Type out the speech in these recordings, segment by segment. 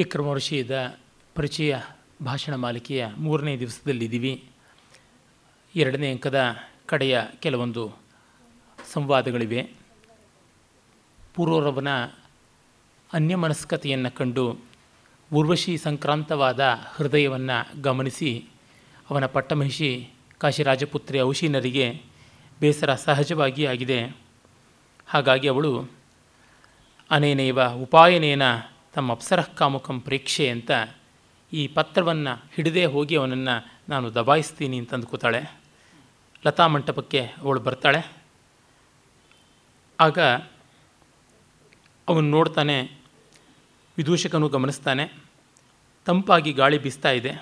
ವಿಕ್ರಮರ್ಷಿಯದ ಪರಿಚಯ ಭಾಷಣ ಮಾಲಿಕೆಯ ಮೂರನೇ ದಿವಸದಲ್ಲಿದ್ದೀವಿ. ಎರಡನೇ ಅಂಕದ ಕಡೆಯ ಕೆಲವೊಂದು ಸಂವಾದಗಳಿವೆ. ಪೂರ್ವರವನ ಅನ್ಯಮನಸ್ಕತೆಯನ್ನು ಕಂಡು ಉರ್ವಶಿ ಸಂಕ್ರಾಂತವಾದ ಹೃದಯವನ್ನು ಗಮನಿಸಿ ಅವನ ಪಟ್ಟಮಹಿಷಿ ಕಾಶಿರಾಜಪುತ್ರಿ ಔಶೀನರಿಗೆ ಬೇಸರ ಸಹಜವಾಗಿ ಆಗಿದೆ. ಹಾಗಾಗಿ ಅವಳು ಅನೇನೇವ ಉಪಾಯನೇನ ತಮ್ಮ ಅಪ್ಸರಃ ಕಾಮುಖಂ ಪ್ರೇಕ್ಷೆ ಅಂತ ಈ ಪತ್ರವನ್ನು ಹಿಡದೇ ಹೋಗಿ ಅವನನ್ನು ನಾನು ದಬಾಯಿಸ್ತೀನಿ ಅಂತ ಅಂದ್ಕೋತಾಳೆ ಲತಾ ಮಂಟಪಕ್ಕೆ ಅವಳು ಬರ್ತಾಳೆ. ಆಗ ಅವನು ನೋಡ್ತಾನೆ, ವಿದೂಷಕನು ಗಮನಿಸ್ತಾನೆ. ತಂಪಾಗಿ ಗಾಳಿ ಬೀಸ್ತಾ ಇದೆ.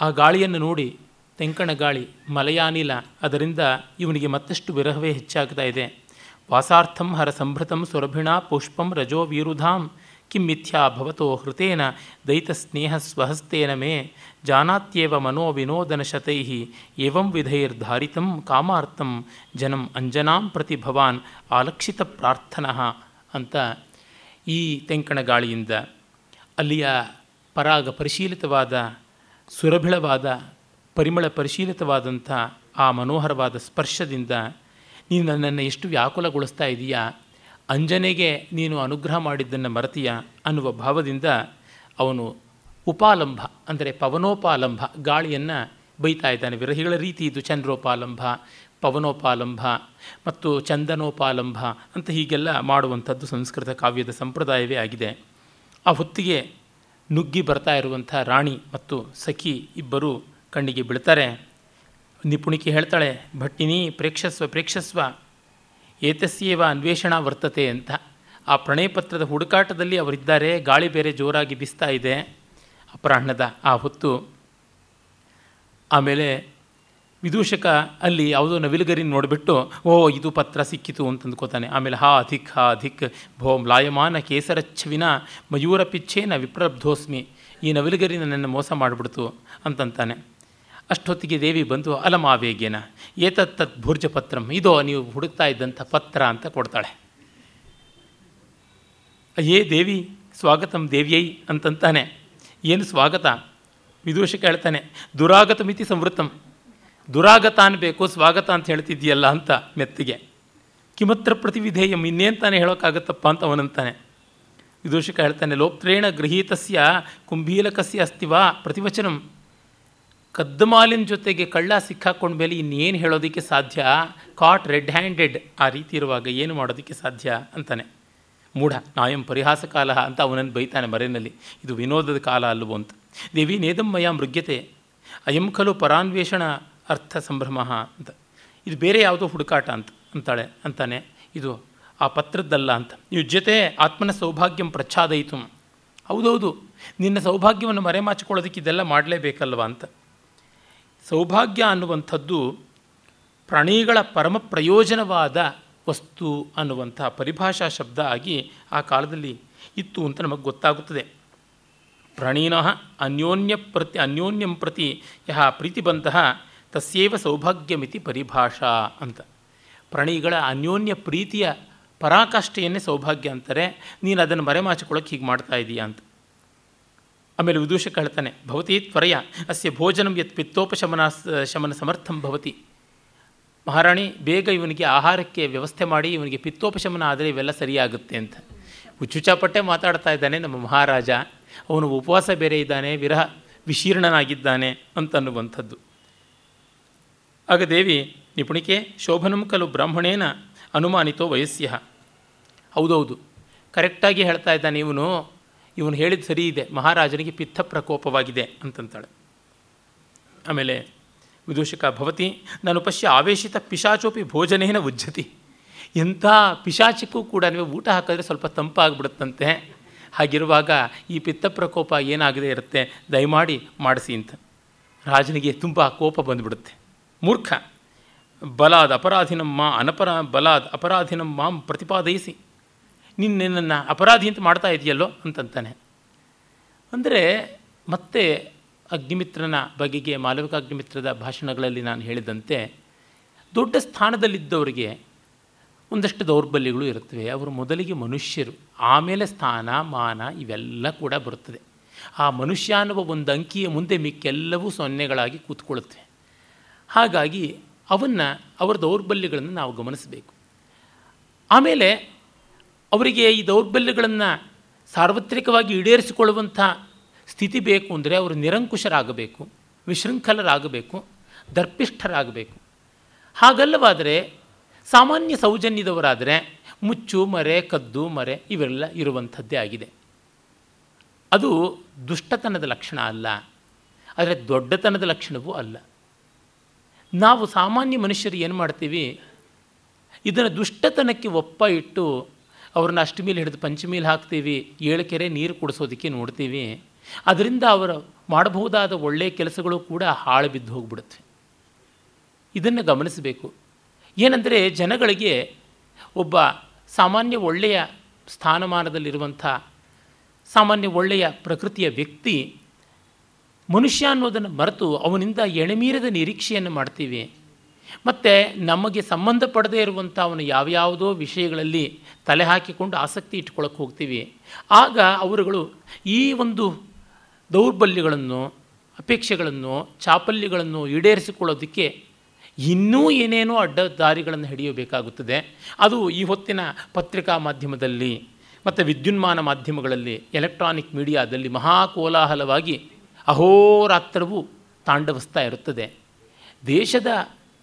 ಆ ಗಾಳಿಯನ್ನು ನೋಡಿ ತೆಂಕಣ ಗಾಳಿ ಮಲಯಾನಿಲ ಅದರಿಂದ ಇವನಿಗೆ ಮತ್ತಷ್ಟು ವಿರಹವೇ ಹೆಚ್ಚಾಗ್ತಾ ಇದೆ. ವಾಸಾರ್ಥಂ ಹರ ಸಂಭೃತಂ ಸುರಭಿಣಾ ಪುಷ್ಪಂ ರಜೋ ವೀರುಧಾಂ ಕಿಂ ಮಿಥ್ಯಾ ಭವತೋ ಹೃತೇನ ದೈತ ಸ್ನೇಹ ಸ್ವಹಸ್ತೇನ ಮೇ ಜಾನಾತ್ಯೇವ ಮನೋ ವಿನೋದನ ಶತೈ ಏವಂ ವಿಧೈರ್ಧಾರಿತಂ ಕಾಮಾರ್ಥಂ ಜನಂ ಅಂಜನಾಂ ಪ್ರತಿ ಭವಾನ್ ಆಲಕ್ಷಿತ ಪ್ರಾರ್ಥನಃ ಅಂತ ಈ ತೆಂಕಣ ಗಾಳಿಯಿಂದ ಅಲ್ಲಿಯ ಪರಾಗ ಪರಿಶೀಲಿತವಾದ, ಸುರಭಿಳವಾದ, ಪರಿಮಳ ಪರಿಶೀಲಿತವಾದಂಥ ಆ ಮನೋಹರವಾದ ಸ್ಪರ್ಶದಿಂದ ನೀನು ನನ್ನನ್ನು ಎಷ್ಟು ವ್ಯಾಕುಲಗೊಳಿಸ್ತಾ ಇದೆಯಾ? ಅಂಜನೆಗೆ ನೀನು ಅನುಗ್ರಹ ಮಾಡಿದ್ದನ್ನು ಮರತೀಯ ಅನ್ನುವ ಭಾವದಿಂದ ಅವನು ಉಪಾಲಂಭ, ಅಂದರೆ ಪವನೋಪಾಲಂಭ ಗಾಳಿಯನ್ನು ಬೈತಾ ಇದ್ದಾನೆ. ವಿರಹಿಗಳ ರೀತಿ ಇದು, ಚಂದ್ರೋಪಾಲಂಭ, ಪವನೋಪಾಲಂಭ ಮತ್ತು ಚಂದನೋಪಾಲಂಭ ಅಂತ ಹೀಗೆಲ್ಲ ಮಾಡುವಂಥದ್ದು ಸಂಸ್ಕೃತ ಕಾವ್ಯದ ಸಂಪ್ರದಾಯವೇ ಆಗಿದೆ. ಆ ಹೊತ್ತಿಗೆ ನುಗ್ಗಿ ಬರ್ತಾ ಇರುವಂಥ ರಾಣಿ ಮತ್ತು ಸಖಿ ಇಬ್ಬರು ಕಣ್ಣಿಗೆ ಬೀಳ್ತಾರೆ. ನಿಪುಣಿಕೆ ಹೇಳ್ತಾಳೆ, ಭಟ್ಟಿನಿ, ಪ್ರೇಕ್ಷಸ್ವ ಪ್ರೇಕ್ಷಸ್ವ ಏತಸ್ಯೇವ ಅನ್ವೇಷಣ ವರ್ತತೆ ಅಂತ. ಆ ಪ್ರಣಯ ಪತ್ರದ ಹುಡುಕಾಟದಲ್ಲಿ ಅವರಿದ್ದಾರೆ, ಗಾಳಿ ಬೇರೆ ಜೋರಾಗಿ ಬಿಸ್ತಾ ಇದೆ. ಅಪರಾಹ್ನದ ಆ ಹೊತ್ತು. ಆಮೇಲೆ ವಿದೂಷಕ ಅಲ್ಲಿ ಯಾವುದೋ ನವಿಲುಗರಿ ನೋಡಿಬಿಟ್ಟು, ಓ, ಇದು ಪತ್ರ ಸಿಕ್ಕಿತು ಅಂತ ಅಂದ್ಕೋತಾನೆ ಆಮೇಲೆ ಹಾ, ಅಧಿಕ್ ಹಾ, ಅಧಿಕ್, ಭೋ ಮ್ಲಾಯಮಾನ ಕೇಸರಚ್ಛವಿನ ಮಯೂರ ಪಿಚ್ಛೇನ ವಿಪ್ರಬ್ಧೋಸ್ಮಿ. ಈ ನವಿಲುಗರಿನ ನನ್ನ ಮೋಸ ಮಾಡಿಬಿಡ್ತು ಅಂತಂತಾನೆ. ಅಷ್ಟೊತ್ತಿಗೆ ದೇವಿ ಬಂದು, ಅಲಮಾವೇಗೇನ, ಏತತ್ತತ್ ಭೂರ್ಜಪತ್ರಂ, ಇದೋ ನೀವು ಹುಡುಕ್ತಾ ಇದ್ದಂಥ ಪತ್ರ ಅಂತ ಕೊಡ್ತಾಳೆ. ಅಯ್ಯೇ ದೇವಿ, ಸ್ವಾಗತಂ ದೇವಿಯೈ, ಅಂತಂತಾನೆ. ಏನು ಸ್ವಾಗತ? ವಿದೂಷಕ ಹೇಳ್ತಾನೆ ದುರಾಗತಮಿತಿ ಸಂವೃತ್ತಂ. ದುರಾಗತ ಅನ್ಬೇಕು, ಸ್ವಾಗತ ಅಂತ ಹೇಳ್ತಿದ್ದೀಯಲ್ಲ ಅಂತ ಮೆತ್ತಿಗೆ. ಕಿಮತ್ರ ಪ್ರತಿವಿಧೇಯಂ ಇನ್ನೇನು ತಾನೇ ಹೇಳೋಕ್ಕಾಗತ್ತಪ್ಪ ಅಂತ ಅವನಂತಾನೆ. ವಿದೂಷಕ ಹೇಳ್ತಾನೆ ಲೋಪತ್ರೇಣ ಗೃಹೀತಸ್ಯ ಕುಂಭೀಲಕಸ್ಯ ಅಸ್ತಿವಾ ಪ್ರತಿವಚನಂ. ಕದ್ದಮಾಲಿನ ಜೊತೆಗೆ ಕಳ್ಳ ಸಿಕ್ಕಾಕೊಂಡ ಮೇಲೆ ಇನ್ನೇನು ಹೇಳೋದಕ್ಕೆ ಸಾಧ್ಯ? ಕಾಟ್ ರೆಡ್ ಹ್ಯಾಂಡೆಡ್ ಆ ರೀತಿ ಇರುವಾಗ ಏನು ಮಾಡೋದಕ್ಕೆ ಸಾಧ್ಯ ಅಂತಾನೆ. ಮೂಢ, ನಾಯಂ ಪರಿಹಾಸ ಕಾಲ ಅಂತ ಅವನನ್ನು ಬೈತಾನೆ ಮರೆಯಲ್ಲಿ ಇದು ವಿನೋದದ ಕಾಲ ಅಲ್ಲವೋ ಅಂತ. ದೇವಿ ನೇದಮ್ಮಯ ಮಯ ಮೃಗ್ಯತೆ. ಅಯಂ ಖಲು ಪರಾನ್ವೇಷಣ ಅರ್ಥ ಸಂಭ್ರಮ ಅಂತ. ಇದು ಬೇರೆ ಯಾವುದೋ ಹುಡುಕಾಟ ಅಂತ, ಅಂತಾಳೆ, ಅಂತಾನೆ. ಇದು ಆ ಪತ್ರದ್ದಲ್ಲ ಅಂತ. ಯುಜ್ಯತೆ ಆತ್ಮನ ಸೌಭಾಗ್ಯಂ ಪ್ರಚ್ಛಾದಯಿತು. ಹೌದೌದು, ನಿನ್ನ ಸೌಭಾಗ್ಯವನ್ನು ಮರೆಮಾಚಿಕೊಳ್ಳೋದಕ್ಕೆ ಇದೆಲ್ಲ ಮಾಡಲೇಬೇಕಲ್ವ ಅಂತ. ಸೌಭಾಗ್ಯ ಅನ್ನುವಂಥದ್ದು ಪ್ರಾಣಿಗಳ ಪರಮ ಪ್ರಯೋಜನವಾದ ವಸ್ತು ಅನ್ನುವಂಥ ಪರಿಭಾಷಾ ಶಬ್ದ ಆಗಿ ಆ ಕಾಲದಲ್ಲಿ ಇತ್ತು ಅಂತ ನಮಗೆ ಗೊತ್ತಾಗುತ್ತದೆ. ಪ್ರಾಣೀನಃ ಅನ್ಯೋನ್ಯ ಪ್ರತಿ ಅನ್ಯೋನ್ಯಂ ಪ್ರತಿ ಯಹ ಪ್ರೀತಿಬಂತಹ ತಸ್ಯೇವ ಸೌಭಾಗ್ಯಮಿತಿ ಪರಿಭಾಷಾ ಅಂತ. ಪ್ರಾಣಿಗಳ ಅನ್ಯೋನ್ಯ ಪ್ರೀತಿಯ ಪರಾಕಾಷ್ಠೆಯನ್ನೇ ಸೌಭಾಗ್ಯ ಅಂತಾರೆ. ನೀನು ಅದನ್ನು ಮರೆಮಾಚಿಕೊಳ್ಳೋಕೆ ಹೀಗೆ ಮಾಡ್ತಾ ಅಂತ. ಆಮೇಲೆ ವಿದೂಷಕ ಹೇಳ್ತಾನೆ ಭವತಿ ತ್ವರೆಯ, ಅಸ್ಯ ಭೋಜನಂ ಯತ್ ಪಿತ್ತೋಪಶಮನ, ಶಮನ ಸಮರ್ಥಂ ಭವತಿ. ಮಹಾರಾಣಿ, ಬೇಗ ಇವನಿಗೆ ಆಹಾರಕ್ಕೆ ವ್ಯವಸ್ಥೆ ಮಾಡಿ, ಇವನಿಗೆ ಪಿತ್ತೋಪಶಮನ ಆದರೆ ಇವೆಲ್ಲ ಸರಿಯಾಗುತ್ತೆ ಅಂತ. ಹುಚ್ಚುಚಾಪಟ್ಟೆ ಮಾತಾಡ್ತಾ ಇದ್ದಾನೆ, ನಮ್ಮ ಮಹಾರಾಜ. ಅವನು ಉಪವಾಸ ಬೇರೆ ಇದ್ದಾನೆ, ವಿರಹ, ವಿಶೀರ್ಣನಾಗಿದ್ದಾನೆ ಅಂತನ್ನುವಂಥದ್ದು ಆಗ ದೇವಿ, ನಿಪುಣಿಕೆ, ಶೋಭನಂ ಕಲು ಬ್ರಾಹ್ಮಣೇನ ಅನುಮಾನಿತೋ ವಯಸ್ಸ್ಯ ಹೌದೌದು. ಕರೆಕ್ಟಾಗಿ ಹೇಳ್ತಾ ಇದ್ದಾನೆ ಇವನು ಇವನು ಹೇಳಿದ ಸರಿ ಇದೆ. ಮಹಾರಾಜನಿಗೆ ಪಿತ್ತ ಪ್ರಕೋಪವಾಗಿದೆ ಅಂತಂತಾಳೆ. ಆಮೇಲೆ ವಿದೂಷಕ, ಭವತಿ, ನಾನು ಪಶ್ಯ ಆವೇಶಿತ ಪಿಶಾಚೋಪಿ ಭೋಜನೇನ ಉಜ್ಜತಿ. ಎಂಥ ಪಿಶಾಚಿಕ್ಕೂ ಕೂಡ ನೀವು ಊಟ ಹಾಕಿದ್ರೆ ಸ್ವಲ್ಪ ತಂಪಾಗ್ಬಿಡುತ್ತಂತೆ. ಹಾಗಿರುವಾಗ ಈ ಪಿತ್ತ ಪ್ರಕೋಪ ಏನಾಗದೇ ಇರುತ್ತೆ, ದಯಮಾಡಿ ಮಾಡಿಸಿ ಅಂತ. ರಾಜನಿಗೆ ತುಂಬ ಕೋಪ ಬಂದುಬಿಡುತ್ತೆ. ಮೂರ್ಖ, ಬಲಾದ್ ಅಪರಾಧಿನಮ್ಮ ಅನಪರ, ಬಲಾದ್ ಅಪರಾಧಿನಮ್ಮ ಪ್ರತಿಪಾದಯಿಸಿ. ನೀನು ನಿನ್ನನ್ನು ಅಪರಾಧಿ ಅಂತ ಮಾಡ್ತಾ ಇದೆಯಲ್ಲೋ ಅಂತಂತಾನೆ. ಅಂದರೆ ಮತ್ತೆ ಅಗ್ನಿಮಿತ್ರನ ಬಗೆಗೆ ಮಾಲವಿಕ ಅಗ್ನಿಮಿತ್ರದ ಭಾಷಣಗಳಲ್ಲಿ ನಾನು ಹೇಳಿದಂತೆ ದೊಡ್ಡ ಸ್ಥಾನದಲ್ಲಿದ್ದವರಿಗೆ ಒಂದಷ್ಟು ದೌರ್ಬಲ್ಯಗಳು ಇರುತ್ತವೆ. ಅವರು ಮೊದಲಿಗೆ ಮನುಷ್ಯರು. ಆಮೇಲೆ ಸ್ಥಾನ, ಮಾನ ಇವೆಲ್ಲ ಕೂಡ ಬರುತ್ತದೆ. ಆ ಮನುಷ್ಯ ಅನ್ನುವ ಒಂದು ಅಂಕಿಯ ಮುಂದೆ ಮಿಕ್ಕೆಲ್ಲವೂ ಸೊನ್ನೆಗಳಾಗಿ ಕೂತ್ಕೊಳ್ಳುತ್ತವೆ. ಹಾಗಾಗಿ ಅವನ್ನು, ಅವರ ದೌರ್ಬಲ್ಯಗಳನ್ನು ನಾವು ಗಮನಿಸಬೇಕು. ಆಮೇಲೆ ಅವರಿಗೆ ಈ ದೌರ್ಬಲ್ಯಗಳನ್ನು ಸಾರ್ವತ್ರಿಕವಾಗಿ ಈಡೇರಿಸಿಕೊಳ್ಳುವಂಥ ಸ್ಥಿತಿ ಬೇಕು ಅಂದರೆ ಅವರು ನಿರಂಕುಶರಾಗಬೇಕು, ವಿಶೃಂಖಲರಾಗಬೇಕು, ದರ್ಪಿಷ್ಠರಾಗಬೇಕು. ಹಾಗಲ್ಲವಾದರೆ ಸಾಮಾನ್ಯ ಸೌಜನ್ಯದವರಾದರೆ ಮುಚ್ಚು, ಮರೆ, ಕದ್ದು, ಮರೆ ಇವೆಲ್ಲ ಇರುವಂಥದ್ದೇ ಆಗಿದೆ. ಅದು ದುಷ್ಟತನದ ಲಕ್ಷಣ ಅಲ್ಲ, ಆದರೆ ದೊಡ್ಡತನದ ಲಕ್ಷಣವೂ ಅಲ್ಲ. ನಾವು ಸಾಮಾನ್ಯ ಮನುಷ್ಯರು ಏನು ಮಾಡ್ತೀವಿ? ಇದನ್ನು ದುಷ್ಟತನಕ್ಕೆ ಒಪ್ಪ ಇಟ್ಟು ಅವ್ರನ್ನ ಅಷ್ಟಮಿಲಿ ಹಿಡಿದು ಪಂಚಮೀಲಿ ಹಾಕ್ತೀವಿ, ಏಳು ಕೆರೆ ನೀರು ಕುಡಿಸೋದಕ್ಕೆ ನೋಡ್ತೀವಿ. ಅದರಿಂದ ಅವರು ಮಾಡಬಹುದಾದ ಒಳ್ಳೆಯ ಕೆಲಸಗಳು ಕೂಡ ಹಾಳು ಬಿದ್ದು ಹೋಗ್ಬಿಡುತ್ತೆ. ಇದನ್ನು ಗಮನಿಸಬೇಕು. ಏನಂದರೆ ಜನಗಳಿಗೆ ಒಬ್ಬ ಸಾಮಾನ್ಯ ಒಳ್ಳೆಯ ಸ್ಥಾನಮಾನದಲ್ಲಿರುವಂಥ, ಸಾಮಾನ್ಯ ಒಳ್ಳೆಯ ಪ್ರಕೃತಿಯ ವ್ಯಕ್ತಿ ಮನುಷ್ಯ ಅನ್ನೋದನ್ನು ಮರೆತು ಅವನಿಂದ ಎಣೆಮೀರದ ನಿರೀಕ್ಷೆಯನ್ನು ಮಾಡ್ತೀವಿ. ಮತ್ತು ನಮಗೆ ಸಂಬಂಧಪಡದೇ ಇರುವಂಥ ಅವನು ಯಾವ್ಯಾವುದೋ ವಿಷಯಗಳಲ್ಲಿ ತಲೆ ಹಾಕಿಕೊಂಡು ಆಸಕ್ತಿ ಇಟ್ಕೊಳ್ಳೋಕೆ ಹೋಗ್ತೀವಿ. ಆಗ ಅವರುಗಳು ಈ ಒಂದು ದೌರ್ಬಲ್ಯಗಳನ್ನು, ಅಪೇಕ್ಷೆಗಳನ್ನು, ಚಾಪಲ್ಯಗಳನ್ನು ಈಡೇರಿಸಿಕೊಳ್ಳೋದಕ್ಕೆ ಇನ್ನೂ ಏನೇನೋ ಅಡ್ಡ ದಾರಿಗಳನ್ನು ಹಿಡಿಯಬೇಕಾಗುತ್ತದೆ. ಅದು ಈ ಹೊತ್ತಿನ ಪತ್ರಿಕಾ ಮಾಧ್ಯಮದಲ್ಲಿ ಮತ್ತು ವಿದ್ಯುನ್ಮಾನ ಮಾಧ್ಯಮಗಳಲ್ಲಿ, ಎಲೆಕ್ಟ್ರಾನಿಕ್ ಮೀಡಿಯಾದಲ್ಲಿ ಮಹಾ ಕೋಲಾಹಲವಾಗಿ ಅಹೋರಾತ್ರವು ತಾಂಡವಿಸ್ತಾ ಇರುತ್ತದೆ. ದೇಶದ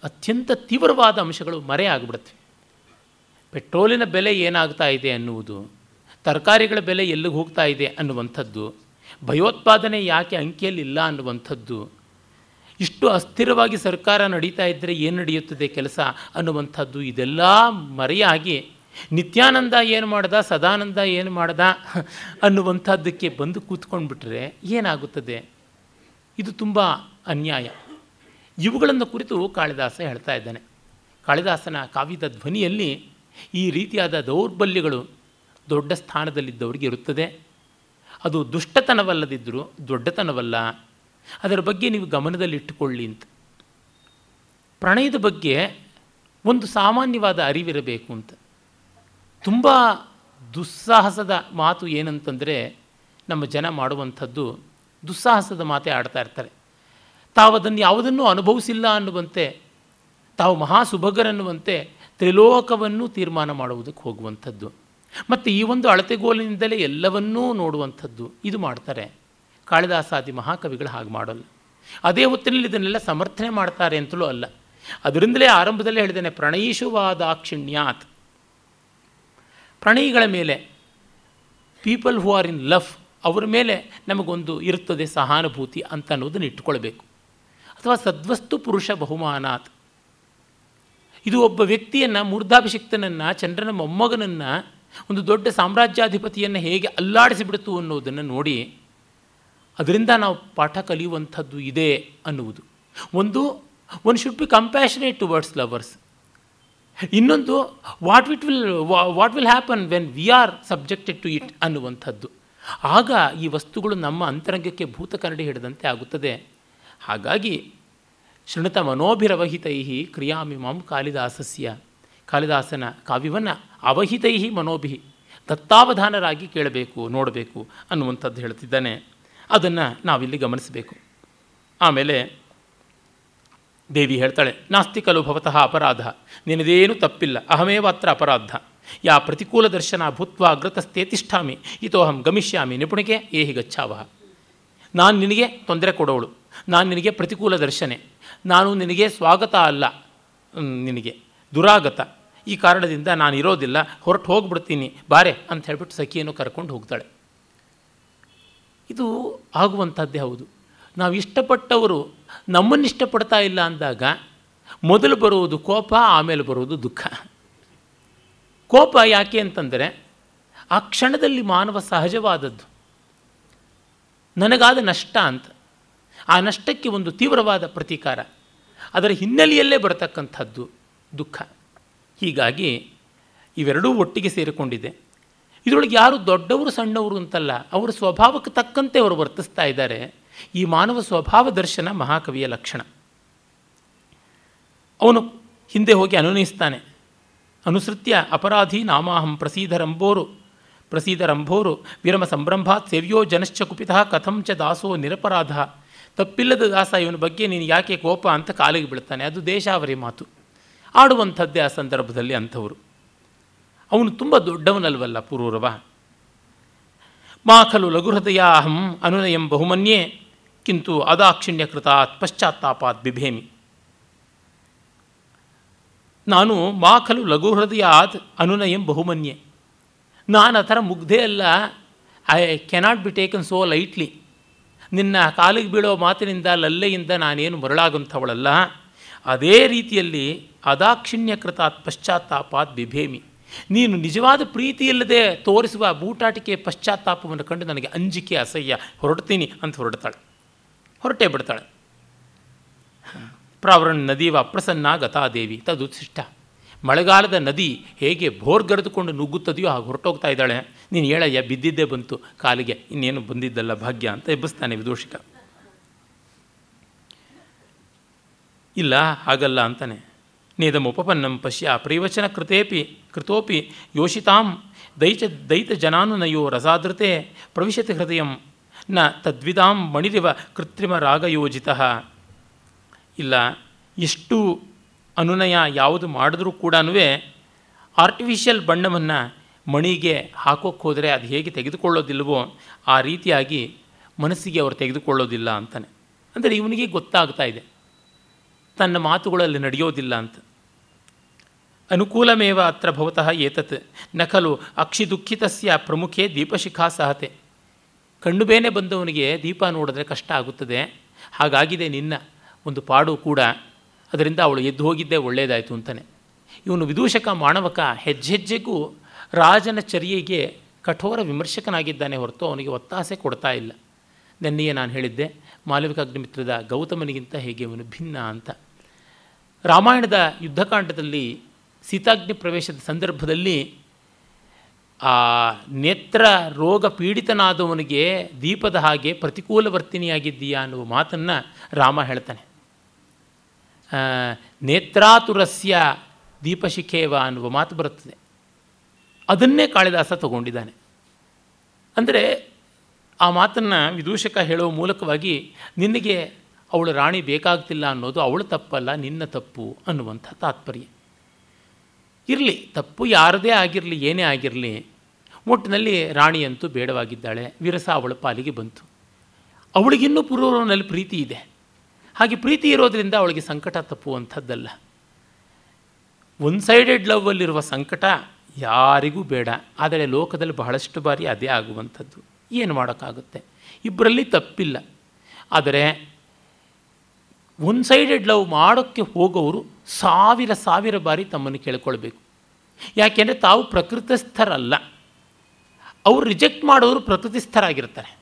ಅತ್ಯಂತ ತೀವ್ರವಾದ ಅಂಶಗಳು ಮರೆಯಾಗ್ಬಿಡುತ್ತೆ ಪೆಟ್ರೋಲಿನ ಬೆಲೆ ಏನಾಗ್ತಾ ಇದೆ ಅನ್ನುವುದು, ತರಕಾರಿಗಳ ಬೆಲೆ ಎಲ್ಲಿಗೆ ಹೋಗ್ತಾ ಇದೆ ಅನ್ನುವಂಥದ್ದು, ಭಯೋತ್ಪಾದನೆ ಯಾಕೆ ಅಂಕಿಯಲ್ಲಿ ಇಲ್ಲ ಅನ್ನುವಂಥದ್ದು, ಇಷ್ಟು ಅಸ್ಥಿರವಾಗಿ ಸರ್ಕಾರ ನಡೀತಾ ಇದ್ದರೆ ಏನು ನಡೆಯುತ್ತದೆ ಕೆಲಸ ಅನ್ನುವಂಥದ್ದು, ಇದೆಲ್ಲ ಮರೆಯಾಗಿ ನಿತ್ಯಾನಂದ ಏನು ಮಾಡ್ದ, ಸದಾನಂದ ಏನು ಮಾಡ್ದ ಅನ್ನುವಂಥದ್ದಕ್ಕೆ ಬಂದು ಕೂತ್ಕೊಂಡ್ಬಿಟ್ರೆ ಏನಾಗುತ್ತದೆ? ಇದು ತುಂಬ ಅನ್ಯಾಯ. ಇವುಗಳನ್ನು ಕುರಿತು ಕಾಳಿದಾಸ ಹೇಳ್ತಾ ಇದ್ದಾನೆ. ಕಾಳಿದಾಸನ ಕಾವ್ಯದ ಧ್ವನಿಯಲ್ಲಿ ಈ ರೀತಿಯಾದ ದೌರ್ಬಲ್ಯಗಳು ದೊಡ್ಡ ಸ್ಥಾನದಲ್ಲಿದ್ದವರಿಗೆ ಇರುತ್ತದೆ. ಅದು ದುಷ್ಟತನವಲ್ಲದಿದ್ದರೂ ದೊಡ್ಡತನವಲ್ಲ. ಅದರ ಬಗ್ಗೆ ನೀವು ಗಮನದಲ್ಲಿಟ್ಟುಕೊಳ್ಳಿ ಅಂತ. ಪ್ರಣಯದ ಬಗ್ಗೆ ಒಂದು ಸಾಮಾನ್ಯವಾದ ಅರಿವಿರಬೇಕು ಅಂತ. ತುಂಬ ದುಸ್ಸಾಹಸದ ಮಾತು ಏನಂತಂದರೆ ನಮ್ಮ ಜನ ಮಾಡುವಂಥದ್ದು ದುಸ್ಸಾಹಸದ ಮಾತೇ ಆಡ್ತಾ ಇರ್ತಾರೆ. ತಾವು ಅದನ್ನು ಯಾವುದನ್ನೂ ಅನುಭವಿಸಿಲ್ಲ ಅನ್ನುವಂತೆ, ತಾವು ಮಹಾಸುಭಗರನ್ನುವಂತೆ ತ್ರಿಲೋಕವನ್ನು ತೀರ್ಮಾನ ಮಾಡುವುದಕ್ಕೆ ಹೋಗುವಂಥದ್ದು. ಮತ್ತು ಈ ಒಂದು ಅಳತೆಗೋಲಿನಿಂದಲೇ ಎಲ್ಲವನ್ನೂ ನೋಡುವಂಥದ್ದು. ಇದು ಮಾಡ್ತಾರೆ. ಕಾಳಿದಾಸಾದಿ ಮಹಾಕವಿಗಳು ಹಾಗೆ ಮಾಡಲ್ಲ. ಅದೇ ಹೊತ್ತಿನಲ್ಲಿ ಇದನ್ನೆಲ್ಲ ಸಮರ್ಥನೆ ಮಾಡ್ತಾರೆ ಅಂತಲೂ ಅಲ್ಲ. ಅದರಿಂದಲೇ ಆರಂಭದಲ್ಲೇ ಹೇಳಿದ್ದೇನೆ, ಪ್ರಣಯೀಶುವಾದಾಕ್ಷಿಣ್ಯಾತ್. ಪ್ರಣಯಿಗಳ ಮೇಲೆ people who are in love ಅವರ ಮೇಲೆ ನಮಗೊಂದು ಇರುತ್ತದೆ ಸಹಾನುಭೂತಿ ಅಂತ ಅನ್ನೋದನ್ನು ಇಟ್ಕೊಳ್ಬೇಕು ಅಥವಾ ಸದ್ವಸ್ತು ಪುರುಷ ಬಹುಮಾನಾತ್. ಇದು ಒಬ್ಬ ವ್ಯಕ್ತಿಯನ್ನು, ಮೂರ್ಧಾಭಿಷಿಕ್ತನನ್ನು, ಚಂದ್ರನ ಮೊಮ್ಮಗನನ್ನು, ಒಂದು ದೊಡ್ಡ ಸಾಮ್ರಾಜ್ಯಾಧಿಪತಿಯನ್ನು ಹೇಗೆ ಅಲ್ಲಾಡಿಸಿಬಿಡ್ತು ಅನ್ನೋದನ್ನು ನೋಡಿ ಅದರಿಂದ ನಾವು ಪಾಠ ಕಲಿಯುವಂಥದ್ದು ಇದೆ ಅನ್ನುವುದು. ಒಂದು one should be compassionate towards lovers ಇನ್ನೊಂದು what wit will what will happen when we are subjected to it ಅನ್ನುವಂಥದ್ದು. ಆಗ ಈ ವಸ್ತುಗಳು ನಮ್ಮ ಅಂತರಂಗಕ್ಕೆ ಭೂತ ಹಿಡಿದಂತೆ ಆಗುತ್ತದೆ. ಹಾಗಾಗಿ ಶೃಣುತ ಮನೋಭಿರವಹಿತೈ ಕ್ರಿಯಾಮಿಮಾಂ ಕಾಳಿದಾಸಸ್ಯ. ಕಾಳಿದಾಸನ ಕಾವ್ಯವನ್ನು ಅವಹಿತೈ ಮನೋಭಿ. ದತ್ತಾವಧಾನರಾಗಿ ಕೇಳಬೇಕು, ನೋಡಬೇಕು ಅನ್ನುವಂಥದ್ದು ಹೇಳ್ತಿದ್ದಾನೆ. ಅದನ್ನು ನಾವಿಲ್ಲಿ ಗಮನಿಸಬೇಕು. ಆಮೇಲೆ ದೇವಿ ಹೇಳ್ತಾಳೆ ನಾಸ್ತಿ ಕಲು ಭವತಃ ಅಪರಾಧ. ನಿನದೇನು ತಪ್ಪಿಲ್ಲ, ಅಹಮೇವಾತ್ರ ಅಪರಾಧ. ಯಾ ಪ್ರತಿಕೂಲ ದರ್ಶನ ಭೂತ್ವ ಅಗ್ರತಸ್ಥೆ ತಿಷ್ಠಾಮಿ, ಇತೋಹಂ ಗಮಿಷ್ಯಾಮಿ ನಿಪುಣಿಗೆ ಏಹಿ ಗಚ್ಚಾವಹ ನಾನು ನಿನಗೆ ತೊಂದರೆ ಕೊಡೋಳು. ನಾನು ನಿನಗೆ ಪ್ರತಿಕೂಲ ದರ್ಶನೆ ನಾನು ನಿನಗೆ ಸ್ವಾಗತ ಅಲ್ಲ. ನಿನಗೆ ದುರಾಗತ. ಈ ಕಾರಣದಿಂದ ನಾನು ಇರೋದಿಲ್ಲ, ಹೊರಟು ಹೋಗ್ಬಿಡ್ತೀನಿ, ಬಾರೆ ಅಂತ ಹೇಳ್ಬಿಟ್ಟು ಸಖಿಯನ್ನು ಕರ್ಕೊಂಡು ಹೋಗ್ತಾಳೆ. ಇದು ಆಗುವಂಥದ್ದೇ ಹೌದು. ನಾವು ಇಷ್ಟಪಟ್ಟವರು ನಮ್ಮನ್ನು ಇಷ್ಟಪಡ್ತಾ ಇಲ್ಲ ಅಂದಾಗ ಮೊದಲು ಬರುವುದು ಕೋಪ, ಆಮೇಲೆ ಬರುವುದು ದುಃಖ. ಕೋಪ ಯಾಕೆ ಅಂತಂದರೆ ಆ ಕ್ಷಣದಲ್ಲಿ ಮಾನವ ಸಹಜವಾದದ್ದು. ನನಗಾದ ನಷ್ಟ ಅಂತ. ಆ ನಷ್ಟಕ್ಕೆ ಒಂದು ತೀವ್ರವಾದ ಪ್ರತೀಕಾರ. ಅದರ ಹಿನ್ನೆಲೆಯಲ್ಲೇ ಬರತಕ್ಕಂಥದ್ದು ದುಃಖ. ಹೀಗಾಗಿ ಇವೆರಡೂ ಒಟ್ಟಿಗೆ ಸೇರಿಕೊಂಡಿದೆ. ಇದರೊಳಗೆ ಯಾರು ದೊಡ್ಡವರು ಸಣ್ಣವರು ಅಂತಲ್ಲ, ಅವರ ಸ್ವಭಾವಕ್ಕೆ ತಕ್ಕಂತೆ ಅವರು ವರ್ತಿಸ್ತಾ ಇದ್ದಾರೆ. ಈ ಮಾನವ ಸ್ವಭಾವ ದರ್ಶನ ಮಹಾಕವಿಯ ಲಕ್ಷಣ. ಅವನು ಹಿಂದೆ ಹೋಗಿ ಅನುನಯಿಸ್ತಾನೆ. ಅನುಸೃತ್ಯ ಅಪರಾಧಿ ನಾಮಾಹಂ ಪ್ರಸೀಧರಂಬೋರು ಪ್ರಸೀಧರಂಭೋರು, ವಿರಮ ಸಂಭ್ರಂಭಾತ್ ಸೇವ್ಯೋ ಜನಶ್ಚ ಕುಪಿತಃ ಕಥಂ ಚ ದಾಸೋ ನಿರಪರಾಧ. ತಪ್ಪಿಲ್ಲದ ದಾಸ ಇವನ ಬಗ್ಗೆ ನೀನು ಯಾಕೆ ಕೋಪ ಅಂತ ಕಾಲಿಗೆ ಬೀಳ್ತಾನೆ ಅದು ದೇಶಾವರಿ ಮಾತು. ಆಡುವಂಥದ್ದೇ ಆ ಸಂದರ್ಭದಲ್ಲಿ ಅಂಥವರು. ಅವನು ತುಂಬ ದೊಡ್ಡವನಲ್ವಲ್ಲ ಪೂರ್ವರವ? ಮಾ ಖಲು ಲಘುಹೃದಯ ಅಹಂ ಅನುನಯಂ ಬಹುಮನ್ಯೇ, ಕಿಂತು ಅದಾಕ್ಷಿಣ್ಯಕೃತಾತ್ ಪಶ್ಚಾತ್ತಾಪಾತ್ ಬಿಭೇಮಿ. ನಾನು ಮಾ ಖಲು ಲಘುಹೃದಯಾತ್ ಅನುನಯಂ ಬಹುಮನ್ಯೆ. ನಾನು ಆ ಥರ ಮುಗ್ಧೇ ಅಲ್ಲ I cannot be taken so lightly ನಿನ್ನ ಕಾಲಿಗೆ ಬೀಳೋ ಮಾತಿನಿಂದ ಲಲ್ಲೆಯಿಂದ ನಾನೇನು ಮರಳಾಗಂಥವಳಲ್ಲ. ಅದೇ ರೀತಿಯಲ್ಲಿ ಅದಾಕ್ಷಿಣ್ಯಕೃತಾತ್ ಪಶ್ಚಾತ್ತಾಪಾತ್ ಬಿಭೇಮಿ. ನೀನು ನಿಜವಾದ ಪ್ರೀತಿಯಿಲ್ಲದೆ ತೋರಿಸುವ ಬೂಟಾಟಿಕೆ ಪಶ್ಚಾತ್ತಾಪವನ್ನು ಕಂಡು ನನಗೆ ಅಂಜಿಕೆ ಅಸಹ್ಯ. ಹೊರಡ್ತೀನಿ ಅಂತ ಹೊರಡ್ತಾಳೆ. ಹೊರಟೇ ಬಿಡ್ತಾಳೆ. ಪ್ರಾವರಣ ನದೀವ ಅಪ್ರಸನ್ನ ಗತಾದೇವಿ ತದುತ್ಸಿಷ್ಟ ಮಳೆಗಾಲದ ನದಿ ಹೇಗೆ ಭೋರ್ಗರೆದುಕೊಂಡು ನುಗ್ಗುತ್ತದೆಯೋ ಹಾಗೆ ಹೊರಟೋಗ್ತಾ ಇದ್ದಾಳೆ. ನೀನು ಹೇಳಯ್ಯ ಬಿದ್ದಿದ್ದೇ ಬಂತು. ಕಾಲಿಗೆ ಇನ್ನೇನು ಬಂದಿದ್ದಲ್ಲ ಭಾಗ್ಯ ಅಂತ ಎಬ್ಬಿಸ್ತಾನೆ ವಿದೂಷಿಕ. ಇಲ್ಲ, ಹಾಗಲ್ಲ ಅಂತಾನೆ. ನೇದಮುಪಪನ್ನಂ ಪಶ್ಯ ಪ್ರಿವಚನ ಕೃತೇಪಿ, ಕೃತೋಪಿ ಯೋಷಿತಾಂ ದೈತ ದೈತ ಜನಾನುನಯೋ ರಸಾದೃತೆ ಪ್ರವಿಶತಿ ಹೃದಯಂ ನ ತದ್ವಿಧಾಂ ಮಣಿರಿವ ಕೃತ್ರಿಮ ರಾಗಯೋಜಿತ. ಇಲ್ಲ, ಎಷ್ಟು ಅನುನಯ ಯಾವುದು ಮಾಡಿದ್ರೂ ಕೂಡ ಆರ್ಟಿಫಿಷಿಯಲ್ ಬಣ್ಣವನ್ನು ಮಣಿಗೆ ಹಾಕೋಕ್ಕೆ ಹೋದರೆ ಅದು ಹೇಗೆ ತೆಗೆದುಕೊಳ್ಳೋದಿಲ್ವೋ ಆ ರೀತಿಯಾಗಿ ಮನಸ್ಸಿಗೆ ಅವರು ತೆಗೆದುಕೊಳ್ಳೋದಿಲ್ಲ ಅಂತಾನೆ. ಅಂದರೆ ಇವನಿಗೆ ಗೊತ್ತಾಗ್ತಾ ಇದೆ. ತನ್ನ ಮಾತುಗಳಲ್ಲಿ ನಡೆಯೋದಿಲ್ಲ ಅಂತ. ಅನುಕೂಲಮೇವ ಅತ್ರ ಭವತಃ ಏತತ್. ನ ಅಕ್ಷಿ ದುಃಖಿತಸ್ಯ ಪ್ರಮುಖೆ ದೀಪಶಿಖಾ ಸಹತೆ ಕಣ್ಣು ಬೇನೆ ಬಂದವನಿಗೆ ದೀಪ ನೋಡಿದ್ರೆ ಕಷ್ಟ ಆಗುತ್ತದೆ. ಹಾಗಾಗಿದೆ ನಿನ್ನ. ಒಂದು ಪಾಡು ಕೂಡ ಅದರಿಂದ ಅವಳು ಎದ್ದು ಹೋಗಿದ್ದೇ ಒಳ್ಳೆಯದಾಯಿತು ಅಂತಾನೆ. ಇವನು ವಿದೂಷಕ ಮಾಣವಕ ಹೆಜ್ಜೆಜ್ಜೆಗೂ ರಾಜನ ಚರ್ಯೆಗೆ ಕಠೋರ ವಿಮರ್ಶಕನಾಗಿದ್ದಾನೆ ಹೊರತು ಅವನಿಗೆ ಒತ್ತಾಸೆ ಕೊಡ್ತಾ ಇಲ್ಲ. ನೆನ್ನೆಯೇ ನಾನು ಹೇಳಿದ್ದೆ ಮಾಲವಿಕಾಗ್ನಿಮಿತ್ರದ ಗೌತಮನಿಗಿಂತ ಹೇಗೆ ಅವನು ಭಿನ್ನ ಅಂತ. ರಾಮಾಯಣದ ಯುದ್ಧಕಾಂಡದಲ್ಲಿ ಸೀತಾಗ್ನಿ ಪ್ರವೇಶದ ಸಂದರ್ಭದಲ್ಲಿ ಆ ನೇತ್ರ ರೋಗ ಪೀಡಿತನಾದವನಿಗೆ ದೀಪದ ಹಾಗೆ ಪ್ರತಿಕೂಲ ವರ್ತಿನಿಯಾಗಿದ್ದೀಯಾ ಅನ್ನುವ ಮಾತನ್ನು ರಾಮ ಹೇಳ್ತಾನೆ. ನೇತ್ರಾತುರಸ್ಯ ದೀಪಶಿಖೇವ ಅನ್ನುವ ಮಾತು ಬರುತ್ತದೆ. ಅದನ್ನೇ ಕಾಳಿದಾಸ ತಗೊಂಡಿದ್ದಾನೆ. ಅಂದರೆ ಆ ಮಾತನ್ನು ವಿದೂಷಕ ಹೇಳುವ ಮೂಲಕವಾಗಿ ನಿನಗೆ ಅವಳು ರಾಣಿ ಬೇಕಾಗ್ತಿಲ್ಲ ಅನ್ನೋದು ಅವಳು ತಪ್ಪಲ್ಲ, ನಿನ್ನ ತಪ್ಪು ಅನ್ನುವಂಥ ತಾತ್ಪರ್ಯ. ಇರಲಿ, ತಪ್ಪು ಯಾರದೇ ಆಗಿರಲಿ, ಏನೇ ಆಗಿರಲಿ, ಒಟ್ಟಿನಲ್ಲಿ ರಾಣಿಯಂತೂ ಬೇಡವಾಗಿದ್ದಾಳೆ. ವಿರಸ ಅವಳ ಪಾಲಿಗೆ ಬಂತು. ಅವಳಿಗಿನ್ನೂ ಪೂರ್ವನಲ್ಲಿ ಪ್ರೀತಿ ಇದೆ. ಹಾಗೆ ಪ್ರೀತಿ ಇರೋದರಿಂದ ಅವಳಿಗೆ ಸಂಕಟ ತಪ್ಪುವಂಥದ್ದಲ್ಲ. ಒನ್ ಸೈಡೆಡ್ ಲವ್ವಲ್ಲಿರುವ ಸಂಕಟ ಯಾರಿಗೂ ಬೇಡ. ಆದರೆ ಲೋಕದಲ್ಲಿ ಬಹಳಷ್ಟು ಬಾರಿ ಅದೇ ಆಗುವಂಥದ್ದು. ಏನು ಮಾಡೋಕ್ಕಾಗುತ್ತೆ? ಇಬ್ಬರಲ್ಲಿ ತಪ್ಪಿಲ್ಲ. ಆದರೆ ಒನ್ ಸೈಡೆಡ್ ಲವ್ ಮಾಡೋಕ್ಕೆ ಹೋಗೋರು ಸಾವಿರ ಸಾವಿರ ಬಾರಿ ತಮ್ಮನ್ನು ಕೇಳ್ಕೊಳ್ಬೇಕು. ಯಾಕೆಂದರೆ ತಾವು ಪ್ರಕೃತಿಸ್ಥರಲ್ಲ. ಅವರು ರಿಜೆಕ್ಟ್ ಮಾಡೋರು ಪ್ರಕೃತಿಸ್ಥರಾಗಿರ್ತಾರೆ.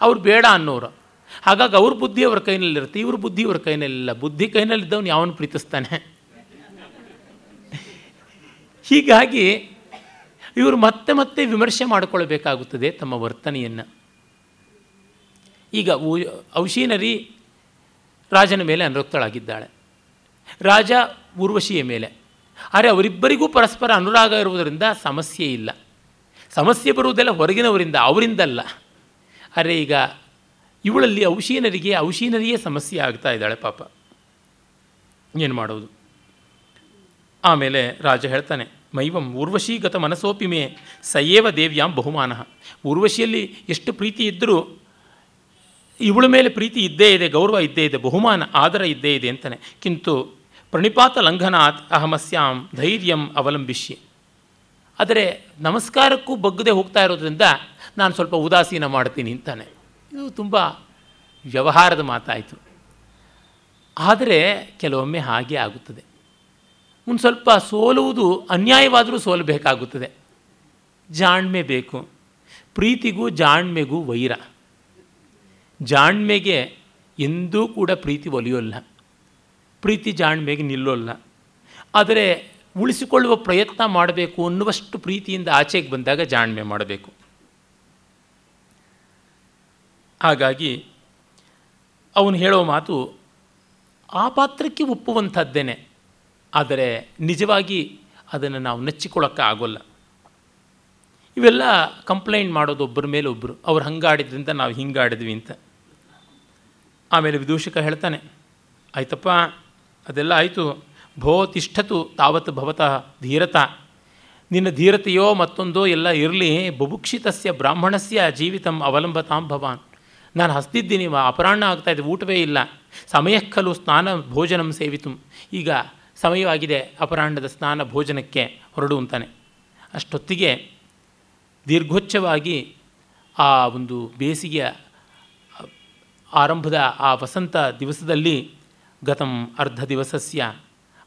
ಅವ್ರು ಬೇಡ ಅನ್ನೋರು. ಹಾಗಾಗಿ ಅವ್ರ ಬುದ್ಧಿ ಅವ್ರ ಕೈನಲ್ಲಿರುತ್ತೆ, ಇವ್ರ ಬುದ್ಧಿ ಇವ್ರ ಕೈನಲ್ಲಿಲ್ಲ. ಬುದ್ಧಿ ಕೈನಲ್ಲಿದ್ದವನು ಯಾವನು ಪ್ರೀತಿಸ್ತಾನೆ? ಹೀಗಾಗಿ ಇವರು ಮತ್ತೆ ಮತ್ತೆ ವಿಮರ್ಶೆ ಮಾಡಿಕೊಳ್ಬೇಕಾಗುತ್ತದೆ ತಮ್ಮ ವರ್ತನೆಯನ್ನು. ಈಗ ಔಷೀನರಿ ರಾಜನ ಮೇಲೆ ಅನುರಕ್ತಳಾಗಿದ್ದಾಳೆ ರಾಜ ಊರ್ವಶಿಯ ಮೇಲೆ. ಆದರೆ ಅವರಿಬ್ಬರಿಗೂ ಪರಸ್ಪರ ಅನುರಾಗ ಇರುವುದರಿಂದ ಸಮಸ್ಯೆ ಇಲ್ಲ. ಸಮಸ್ಯೆ ಬರುವುದೆಲ್ಲ ಹೊರಗಿನವರಿಂದ, ಅವರಿಂದಲ್ಲ. ಅರೆ ಈಗ ಇವಳಲ್ಲಿ ಔಷೀನರಿಗೆ, ಔಷೀನರಿಯೇ ಸಮಸ್ಯೆ ಆಗ್ತಾ ಇದ್ದಾಳೆ ಪಾಪ. ಏನು ಮಾಡೋದು? ಆಮೇಲೆ ರಾಜ ಹೇಳ್ತಾನೆ, ಮೈವಂ ಊರ್ವಶೀಗತ ಮನಸೋಪಿ ಮೇ ಸಯೇವ ದೇವ್ಯಾಂ ಬಹುಮಾನ. ಊರ್ವಶಿಯಲ್ಲಿ ಎಷ್ಟು ಪ್ರೀತಿ ಇದ್ದರೂ ಇವಳ ಮೇಲೆ ಪ್ರೀತಿ ಇದ್ದೇ ಇದೆ, ಗೌರವ ಇದ್ದೇ ಇದೆ, ಬಹುಮಾನ, ಆದರ ಇದ್ದೇ ಇದೆ ಅಂತಾನೆ. ಕಿಂತು ಪ್ರಣಿಪಾತ ಲಂಘನಾತ್ ಅಹಮಸ್ಯಾಂ ಧೈರ್ಯಂ ಅವಲಂಬಿಷ್ಯ. ಆದರೆ ನಮಸ್ಕಾರಕ್ಕೂ ಬಗ್ಗದೆ ಹೋಗ್ತಾ ಇರೋದ್ರಿಂದ ನಾನು ಸ್ವಲ್ಪ ಉದಾಸೀನ ಮಾಡ್ತೀನಿ ಅಂತಾನೆ. ಇದು ತುಂಬ ವ್ಯವಹಾರದ ಮಾತಾಯಿತು. ಆದರೆ ಕೆಲವೊಮ್ಮೆ ಹಾಗೆ ಆಗುತ್ತದೆ. ಒಂದು ಸ್ವಲ್ಪ ಸೋಲುವುದು ಅನ್ಯಾಯವಾದರೂ ಸೋಲಬೇಕಾಗುತ್ತದೆ. ಜಾಣ್ಮೆ ಬೇಕು. ಪ್ರೀತಿಗೂ ಜಾಣ್ಮೆಗೂ ವೈರ. ಜಾಣ್ಮೆಗೆ ಎಂದೂ ಕೂಡ ಪ್ರೀತಿ ಒಲಿಯೋಲ್ಲ. ಪ್ರೀತಿ ಜಾಣ್ಮೆಗೆ ನಿಲ್ಲೋಲ್ಲ. ಆದರೆ ಉಳಿಸಿಕೊಳ್ಳುವ ಪ್ರಯತ್ನ ಮಾಡಬೇಕು ಅನ್ನುವಷ್ಟು ಪ್ರೀತಿಯಿಂದ ಆಚೆಗೆ ಬಂದಾಗ ಜಾಣ್ಮೆ ಮಾಡಬೇಕು. ಹಾಗಾಗಿ ಅವನು ಹೇಳೋ ಮಾತು, ಆ ಪಾತ್ರಕ್ಕೆ ಒಪ್ಪುವಂಥದ್ದೇನೆ, ಆದರೆ ನಿಜವಾಗಿ ಅದನ್ನು ನಾವು ನೆಚ್ಚಿಕೊಳ್ಳೋಕ್ಕೆ ಆಗೋಲ್ಲ. ಇವೆಲ್ಲ ಕಂಪ್ಲೇಂಟ್ ಮಾಡೋದು ಒಬ್ಬರ ಮೇಲೆ ಒಬ್ಬರು ಅವ್ರು ಹಂಗಾಡಿದ್ರಿಂದ ನಾವು ಹಿಂಗಾಡಿದ್ವಿ ಅಂತ. ಆಮೇಲೆ ವಿದೂಷಕ ಹೇಳ್ತಾನೆ, ಆಯ್ತಪ್ಪ, ಅದೆಲ್ಲ ಆಯಿತು. ಭೋ ತಿಷ್ಠತು ತಾವತ್ ಭವತಃ ಧೀರತ. ನಿನ್ನ ಧೀರತೆಯೋ ಮತ್ತೊಂದೋ ಎಲ್ಲ ಇರಲಿ, ಬುಭುಕ್ಷಿತಸ್ಯ ಬ್ರಾಹ್ಮಣಸ್ಯ ಜೀವಿತಂ ಅವಲಂಬತಾಂ ಭವಾನ್. ನಾನು ಹಸ್ತಿದ್ದೀನಿ ಅಪರಾಹ್ನ ಆಗ್ತಾಯಿದೆ ಊಟವೇ ಇಲ್ಲ. ಸಮಯಕ್ಕಲು ಸ್ನಾನ ಭೋಜನಂ ಸೇವಿತು. ಈಗ ಸಮಯವಾಗಿದೆ ಅಪರಾಹ್ನದ ಸ್ನಾನ ಭೋಜನಕ್ಕೆ ಹೊರಡು ಅಂತಾನೆ. ಅಷ್ಟೊತ್ತಿಗೆ ದೀರ್ಘೋಚ್ಚವಾಗಿ ಆ ಒಂದು ಬೇಸಿಗೆಯ ಆರಂಭದ ಆ ವಸಂತ ದಿವಸದಲ್ಲಿ ಗತಂ ಅರ್ಧ ದಿವಸಸ್ಯ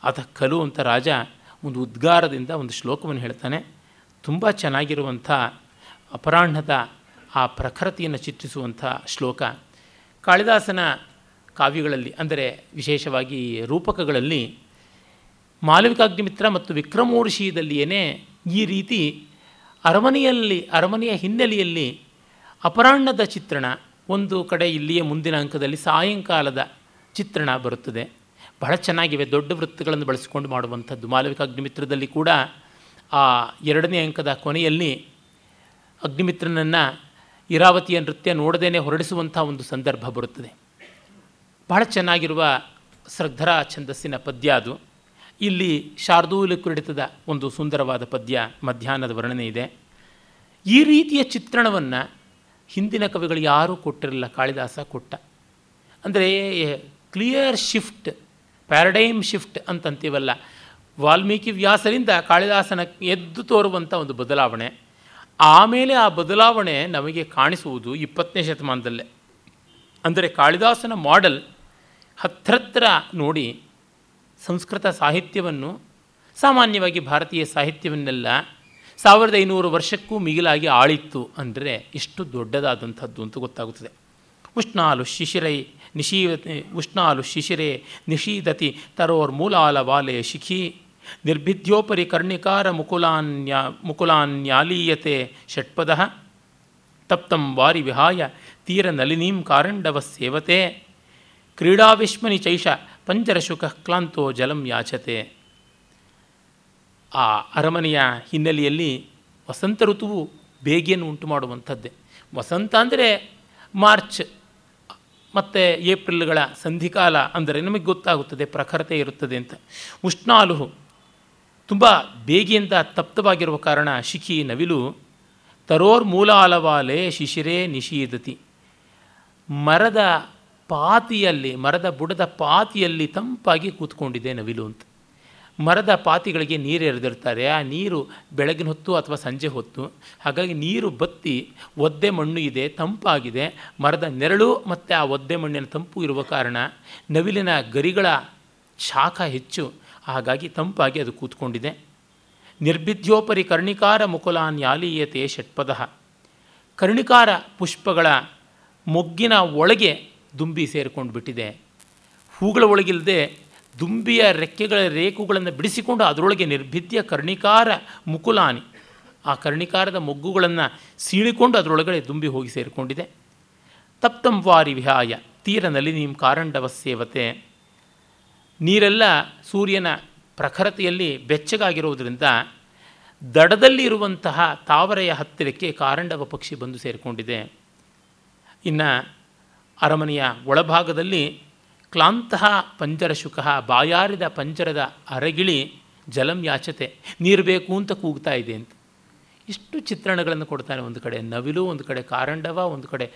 ಅಥ ಖಲು ಅಂತ ರಾಜ ಒಂದು ಉದ್ಗಾರದಿಂದ ಒಂದು ಶ್ಲೋಕವನ್ನು ಹೇಳ್ತಾನೆ. ತುಂಬ ಚೆನ್ನಾಗಿರುವಂಥ ಅಪರಾಹ್ನದ ಆ ಪ್ರಖರತೆಯನ್ನು ಚಿತ್ರಿಸುವಂಥ ಶ್ಲೋಕ. ಕಾಳಿದಾಸನ ಕಾವ್ಯಗಳಲ್ಲಿ, ಅಂದರೆ ವಿಶೇಷವಾಗಿ ರೂಪಕಗಳಲ್ಲಿ, ಮಾಲವಿಕಾಗ್ನಿಮಿತ್ರ ಮತ್ತು ವಿಕ್ರಮೋರ್ಷಿಯದಲ್ಲಿಯೇ ಈ ರೀತಿ ಅರಮನೆಯಲ್ಲಿ, ಅರಮನೆಯ ಹಿನ್ನೆಲೆಯಲ್ಲಿ ಅಪರಾಹ್ನದ ಚಿತ್ರಣ, ಒಂದು ಕಡೆ ಇಲ್ಲಿಯೇ ಮುಂದಿನ ಅಂಕದಲ್ಲಿ ಸಾಯಂಕಾಲದ ಚಿತ್ರಣ ಬರುತ್ತದೆ. ಬಹಳ ಚೆನ್ನಾಗಿವೆ, ದೊಡ್ಡ ವೃತ್ತಗಳನ್ನು ಬಳಸಿಕೊಂಡು ಮಾಡುವಂಥದ್ದು. ಮಾಲವಿಕ ಅಗ್ನಿಮಿತ್ರದಲ್ಲಿ ಕೂಡ ಆ ಎರಡನೇ ಅಂಕದ ಕೊನೆಯಲ್ಲಿ ಅಗ್ನಿಮಿತ್ರನನ್ನು ಇರಾವತಿಯ ನೃತ್ಯ ನೋಡದೇನೆ ಹೊರಡಿಸುವಂಥ ಒಂದು ಸಂದರ್ಭ ಬರುತ್ತದೆ. ಬಹಳ ಚೆನ್ನಾಗಿರುವ ಶ್ರದ್ಧರ ಛಂದಸ್ಸಿನ ಪದ್ಯ ಅದು. ಇಲ್ಲಿ ಶಾರ್ದೂಲ ಕುರಿಡಿತದ ಒಂದು ಸುಂದರವಾದ ಪದ್ಯ ಮಧ್ಯಾಹ್ನದ ವರ್ಣನೆ ಇದೆ. ಈ ರೀತಿಯ ಚಿತ್ರಣವನ್ನು ಹಿಂದಿನ ಕವಿಗಳು ಯಾರೂ ಕೊಟ್ಟಿರಲಿಲ್ಲ, ಕಾಳಿದಾಸ ಕೊಟ್ಟ. ಅಂದರೆ ಕ್ಲಿಯರ್ ಶಿಫ್ಟ್ ಪ್ಯಾರಡೈಮ್ ಶಿಫ್ಟ್ ಅಂತಂತೀವಲ್ಲ, ವಾಲ್ಮೀಕಿ ವ್ಯಾಸರಿಂದ ಕಾಳಿದಾಸನ ಎದ್ದು ತೋರುವಂಥ ಒಂದು ಬದಲಾವಣೆ. ಆಮೇಲೆ ಆ ಬದಲಾವಣೆ ನಮಗೆ ಕಾಣಿಸುವುದು ಇಪ್ಪತ್ತನೇ ಶತಮಾನದಲ್ಲೇ. ಅಂದರೆ ಕಾಳಿದಾಸನ ಮಾಡೆಲ್ ಹತ್ರತ್ರ ನೋಡಿ ಸಂಸ್ಕೃತ ಸಾಹಿತ್ಯವನ್ನು, ಸಾಮಾನ್ಯವಾಗಿ ಭಾರತೀಯ ಸಾಹಿತ್ಯವನ್ನೆಲ್ಲ ಸಾವಿರದ ಐನೂರು ವರ್ಷಕ್ಕೂ ಮಿಗಿಲಾಗಿ ಆಳಿತ್ತು ಅಂದರೆ ಎಷ್ಟು ದೊಡ್ಡದಾದಂಥದ್ದು ಅಂತ ಗೊತ್ತಾಗುತ್ತದೆ. ಉಷ್ಣಾಲು ಶಿಶಿರೈ ನಿಶೀವತೆ, ಉಷ್ಣಾಲು ಶಿಶಿರೇ ನಿಶೀದತಿ ತರೋರ್ ಮೂಲಾಲ ವಾಲೆ ಶಿಖಿ ನಿರ್ಭಿದ್ಯೋಪರಿ ಕರ್ಣಿಕಾರ ಮುಕುಲಾನ್ಯ, ಮುಕುಲಾನ್ಯಾಲೀಯತೆ ಷಟ್ಪದ. ತಪ್ತಂ ವಾರಿ ವಿಹಾಯ ತೀರ ನಲಿನೀಂ ಕಾರಂಡವ ಸೇವತೆ. ಕ್ರೀಡಾವಿಶ್ಮನಿ ಚೈಷ ಪಂಜರಶುಕ ಕ್ಲಾಂತೋ ಜಲಂ ಯಾಚತೆ. ಆ ಅರಮನೆಯ ಹಿನ್ನೆಲೆಯಲ್ಲಿ ವಸಂತ ಋತುವು ಬೇಗೆಯನ್ನು ಉಂಟು ಮಾಡುವಂಥದ್ದೇ ವಸಂತ ಅಂದರೆ ಮಾರ್ಚ್, ಮತ್ತು ಏಪ್ರಿಲ್ಗಳ ಸಂಧಿಕಾಲ ಅಂದರೆ ನಮಗೆ ಗೊತ್ತಾಗುತ್ತದೆ, ಪ್ರಖರತೆ ಇರುತ್ತದೆ ಅಂತ. ಉಷ್ಣಾಲು ತುಂಬ ಬೇಗಿಯಿಂದ ತಪ್ತವಾಗಿರುವ ಕಾರಣ ಶಿಖಿ ನವಿಲು, ತರೋರ್ ಮೂಲ ಅಲವಾಲೆ ಶಿಶಿರೇ ನಿಶೀದತಿ ಮರದ ಪಾತಿಯಲ್ಲಿ, ಮರದ ಬುಡದ ಪಾತಿಯಲ್ಲಿ ತಂಪಾಗಿ ಕೂತ್ಕೊಂಡಿದೆ ನವಿಲು ಅಂತ. ಮರದ ಪಾತಿಗಳಿಗೆ ನೀರು ಎರೆದಿರ್ತಾರೆ. ಆ ನೀರು ಬೆಳಗಿನ ಹೊತ್ತು ಅಥವಾ ಸಂಜೆ ಹೊತ್ತು, ಹಾಗಾಗಿ ನೀರು ಬತ್ತಿ ಒದ್ದೆ ಮಣ್ಣು ಇದೆ, ತಂಪಾಗಿದೆ. ಮರದ ನೆರಳು ಮತ್ತು ಆ ಒದ್ದೆ ಮಣ್ಣಿನ ತಂಪು ಇರುವ ಕಾರಣ ನವಿಲಿನ ಗರಿಗಳ ಶಾಖ ಹೆಚ್ಚು. ಹಾಗಾಗಿ ತಂಪಾಗಿ ಅದು ಕೂತ್ಕೊಂಡಿದೆ. ನಿರ್ಭಿದ್ಯೋಪರಿ ಕರ್ಣಿಕಾರ ಮುಕುಲಾನ್ ಯಾಲೀಯತೆ ಷಟ್ಪದ. ಕರ್ಣಿಕಾರ ಪುಷ್ಪಗಳ ಮೊಗ್ಗಿನ ಒಳಗೆ ದುಂಬಿ ಸೇರಿಕೊಂಡು ಬಿಟ್ಟಿದೆ. ಹೂಗಳ ಒಳಗಿಲ್ಲದೆ ದುಂಬಿಯ ರೆಕ್ಕೆಗಳ ರೇಖುಗಳನ್ನು ಬಿಡಿಸಿಕೊಂಡು ಅದರೊಳಗೆ ನಿರ್ಭಿದ್ಯ ಕರ್ಣಿಕಾರ ಮುಕುಲಾನಿ. ಆ ಕರ್ಣಿಕಾರದ ಮೊಗ್ಗುಗಳನ್ನು ಸೀಳಿಕೊಂಡು ಅದರೊಳಗಡೆ ದುಂಬಿ ಹೋಗಿ ಸೇರಿಕೊಂಡಿದೆ. ತಪ್ತಂ ವಾರಿ ವಿಹಾಯ ತೀರ ನೀಂ ಕಾರಂಡವ ಸೇವತೆ ನೀರೆಲ್ಲ ಸೂರ್ಯನ ಪ್ರಖರತೆಯಲ್ಲಿ ಬೆಚ್ಚಗಾಗಿರುವುದರಿಂದ ದಡದಲ್ಲಿರುವಂತಹ ತಾವರೆಯ ಹತ್ತಿರಕ್ಕೆ ಕಾರಂಡವ ಪಕ್ಷಿ ಬಂದು ಸೇರಿಕೊಂಡಿದೆ. ಇನ್ನು ಅರಮನೆಯ ಒಳಭಾಗದಲ್ಲಿ ಕ್ಲಾಂತಹ ಪಂಜರಶುಕ ಬಾಯಾರಿದ ಪಂಜರದ ಅರಗಿಳಿ ಜಲಂ ಯಾಚತೆ, ನೀರು ಬೇಕು ಅಂತ ಕೂಗ್ತಾ ಇದೆ ಅಂತ. ಇಷ್ಟು ಚಿತ್ರಣಗಳನ್ನು ಕೊಡ್ತಾನೆ ಒಂದು ಕಡೆ ನವಿಲು, ಒಂದು ಕಡೆ ಕಾರಂಡವ, ಒಂದು ಕಡೆ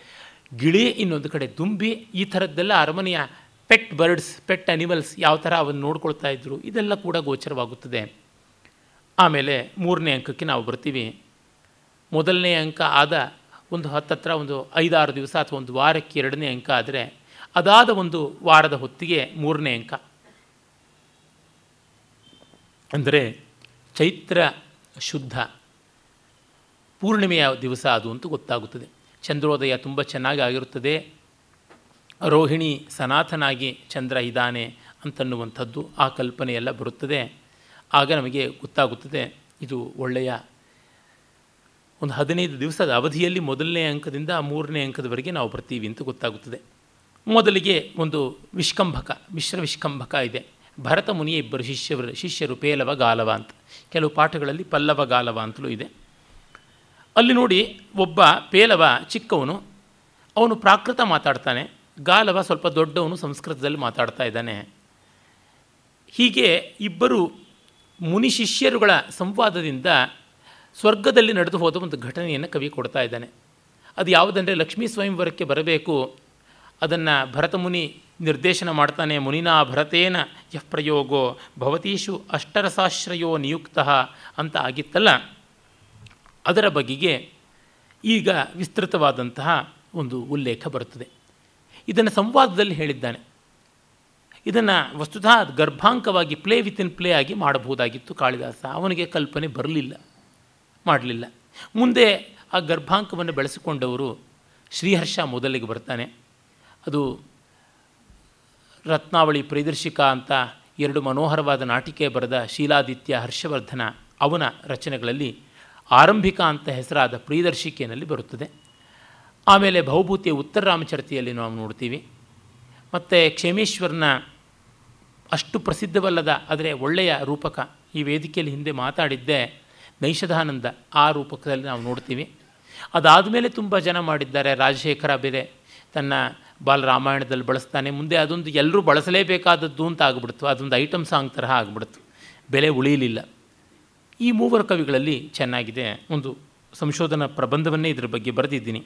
ಗಿಳಿ, ಇನ್ನೊಂದು ಕಡೆ ದುಂಬಿ, ಈ ಥರದ್ದೆಲ್ಲ ಅರಮನೆಯ ಪೆಟ್ ಬರ್ಡ್ಸ್ ಪೆಟ್ ಅನಿಮಲ್ಸ್ ಯಾವ ಥರ ಅವನ್ನು ನೋಡ್ಕೊಳ್ತಾ ಇದ್ದರು ಇದೆಲ್ಲ ಕೂಡ ಗೋಚರವಾಗುತ್ತದೆ. ಆಮೇಲೆ ಮೂರನೇ ಅಂಕಕ್ಕೆ ನಾವು ಬರ್ತೀವಿ. ಮೊದಲನೇ ಅಂಕ ಆದ ಒಂದು ಹತ್ತತ್ರ ಒಂದು ಐದಾರು ದಿವಸ ಅಥವಾ ಒಂದು ವಾರಕ್ಕೆ ಎರಡನೇ ಅಂಕ ಆದರೆ, ಅದಾದ ಒಂದು ವಾರದ ಹೊತ್ತಿಗೆ ಮೂರನೇ ಅಂಕ. ಅಂದರೆ ಚೈತ್ರ ಶುದ್ಧ ಪೂರ್ಣಿಮೆಯ ದಿವಸ ಅದು ಅಂತೂ ಗೊತ್ತಾಗುತ್ತದೆ. ಚಂದ್ರೋದಯ ತುಂಬ ಚೆನ್ನಾಗಿ ಆಗಿರುತ್ತದೆ. ರೋಹಿಣಿ ಸನಾತನಾಗಿ ಚಂದ್ರ ಇದ್ದಾನೆ ಅಂತನ್ನುವಂಥದ್ದು ಆ ಕಲ್ಪನೆಯೆಲ್ಲ ಬರುತ್ತದೆ. ಆಗ ನಮಗೆ ಗೊತ್ತಾಗುತ್ತದೆ, ಇದು ಒಳ್ಳೆಯ ಒಂದು ಹದಿನೈದು ದಿವಸದ ಅವಧಿಯಲ್ಲಿ ಮೊದಲನೇ ಅಂಕದಿಂದ ಮೂರನೇ ಅಂಕದವರೆಗೆ ನಾವು ಬರ್ತೀವಿ ಅಂತ ಗೊತ್ತಾಗುತ್ತದೆ. ಮೊದಲಿಗೆ ಒಂದು ವಿಷ್ಕಂಭಕ, ಮಿಶ್ರ ವಿಷ್ಕಂಭಕ ಇದೆ. ಭರತ ಮುನಿಯ ಇಬ್ಬರು ಶಿಷ್ಯರು ಶಿಷ್ಯರು ಪೇಲವ ಗಾಲವ ಅಂತ. ಕೆಲವು ಪಾಠಗಳಲ್ಲಿ ಪಲ್ಲವ ಗಾಲವ ಅಂತಲೂ ಇದೆ. ಅಲ್ಲಿ ನೋಡಿ ಒಬ್ಬ ಪೇಲವ ಚಿಕ್ಕವನು, ಅವನು ಪ್ರಾಕೃತ ಮಾತಾಡ್ತಾನೆ. ಗಾಲವ ಸ್ವಲ್ಪ ದೊಡ್ಡವನು ಸಂಸ್ಕೃತದಲ್ಲಿ ಮಾತಾಡ್ತಾ ಇದ್ದಾನೆ. ಹೀಗೆ ಇಬ್ಬರು ಮುನಿ ಶಿಷ್ಯರುಗಳ ಸಂವಾದದಿಂದ ಸ್ವರ್ಗದಲ್ಲಿ ನಡೆದು ಹೋದ ಒಂದು ಘಟನೆಯನ್ನು ಕವಿ ಕೊಡ್ತಾ ಇದ್ದಾನೆ. ಅದು ಯಾವುದಂದರೆ ಲಕ್ಷ್ಮೀ ಸ್ವಯಂವರಕ್ಕೆ ಬರಬೇಕು, ಅದನ್ನು ಭರತಮುನಿ ನಿರ್ದೇಶನ ಮಾಡ್ತಾನೆ, ಮುನಿನಾ ಭರತೇನ ಯಃ ಪ್ರಯೋಗೋ ಭವತೀಶು ಅಷ್ಟರಸಾಶ್ರಯೋ ನಿಯುಕ್ತ ಅಂತ ಆಗಿತ್ತಲ್ಲ. ಅದರ ಬಗೆಗೆ ಈಗ ವಿಸ್ತೃತವಾದಂತಹ ಒಂದು ಉಲ್ಲೇಖ ಬರುತ್ತದೆ. ಇದನ್ನು ಸಂವಾದದಲ್ಲಿ ಹೇಳಿದ್ದಾನೆ. ಇದನ್ನು ವಸ್ತುತಃ ಗರ್ಭಾಂಕವಾಗಿ ಪ್ಲೇ ವಿತ್ ಇನ್ ಪ್ಲೇ ಆಗಿ ಮಾಡಬಹುದಾಗಿತ್ತು ಕಾಳಿದಾಸ. ಅವನಿಗೆ ಕಲ್ಪನೆ ಬರಲಿಲ್ಲ, ಮಾಡಲಿಲ್ಲ. ಮುಂದೆ ಆ ಗರ್ಭಾಂಕವನ್ನು ಬೆಳೆಸಿಕೊಂಡವರು ಶ್ರೀಹರ್ಷ ಮೊದಲಿಗೆ ಬರ್ತಾನೆ. ಅದು ರತ್ನಾವಳಿ ಪ್ರಿದರ್ಶಿಕ ಅಂತ ಎರಡು ಮನೋಹರವಾದ ನಾಟಿಕೆ ಬರೆದ ಶೀಲಾದಿತ್ಯ ಹರ್ಷವರ್ಧನ ಅವನ ರಚನೆಗಳಲ್ಲಿ ಆರಂಭಿಕ ಅಂತ ಹೆಸರಾದ ಪ್ರಿಯದರ್ಶಿಕೆಯಲ್ಲಿ ಬರುತ್ತದೆ. ಆಮೇಲೆ ಭೌಭೂತಿಯ ಉತ್ತರ ರಾಮಚರಿತೆಯಲ್ಲಿ ನಾವು ನೋಡ್ತೀವಿ. ಮತ್ತು ಕ್ಷೇಮೇಶ್ವರನ ಅಷ್ಟು ಪ್ರಸಿದ್ಧವಲ್ಲದ, ಆದರೆ ಒಳ್ಳೆಯ ರೂಪಕ ಈ ವೇದಿಕೆಯಲ್ಲಿ ಹಿಂದೆ ಮಾತಾಡಿದ್ದೆ ನೈಷಧಾನಂದ, ಆ ರೂಪಕದಲ್ಲಿ ನಾವು ನೋಡ್ತೀವಿ. ಅದಾದ ಮೇಲೆ ತುಂಬ ಜನ ಮಾಡಿದ್ದಾರೆ, ರಾಜಶೇಖರ ಬೇರೆ ತನ್ನ ಬಾಲರಾಮಾಯಣದಲ್ಲಿ ಬಳಸ್ತಾನೆ. ಮುಂದೆ ಅದೊಂದು ಎಲ್ಲರೂ ಬಳಸಲೇಬೇಕಾದದ್ದು ಅಂತ ಆಗ್ಬಿಡ್ತು. ಅದೊಂದು ಐಟಮ್ ಸಾಂಗ್ ತರಹ ಆಗ್ಬಿಡ್ತು. ಬೆಲೆ ಉಳಿಯಲಿಲ್ಲ. ಈ ಮೂವರು ಕವಿಗಳಲ್ಲಿ ಚೆನ್ನಾಗಿದೆ. ಒಂದು ಸಂಶೋಧನಾ ಪ್ರಬಂಧವನ್ನೇ ಇದರ ಬಗ್ಗೆ ಬರೆದಿದ್ದೀನಿ.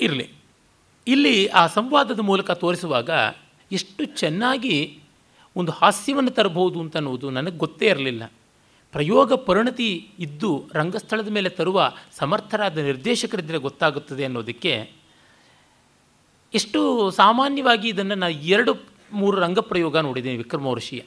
ಇರಲಿ. ಇಲ್ಲಿ ಆ ಸಂವಾದದ ಮೂಲಕ ತೋರಿಸುವಾಗ ಎಷ್ಟು ಚೆನ್ನಾಗಿ ಒಂದು ಹಾಸ್ಯವನ್ನು ತರಬಹುದು ಅಂತ ಅನ್ನೋದು ನನಗೆ ಗೊತ್ತೇ ಇರಲಿಲ್ಲ. ಪ್ರಯೋಗ ಪರಿಣತಿ ಇದ್ದು ರಂಗಸ್ಥಳದ ಮೇಲೆ ತರುವ ಸಮರ್ಥರಾದ ನಿರ್ದೇಶಕರಿದ್ದರೆ ಗೊತ್ತಾಗುತ್ತದೆ ಅನ್ನೋದಕ್ಕೆ ಎಷ್ಟು ಸಾಮಾನ್ಯವಾಗಿ ಇದನ್ನು ನಾನು ಎರಡು, ಮೂರು ರಂಗಪ್ರಯೋಗ ನೋಡಿದ್ದೀನಿ ವಿಕ್ರಮ ಋಷಿಯ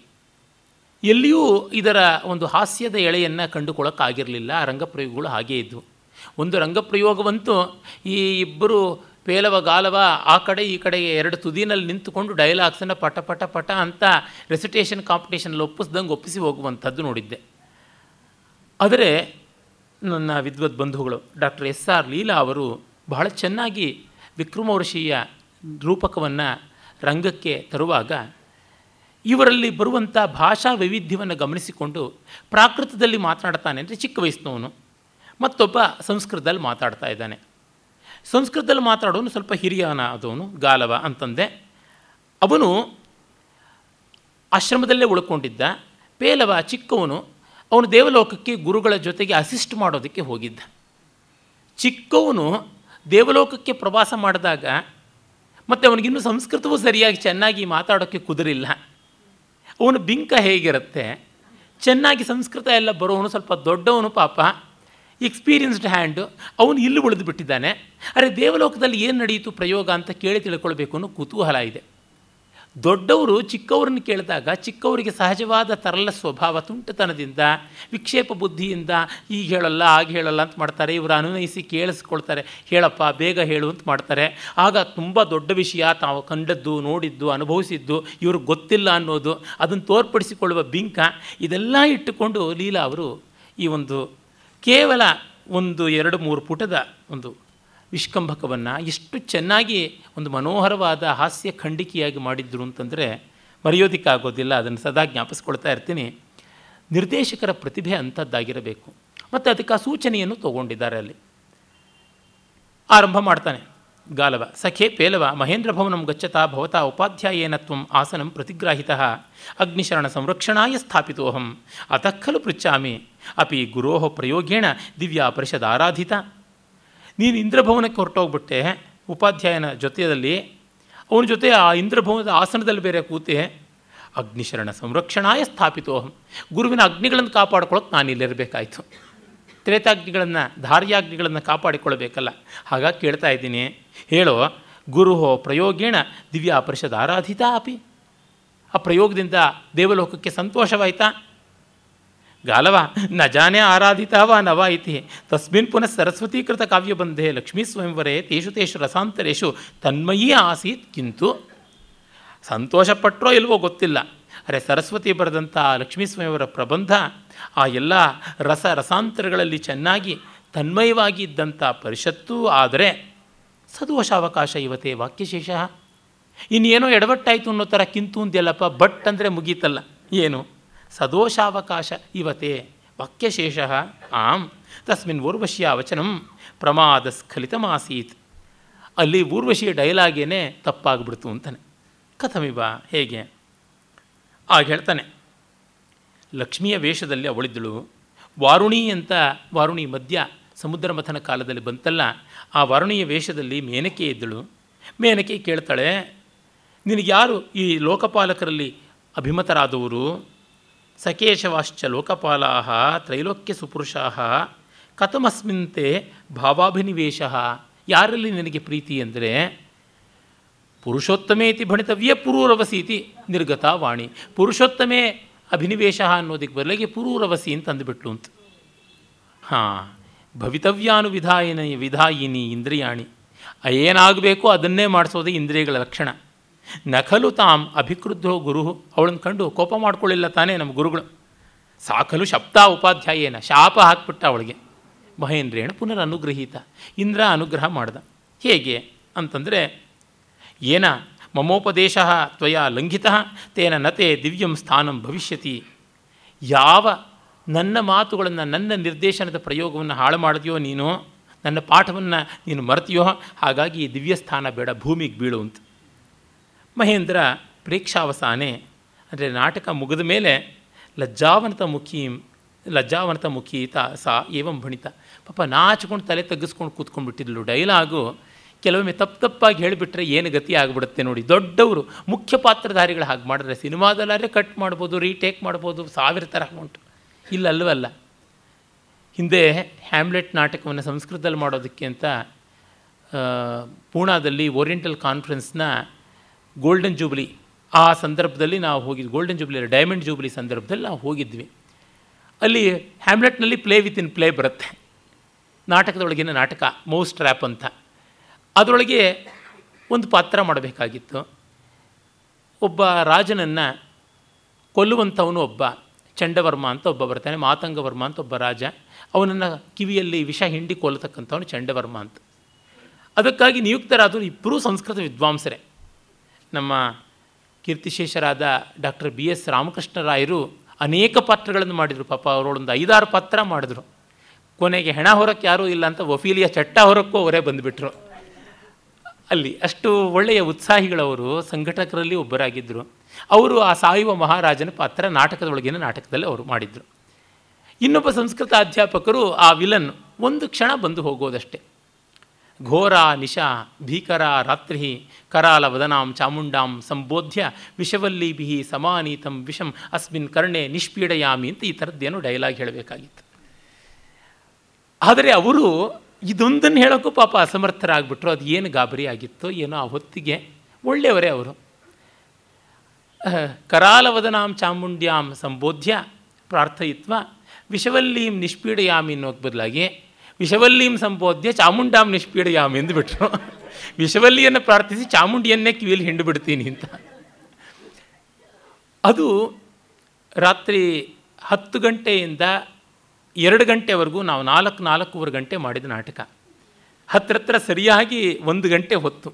ಎಲ್ಲಿಯೂ ಇದರ ಒಂದು ಹಾಸ್ಯದ ಎಳೆಯನ್ನು ಕಂಡುಕೊಳ್ಳೋಕ್ಕಾಗಿರಲಿಲ್ಲ. ಆ ರಂಗಪ್ರಯೋಗಗಳು ಹಾಗೇ ಇದ್ದವು ಒಂದು ರಂಗಪ್ರಯೋಗವಂತೂ ಈ ಇಬ್ಬರು ಪೇಲವ ಗಾಲವ ಆ ಕಡೆ ಈ ಕಡೆಗೆ ಎರಡು ತುದಿನಲ್ಲಿ ನಿಂತುಕೊಂಡು ಡೈಲಾಗ್ಸನ್ನು ಪಟ ಪಟ ಪಟ ಅಂತ ರೆಸಿಟೇಷನ್ ಕಾಂಪಿಟೇಷನಲ್ಲಿ ಒಪ್ಪಿಸ್ದಂಗೆ ಒಪ್ಪಿಸಿ ಹೋಗುವಂಥದ್ದು ನೋಡಿದ್ದೆ. ಆದರೆ ನನ್ನ ವಿದ್ವತ್ ಬಂಧುಗಳು ಡಾಕ್ಟರ್ ಎಸ್ ಆರ್ ಲೀಲಾ ಅವರು ಬಹಳ ಚೆನ್ನಾಗಿ ವಿಕ್ರಮವರ್ಷೀಯ ರೂಪಕವನ್ನು ರಂಗಕ್ಕೆ ತರುವಾಗ ಇವರಲ್ಲಿ ಬರುವಂಥ ಭಾಷಾ ವೈವಿಧ್ಯವನ್ನು ಗಮನಿಸಿಕೊಂಡು ಪ್ರಾಕೃತದಲ್ಲಿ ಮಾತನಾಡ್ತಾನೆ ಅಂದರೆ ಚಿಕ್ಕ ವಯಸ್ಸಿನವನು. ಮತ್ತೊಬ್ಬ ಸಂಸ್ಕೃತದಲ್ಲಿ ಮಾತಾಡ್ತಾ ಇದ್ದಾನೆ. ಸಂಸ್ಕೃತದಲ್ಲಿ ಮಾತಾಡೋನು ಸ್ವಲ್ಪ ಹಿರಿಯನ ಅದವನು ಗಾಲವ ಅಂತಂದೆ. ಅವನು ಆಶ್ರಮದಲ್ಲೇ ಉಳ್ಕೊಂಡಿದ್ದ. ಪೇಲವ ಚಿಕ್ಕವನು, ಅವನು ದೇವಲೋಕಕ್ಕೆ ಗುರುಗಳ ಜೊತೆಗೆ ಅಸಿಸ್ಟ್ ಮಾಡೋದಕ್ಕೆ ಹೋಗಿದ್ದ. ಚಿಕ್ಕವನು ದೇವಲೋಕಕ್ಕೆ ಪ್ರವಾಸ ಮಾಡಿದಾಗ ಮತ್ತು ಅವನಿಗಿನ್ನೂ ಸಂಸ್ಕೃತವೂ ಸರಿಯಾಗಿ ಚೆನ್ನಾಗಿ ಮಾತಾಡೋಕ್ಕೆ ಕುದುರಿಲ್ಲ. ಅವನು ಬಿಂಕ ಹೇಗಿರುತ್ತೆ? ಚೆನ್ನಾಗಿ ಸಂಸ್ಕೃತ ಎಲ್ಲ ಬರೋವನು ಸ್ವಲ್ಪ ದೊಡ್ಡವನು ಪಾಪ. ಎಕ್ಸ್ಪೀರಿಯನ್ಸ್ಡ್ ಹ್ಯಾಂಡು ಅವನು ಇಲ್ಲಿ ಉಳಿದು ಬಿಟ್ಟಿದ್ದಾನೆ. ಅರೆ, ದೇವಲೋಕದಲ್ಲಿ ಏನು ನಡೆಯಿತು ಪ್ರಯೋಗ ಅಂತ ಕೇಳಿ ತಿಳ್ಕೊಳ್ಬೇಕು ಅನ್ನೋ ಕುತೂಹಲ ಇದೆ. ದೊಡ್ಡವರು ಚಿಕ್ಕವ್ರನ್ನ ಕೇಳಿದಾಗ ಚಿಕ್ಕವರಿಗೆ ಸಹಜವಾದ ತರಲ ಸ್ವಭಾವ ತುಂಟತನದಿಂದ, ವಿಕ್ಷೇಪ ಬುದ್ಧಿಯಿಂದ ಈಗ ಹೇಳಲ್ಲ, ಆಗ ಹೇಳಲ್ಲ ಅಂತ ಮಾಡ್ತಾರೆ. ಇವರು ಅನುನಯಿಸಿ ಕೇಳಿಸ್ಕೊಳ್ತಾರೆ. ಹೇಳಪ್ಪ, ಬೇಗ ಹೇಳು ಅಂತ ಮಾಡ್ತಾರೆ. ಆಗ ತುಂಬ ದೊಡ್ಡ ವಿಷಯ, ತಾವು ಕಂಡದ್ದು, ನೋಡಿದ್ದು, ಅನುಭವಿಸಿದ್ದು, ಇವ್ರಿಗೆ ಗೊತ್ತಿಲ್ಲ ಅನ್ನೋದು, ಅದನ್ನು ತೋರ್ಪಡಿಸಿಕೊಳ್ಳುವ ಬಿಂಕ, ಇದೆಲ್ಲ ಇಟ್ಟುಕೊಂಡು ಲೀಲಾ ಅವರು ಈ ಒಂದು ಕೇವಲ ಒಂದು ಎರಡು ಮೂರು ಪುಟದ ಒಂದು ವಿಷ್ಕಂಭಕವನ್ನು ಎಷ್ಟು ಚೆನ್ನಾಗಿ ಒಂದು ಮನೋಹರವಾದ ಹಾಸ್ಯ ಖಂಡಿಕೆಯಾಗಿ ಮಾಡಿದ್ರು ಅಂತಂದರೆ ಮರೆಯೋದಕ್ಕಾಗೋದಿಲ್ಲ ಅದನ್ನು ಸದಾ ಜ್ಞಾಪಿಸ್ಕೊಳ್ತಾ ಇರ್ತೀನಿ. ನಿರ್ದೇಶಕರ ಪ್ರತಿಭೆ ಅಂಥದ್ದಾಗಿರಬೇಕು. ಮತ್ತು ಅದಕ್ಕೆ ಆ ಸೂಚನೆಯನ್ನು ತಗೊಂಡಿದ್ದಾರೆ ಅಲ್ಲಿ. ಆರಂಭ ಮಾಡ್ತಾನೆ. ಗಾಲವ. ಸಖೇ ಪೇಲವ ಮಹೇಂದ್ರ ಭವನಂ ಗಚ್ಚತಾ ಭವತಾ ಉಪಾಧ್ಯಾಯೇನ ತ್ವಂ ಆಸನಂ ಪ್ರತಿಗ್ರಾಹಿತ. ಅಗ್ನಿಶರಣ ಸಂರಕ್ಷಣಾಯ ಸ್ಥಾಪಿತೋಹಂ ಅತಃ ಖಲು ಪೃಚ್ಛಾಮಿ. ಅಪಿ ಗುರೋ ಪ್ರಯೋಗೇಣ ದಿವ್ಯಾ ಪರಿಷದ ಆರಾಧಿತ. ನೀನು ಇಂದ್ರಭವನಕ್ಕೆ ಹೊರಟೋಗ್ಬಿಟ್ಟೆ. ಉಪಾಧ್ಯಾಯನ ಜೊತೆಯಲ್ಲಿ ಅವನ ಜೊತೆ ಆ ಇಂದ್ರಭವನದ ಆಸನದಲ್ಲಿ ಬೇರೆ ಕೂತೆ. ಅಗ್ನಿಶರಣ ಸಂರಕ್ಷಣಾಯ ಸ್ಥಾಪಿತೋಹಂ ಗುರುವಿನ ಅಗ್ನಿಗಳನ್ನು ಕಾಪಾಡ್ಕೊಳ್ಳೋಕೆ ನಾನು ಇಲ್ಲಿರಬೇಕಾಯ್ತು ತ್ರೇತಾಗ್ನಿಗಳನ್ನು ಧಾರ್ಯಾಗ್ನಿಗಳನ್ನು ಕಾಪಾಡಿಕೊಳ್ಳಬೇಕಲ್ಲ. ಹಾಗಾಗಿ ಕೇಳ್ತಾ ಇದ್ದೀನಿ. ಹೇಳೋ, ಗುರುಹೋ ಪ್ರಯೋಗೇಣ ದಿವ್ಯಾ ಪರಿಷದ ಆರಾಧಿತ ಅಪಿ ಆ ಪ್ರಯೋಗದಿಂದ ದೇವಲೋಕಕ್ಕೆ ಸಂತೋಷವಾಯಿತಾ? ಗಾಲವ, ನ ಜಾನೇ ಆರಾಧಿತ ವಾ ನವ ಇತಿ ತಸ್ಮಿನ್ ಪುನಃ ಸರಸ್ವತೀಕೃತ ಕಾವ್ಯಬಂಧೆ ಲಕ್ಷ್ಮೀ ಸ್ವಯಂವರೇ ತೇಷು ತೇಷು ರಸಾಂತರೇಷು ತನ್ಮಯೀ ಆಸೀತ್ ಕಿಂತು. ಸಂತೋಷಪಟ್ಟರೋ ಇಲ್ವೋ ಗೊತ್ತಿಲ್ಲ. ಅರೆ ಸರಸ್ವತಿ ಬರೆದಂಥ ಲಕ್ಷ್ಮೀ ಸ್ವಯಂವರ ಪ್ರಬಂಧ ಆ ಎಲ್ಲ ರಸ ರಸಾಂತರಗಳಲ್ಲಿ ಚೆನ್ನಾಗಿ ತನ್ಮಯವಾಗಿ ಇದ್ದಂಥ ಪರಿಷತ್ತು ಆದರೆ ಸದೋಷಾವಕಾಶ ಇವತ್ತೇ ವಾಕ್ಯಶೇಷ. ಇನ್ನೇನೋ ಎಡವಟ್ಟಾಯಿತು ಅನ್ನೋ ಥರ ಕಿಂತು ಅಂದ್ಯಲ್ಲಪ್ಪ ಬಟ್ ಅಂದರೆ ಮುಗೀತಲ್ಲ. ಏನು? ಸದೋಷಾವಕಾಶ ಇವತೆ ವಾಕ್ಯಶೇಷ. ಆಂ. ತಸ್ಮಿನ್ ಊರ್ವಶಿಯ ವಚನಂ ಪ್ರಮಾದ ಸ್ಖಲಿತಮಾಸೀತ್ ಅಲ್ಲಿ ಊರ್ವಶಿಯ ಡೈಲಾಗೇನೆ ತಪ್ಪಾಗ್ಬಿಡ್ತು ಅಂತಾನೆ. ಕಥಮಿವ ಹೇಗೆ? ಆಗ ಹೇಳ್ತಾನೆ ಲಕ್ಷ್ಮಿಯ ವೇಷದಲ್ಲಿ ಅವಳಿದ್ದಳು. ವಾರುಣಿ ಅಂತ ವಾರುಣಿ ಮಧ್ಯ ಸಮುದ್ರ ಮಥನ ಕಾಲದಲ್ಲಿ ಬಂತಲ್ಲ, ಆ ವಾರುಣಿಯ ವೇಷದಲ್ಲಿ ಮೇನಕೆ ಇದ್ದಳು. ಮೇನಕೆ ಕೇಳ್ತಾಳೆ, ನಿನಗೆ ಯಾರು ಈ ಲೋಕಪಾಲಕರಲ್ಲಿ ಅಭಿಮತರಾದವರು? ಸಕೇಶವಾಶ್ಚ ಲೋಕಪಾಲಾಹ ತ್ರೈಲೋಕ್ಯ ಸುಪುರುಷಾಹ ಕಥಮಸ್ಮಿಂತೆ ಭಾವಾಭಿನಿವೇಶ, ಯಾರಲ್ಲಿ ನಿನಗೆ ಪ್ರೀತಿ ಅಂದರೆ? ಪುರುಷೋತ್ತಮೇತಿ ಭಣಿತವ್ಯ ಪುರೂರವಸೀತಿ ನಿರ್ಗತ ವಾಣಿ ಪುರುಷೋತ್ತಮೇ ಅಭಿನಿವೇಶ ಅನ್ನೋದಕ್ಕೆ ಬರಲಿಗೆ ಪುರೂರವಸಿ ಅಂತ ಅಂದುಬಿಟ್ಲು ಅಂತ. ಹಾಂ ಭವಿತವ್ಯಾನುವಿಧಾಯಿನ ವಿಧಾಯಿನಿ ಇಂದ್ರಿಯಾಣಿ. ಏನಾಗಬೇಕೋ ಅದನ್ನೇ ಮಾಡಿಸೋದೇ ಇಂದ್ರಿಯಗಳ ಲಕ್ಷಣ. ನಖಲು ತಾಮ್ ಅಭಿಕೃದ್ಧೋ ಗುರು ಅವಳನ್ನು ಕಂಡು ಕೋಪ ಮಾಡ್ಕೊಳ್ಳಿಲ್ಲ ತಾನೇ ನಮ್ಮ ಗುರುಗಳು. ಸಾಕಲು ಶಬ್ದ ಉಪಾಧ್ಯಾಯೇನ ಶಾಪ ಹಾಕ್ಬಿಟ್ಟ ಅವಳಿಗೆ. ಮಹೇಂದ್ರೇಣ ಪುನರ್ ಅನುಗ್ರಹೀತ, ಇಂದ್ರ ಅನುಗ್ರಹ ಮಾಡ್ದ. ಹೇಗೆ ಅಂತಂದರೆ, ಏನ ಮಮೋಪದೇಶ ತ್ವಯ ಲಂಘಿತ ತೇನ ನತೆ ದಿವ್ಯಂ ಸ್ಥಾನಂ ಭವಿಷ್ಯತಿ ಯಾವ ನನ್ನ ಮಾತುಗಳನ್ನು, ನನ್ನ ನಿರ್ದೇಶನದ ಪ್ರಯೋಗವನ್ನು ಹಾಳು ಮಾಡಿದೆಯೋ ನೀನು, ನನ್ನ ಪಾಠವನ್ನು ನೀನು ಮರೆತಿಯೋ, ಹಾಗಾಗಿ ಈ ಬೇಡ, ಭೂಮಿಗೆ ಬೀಳು ಅಂತ. ಮಹೇಂದ್ರ ಪ್ರೇಕ್ಷಾವಸಾನೆ, ಅಂದರೆ ನಾಟಕ ಮುಗಿದ ಮೇಲೆ ಲಜ್ಜಾವನತ ಮುಖೀಂ, ಲಜ್ಜಾವನತ ಮುಖೀತ ಸಾ ಏವಂ ಭಣಿತ. ಪಾಪ ನಾಚಿಕೊಂಡು ತಲೆ ತಗ್ಗಿಸ್ಕೊಂಡು ಕೂತ್ಕೊಂಡ್ಬಿಟ್ಟಿದ್ಲು, ಡೈಲಾಗು ಕೆಲವೊಮ್ಮೆ ತಪ್ಪು ತಪ್ಪಾಗಿ ಹೇಳಿಬಿಟ್ರೆ ಏನು ಗತಿ ಆಗಿಬಿಡುತ್ತೆ ನೋಡಿ. ದೊಡ್ಡವರು ಮುಖ್ಯ ಪಾತ್ರಧಾರಿಗಳು ಹಾಗೆ ಮಾಡಿದ್ರೆ ಸಿನಿಮಾದಲ್ಲಾದರೆ ಕಟ್ ಮಾಡ್ಬೋದು ರೀಟೇಕ್ ಮಾಡ್ಬೋದು, ಸಾವಿರ ಥರ ಉಂಟು. ಇಲ್ಲ ಅಲ್ವಲ್ಲ ಹಿಂದೆ ಹ್ಯಾಮ್ಲೆಟ್ ನಾಟಕವನ್ನು ಸಂಸ್ಕೃತದಲ್ಲಿ ಮಾಡೋದಕ್ಕೆ ಅಂತ ಪೂಣಾದಲ್ಲಿ ಓರಿಯೆಂಟಲ್ ಕಾನ್ಫರೆನ್ಸ್ನ ಗೋಲ್ಡನ್ ಜೂಬ್ಲಿ ಆ ಸಂದರ್ಭದಲ್ಲಿ ನಾವು ಹೋಗಿದ್ವಿ. ಗೋಲ್ಡನ್ ಜೂಬ್ಲಿ ಡೈಮಂಡ್ ಜೂಬ್ಲಿ ಸಂದರ್ಭದಲ್ಲಿ ನಾವು ಹೋಗಿದ್ವಿ. ಅಲ್ಲಿ ಹ್ಯಾಮ್ಲೆಟ್ನಲ್ಲಿ ಪ್ಲೇ ವಿತ್ ಇನ್ ಪ್ಲೇ ಬರುತ್ತೆ. ನಾಟಕದೊಳಗಿನ ನಾಟಕ ಮೌಸ್ ಟ್ರ್ಯಾಪ್ ಅಂತ. ಅದರೊಳಗೆ ಒಂದು ಪಾತ್ರ ಮಾಡಬೇಕಾಗಿತ್ತು. ಒಬ್ಬ ರಾಜನನ್ನು ಕೊಲ್ಲುವಂಥವನು ಒಬ್ಬ, ಚಂಡವರ್ಮ ಅಂತ ಒಬ್ಬ ಬರ್ತಾನೆ, ಮಾತಂಗವರ್ಮ ಅಂತ ಒಬ್ಬ ರಾಜ. ಅವನನ್ನು ಕಿವಿಯಲ್ಲಿ ವಿಷ ಹಿಂಡಿ ಕೊಲ್ಲತಕ್ಕಂಥವನು ಚಂಡವರ್ಮ ಅಂತ. ಅದಕ್ಕಾಗಿ ನಿಯುಕ್ತರಾದರು ಇಬ್ಬರೂ ಸಂಸ್ಕೃತ ವಿದ್ವಾಂಸರೇ. ನಮ್ಮ ಕೀರ್ತಿಶೇಷರಾದ ಡಾಕ್ಟರ್ ಬಿ ಎಸ್ ರಾಮಕೃಷ್ಣರಾಯರು ಅನೇಕ ಪಾತ್ರಗಳನ್ನು ಮಾಡಿದರು. ಪಾಪ ಅವರೊಳೊಂದು ಐದಾರು ಪಾತ್ರ ಮಾಡಿದ್ರು. ಕೊನೆಗೆ ಹೆಣ ಹೊರಕ್ಕೆ ಯಾರೂ ಇಲ್ಲ ಅಂತ ವಫೀಲಿಯ ಚಟ್ಟ ಹೊರಕ್ಕೂ ಅವರೇ ಬಂದುಬಿಟ್ರು. ಅಲ್ಲಿ ಅಷ್ಟು ಒಳ್ಳೆಯ ಉತ್ಸಾಹಿಗಳವರು ಸಂಘಟಕರಲ್ಲಿ ಒಬ್ಬರಾಗಿದ್ದರು ಅವರು ಆ ಸಾಯುವ ಮಹಾರಾಜನ ಪಾತ್ರ ನಾಟಕದೊಳಗಿನ ನಾಟಕದಲ್ಲಿ ಅವರು ಮಾಡಿದರು. ಇನ್ನೊಬ್ಬ ಸಂಸ್ಕೃತ ಅಧ್ಯಾಪಕರು ಆ ವಿಲನ್ ಒಂದು ಕ್ಷಣ ಬಂದು ಹೋಗೋದಷ್ಟೇ. ಘೋರ ನಿಶಾ ಭೀಕರ, ರಾತ್ರಿ, ಕರಾಲ, ವದನಾಂ, ಚಾಮುಂಡಾಂ, ಸಂಬೋಧ್ಯ ವಿಷವಲ್ಲೀಭಿ ಸಮಾನೀತಂ, ವಿಷಂ, ಅಸ್ಮಿನ್ ಕರ್ಣೆ, ನಿಷ್ಪೀಡಯಾಮಿ ಅಂತ ಈ ಥರದ್ದೇನು ಡೈಲಾಗ್ ಹೇಳಬೇಕಾಗಿತ್ತು. ಆದರೆ ಅವರು ಇದೊಂದನ್ನು ಹೇಳೋಕ್ಕೂ ಪಾಪ ಅಸಮರ್ಥರಾಗ್ಬಿಟ್ರು. ಅದು ಏನು ಗಾಬರಿ ಆಗಿತ್ತೋ ಏನೋ ಆ ಹೊತ್ತಿಗೆ ಒಳ್ಳೆಯವರೇ ಅವರು. ಕರಾಲವದನಾಂ ಚಾಮುಂಡ್ಯಾಂ ಸಂಬೋಧ್ಯ ಪ್ರಾರ್ಥಯಿತ್ವ ವಿಷವಲ್ಲೀಂ ನಿಷ್ಪೀಡಯಾಮಿ ಅನ್ನೋಕ್ಕೆ ಬದಲಾಗಿ ವಿಷವಲ್ಲೀಂ ಸಂಬೋಧ್ಯ ಚಾಮುಂಡಾಂ ನಿಷ್ಪೀಡಯಾಮಿ ಎಂದುಬಿಟ್ರು. ವಿಷವಲ್ಲಿಯನ್ನು ಪ್ರಾರ್ಥಿಸಿ ಚಾಮುಂಡಿಯನ್ನೇ ಕಿವಿಯಲ್ಲಿ ಹಿಂಡು ಬಿಡ್ತೀನಿ ಅಂತ. ಅದು ರಾತ್ರಿ ಹತ್ತು ಗಂಟೆಯಿಂದ ಎರಡು ಗಂಟೆವರೆಗೂ ನಾವು ನಾಲ್ಕು ನಾಲ್ಕೂವರೆ ಗಂಟೆ ಮಾಡಿದ ನಾಟಕ. ಹತ್ರ ಸರಿಯಾಗಿ ಒಂದು ಗಂಟೆ ಹೊತ್ತು.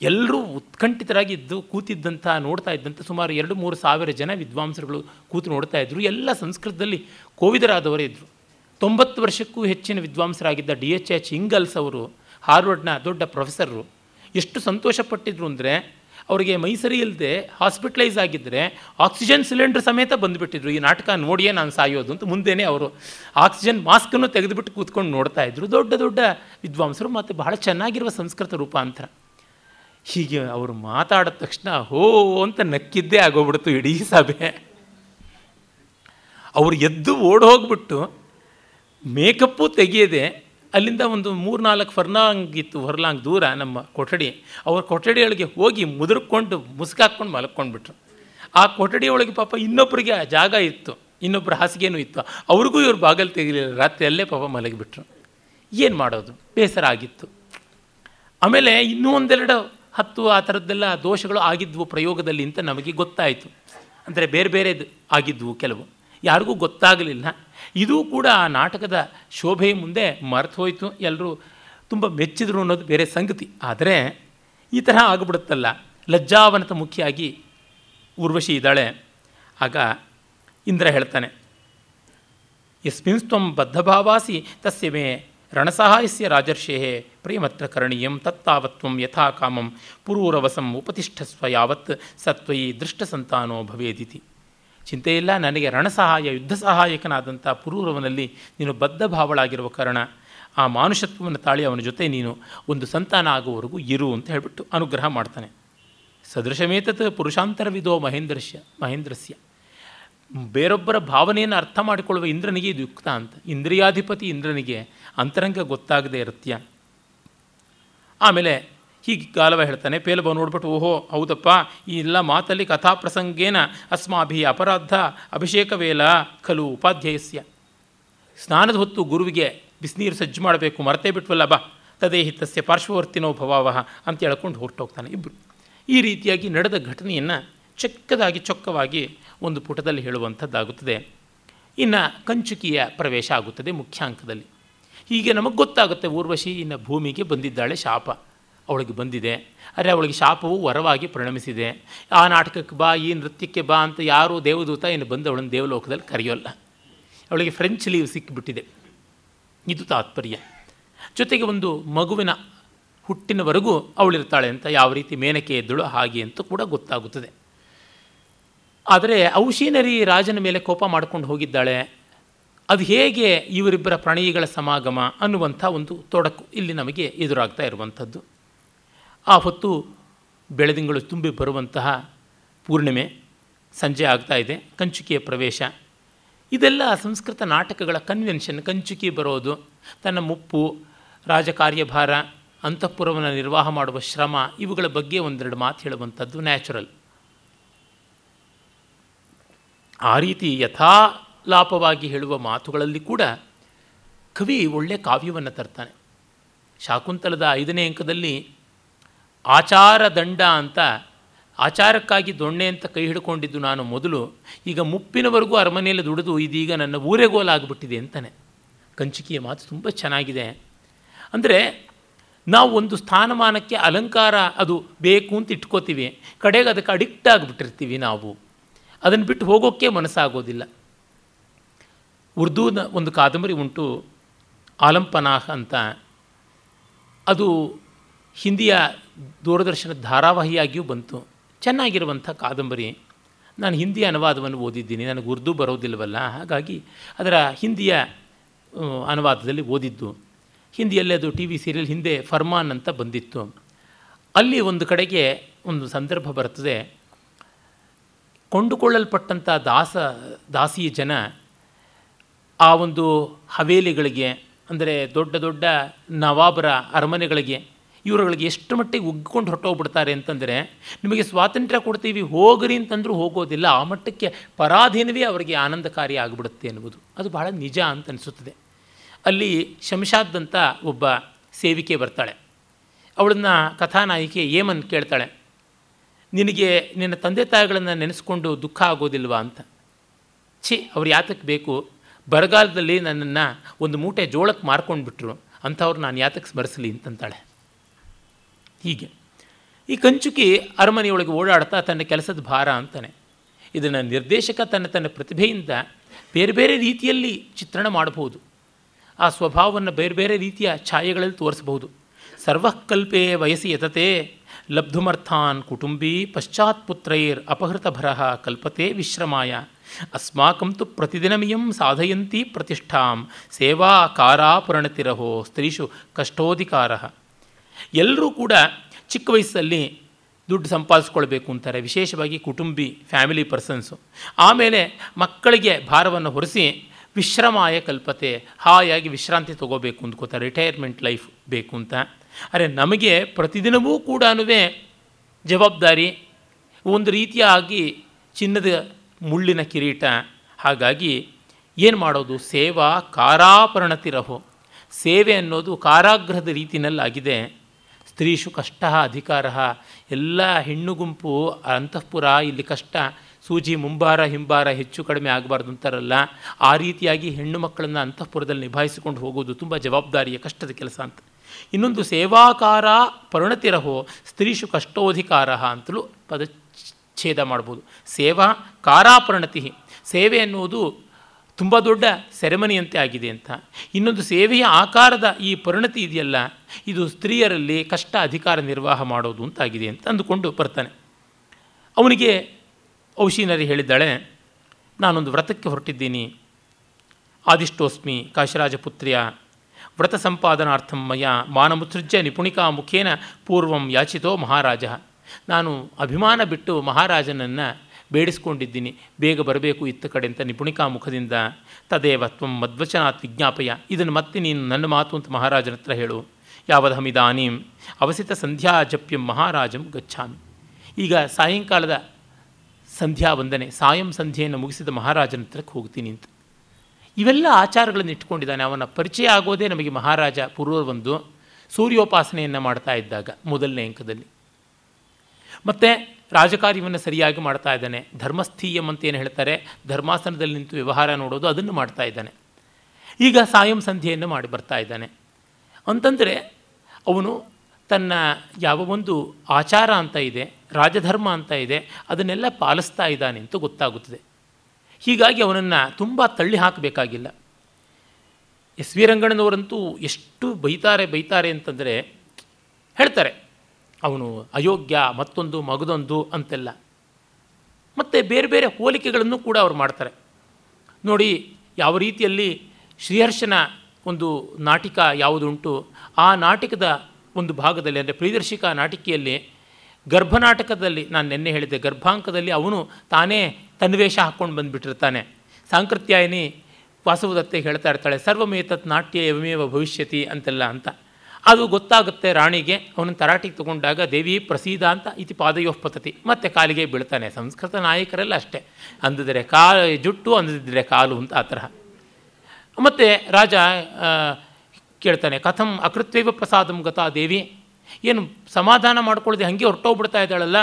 ಎಲ್ಲರೂ ಉತ್ಕಂಠಿತರಾಗಿದ್ದು, ಕೂತಿದ್ದಂಥ, ನೋಡ್ತಾ ಇದ್ದಂಥ ಸುಮಾರು ಎರಡು ಮೂರು ಸಾವಿರ ಜನ ವಿದ್ವಾಂಸರುಗಳು ಕೂತು ನೋಡ್ತಾ ಇದ್ದರು ಎಲ್ಲ ಸಂಸ್ಕೃತದಲ್ಲಿ ಕೋವಿದರಾದವರೇ ಇದ್ದರು ತೊಂಬತ್ತು ವರ್ಷಕ್ಕೂ ಹೆಚ್ಚಿನ ವಿದ್ವಾಂಸರಾಗಿದ್ದ ಡಿ ಎಚ್ ಎಚ್ ಇಂಗಲ್ಸ್ ಅವರು, ಹಾರ್ವರ್ಡ್ನ ದೊಡ್ಡ ಪ್ರೊಫೆಸರು ಎಷ್ಟು ಸಂತೋಷಪಟ್ಟಿದ್ರು ಅಂದರೆ ಅವರಿಗೆ ಮೈಸರಿ ಇಲ್ಲದೆ ಹಾಸ್ಪಿಟಲೈಸ್ ಆಗಿದ್ದರೆ ಆಕ್ಸಿಜನ್ ಸಿಲಿಂಡರ್ ಸಮೇತ ಬಂದುಬಿಟ್ಟಿದ್ರು. ಈ ನಾಟಕ ನೋಡಿಯೇ ನಾನು ಸಾಯೋದು ಅಂತ ಮುಂದೆನೇ ಅವರು ಆಕ್ಸಿಜನ್ ಮಾಸ್ಕನ್ನು ತೆಗೆದುಬಿಟ್ಟು ಕೂತ್ಕೊಂಡು ನೋಡ್ತಾ ಇದ್ರು. ದೊಡ್ಡ ದೊಡ್ಡ ವಿದ್ವಾಂಸರು ಮತ್ತು ಬಹಳ ಚೆನ್ನಾಗಿರುವ ಸಂಸ್ಕೃತ ರೂಪಾಂತರ. ಹೀಗೆ ಅವರು ಮಾತಾಡಿದ ತಕ್ಷಣ ಹೋ ಅಂತ ನಕ್ಕಿದ್ದೇ ಆಗೋಗ್ಬಿಡ್ತು ಇಡೀ ಸಭೆ. ಅವರು ಎದ್ದು ಓಡ್ ಹೋಗ್ಬಿಟ್ಟು ಮೇಕಪ್ಪು ತೆಗೆಯದೆ ಅಲ್ಲಿಂದ ಒಂದು ಮೂರು ನಾಲ್ಕು ಫರ್ಲಾಂಗ್ ಇತ್ತು ಫರ್ಲಾಂಗ್ ದೂರ ನಮ್ಮ ಕೊಠಡಿ. ಅವ್ರ ಕೊಠಡಿಯೊಳಗೆ ಹೋಗಿ ಮುದುರ್ಕೊಂಡು ಮುಸುಕಾಕ್ಕೊಂಡು ಮಲಕ್ಕೊಂಡ್ಬಿಟ್ರು ಆ ಕೊಠಡಿಯೊಳಗೆ ಪಾಪ ಇನ್ನೊಬ್ಬರಿಗೆ ಆ ಜಾಗ ಇತ್ತು. ಇನ್ನೊಬ್ಬರ ಹಾಸಿಗೆನೂ ಇತ್ತು. ಅವ್ರಿಗೂ ಇವ್ರು ಬಾಗಲು ತೆಗಿಲಿಲ್ಲ. ರಾತ್ರಿ ಅಲ್ಲೇ ಪಾಪ ಮಲಗಿಬಿಟ್ರು. ಏನು ಮಾಡೋದು? ಬೇಸರ ಆಗಿತ್ತು. ಆಮೇಲೆ ಇನ್ನೂ ಒಂದೆರಡು ಹತ್ತು ಆ ಥರದ್ದೆಲ್ಲ ದೋಷಗಳು ಆಗಿದ್ವು ಪ್ರಯೋಗದಲ್ಲಿ ಅಂತ ನಮಗೆ ಗೊತ್ತಾಯಿತು. ಅಂದರೆ ಬೇರೆ ಬೇರೆದು ಆಗಿದ್ವು ಕೆಲವು. ಯಾರಿಗೂ ಗೊತ್ತಾಗಲಿಲ್ಲ. ಇದೂ ಕೂಡ ಆ ನಾಟಕದ ಶೋಭೆಯ ಮುಂದೆ ಮರೆತು ಹೋಯಿತು. ಎಲ್ಲರೂ ತುಂಬ ಮೆಚ್ಚಿದ್ರು ಅನ್ನೋದು ಬೇರೆ ಸಂಗತಿ. ಆದರೆ ಈ ತರಹ ಆಗಿಬಿಡುತ್ತಲ್ಲ. ಲಜ್ಜಾವನತ ಮುಖಿಯಾಗಿ ಉರ್ವಶಿ ಇದ್ದಾಳೆ. ಆಗ ಇಂದ್ರ ಹೇಳ್ತಾನೆ ಯಸ್ಮಿನ್ಸ್ತ್ವಂ ಬದ್ಧಭಾವಾಸಿ ತಸ್ಯ ಮೇ ರಣಸಹಾಯಸ್ಯ ರಾಜರ್ಷೇ ಪ್ರೇಮತ್ರ ಕರಣೀಯಂ ತತ್ತಾವತ್ವಂ ಯಥಾ ಕಾಮಂ ಪುರೂರವಸಂ ಉಪತಿಷ್ಠಸ್ವ ಯಾವತ್ ಸತ್ವಯಿ ದೃಷ್ಟಸಂತಾನೋ ಭವೇದಿತಿ. ಚಿಂತೆಯಿಲ್ಲ, ನನಗೆ ರಣಸಹಾಯ ಯುದ್ಧ ಸಹಾಯಕನಾದಂಥ ಪುರೂರವನಲ್ಲಿ ನೀನು ಬದ್ಧ ಭಾವಳಾಗಿರುವ ಕಾರಣ ಆ ಮಾನುಷತ್ವವನ್ನು ತಾಳಿ ಅವನ ಜೊತೆ ನೀನು ಒಂದು ಸಂತಾನ ಆಗುವವರೆಗೂ ಇರು ಅಂತ ಹೇಳಿಬಿಟ್ಟು ಅನುಗ್ರಹ ಮಾಡ್ತಾನೆ. ಸದೃಶಮೇತತ್ ಪುರುಷಾಂತರವಿದೋ ಮಹೇಂದ್ರಸ್ಯ ಮಹೇಂದ್ರಸ್ಯ. ಬೇರೊಬ್ಬರ ಭಾವನೆಯನ್ನು ಅರ್ಥ ಮಾಡಿಕೊಳ್ಳುವ ಇಂದ್ರನಿಗೆ ಇದು ಯುಕ್ತ ಅಂತ. ಇಂದ್ರಿಯಾಧಿಪತಿ ಇಂದ್ರನಿಗೆ ಅಂತರಂಗ ಗೊತ್ತಾಗದೇ ಇರುತ್ತೆ ಆಮೇಲೆ ಹೀಗೆ ಗಾಲವ ಹೇಳ್ತಾನೆ ಪೇಲಬ ನೋಡ್ಬಿಟ್ಟು, ಓಹೋ, ಹೌದಪ್ಪ, ಈ ಎಲ್ಲ ಮಾತಲ್ಲಿ ಕಥಾಪ್ರಸಂಗೇನ ಅಸ್ಮಾಭಿ ಅಪರಾಧ, ಅಭಿಷೇಕ ವೇಲ ಖಲು ಉಪಾಧ್ಯಾಯಸ್ಯ. ಸ್ನಾನದ ಹೊತ್ತು ಗುರುವಿಗೆ ಬಿಸಿನೀರು ಸಜ್ಜು ಮಾಡಬೇಕು, ಮರತೇ ಬಿಟ್ವಲ್ಲ, ಬಾ, ತದೇ ತಸ್ಯ ಪಾರ್ಶ್ವವರ್ತಿನೋ ಭವಾವಹ ಅಂತ ಹೇಳ್ಕೊಂಡು ಹೊರಟೋಗ್ತಾನೆ ಇಬ್ಬರು ಈ ರೀತಿಯಾಗಿ ನಡೆದ ಘಟನೆಯನ್ನು ಚಕ್ಕದಾಗಿ ಚೊಕ್ಕವಾಗಿ ಒಂದು ಪುಟದಲ್ಲಿ ಹೇಳುವಂಥದ್ದಾಗುತ್ತದೆ. ಇನ್ನು ಕಂಚುಕಿಯ ಪ್ರವೇಶ ಆಗುತ್ತದೆ ಮುಖ್ಯಾಂಕದಲ್ಲಿ. ಹೀಗೆ ನಮಗೆ ಗೊತ್ತಾಗುತ್ತೆ, ಊರ್ವಶಿ ಇನ್ನು ಭೂಮಿಗೆ ಬಂದಿದ್ದಾಳೆ ಶಾಪ. ಅವಳಿಗೆ ಬಂದಿದೆ. ಆದರೆ ಅವಳಿಗೆ ಶಾಪವು ವರವಾಗಿ ಪರಿಣಮಿಸಿದೆ. ಆ ನಾಟಕಕ್ಕೆ ಬಾ, ಈ ನೃತ್ಯಕ್ಕೆ ಬಾ ಅಂತ ಯಾರೂ ದೇವದೂತ ಏನು ಬಂದು ಅವಳನ್ನು ದೇವಲೋಕದಲ್ಲಿ ಕರೆಯೋಲ್ಲ. ಅವಳಿಗೆ ಫ್ರೆಂಚ್ ಲೀವ್ ಸಿಕ್ಕಿಬಿಟ್ಟಿದೆ ಇದು ತಾತ್ಪರ್ಯ. ಜೊತೆಗೆ ಒಂದು ಮಗುವಿನ ಹುಟ್ಟಿನವರೆಗೂ ಅವಳಿರ್ತಾಳೆ ಅಂತ ಯಾವ ರೀತಿ ಮೇನಕೆ ಎದ್ದಳು, ಹಾಗೆ ಅಂತ ಕೂಡ ಗೊತ್ತಾಗುತ್ತದೆ. ಆದರೆ ಔಷೀನರಿ ರಾಜನ ಮೇಲೆ ಕೋಪ ಮಾಡ್ಕೊಂಡು ಹೋಗಿದ್ದಾಳೆ. ಅದು ಹೇಗೆ ಇವರಿಬ್ಬರ ಪ್ರಣಯಿಗಳ ಸಮಾಗಮ ಅನ್ನುವಂಥ ಒಂದು ತೊಡಕು ಇಲ್ಲಿ ನಮಗೆ ಎದುರಾಗ್ತಾ ಇರುವಂಥದ್ದು. ಆ ಹೊತ್ತು ಬೆಳದಿಂಗಳು ತುಂಬಿ ಬರುವಂತಹ ಪೂರ್ಣಿಮೆ, ಸಂಜೆ ಆಗ್ತಾ ಇದೆ, ಕಂಚುಕಿಯ ಪ್ರವೇಶ. ಇದೆಲ್ಲ ಸಂಸ್ಕೃತ ನಾಟಕಗಳ ಕನ್ವೆನ್ಷನ್ ಕಂಚುಕಿ ಬರೋದು, ತನ್ನ ಮುಪ್ಪು, ರಾಜಕಾರ್ಯಭಾರ, ಅಂತಃಪುರವನ್ನು ನಿರ್ವಾಹ ಮಾಡುವ ಶ್ರಮ, ಇವುಗಳ ಬಗ್ಗೆ ಒಂದೆರಡು ಮಾತು ಹೇಳುವಂಥದ್ದು ನ್ಯಾಚುರಲ್ ಆ ರೀತಿ ಯಥಾಲಾಪವಾಗಿ ಹೇಳುವ ಮಾತುಗಳಲ್ಲಿ ಕೂಡ ಕವಿ ಒಳ್ಳೆಯ ಕಾವ್ಯವನ್ನು ತರ್ತಾನೆ. ಶಾಕುಂತಲದ ಐದನೇ ಅಂಕದಲ್ಲಿ ಆಚಾರ ದಂಡ ಅಂತ, ಆಚಾರಕ್ಕಾಗಿ ದೊಣ್ಣೆ ಅಂತ ಕೈ ಹಿಡ್ಕೊಂಡಿದ್ದು ನಾನು ಮೊದಲು, ಈಗ ಮುಪ್ಪಿನವರೆಗೂ ಅರಮನೆಯಲ್ಲಿ ದುಡಿದು ಇದೀಗ ನನ್ನ ಊರೆಗೋಲಾಗ್ಬಿಟ್ಟಿದೆ ಅಂತಾನೆ. ಕಂಚಿಕೆಯ ಮಾತು ತುಂಬ ಚೆನ್ನಾಗಿದೆ. ಅಂದರೆ ನಾವು ಒಂದು ಸ್ಥಾನಮಾನಕ್ಕೆ ಅಲಂಕಾರ ಅದು ಬೇಕು ಅಂತ ಇಟ್ಕೋತೀವಿ, ಕಡೆಗೆ ಅದಕ್ಕೆ ಅಡಿಕ್ಟ್ ಆಗಿಬಿಟ್ಟಿರ್ತೀವಿ ನಾವು. ಅದನ್ನು ಬಿಟ್ಟು ಹೋಗೋಕ್ಕೆ ಮನಸ್ಸಾಗೋದಿಲ್ಲ. ಉರ್ದುನ ಒಂದು ಕಾದಂಬರಿ ಉಂಟು, ಆಲಂಪನಾಹ್ ಅಂತ. ಅದು ಹಿಂದಿಯ ದೂರದರ್ಶನ ಧಾರಾವಾಹಿಯಾಗಿಯೂ ಬಂತು. ಚೆನ್ನಾಗಿರುವಂಥ ಕಾದಂಬರಿ. ನಾನು ಹಿಂದಿ ಅನುವಾದವನ್ನು ಓದಿದ್ದೀನಿ. ನನಗೆ ಉರ್ದು ಬರೋದಿಲ್ಲವಲ್ಲ ಹಾಗಾಗಿ ಅದರ ಹಿಂದಿಯ ಅನುವಾದದಲ್ಲಿ ಓದಿದ್ದು. ಹಿಂದಿಯಲ್ಲಿ ಅದು ಟಿ ವಿ ಸೀರಿಯಲ್ ಹಿಂದೆ ಫರ್ಮಾನ್ ಅಂತ ಬಂದಿತ್ತು. ಅಲ್ಲಿ ಒಂದು ಕಡೆಗೆ ಒಂದು ಸಂದರ್ಭ ಬರ್ತದೆ. ಕೊಂಡುಕೊಳ್ಳಲ್ಪಟ್ಟಂಥ ದಾಸ, ದಾಸಿಯ ಜನ ಆ ಒಂದು ಹವೇಲಿಗಳಿಗೆ, ಅಂದರೆ ದೊಡ್ಡ ದೊಡ್ಡ ನವಾಬರ ಅರಮನೆಗಳಿಗೆ ಇವರುಗಳಿಗೆ ಎಷ್ಟು ಮಟ್ಟಿಗೆ ಉಗ್ಕೊಂಡು ಹೊರಟೋಗ್ಬಿಡ್ತಾರೆ ಅಂತಂದರೆ, ನಿಮಗೆ ಸ್ವಾತಂತ್ರ್ಯ ಕೊಡ್ತೀವಿ, ಹೋಗ್ರಿ ಅಂತಂದರೂ ಹೋಗೋದಿಲ್ಲ. ಆ ಮಟ್ಟಕ್ಕೆ ಪರಾಧೀನವೇ ಅವರಿಗೆ ಆನಂದಕಾರಿ ಆಗಿಬಿಡುತ್ತೆ ಅನ್ನುವುದು ಅದು ಬಹಳ ನಿಜ ಅಂತ ಅನಿಸುತ್ತದೆ. ಅಲ್ಲಿ ಶಂಶಾದ್ದಂತ ಒಬ್ಬ ಸೇವಿಕೆ ಬರ್ತಾಳೆ. ಅವಳನ್ನು ಕಥಾನಾಯಿಕೆ ಏಮನ್ ಕೇಳ್ತಾಳೆ, ನಿನಗೆ ನಿನ್ನ ತಂದೆ ತಾಯಿಗಳನ್ನು ನೆನೆಸ್ಕೊಂಡು ದುಃಖ ಆಗೋದಿಲ್ವಾ ಅಂತ. ಛಿ, ಅವ್ರು ಯಾತಕ್ಕೆ ಬೇಕು? ಬರಗಾಲದಲ್ಲಿ ನನ್ನನ್ನು ಒಂದು ಮೂಟೆ ಜೋಳಕ್ಕೆ ಮಾರ್ಕೊಂಡ್ಬಿಟ್ರು ಅಂಥವ್ರು ನಾನು ಯಾತಕ್ಕೆ ಸ್ಮರಿಸಲಿ ಅಂತಂತಾಳೆ. ಹೀಗೆ. ಈ ಕಂಚುಕಿ ಅರಮನೆಯೊಳಗೆ ಓಡಾಡ್ತಾ ತನ್ನ ಕೆಲಸದ ಭಾರ ಅಂತಾನೆ. ಇದನ್ನು ನಿರ್ದೇಶಕ ತನ್ನ ತನ್ನ ಪ್ರತಿಭೆಯಿಂದ ಬೇರೆ ಬೇರೆ ರೀತಿಯಲ್ಲಿ ಚಿತ್ರಣ ಮಾಡಬಹುದು. ಆ ಸ್ವಭಾವವನ್ನು ಬೇರೆ ಬೇರೆ ರೀತಿಯ ಛಾಯೆಗಳಲ್ಲಿ ತೋರಿಸಬಹುದು. ಸರ್ವಕಲ್ಪೆ ವಯಸ್ಸಿ ಯತತೆ ಲಬ್ಧುಮರ್ಥಾನ್ ಕುಟುಂಬಿ ಪಶ್ಚಾತ್ ಪುತ್ರೈರ್ ಅಪಹೃತಭರಃ ಕಲ್ಪತೆ ವಿಶ್ರಮಾಯ. ಅಸ್ಮಾಕಂ ತು ಪ್ರತಿದಿನಮಿಯಂ ಸಾಧಯಂತಿ ಪ್ರತಿಷ್ಠಾಂ ಸೇವಾ ಕಾರಾಪುರಣತಿರಹೋ ಸ್ತ್ರೀಷು ಕಷ್ಟೋಧಿಕಾರ. ಎಲ್ಲರೂ ಕೂಡ ಚಿಕ್ಕ ವಯಸ್ಸಲ್ಲಿ ದುಡ್ಡು ಸಂಪಾದಿಸ್ಕೊಳ್ಬೇಕು ಅಂತಾರೆ, ವಿಶೇಷವಾಗಿ ಕುಟುಂಬಿ ಫ್ಯಾಮಿಲಿ ಪರ್ಸನ್ಸು ಆಮೇಲೆ ಮಕ್ಕಳಿಗೆ ಭಾರವನ್ನು ಹೊರಿಸಿ ವಿಶ್ರಮಾಯ ಕಲ್ಪತೆ, ಹಾಯಾಗಿ ವಿಶ್ರಾಂತಿ ತಗೋಬೇಕು ಅಂದ್ಕೋತಾರೆ ರಿಟೈರ್ಮೆಂಟ್ ಲೈಫ್ ಬೇಕು ಅಂತ. ಅರೆ, ನಮಗೆ ಪ್ರತಿದಿನವೂ ಕೂಡ ಜವಾಬ್ದಾರಿ, ಒಂದು ರೀತಿಯಾಗಿ ಚಿನ್ನದ ಮುಳ್ಳಿನ ಕಿರೀಟ. ಹಾಗಾಗಿ ಏನು ಮಾಡೋದು? ಸೇವಾ ಕಾರಾಪರಣತಿರಹು ಸೇವೆ ಅನ್ನೋದು ಕಾರಾಗೃಹದ ರೀತಿಯಲ್ಲಾಗಿದೆ ಸ್ತ್ರೀಷು ಕಷ್ಟ ಅಧಿಕಾರ. ಎಲ್ಲ ಹೆಣ್ಣು ಗುಂಪು ಅಂತಃಪುರ ಇಲ್ಲಿ ಕಷ್ಟ. ಸೂಜಿ ಮುಂಬಾರ ಹಿಂಬಾರ ಹೆಚ್ಚು ಕಡಿಮೆ ಆಗಬಾರ್ದು ಅಂತಾರಲ್ಲ. ಆ ರೀತಿಯಾಗಿ ಹೆಣ್ಣು ಮಕ್ಕಳನ್ನು ಅಂತಃಪುರದಲ್ಲಿ ನಿಭಾಯಿಸಿಕೊಂಡು ಹೋಗೋದು ತುಂಬ ಜವಾಬ್ದಾರಿಯ ಕಷ್ಟದ ಕೆಲಸ ಅಂತ. ಇನ್ನೊಂದು ಸೇವಾಕಾರ ಪರಿಣತಿರಹೋ ಸ್ತ್ರೀಷು ಕಷ್ಟೋಧಿಕಾರ ಅಂತಲೂ ಪದಚ್ಛೇದ ಮಾಡ್ಬೋದು. ಸೇವಾ, ಕಾರಾಪರಿಣತಿ. ಸೇವೆ ಎನ್ನುವುದು ತುಂಬ ದೊಡ್ಡ ಸೆರೆಮನಿಯಂತೆ ಆಗಿದೆ ಅಂತ. ಇನ್ನೊಂದು ಸೇವೆಯ ಆಕಾರದ ಈ ಪರಿಣತಿ ಇದೆಯಲ್ಲ, ಇದು ಸ್ತ್ರೀಯರಲ್ಲಿ ಕಷ್ಟ ಅಧಿಕಾರ ನಿರ್ವಾಹ ಮಾಡೋದು ಅಂತಾಗಿದೆ ಅಂತ ಅಂದುಕೊಂಡು ಬರ್ತಾನೆ. ಅವನಿಗೆ ಔಷಿನರಿ ಹೇಳಿದ್ದಾಳೆ, ನಾನೊಂದು ವ್ರತಕ್ಕೆ ಹೊರಟಿದ್ದೀನಿ. ಆದಿಷ್ಟೋಸ್ಮಿ ಕಾಶಿರಾಜಪುತ್ರಿಯ ವ್ರತ ಸಂಪಾದನಾರ್ಥಂ ಮಯ ಮಾನಮುತ್ಸೃಜ್ಯ ನಿಪುಣಿಕಾ ಮುಖೇನ ಪೂರ್ವಂ ಯಾಚಿತೋ ಮಹಾರಾಜ. ನಾನು ಅಭಿಮಾನ ಬಿಟ್ಟು ಮಹಾರಾಜನನ್ನು ಬೇಡಿಸ್ಕೊಂಡಿದ್ದೀನಿ. ಬೇಗ ಬರಬೇಕು ಇತ್ತ ಕಡೆ ಅಂತ ನಿಪುಣಿಕಾ ಮುಖದಿಂದ ತದೇವ ತ್ವಂ ಮದ್ವಚನಾತ್ ವಿಜ್ಞಾಪಯ. ಇದನ್ನು ಮತ್ತೆ ನೀನು ನನ್ನ ಮಾತು ಅಂತ ಮಹಾರಾಜನ ಹತ್ರ ಹೇಳು. ಯಾವದಹಮಿದಾನೀಂ ಅವಸಿತ ಸಂಧ್ಯಾ ಜಪ್ಯಂ ಮಹಾರಾಜಂ ಗಚ್ಚಾಮಿ ಈಗ ಸಾಯಂಕಾಲದ ಸಂಧ್ಯಾ ವಂದನೆ, ಸಾಯಂ ಸಂಧ್ಯೆಯನ್ನು ಮುಗಿಸಿದ ಮಹಾರಾಜನ ಹತ್ರಕ್ಕೆ ಹೋಗ್ತೀನಿ ಅಂತ. ಇವೆಲ್ಲ ಆಚಾರಗಳನ್ನು ಇಟ್ಕೊಂಡಿದ್ದಾನೆ ಅವನ ಪರಿಚಯ ಆಗೋದೇ ನಮಗೆ ಮಹಾರಾಜ ಪೂರ್ವವೊಂದು ಸೂರ್ಯೋಪಾಸನೆಯನ್ನು ಮಾಡ್ತಾ ಇದ್ದಾಗ, ಮೊದಲನೇ ಅಂಕದಲ್ಲಿ. ಮತ್ತು ರಾಜಕಾರ್ಯವನ್ನು ಸರಿಯಾಗಿ ಮಾಡ್ತಾ ಇದ್ದಾನೆ. ಧರ್ಮಸ್ಥೀಯಂ ಅಂತ ಏನು ಹೇಳ್ತಾರೆ? ಧರ್ಮಾಸನದಲ್ಲಿ ನಿಂತು ವ್ಯವಹಾರ ನೋಡೋದು ಅದನ್ನು ಮಾಡ್ತಾ ಇದ್ದಾನೆ. ಈಗ ಸಾಯಂ ಸಂಧಿಯನ್ನು ಮಾಡಿ ಬರ್ತಾ ಇದ್ದಾನೆ. ಅಂತಂದರೆ ಅವನು ತನ್ನ ಯಾವ ಒಂದು ಆಚಾರ ಅಂತ ಇದೆ, ರಾಜಧರ್ಮ ಅಂತ ಇದೆ, ಅದನ್ನೆಲ್ಲ ಪಾಲಿಸ್ತಾ ಇದ್ದಾನೆ ಅಂತ ಗೊತ್ತಾಗುತ್ತದೆ. ಹೀಗಾಗಿ ಅವನನ್ನು ತುಂಬ ತಳ್ಳಿ ಹಾಕಬೇಕಾಗಿಲ್ಲ. ಎಸ್ ವಿ ರಂಗಣ್ಣನವರಂತೂ ಎಷ್ಟು ಬೈತಾರೆ ಬೈತಾರೆ ಅಂತಂದರೆ ಹೇಳ್ತಾರೆ. ಅವನು ಅಯೋಗ್ಯ, ಮತ್ತೊಂದು ಮಗದೊಂದು ಅಂತೆಲ್ಲ. ಮತ್ತು ಬೇರೆ ಬೇರೆ ಹೋಲಿಕೆಗಳನ್ನು ಕೂಡ ಅವ್ರು ಮಾಡ್ತಾರೆ. ನೋಡಿ, ಯಾವ ರೀತಿಯಲ್ಲಿ ಶ್ರೀಹರ್ಷನ ಒಂದು ನಾಟಿಕ ಯಾವುದುಂಟು, ಆ ನಾಟಕದ ಒಂದು ಭಾಗದಲ್ಲಿ, ಅಂದರೆ ಪ್ರಿಯದರ್ಶಿಕ ನಾಟಿಕೆಯಲ್ಲಿ ಗರ್ಭನಾಟಕದಲ್ಲಿ, ನಾನು ನಿನ್ನೆ ಹೇಳಿದ್ದೆ, ಗರ್ಭಾಂಕದಲ್ಲಿ ಅವನು ತಾನೇ ತನ್ವೇಷ ಹಾಕ್ಕೊಂಡು ಬಂದುಬಿಟ್ಟಿರ್ತಾನೆ. ಸಾಂಕೃತ್ಯಾಯಿನಿ ವಾಸವದತ್ತೆ ಹೇಳ್ತಾ ಇರ್ತಾಳೆ, ಸರ್ವಮೇತತ್ ನಾಟ್ಯ ಎವಮೇವ ಭವಿಷ್ಯತಿ ಅಂತೆಲ್ಲ ಅಂತ. ಅದು ಗೊತ್ತಾಗುತ್ತೆ ರಾಣಿಗೆ ಅವನ ತರಾಟಿಗೆ ತಗೊಂಡಾಗ ದೇವಿ ಪ್ರಸೀದ ಅಂತ ಇತಿ ಪಾದಯೋಃ ಪತತಿ ಮತ್ತೆ ಕಾಲಿಗೆ ಬೀಳ್ತಾನೆ. ಸಂಸ್ಕೃತ ನಾಯಕರೆಲ್ಲ ಅಷ್ಟೇ. ಅಂದಿದ್ರೆ ಕಾ ಜುಟ್ಟು ಅಂದಿದ್ರೆ ಕಾಲು ಅಂತ ಆ ತರಹ. ಮತ್ತು ರಾಜ ಕೇಳ್ತಾನೆ, ಕಥಂ ಅಕೃತ್ವೈವ ಪ್ರಸಾದಂ ಗತಾ ದೇವಿ. ಏನು ಸಮಾಧಾನ ಮಾಡ್ಕೊಳ್ಳದೆ ಹಾಗೆ ಹೊರಟೋಗ್ಬಿಡ್ತಾ ಇದ್ದಾಳಲ್ಲ.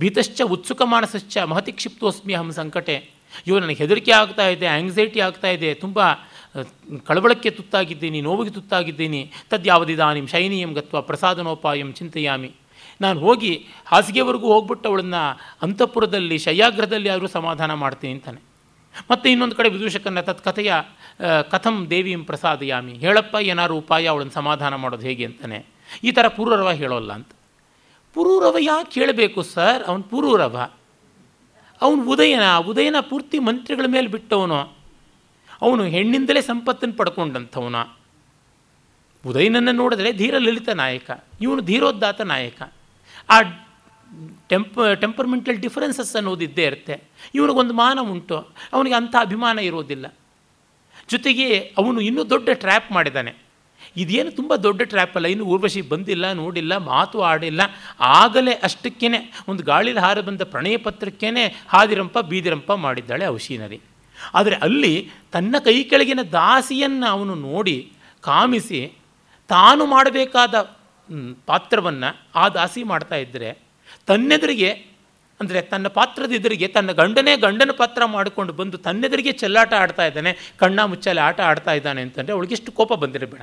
ಭೀತಶ್ಚ ಉತ್ಸುಕ ಮಾನಸಶ್ಚ ಮಹತಿ ಕ್ಷಿಪ್ತೋಸ್ಮಿ ಅಹಂ ಸಂಕಟೆ. ಇವು ನನಗೆ ಹೆದರಿಕೆ ಆಗ್ತಾ ಇದೆ ಆಂಗ್ಸೈಟಿ ಆಗ್ತಾ ತುಂಬ ಕಳವಳಕ್ಕೆ ತುತ್ತಾಗಿದ್ದೀನಿ, ನೋವಿಗೆ ತುತ್ತಾಗಿದ್ದೀನಿ. ತದ್ಯಾವದಿದಾನಿಂ ಶೈನೀಯಂ ಗತ್ವ ಪ್ರಸಾದನೋಪಾಯಂ ಚಿಂತೆಯಾಮಿ. ನಾನು ಹೋಗಿ ಹಾಸಿಗೆವರೆಗೂ ಹೋಗ್ಬಿಟ್ಟು ಅವಳನ್ನು ಅಂತಃಪುರದಲ್ಲಿ ಶಯ್ಯಾಗ್ರಹದಲ್ಲಿ ಆದರೂ ಸಮಾಧಾನ ಮಾಡ್ತೀನಿ ಅಂತಾನೆ. ಮತ್ತು ಇನ್ನೊಂದು ಕಡೆ ವಿದೂಷಕನ ತತ್ಕಥೆಯ ಕಥಂ ದೇವಿಯಂ ಪ್ರಸಾದಯಾಮಿ. ಹೇಳಪ್ಪ ಏನಾರು ಉಪಾಯ ಅವಳನ್ನು ಸಮಾಧಾನ ಮಾಡೋದು ಹೇಗೆ ಅಂತಾನೆ. ಈ ಥರ ಪೂರ್ವರವ ಹೇಳೋಲ್ಲ ಅಂತ. ಪುರೂರವ ಯಾಕೆ ಕೇಳಬೇಕು ಸರ್? ಅವನು ಪುರೂರವ ಅವನು ಉದಯನ ಉದಯನ ಪೂರ್ತಿ ಮಂತ್ರಿಗಳ ಮೇಲೆ ಬಿಟ್ಟವನು. ಅವನು ಹೆಣ್ಣಿಂದಲೇ ಸಂಪತ್ತನ್ನು ಪಡ್ಕೊಂಡಂಥವನ. ಉದಯನನ್ನು ನೋಡಿದ್ರೆ ಧೀರ ಲಲಿತ ನಾಯಕ, ಇವನು ಧೀರೋದ್ದಾತ ನಾಯಕ. ಆ ಟೆಂಪ, ಟೆಂಪರ್ಮೆಂಟಲ್ ಡಿಫರೆನ್ಸಸ್ ಅನ್ನೋದಿದ್ದೇ ಇರುತ್ತೆ. ಇವನಿಗೊಂದು ಮಾನ ಉಂಟು, ಅವನಿಗೆ ಅಂಥ ಅಭಿಮಾನ ಇರೋದಿಲ್ಲ. ಜೊತೆಗೆ ಅವನು ಇನ್ನೂ ದೊಡ್ಡ ಟ್ರ್ಯಾಪ್ ಮಾಡಿದ್ದಾನೆ ಇದೇನು ತುಂಬ ದೊಡ್ಡ ಟ್ರ್ಯಾಪ್ ಅಲ್ಲ, ಇನ್ನು ಊರ್ವಶಿ ಬಂದಿಲ್ಲ, ನೋಡಿಲ್ಲ, ಮಾತು ಆಡಿಲ್ಲ. ಆಗಲೇ ಅಷ್ಟಕ್ಕೇ ಒಂದು ಗಾಳಿಲಿ ಹಾರ ಬಂದ ಪ್ರಣಯ ಪತ್ರಕ್ಕೇ ಹಾದಿರಂಪ, ಬೀದಿರಂಪ ಮಾಡಿದ್ದಾಳೆ ಔಶೀನರಿ. ಆದರೆ ಅಲ್ಲಿ ತನ್ನ ಕೈ ಕೆಳಗಿನ ದಾಸಿಯನ್ನು ಅವನು ನೋಡಿ ಕಾಮಿಸಿ ತಾನು ಮಾಡಬೇಕಾದ ಪಾತ್ರವನ್ನು ಆ ದಾಸಿ ಮಾಡ್ತಾ ಇದ್ದರೆ ತನ್ನೆದುರಿಗೆ, ಅಂದರೆ ತನ್ನ ಪಾತ್ರದ ಎದುರಿಗೆ, ತನ್ನ ಗಂಡನೇ ಗಂಡನ ಪಾತ್ರ ಮಾಡಿಕೊಂಡು ಬಂದು ತನ್ನೆದುರಿಗೆ ಚೆಲ್ಲಾಟ ಆಡ್ತಾ ಇದ್ದಾನೆ, ಕಣ್ಣ ಮುಚ್ಚಾಲೆ ಆಟ ಆಡ್ತಾ ಇದ್ದಾನೆ ಅಂತಂದರೆ ಅವಳಿಗೆಷ್ಟು ಕೋಪ ಬಂದಿರಬೇಡ.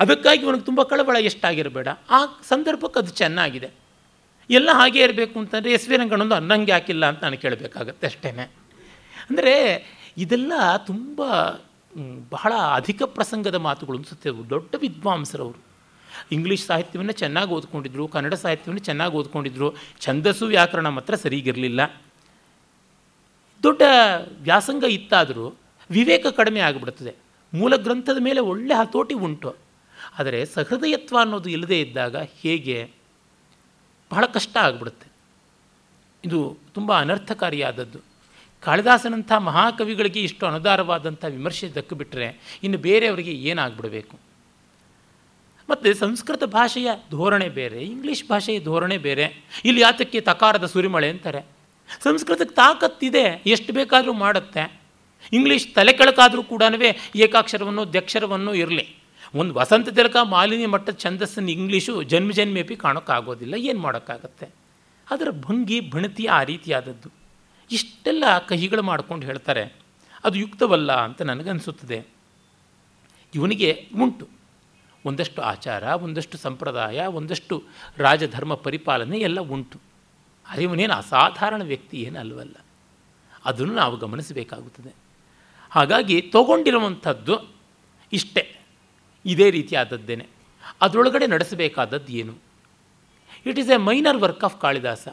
ಅದಕ್ಕಾಗಿ ಅವನಿಗೆ ತುಂಬ ಕಳವಳ ಎಷ್ಟಾಗಿರಬೇಡ. ಆ ಸಂದರ್ಭಕ್ಕೆ ಅದು ಚೆನ್ನಾಗಿದೆ. ಎಲ್ಲ ಹಾಗೇ ಇರಬೇಕು ಅಂತಂದರೆ ಎಸ್ ವಿ ರಂಗಣ್ಣೊಂದು ಅನ್ನಂಗೆ ಹಾಕಿಲ್ಲ ಅಂತ ನಾನು ಕೇಳಬೇಕಾಗತ್ತೆ ಅಷ್ಟೇ ಅಂದರೆ ಇದೆಲ್ಲ ತುಂಬ ಬಹಳ ಅಧಿಕ ಪ್ರಸಂಗದ ಮಾತುಗಳು ಅನಿಸುತ್ತೆ. ದೊಡ್ಡ ವಿದ್ವಾಂಸರವರು. ಇಂಗ್ಲೀಷ್ ಸಾಹಿತ್ಯವನ್ನು ಚೆನ್ನಾಗಿ ಓದ್ಕೊಂಡಿದ್ರು, ಕನ್ನಡ ಸಾಹಿತ್ಯವನ್ನು ಚೆನ್ನಾಗಿ ಓದ್ಕೊಂಡಿದ್ರು, ಛಂದಸ್ಸು ವ್ಯಾಕರಣ ಮಾತ್ರ ಸರಿಗಿರಲಿಲ್ಲ. ದೊಡ್ಡ ವ್ಯಾಸಂಗ ಇತ್ತಾದರೂ ವಿವೇಕ ಕಡಿಮೆ ಆಗಿಬಿಡುತ್ತದೆ ಮೂಲ ಗ್ರಂಥದ ಮೇಲೆ ಒಳ್ಳೆ ಹತೋಟಿ ಉಂಟು. ಆದರೆ ಸಹೃದಯತ್ವ ಅನ್ನೋದು ಇಲ್ಲದೇ ಇದ್ದಾಗ ಹೇಗೆ? ಬಹಳ ಕಷ್ಟ ಆಗಿಬಿಡುತ್ತೆ. ಇದು ತುಂಬ ಅನರ್ಥಕಾರಿಯಾದದ್ದು. ಕಾಳಿದಾಸನಂಥ ಮಹಾಕವಿಗಳಿಗೆ ಇಷ್ಟು ಅನುದಾರವಾದಂಥ ವಿಮರ್ಶೆ ದಕ್ಕಿಬಿಟ್ರೆ ಇನ್ನು ಬೇರೆಯವರಿಗೆ ಏನಾಗ್ಬಿಡಬೇಕು? ಮತ್ತು ಸಂಸ್ಕೃತ ಭಾಷೆಯ ಧೋರಣೆ ಬೇರೆ, ಇಂಗ್ಲೀಷ್ ಭಾಷೆಯ ಧೋರಣೆ ಬೇರೆ. ಇಲ್ಲಿ ಯಾತಕ್ಕೆ ತಕಾರದ ಸುರಿಮಳೆ ಅಂತಾರೆ. ಸಂಸ್ಕೃತಕ್ಕೆ ತಾಕತ್ತಿದೆ, ಎಷ್ಟು ಬೇಕಾದರೂ ಮಾಡುತ್ತೆ. ಇಂಗ್ಲೀಷ್ ತಲೆ ಕೆಳಕಾದರೂ ಕೂಡ ಏಕಾಕ್ಷರವನ್ನು ದ್ಯಕ್ಷರವನ್ನು ಇರಲಿ. ಒಂದು ವಸಂತ ತಿಲಕ ಮಾಲಿನ್ಯ ಮಟ್ಟದ ಛಂದಸ್ಸನ್ನು ಇಂಗ್ಲೀಷು ಜನ್ಮ ಜನ್ಮೇಪಿ ಕಾಣೋಕ್ಕಾಗೋದಿಲ್ಲ, ಏನು ಮಾಡೋಕ್ಕಾಗತ್ತೆ? ಅದರ ಭಂಗಿ, ಭಣತಿ ಆ ರೀತಿಯಾದದ್ದು. ಇಷ್ಟೆಲ್ಲ ಕಹಿಗಳು ಮಾಡ್ಕೊಂಡು ಹೇಳ್ತಾರೆ, ಅದು ಯುಕ್ತವಲ್ಲ ಅಂತ ನನಗನ್ನಿಸುತ್ತದೆ ಇವನಿಗೆ ಉಂಟು. ಒಂದಷ್ಟು ಆಚಾರ, ಒಂದಷ್ಟು ಸಂಪ್ರದಾಯ, ಒಂದಷ್ಟು ರಾಜಧರ್ಮ ಪರಿಪಾಲನೆ ಎಲ್ಲ ಉಂಟು. ಆದರೆ ಇವನೇನು ಅಸಾಧಾರಣ ವ್ಯಕ್ತಿ ಏನಲ್ವಲ್ಲ. ಅದನ್ನು ನಾವು ಗಮನಿಸಬೇಕಾಗುತ್ತದೆ. ಹಾಗಾಗಿ ತಗೊಂಡಿರುವಂಥದ್ದು ಇಷ್ಟೇ. ಇದೇ ರೀತಿಯಾದದ್ದೇನೆ. ಅದರೊಳಗಡೆ ನಡೆಸಬೇಕಾದದ್ದು ಏನು? It is a minor work of Kalidasa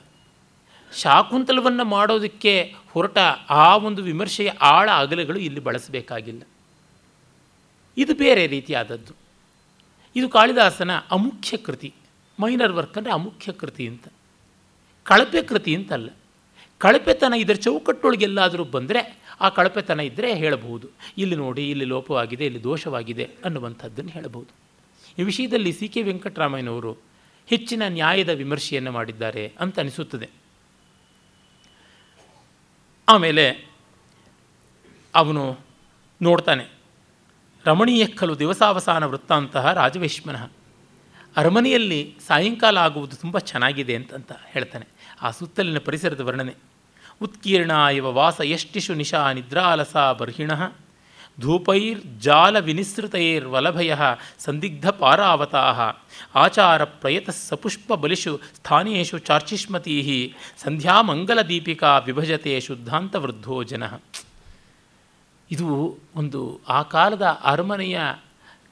ಶಾಕುಂತಲವನ್ನು ಮಾಡೋದಕ್ಕೆ ಹೊರಟ ಆ ಒಂದು ವಿಮರ್ಶೆಯ ಆಳ ಅಗಲಗಳು ಇಲ್ಲಿ ಬಳಸಬೇಕಾಗಿಲ್ಲ. ಇದು ಬೇರೆ ರೀತಿಯಾದದ್ದು. ಇದು ಕಾಳಿದಾಸನ ಅಮುಖ್ಯ ಕೃತಿ, ಮೈನರ್ ವರ್ಕ್ ಅಂದರೆ ಅಮುಖ್ಯ ಕೃತಿ ಅಂತ. ಕಳಪೆ ಕೃತಿ ಅಂತಲ್ಲ. ಕಳಪೆತನ ಇದರ ಚೌಕಟ್ಟೊಳಗೆಲ್ಲಾದರೂ ಬಂದರೆ ಆ ಕಳಪೆತನ ಇದ್ದರೆ ಹೇಳಬಹುದು. ಇಲ್ಲಿ ನೋಡಿ, ಇಲ್ಲಿ ಲೋಪವಾಗಿದೆ, ಇಲ್ಲಿ ದೋಷವಾಗಿದೆ ಅನ್ನುವಂಥದ್ದನ್ನು ಹೇಳಬಹುದು. ಈ ವಿಷಯದಲ್ಲಿ ಸಿ ಕೆ ವೆಂಕಟರಾಮಯ್ಯನವರು ಹೆಚ್ಚಿನ ನ್ಯಾಯದ ವಿಮರ್ಶೆಯನ್ನು ಮಾಡಿದ್ದಾರೆ ಅಂತ ಅನಿಸುತ್ತದೆ. ಆಮೇಲೆ ಅವನು ನೋಡ್ತಾನೆ, ರಮಣೀಯ ಖಲು ದಿವಸಾವಸಾನ ವೃತ್ತಾಂತಹ ರಾಜವೇಶ್ಮನಃ. ಅರಮನೆಯಲ್ಲಿ ಸಾಯಂಕಾಲ ಆಗುವುದು ತುಂಬ ಚೆನ್ನಾಗಿದೆ ಅಂತಂತ ಹೇಳ್ತಾನೆ, ಆ ಸುತ್ತಲಿನ ಪರಿಸರದ ವರ್ಣನೆ. ಉತ್ಕೀರ್ಣ ಇವ ವಾಸ ಎಷ್ಟಿಷು ನಿಶಾ ನಿದ್ರಾಲಸ ಬರ್ಹಿಣ. ಧೂಪೈರ್ ಜಾಲ ವಿನಿಸೃತೈರ್ವಲಭಯ ಸಂದಿಗ್ಧ ಪಾರಾವತಾ ಆಚಾರ ಪ್ರಯತ ಸಪುಷ್ಪ ಬಲಿಷು ಸ್ಥಾನೇಶು ಚಾರ್ಚಿಷ್ಮತೀ ದೀಪಿಕಾ ವಿಭಜತೆ ಶುದ್ಧಾಂತ ವೃದ್ಧೋ ಜನ. ಇದು ಒಂದು ಆ ಕಾಲದ ಅರಮನೆಯ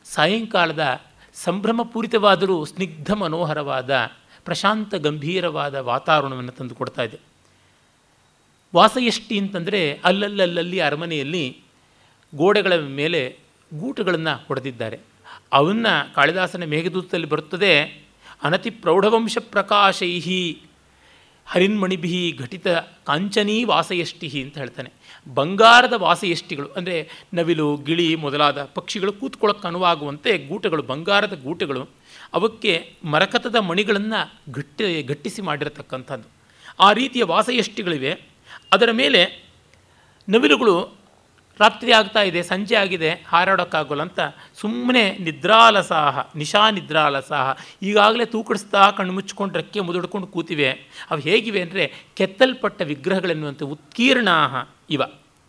ಸಾಯಂಕಾಲದ ಸಂಭ್ರಮಪೂರಿತವಾದರೂ ಸ್ನಿಗ್ಧ ಮನೋಹರವಾದ ಪ್ರಶಾಂತ ಗಂಭೀರವಾದ ವಾತಾವರಣವನ್ನು ತಂದು ಕೊಡ್ತಾ ಇದೆ. ವಾಸಯಷ್ಟಿ ಅಂತಂದರೆ ಅಲ್ಲಲ್ಲಲ್ಲಿ ಅರಮನೆಯಲ್ಲಿ ಗೋಡೆಗಳ ಮೇಲೆ ಗೂಟುಗಳನ್ನು ಹೊಡೆದಿದ್ದಾರೆ. ಅವನ್ನ ಕಾಳಿದಾಸನ ಮೇಘದೂತದಲ್ಲಿ ಬರುತ್ತದೆ, ಅನತಿ ಪ್ರೌಢವಂಶ ಪ್ರಕಾಶೈಹಿ, ಹರಿನ್ಮಣಿಭಿ ಘಟಿತ ಕಾಂಚನೀ ವಾಸಯಷ್ಟಿ ಅಂತ ಹೇಳ್ತಾನೆ. ಬಂಗಾರದ ವಾಸಯಷ್ಟಿಗಳು, ಅಂದರೆ ನವಿಲು, ಗಿಳಿ ಮೊದಲಾದ ಪಕ್ಷಿಗಳು ಕೂತ್ಕೊಳ್ಳೋಕ್ಕೆ ಅನುವಾಗುವಂತೆ ಗೂಟಗಳು, ಬಂಗಾರದ ಗೂಟಗಳು, ಅವಕ್ಕೆ ಮರಕತದ ಮಣಿಗಳನ್ನು ಗಟ್ಟಿ ಗಟ್ಟಿಸಿ ಮಾಡಿರತಕ್ಕಂಥದ್ದು. ಆ ರೀತಿಯ ವಾಸಯಷ್ಟಿಗಳಿವೆ. ಅದರ ಮೇಲೆ ನವಿಲುಗಳು ರಾತ್ರಿ ಆಗ್ತಾ ಇದೆ, ಸಂಜೆ ಆಗಿದೆ, ಹಾರಾಡೋಕ್ಕಾಗೋಲ್ಲ ಅಂತ ಸುಮ್ಮನೆ ನಿದ್ರಾಲಸಾಹ, ನಿಶಾ ನಿದ್ರಾಲಸಾಹ. ಈಗಾಗಲೇ ತೂಕಡಿಸ್ತಾ ಕಣ್ಣು ಮುಚ್ಕೊಂಡು ರೆಕ್ಕೆ ಮುದುಡ್ಕೊಂಡು ಕೂತಿವೆ. ಅವು ಹೇಗಿವೆ ಅಂದರೆ ಕೆತ್ತಲ್ಪಟ್ಟ ವಿಗ್ರಹಗಳೆನ್ನುವಂತೆ ಉತ್ಕೀರ್ಣಾಹ ಇವ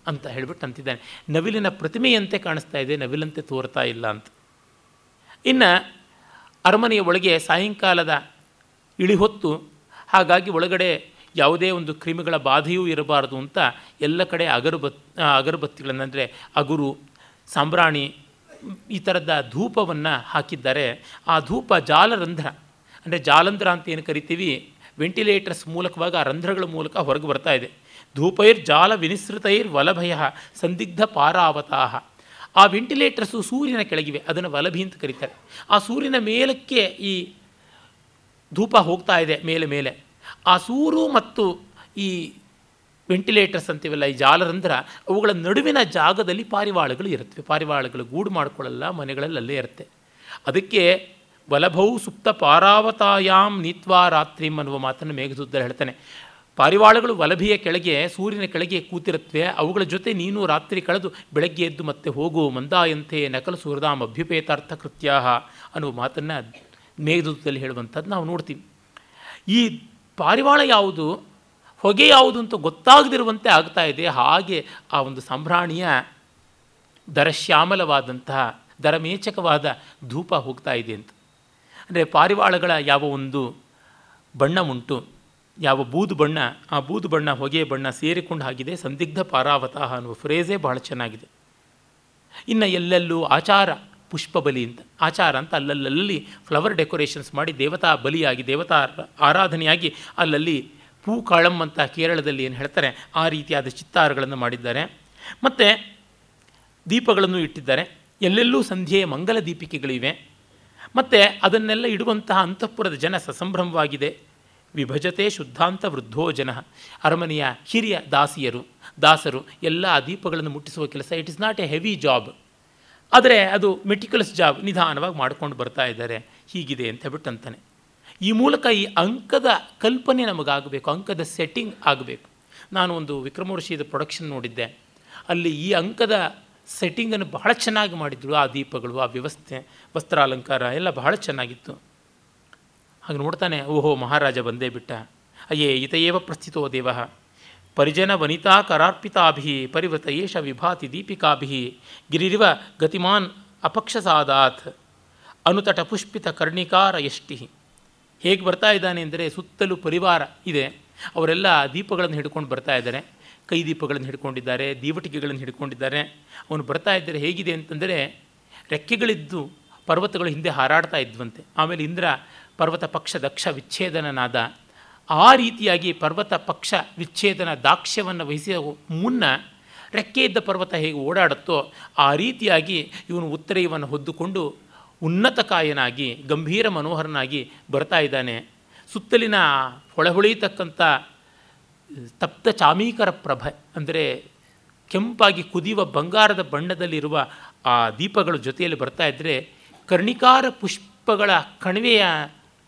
ಅಂತ ಹೇಳ್ಬಿಟ್ಟು ಅಂತಿದ್ದಾನೆ. ನವಿಲಿನ ಪ್ರತಿಮೆಯಂತೆ ಕಾಣಿಸ್ತಾ ಇದೆ, ನವಿಲಂತೆ ತೋರ್ತಾ ಇಲ್ಲ ಅಂತ. ಇನ್ನು ಅರಮನೆಯ ಒಳಗೆ ಸಾಯಂಕಾಲದ ಇಳಿಹೊತ್ತು, ಹಾಗಾಗಿ ಒಳಗಡೆ ಯಾವುದೇ ಒಂದು ಕ್ರಿಮಿಗಳ ಬಾಧೆಯೂ ಇರಬಾರದು ಅಂತ ಎಲ್ಲ ಕಡೆ ಅಗರಬತ್ ಅಗರಬತ್ತಿಗಳನ್ನು ಅಂದರೆ ಅಗುರು, ಸಾಂಬ್ರಾಣಿ, ಈ ಥರದ ಧೂಪವನ್ನು ಹಾಕಿದ್ದಾರೆ. ಆ ಧೂಪ ಜಾಲರಂಧ್ರ, ಅಂದರೆ ಜಾಲಂಧ್ರ ಅಂತ ಏನು ಕರಿತೀವಿ? ವೆಂಟಿಲೇಟರ್ಸ್ ಮೂಲಕವಾಗಿ ಆ ರಂಧ್ರಗಳ ಮೂಲಕ ಹೊರಗೆ ಬರ್ತಾ ಇದೆ. ಧೂಪೈರ್ ಜಾಲ ವಿನಿಸೃತೈರ್ ವಲಭಯ ಸಂದಿಗ್ಧ ಪಾರಾವತಾಹ ಆ ವೆಂಟಿಲೇಟರ್ಸು ಸೂರ್ಯನ ಕೆಳಗಿವೆ, ಅದನ್ನು ವಲಭಿ ಅಂತ ಕರೀತಾರೆ. ಆ ಸೂರ್ಯನ ಮೇಲಕ್ಕೆ ಈ ಧೂಪ ಹೋಗ್ತಾ ಇದೆ, ಮೇಲೆ ಮೇಲೆ. ಆ ಸೂರು ಮತ್ತು ಈ ವೆಂಟಿಲೇಟರ್ಸ್ ಅಂತೀವಲ್ಲ, ಈ ಜಾಲರಂಧ್ರ ಅವುಗಳ ನಡುವಿನ ಜಾಗದಲ್ಲಿ ಪಾರಿವಾಳಗಳು ಇರುತ್ತವೆ. ಪಾರಿವಾಳಗಳು ಗೂಡು ಮಾಡಿಕೊಳ್ಳಲ್ಲ, ಮನೆಗಳಲ್ಲಿ ಅಲ್ಲೇ ಇರುತ್ತೆ. ಅದಕ್ಕೆ ಬಲಭೌ ಸುಪ್ತ ಪಾರಾವತಾಯಾಮ್ ನೀತ್ವಾ ರಾತ್ರಿಂ ಅನ್ನುವ ಮಾತನ್ನು ಮೇಘದೂತದಲ್ಲಿ ಹೇಳ್ತಾನೆ. ಪಾರಿವಾಳಗಳು ವಲಭಿಯ ಕೆಳಗೆ, ಸೂರ್ಯನ ಕೆಳಗೆ ಕೂತಿರುತ್ತವೆ. ಅವುಗಳ ಜೊತೆ ನೀನು ರಾತ್ರಿ ಕಳೆದು ಬೆಳಗ್ಗೆ ಎದ್ದು ಮತ್ತೆ ಹೋಗು, ಮಂದಾಯಂತೆ ನಕಲು ಸುಹೃದಾಮ್ ಅಭ್ಯುಪೇತಾರ್ಥ ಕೃತ್ಯ ಅನ್ನುವ ಮಾತನ್ನು ಮೇಘದೂತದಲ್ಲಿ ಹೇಳುವಂಥದ್ದು ನಾವು ನೋಡ್ತೀವಿ. ಈ ಪಾರಿವಾಳ ಯಾವುದು? ಹೊಗೆ ಯಾವುದು ಅಂತ ಗೊತ್ತಾಗದಿರುವಂತೆ ಆಗ್ತಾ ಇದೆ. ಹಾಗೆ ಆ ಒಂದು ಸಂಭ್ರಾಣಿಯ ದರಶ್ಯಾಮಲವಾದಂತಹ, ದರಮೇಚಕವಾದ ಧೂಪ ಹೋಗ್ತಾ ಇದೆ ಅಂತ. ಅಂದರೆ ಪಾರಿವಾಳಗಳ ಯಾವ ಒಂದು ಬಣ್ಣ ಉಂಟು, ಯಾವ ಬೂದು ಬಣ್ಣ, ಆ ಬೂದು ಬಣ್ಣ ಹೊಗೆ ಬಣ್ಣ ಸೇರಿಕೊಂಡು ಆಗಿದೆ. ಸಂದಿಗ್ಧ ಪಾರಾವತಃ ಅನ್ನುವ ಫ್ರೇಜೇ ಬಹಳ ಚೆನ್ನಾಗಿದೆ. ಇನ್ನು ಎಲ್ಲೆಲ್ಲೂ ಆಚಾರ ಪುಷ್ಪ ಬಲಿ ಅಂತ, ಆಚಾರ ಅಂತ ಅಲ್ಲಲ್ಲಿ ಫ್ಲವರ್ ಡೆಕೋರೇಷನ್ಸ್ ಮಾಡಿ ದೇವತಾ ಬಲಿಯಾಗಿ, ದೇವತಾ ಆರಾಧನೆಯಾಗಿ ಅಲ್ಲಲ್ಲಿ ಪೂ ಕಾಳಂ ಅಂತ ಕೇರಳದಲ್ಲಿ ಏನು ಹೇಳ್ತಾರೆ, ಆ ರೀತಿಯಾದ ಚಿತ್ತಾರಗಳನ್ನು ಮಾಡಿದ್ದಾರೆ. ಮತ್ತು ದೀಪಗಳನ್ನು ಇಟ್ಟಿದ್ದಾರೆ. ಎಲ್ಲೆಲ್ಲೂ ಸಂಧ್ಯೆಯ ಮಂಗಲ ದೀಪಿಕೆಗಳಿವೆ. ಮತ್ತು ಅದನ್ನೆಲ್ಲ ಇಡುವಂತಹ ಅಂತಃಪುರದ ಜನ ಸಸಂಭ್ರಮವಾಗಿದೆ. ವಿಭಜತೆ ಶುದ್ಧಾಂತ ವೃದ್ಧೋ ಜನ. ಅರಮನೆಯ ಹಿರಿಯ ದಾಸಿಯರು, ದಾಸರು ಎಲ್ಲ ಆ ದೀಪಗಳನ್ನು ಮುಟ್ಟಿಸುವ ಕೆಲಸ it is not a heavy job ಆದರೆ ಅದು ಮೆಟಿಕ್ಯುಲಸ್ ಜಾಬ್ ನಿಧಾನವಾಗಿ ಮಾಡ್ಕೊಂಡು ಬರ್ತಾ ಇದ್ದಾರೆ. ಹೀಗಿದೆ ಅಂತ ಹೇಳ್ಬಿಟ್ಟು ಅಂತಾನೆ. ಈ ಮೂಲಕ ಈ ಅಂಕದ ಕಲ್ಪನೆ ನಮಗಾಗಬೇಕು, ಅಂಕದ ಸೆಟ್ಟಿಂಗ್ ಆಗಬೇಕು. ನಾನು ಒಂದು ವಿಕ್ರಮೋರ್ಷಿದ ಪ್ರೊಡಕ್ಷನ್ ನೋಡಿದ್ದೆ. ಅಲ್ಲಿ ಈ ಅಂಕದ ಸೆಟ್ಟಿಂಗನ್ನು ಬಹಳ ಚೆನ್ನಾಗಿ ಮಾಡಿದ್ರು. ಆ ದೀಪಗಳು, ಆ ವ್ಯವಸ್ಥೆ, ವಸ್ತ್ರಾಲಂಕಾರ ಎಲ್ಲ ಬಹಳ ಚೆನ್ನಾಗಿತ್ತು. ಹಾಗೆ ನೋಡ್ತಾನೆ, ಓಹೋ ಮಹಾರಾಜ ಬಂದೇ ಬಿಟ್ಟ. ಅಯ್ಯೇ, ಇತಯೇವ ಪ್ರಸ್ಥಿತೋ ದೇವ. ಪರಿಜನ ವನಿತಾ ಕರಾರ್ಪಿತಾಭಿ ಪರಿವೃತ ಏಷ ವಿಭಾತಿ ದೀಪಿಕಾಭಿ ಗಿರಿರಿವ ಗತಿಮಾನ್ ಅಪಕ್ಷಸಾದಾತ್ ಅನುತಟ ಪುಷ್ಪಿತ ಕರ್ಣಿಕಾರ ಯಷ್ಟಿ. ಹೇಗೆ ಬರ್ತಾ ಇದ್ದಾನೆ ಅಂದರೆ ಸುತ್ತಲೂ ಪರಿವಾರ ಇದೆ. ಅವರೆಲ್ಲ ದೀಪಗಳನ್ನು ಹಿಡ್ಕೊಂಡು ಬರ್ತಾ ಇದ್ದಾರೆ. ಕೈ ದೀಪಗಳನ್ನು ಹಿಡ್ಕೊಂಡಿದ್ದಾರೆ, ದೀವಟಿಕೆಗಳನ್ನು ಹಿಡ್ಕೊಂಡಿದ್ದಾರೆ. ಅವನು ಬರ್ತಾ ಇದ್ದರೆ ಹೇಗಿದೆ ಅಂತಂದರೆ ರೆಕ್ಕೆಗಳಿದ್ದು ಪರ್ವತಗಳು ಹಿಂದೆ ಹಾರಾಡ್ತಾ ಇದ್ವಂತೆ. ಆಮೇಲೆ ಇಂದ್ರ ಪರ್ವತ ಪಕ್ಷ ದಕ್ಷ ವಿಚ್ಛೇದನನಾದ ಆ ರೀತಿಯಾಗಿ ಪರ್ವತ ಪಕ್ಷ ವಿಚ್ಛೇದನ ದಾಕ್ಷ್ಯವನ್ನು ವಹಿಸಿದ ಮುನ್ನ ರೆಕ್ಕೆ ಇದ್ದ ಪರ್ವತ ಹೇಗೆ ಓಡಾಡುತ್ತೋ ಆ ರೀತಿಯಾಗಿ ಇವನು ಉತ್ತರೆಯವನ್ನು ಹೊದ್ದುಕೊಂಡು ಉನ್ನತಕಾಯನಾಗಿ, ಗಂಭೀರ ಮನೋಹರನಾಗಿ ಬರ್ತಾ ಇದ್ದಾನೆ. ಸುತ್ತಲಿನ ಹೊಳಹೊಳೆಯತಕ್ಕಂಥ ತಪ್ತ ಚಾಮೀಕರ ಪ್ರಭ ಅಂದರೆ ಕೆಂಪಾಗಿ ಕುದಿಯುವ ಬಂಗಾರದ ಬಣ್ಣದಲ್ಲಿರುವ ಆ ದೀಪಗಳ ಜೊತೆಯಲ್ಲಿ ಬರ್ತಾ ಇದ್ದರೆ ಕರ್ಣಿಕಾರ ಪುಷ್ಪಗಳ ಕಣಿವೆಯ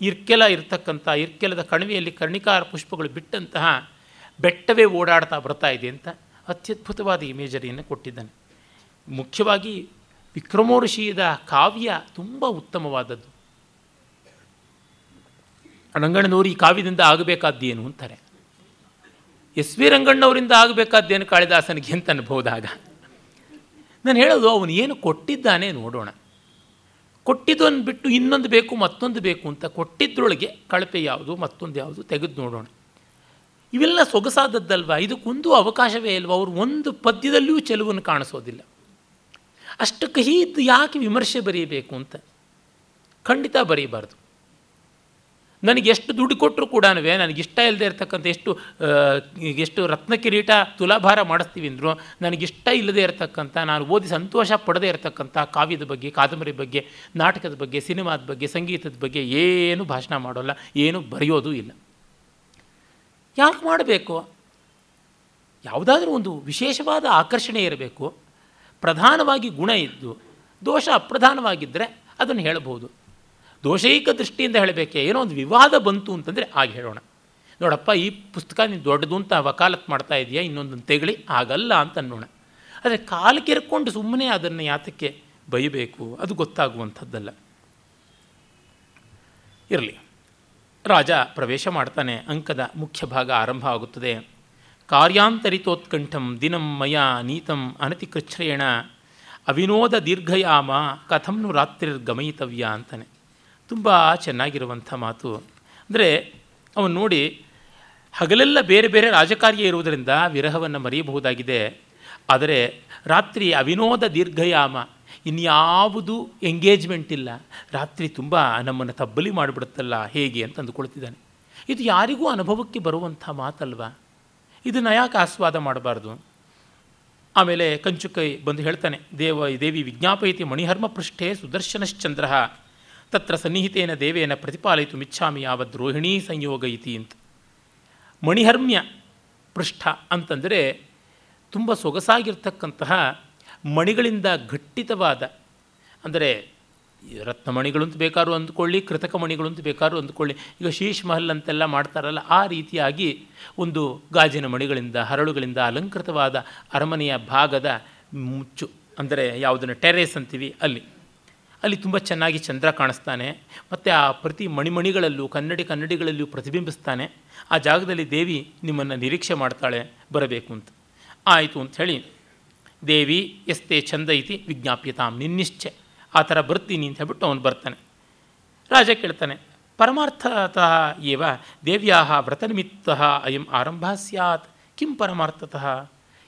ಇರ್ಕೆಲ ಇರ್ತಕ್ಕಂಥ, ಇರ್ಕೆಲದ ಕಣಿವೆಯಲ್ಲಿ ಕರ್ಣಿಕಾರ ಪುಷ್ಪಗಳು ಬಿಟ್ಟಂತಹ ಬೆಟ್ಟವೇ ಓಡಾಡ್ತಾ ಬರ್ತಾ ಇದೆ ಅಂತ ಅತ್ಯದ್ಭುತವಾದ ಇಮೇಜರಿಯನ್ನು ಕೊಟ್ಟಿದ್ದಾನೆ. ಮುಖ್ಯವಾಗಿ ವಿಕ್ರಮೋರ್ಷಿಯದ ಕಾವ್ಯ ತುಂಬ ಉತ್ತಮವಾದದ್ದು. ರಂಗಣ್ಣನವರು ಈ ಕಾವ್ಯದಿಂದ ಆಗಬೇಕಾದ್ದೇನು ಅಂತಾರೆ? ಎಸ್ ವಿ ರಂಗಣ್ಣವರಿಂದ ಆಗಬೇಕಾದ್ದೇನು, ಕಾಳಿದಾಸನಿಗೆ ಅಂತ ಅನ್ಬೋದಾಗ ನಾನು ಹೇಳೋದು, ಅವನು ಏನು ಕೊಟ್ಟಿದ್ದಾನೆ ನೋಡೋಣ. ಕೊಟ್ಟಿದ್ದನ್ನು ಬಿಟ್ಟು ಇನ್ನೊಂದು ಬೇಕು, ಮತ್ತೊಂದು ಬೇಕು ಅಂತ ಕೊಟ್ಟಿದ್ದರೊಳಗೆ ಕಳಪೆ ಯಾವುದು, ಮತ್ತೊಂದು ಯಾವುದು ತೆಗೆದು ನೋಡೋಣ. ಇವೆಲ್ಲ ಸೊಗಸಾದದ್ದಲ್ವ? ಇದಕ್ಕೊಂದು ಅವಕಾಶವೇ ಇಲ್ವ? ಅವರು ಒಂದು ಪದ್ಯದಲ್ಲಿಯೂ ಚೆಲುವನ್ನು ಕಾಣಿಸೋದಿಲ್ಲ. ಅಷ್ಟು ಕಹಿ ಇದ್ದು ಯಾಕೆ ವಿಮರ್ಶೆ ಬರೀಬೇಕು ಅಂತ? ಖಂಡಿತ ಬರೀಬಾರ್ದು. ನನಗೆ ಎಷ್ಟು ದುಡ್ಡು ಕೊಟ್ಟರು ಕೂಡ ನನಗೆ ಇಷ್ಟ ಇಲ್ಲದೆ ಇರತಕ್ಕಂಥ ಎಷ್ಟು ಎಷ್ಟು ರತ್ನ ಕಿರೀಟ ತುಲಾಭಾರ ಮಾಡಿಸ್ತೀವಿ ಅಂದರು, ನನಗಿಷ್ಟ ಇಲ್ಲದೆ ಇರತಕ್ಕಂಥ, ನಾನು ಓದಿ ಸಂತೋಷ ಪಡದೇ ಇರತಕ್ಕಂಥ ಕಾವ್ಯದ ಬಗ್ಗೆ, ಕಾದಂಬರಿ ಬಗ್ಗೆ, ನಾಟಕದ ಬಗ್ಗೆ, ಸಿನಿಮಾದ ಬಗ್ಗೆ, ಸಂಗೀತದ ಬಗ್ಗೆ ಏನು ಭಾಷಣ ಮಾಡೋಲ್ಲ, ಏನು ಬರೆಯೋದು ಇಲ್ಲ. ಯಾಕೆ ಮಾಡಬೇಕು? ಯಾವುದಾದ್ರೂ ಒಂದು ವಿಶೇಷವಾದ ಆಕರ್ಷಣೆ ಇರಬೇಕು, ಪ್ರಧಾನವಾಗಿ ಗುಣ ಇದ್ದು, ದೋಷ ಅಪ್ರಧಾನವಾಗಿದ್ದರೆ ಅದನ್ನು ಹೇಳಬಹುದು. ದೋಷೈಕ ದೃಷ್ಟಿಯಿಂದ ಹೇಳಬೇಕೆ? ಏನೋ ಒಂದು ವಿವಾದ ಬಂತು ಅಂತಂದರೆ ಆಗ ಹೇಳೋಣ. ನೋಡಪ್ಪ, ಈ ಪುಸ್ತಕ ನೀನು ದೊಡ್ಡದು ಅಂತ ವಕಾಲತ್ ಮಾಡ್ತಾ ಇದೆಯಾ? ಇನ್ನೊಂದನ್ನು ತೆಗಳಿ, ಆಗಲ್ಲ ಅಂತ ಅನ್ನೋಣ. ಆದರೆ ಕಾಲು ಕೆರ್ಕೊಂಡು ಸುಮ್ಮನೆ ಅದನ್ನು ಯಾತಕ್ಕೆ ಬೈಬೇಕು? ಅದು ಗೊತ್ತಾಗುವಂಥದ್ದಲ್ಲ. ಇರಲಿ. ರಾಜ ಪ್ರವೇಶ ಮಾಡ್ತಾನೆ. ಅಂಕದ ಮುಖ್ಯ ಭಾಗ ಆರಂಭ ಆಗುತ್ತದೆ. ಕಾರ್ಯಾಂತರಿತೋತ್ಕಂಠಂ ದಿನಂ ಮಯ ನೀತಂ ಅನತಿಕೃಚ್ಛ್ರೇಣ ಅವಿನೋದ ದೀರ್ಘಯಾಮ ಕಥಂನು ರಾತ್ರಿರ್ಗಮಯಿತವ್ಯ ಅಂತಾನೆ. ತುಂಬ ಚೆನ್ನಾಗಿರುವಂಥ ಮಾತು. ಅಂದರೆ ಅವನು ನೋಡಿ, ಹಗಲೆಲ್ಲ ಬೇರೆ ಬೇರೆ ರಾಜಕಾರ್ಯ ಇರುವುದರಿಂದ ವಿರಹವನ್ನು ಮರೆಯಬಹುದಾಗಿದೆ. ಆದರೆ ರಾತ್ರಿ ಅವಿನೋದ ದೀರ್ಘಯಾಮ, ಇನ್ಯಾವುದು ಎಂಗೇಜ್ಮೆಂಟ್ ಇಲ್ಲ. ರಾತ್ರಿ ತುಂಬ ನಮ್ಮನ್ನು ತಬ್ಬಲಿ ಮಾಡಿಬಿಡುತ್ತಲ್ಲ, ಹೇಗೆ ಅಂತ ಅಂದುಕೊಳ್ತಿದ್ದಾನೆ. ಇದು ಯಾರಿಗೂ ಅನುಭವಕ್ಕೆ ಬರುವಂಥ ಮಾತಲ್ವ? ಇದನ್ನು ಯಾಕೆ ಆಸ್ವಾದ ಮಾಡಬಾರ್ದು? ಆಮೇಲೆ ಕಂಚುಕೈ ಬಂದು ಹೇಳ್ತಾನೆ, ದೇವ ದೇವಿ ವಿಜ್ಞಾಪಯತಿ ಮಣಿಹರ್ಮ ಪೃಷ್ಠೆ ಸುದರ್ಶನಶ್ಚಂದ್ರ. ತತ್ರ ಸನ್ನಿಹಿತೇನ ದೇವೇನ ಪ್ರತಿಪಾಲಯಿತು ಮಿಚ್ಛಾಮಿ ಯಾವ ದ್ರೋಹಿಣೀ ಸಂಯೋಗ ಇತಿ ಅಂತ. ಮಣಿಹರ್ಮ್ಯ ಪೃಷ್ಠ ಅಂತಂದರೆ ತುಂಬ ಸೊಗಸಾಗಿರ್ತಕ್ಕಂತಹ ಮಣಿಗಳಿಂದ ಘಟ್ಟಿತವಾದ, ಅಂದರೆ ರತ್ನಮಣಿಗಳು ಅಂತ ಬೇಕಾದ್ರು ಅಂದ್ಕೊಳ್ಳಿ, ಕೃತಕ ಮಣಿಗಳು ಅಂತ ಬೇಕಾದ್ರೂ ಅಂದ್ಕೊಳ್ಳಿ, ಈಗ ಶೀಶ್ ಮಹಲ್ ಅಂತೆಲ್ಲ ಮಾಡ್ತಾರಲ್ಲ, ಆ ರೀತಿಯಾಗಿ ಒಂದು ಗಾಜಿನ ಮಣಿಗಳಿಂದ, ಹರಳುಗಳಿಂದ ಅಲಂಕೃತವಾದ ಅರಮನೆಯ ಭಾಗದ ಮುಚ್ಚು, ಅಂದರೆ ಯಾವುದನ್ನು ಟೆರೇಸ್ ಅಂತೀವಿ ಅಲ್ಲಿ. ಅಲ್ಲಿ ತುಂಬ ಚೆನ್ನಾಗಿ ಚಂದ್ರ ಕಾಣಿಸ್ತಾನೆ, ಮತ್ತು ಆ ಪ್ರತಿ ಮಣಿಮಣಿಗಳಲ್ಲೂ, ಕನ್ನಡಿ ಕನ್ನಡಿಗಳಲ್ಲೂ ಪ್ರತಿಬಿಂಬಿಸ್ತಾನೆ. ಆ ಜಾಗದಲ್ಲಿ ದೇವಿ ನಿಮ್ಮನ್ನು ನಿರೀಕ್ಷೆ ಮಾಡ್ತಾಳೆ, ಬರಬೇಕು ಅಂತ. ಆಯಿತು ಅಂತ ಹೇಳಿ, ದೇವಿ ಎಸ್ತೆ ಚಂದ ಐತಿ ವಿಜ್ಞಾಪ್ಯತಾಂ ನಿನ್ನಿಶ್ಚೆ. ಆ ಥರ ಬರ್ತೀನಿ ಅಂತ ಹೇಳ್ಬಿಟ್ಟು ಅವನು ಬರ್ತಾನೆ. ರಾಜ ಕೇಳ್ತಾನೆ, ಪರಮಾರ್ಥತಃ ಏವ ದೇವ್ಯಾ ವ್ರತನಿಮಿತ್ತ ಅಯಂ ಆರಂಭ ಸ್ಯಾತ್. ಕಿಂ ಪರಮಾರ್ಥತಃ?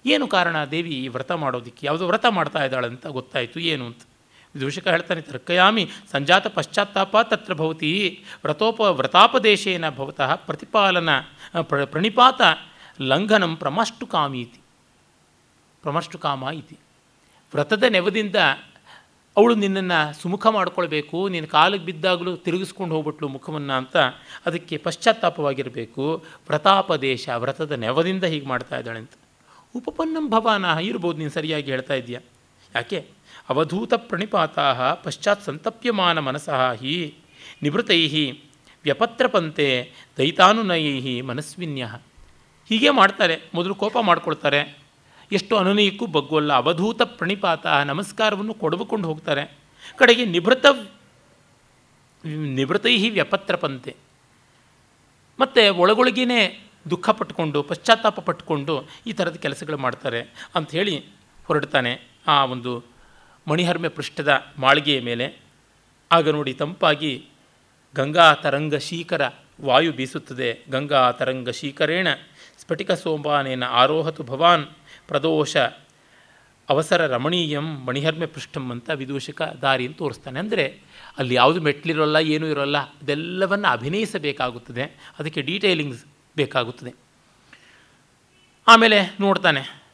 ಏನು ಕಾರಣ ದೇವಿ ವ್ರತ ಮಾಡೋದಕ್ಕೆ? ಯಾವುದೋ ವ್ರತ ಮಾಡ್ತಾ ಇದ್ದಾಳಂತ ಗೊತ್ತಾಯಿತು, ಏನು ಅಂತ? ವಿದೂಷಕ ಹೇಳ್ತಾನೆ, ತರ್ಕಯಾಮಿ ಸಂಜಾತ ಪಶ್ಚಾತ್ತಾಪ ತತ್ರ ಭವತಿ, ವ್ರತೋಪ, ವ್ರತಾಪದೇಶೇನ ಭವತಃ ಪ್ರತಿಪಾಲನ ಪ್ರ, ಪ್ರಣಿಪಾತ ಲಂಘನಂ ಪ್ರಮಷ್ಟುಕಾಮೀತಿ. ಪ್ರಮಷ್ಟುಕಾಮ ಇತಿ. ವ್ರತದ ನೆವದಿಂದ ಅವಳು ನಿನ್ನನ್ನು ಸುಮುಖ ಮಾಡಿಕೊಳ್ಬೇಕು, ನಿನ್ನ ಕಾಲಿಗೆ ಬಿದ್ದಾಗಲೂ ತಿರುಗಿಸ್ಕೊಂಡು ಹೋಗ್ಬಿಟ್ಲು ಮುಖವನ್ನು ಅಂತ ಅದಕ್ಕೆ ಪಶ್ಚಾತ್ತಾಪವಾಗಿರಬೇಕು. ವ್ರತಾಪದೇಶ, ವ್ರತದ ನೆವದಿಂದ ಹೀಗೆ ಮಾಡ್ತಾ ಇದ್ದಾಳೆ ಅಂತ. ಉಪಪನ್ನಂ ಭವಾನ, ಇರ್ಬೋದು ನೀನು ಸರಿಯಾಗಿ ಹೇಳ್ತಾ ಇದೆಯಾ ಯಾಕೆ? ಅವಧೂತ ಪ್ರಣಿಪಾತಾ ಪಶ್ಚಾತ್ ಸಂತಪ್ಯಮಾನ ಮನಸಃ ಹಿ ನಿವೃತ್ತೈ ವ್ಯಪತ್ರಪಂತೆ ದೈತಾನುನಯೈ ಮನಸ್ವಿನ್ಯ. ಹೀಗೆ ಮಾಡ್ತಾರೆ, ಮೊದಲು ಕೋಪ ಮಾಡಿಕೊಳ್ತಾರೆ. ಎಷ್ಟು ಅನುನಯಕ್ಕೂ ಬಗ್ಗೋಲ್ಲ ಅವಧೂತ ಪ್ರಣಿಪಾತ ನಮಸ್ಕಾರವನ್ನು ಕೊಡಬಕೊಂಡು ಹೋಗ್ತಾರೆ. ಕಡೆಗೆ ನಿಭೃತ ನಿವೃತ್ತೈ ವ್ಯಪತ್ರಪಂತೆ. ಮತ್ತು ಒಳಗೊಳಗೇನೆ ದುಃಖ ಪಟ್ಟುಕೊಂಡು ಪಶ್ಚಾತ್ತಾಪ ಪಟ್ಟುಕೊಂಡು ಈ ಥರದ ಕೆಲಸಗಳು ಮಾಡ್ತಾರೆ ಅಂಥೇಳಿ ಹೊರಡ್ತಾನೆ ಆ ಒಂದು ಮಣಿಹರ್ಮೆ ಪೃಷ್ಠದ ಮಾಳಿಗೆಯ ಮೇಲೆ ಆಗ ನೋಡಿ ತಂಪಾಗಿ ಗಂಗಾ ತರಂಗ ಶೀಕರ ವಾಯು ಬೀಸುತ್ತದೆ. ಗಂಗಾ ತರಂಗ ಶೀಕರೇಣ ಸ್ಫಟಿಕ ಸೋಮಾನೇನ ಆರೋಹತು ಭವಾನ್ ಪ್ರದೋಷ ಅವಸರ ರಮಣೀಯಂ ಮಣಿಹರ್ಮೆ ಪೃಷ್ಠಂ ಅಂತ ವಿದೂಷಕ ದಾರಿಯನ್ನು ತೋರಿಸ್ತಾನೆ. ಅಂದರೆ ಅಲ್ಲಿ ಯಾವುದು ಮೆಟ್ಲಿರೋಲ್ಲ, ಏನೂ ಇರೋಲ್ಲ ಅದೆಲ್ಲವನ್ನು ಅಭಿನಯಿಸಬೇಕಾಗುತ್ತದೆ. ಅದಕ್ಕೆ ಡೀಟೇಲಿಂಗ್ಸ್ ಬೇಕಾಗುತ್ತದೆ. ಆಮೇಲೆ ನೋಡ್ತಾನೆ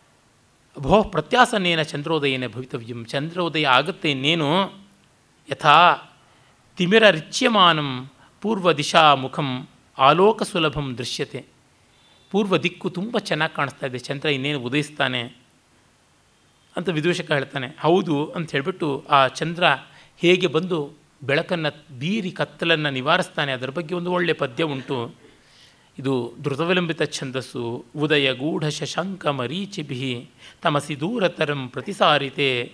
ಭೋ ಪ್ರತ್ಯಾಸನೇನ ಚಂದ್ರೋದಯನೇ ಭವಿತವ್ಯಂ. ಚಂದ್ರೋದಯ ಆಗುತ್ತೆ ಇನ್ನೇನು? ಯಥಾ ತಿಮಿರ ರಿಚ್ಯಮಾನಂ ಪೂರ್ವ ದಿಶಾ ಮುಖಂ ಆಲೋಕ ಸುಲಭಂ ದೃಶ್ಯತೆ. ಪೂರ್ವ ದಿಕ್ಕು ತುಂಬ ಚೆನ್ನಾಗಿ ಕಾಣಿಸ್ತಾ ಇದೆ. ಚಂದ್ರ ಇನ್ನೇನು ಉದಯಿಸ್ತಾನೆ ಅಂತ ವಿದೂಷಕ ಹೇಳ್ತಾನೆ. ಹೌದು ಅಂತ ಹೇಳಿಬಿಟ್ಟು ಆ ಚಂದ್ರ ಹೇಗೆ ಬಂದು ಬೆಳಕನ್ನು ಬೀರಿ ಕತ್ತಲನ್ನು ನಿವಾರಿಸ್ತಾನೆ. ಅದರ ಬಗ್ಗೆ ಒಂದು ಒಳ್ಳೆಯ ಪದ್ಯ ಉಂಟು. ಇದು ಧೃತವಿಲಂಬಿತ ಛಂದಸ್ಸು, ಉದಯ ಗೂಢ ಶಶಾಂಕ ಮರೀಚಿಭಿ ತಮಸಿ ದೂರತರಂ ಪ್ರತಿಸಾರಿತೆ,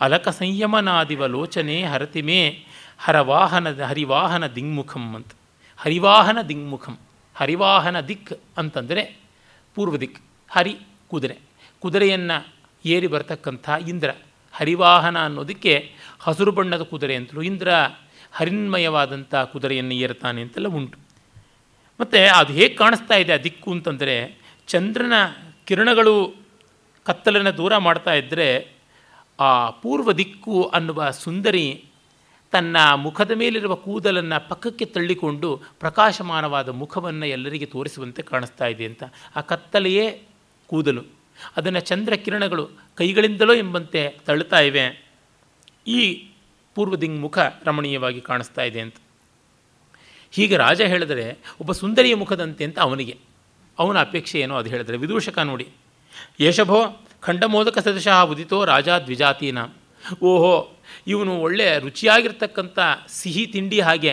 ಅಲಕ ಸಂಯಮನಾದಿವ ಲೋಚನೆ ಹರತಿಮೇ ಹರವಾಹನ ಹರಿವಾಹನ ದಿಗ್ಮುಖಂ ಅಂತ. ಹರಿವಾಹನ ದಿಗ್ಮುಖಂ, ಹರಿವಾಹನ ದಿಕ್ ಅಂತಂದರೆ ಪೂರ್ವ ದಿಕ್, ಹರಿ ಕುದುರೆ. ಕುದುರೆಯನ್ನು ಏರಿ ಬರತಕ್ಕಂಥ ಇಂದ್ರ, ಹರಿವಾಹನ ಅನ್ನೋದಕ್ಕೆ ಹಸಿರು ಬಣ್ಣದ ಕುದುರೆ ಅಂತಲೂ ಇಂದ್ರ ಹರಿನ್ಮಯವಾದಂಥ ಕುದುರೆಯನ್ನು ಏರ್ತಾನೆ ಅಂತೆಲ್ಲ ಉಂಟು. ಮತ್ತು ಅದು ಹೇಗೆ ಕಾಣಿಸ್ತಾ ಇದೆ ಆ ದಿಕ್ಕು ಅಂತಂದರೆ ಚಂದ್ರನ ಕಿರಣಗಳು ಕತ್ತಲನ್ನು ದೂರ ಮಾಡ್ತಾ ಇದ್ದರೆ ಆ ಪೂರ್ವ ದಿಕ್ಕು ಅನ್ನುವ ಸುಂದರಿ ತನ್ನ ಮುಖದ ಮೇಲಿರುವ ಕೂದಲನ್ನು ಪಕ್ಕಕ್ಕೆ ತಳ್ಳಿಕೊಂಡು ಪ್ರಕಾಶಮಾನವಾದ ಮುಖವನ್ನು ಎಲ್ಲರಿಗೆ ತೋರಿಸುವಂತೆ ಕಾಣಿಸ್ತಾ ಇದೆ ಅಂತ. ಆ ಕತ್ತಲೆಯೇ ಕೂದಲು. ಅದನ್ನು ಚಂದ್ರ ಕಿರಣಗಳು ಕೈಗಳಿಂದಲೋ ಎಂಬಂತೆ ತಳ್ಳುತ್ತಾ ಇವೆ. ಈ ಪೂರ್ವ ದಿಂಗ್ ಮುಖ ರಮಣೀಯವಾಗಿ ಕಾಣಿಸ್ತಾ ಇದೆ ಅಂತ. ಹೀಗೆ ರಾಜ ಹೇಳಿದರೆ ಒಬ್ಬ ಸುಂದರಿಯ ಮುಖದಂತೆ ಅಂತ ಅವನಿಗೆ. ಅವನ ಅಪೇಕ್ಷೆ ಏನೋ ಅದು ಹೇಳಿದರೆ, ವಿದೂಷಕ ನೋಡಿ. ಯಶಭೋ, ಖಂಡಮೋದಕ ಸದೃಶಃ ಉದಿತೋ ರಾಜ ದ್ವಿಜಾತೀನ. ಓಹೋ, ಇವನು ಒಳ್ಳೆಯ ರುಚಿಯಾಗಿರ್ತಕ್ಕಂಥ ಸಿಹಿ ತಿಂಡಿ ಹಾಗೆ.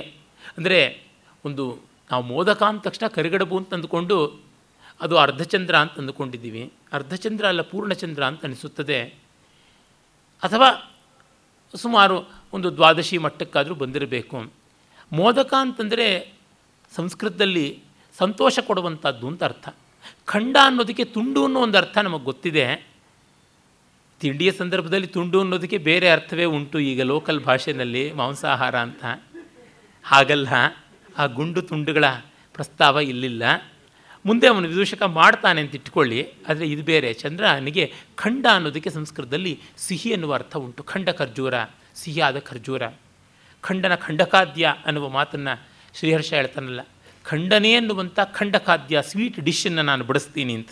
ಅಂದರೆ ಒಂದು ನಾವು ಮೋದಕ ಅಂದ ತಕ್ಷಣ ಕರಿಗಡಬು ಅಂತ ಅಂದುಕೊಂಡು ಅದು ಅರ್ಧಚಂದ್ರ ಅಂತ ಅಂದುಕೊಂಡಿದ್ದೀವಿ. ಅರ್ಧಚಂದ್ರ ಅಲ್ಲ, ಪೂರ್ಣಚಂದ್ರ ಅಂತ ಅನಿಸುತ್ತದೆ. ಅಥವಾ ಸುಮಾರು ಒಂದು ದ್ವಾದಶಿ ಮಟ್ಟಕ್ಕಾದರೂ ಬಂದಿರಬೇಕು. ಮೋದಕ ಅಂತಂದರೆ ಸಂಸ್ಕೃತದಲ್ಲಿ ಸಂತೋಷ ಕೊಡುವಂಥದ್ದು ಅಂತ ಅರ್ಥ. ಖಂಡ ಅನ್ನೋದಕ್ಕೆ ತುಂಡು ಅನ್ನೋ ಒಂದು ಅರ್ಥ ನಮಗೆ ಗೊತ್ತಿದೆ. ತಿಂಡಿಯ ಸಂದರ್ಭದಲ್ಲಿ ತುಂಡು ಅನ್ನೋದಕ್ಕೆ ಬೇರೆ ಅರ್ಥವೇ ಉಂಟು. ಈಗ ಲೋಕಲ್ ಭಾಷೆಯಲ್ಲಿ ಮಾಂಸಾಹಾರ ಅಂತ. ಹಾಗಲ್ಲ. ಆ ಗುಂಡು ತುಂಡುಗಳ ಪ್ರಸ್ತಾವ ಇಲ್ಲಿಲ್ಲ. ಮುಂದೆ ಅವನು ವಿದೂಷಕ ಮಾಡ್ತಾನೆ ಅಂತ ಇಟ್ಕೊಳ್ಳಿ. ಆದರೆ ಇದು ಬೇರೆ. ಚಂದ್ರನಿಗೆ ಖಂಡ ಅನ್ನೋದಕ್ಕೆ ಸಂಸ್ಕೃತದಲ್ಲಿ ಸಿಹಿ ಎನ್ನುವ ಅರ್ಥ ಉಂಟು. ಖಂಡ ಖರ್ಜೂರ, ಸಿಹಿಯಾದ ಖರ್ಜೂರ. ಖಂಡನ ಖಂಡಕಾದ್ಯ ಅನ್ನುವ ಮಾತನ್ನು ಶ್ರೀಹರ್ಷ ಹೇಳ್ತಾನಲ್ಲ. ಖಂಡನೆ ಅನ್ನುವಂಥ ಖಂಡಖಾದ್ಯ ಸ್ವೀಟ್ ಡಿಶನ್ನು ನಾನು ಬಡಿಸ್ತೀನಿ ಅಂತ.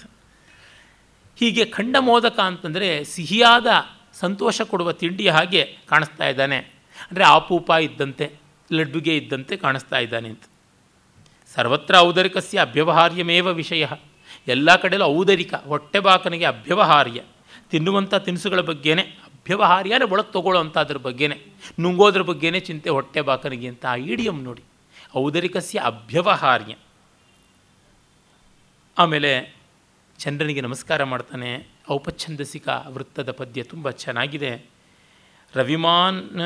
ಹೀಗೆ ಖಂಡ ಮೋದಕ ಅಂತಂದರೆ ಸಿಹಿಯಾದ ಸಂತೋಷ ಕೊಡುವ ತಿಂಡಿಯ ಹಾಗೆ ಕಾಣಿಸ್ತಾ ಇದ್ದಾನೆ. ಅಂದರೆ ಆಪೂಪ ಇದ್ದಂತೆ, ಲಡ್ಡುಗೆ ಇದ್ದಂತೆ ಕಾಣಿಸ್ತಾ ಇದ್ದಾನೆ ಅಂತ. ಸರ್ವತ್ರ ಔದರಿಕಸ್ಯ ಅಭ್ಯವಹಾರ್ಯಮೇವ ವಿಷಯ. ಎಲ್ಲ ಕಡೆಯಲ್ಲೂ ಔದರಿಕ, ಹೊಟ್ಟೆಬಾಕನಿಗೆ ಅಭ್ಯವಹಾರ್ಯ. ತಿನ್ನುವಂಥ ತಿನಿಸುಗಳ ಬಗ್ಗೆನೇ ಅಭ್ಯವಹಾರ್ಯನೇ ಒಳಗೆ ತಗೊಳ್ಳೋವಂಥ ಅದ್ರ ಬಗ್ಗೆನೇ, ನುಂಗೋದ್ರ ಬಗ್ಗೆನೇ ಚಿಂತೆ ಹೊಟ್ಟೆ ಬಾಕನಿಗೆ ಅಂತ ಆ ಇಡಿಯಂ ನೋಡಿ. ಔದರಿಕಸ್ಯ ಅಭ್ಯವಹಾರ್ಯ. ಆಮೇಲೆ ಚಂದ್ರನಿಗೆ ನಮಸ್ಕಾರ ಮಾಡ್ತಾನೆ ಔಪಛಂದಸಿಕ ವೃತ್ತದ ಪದ್ಯ ತುಂಬ ಚೆನ್ನಾಗಿದೆ. ರವಿಮಾನ್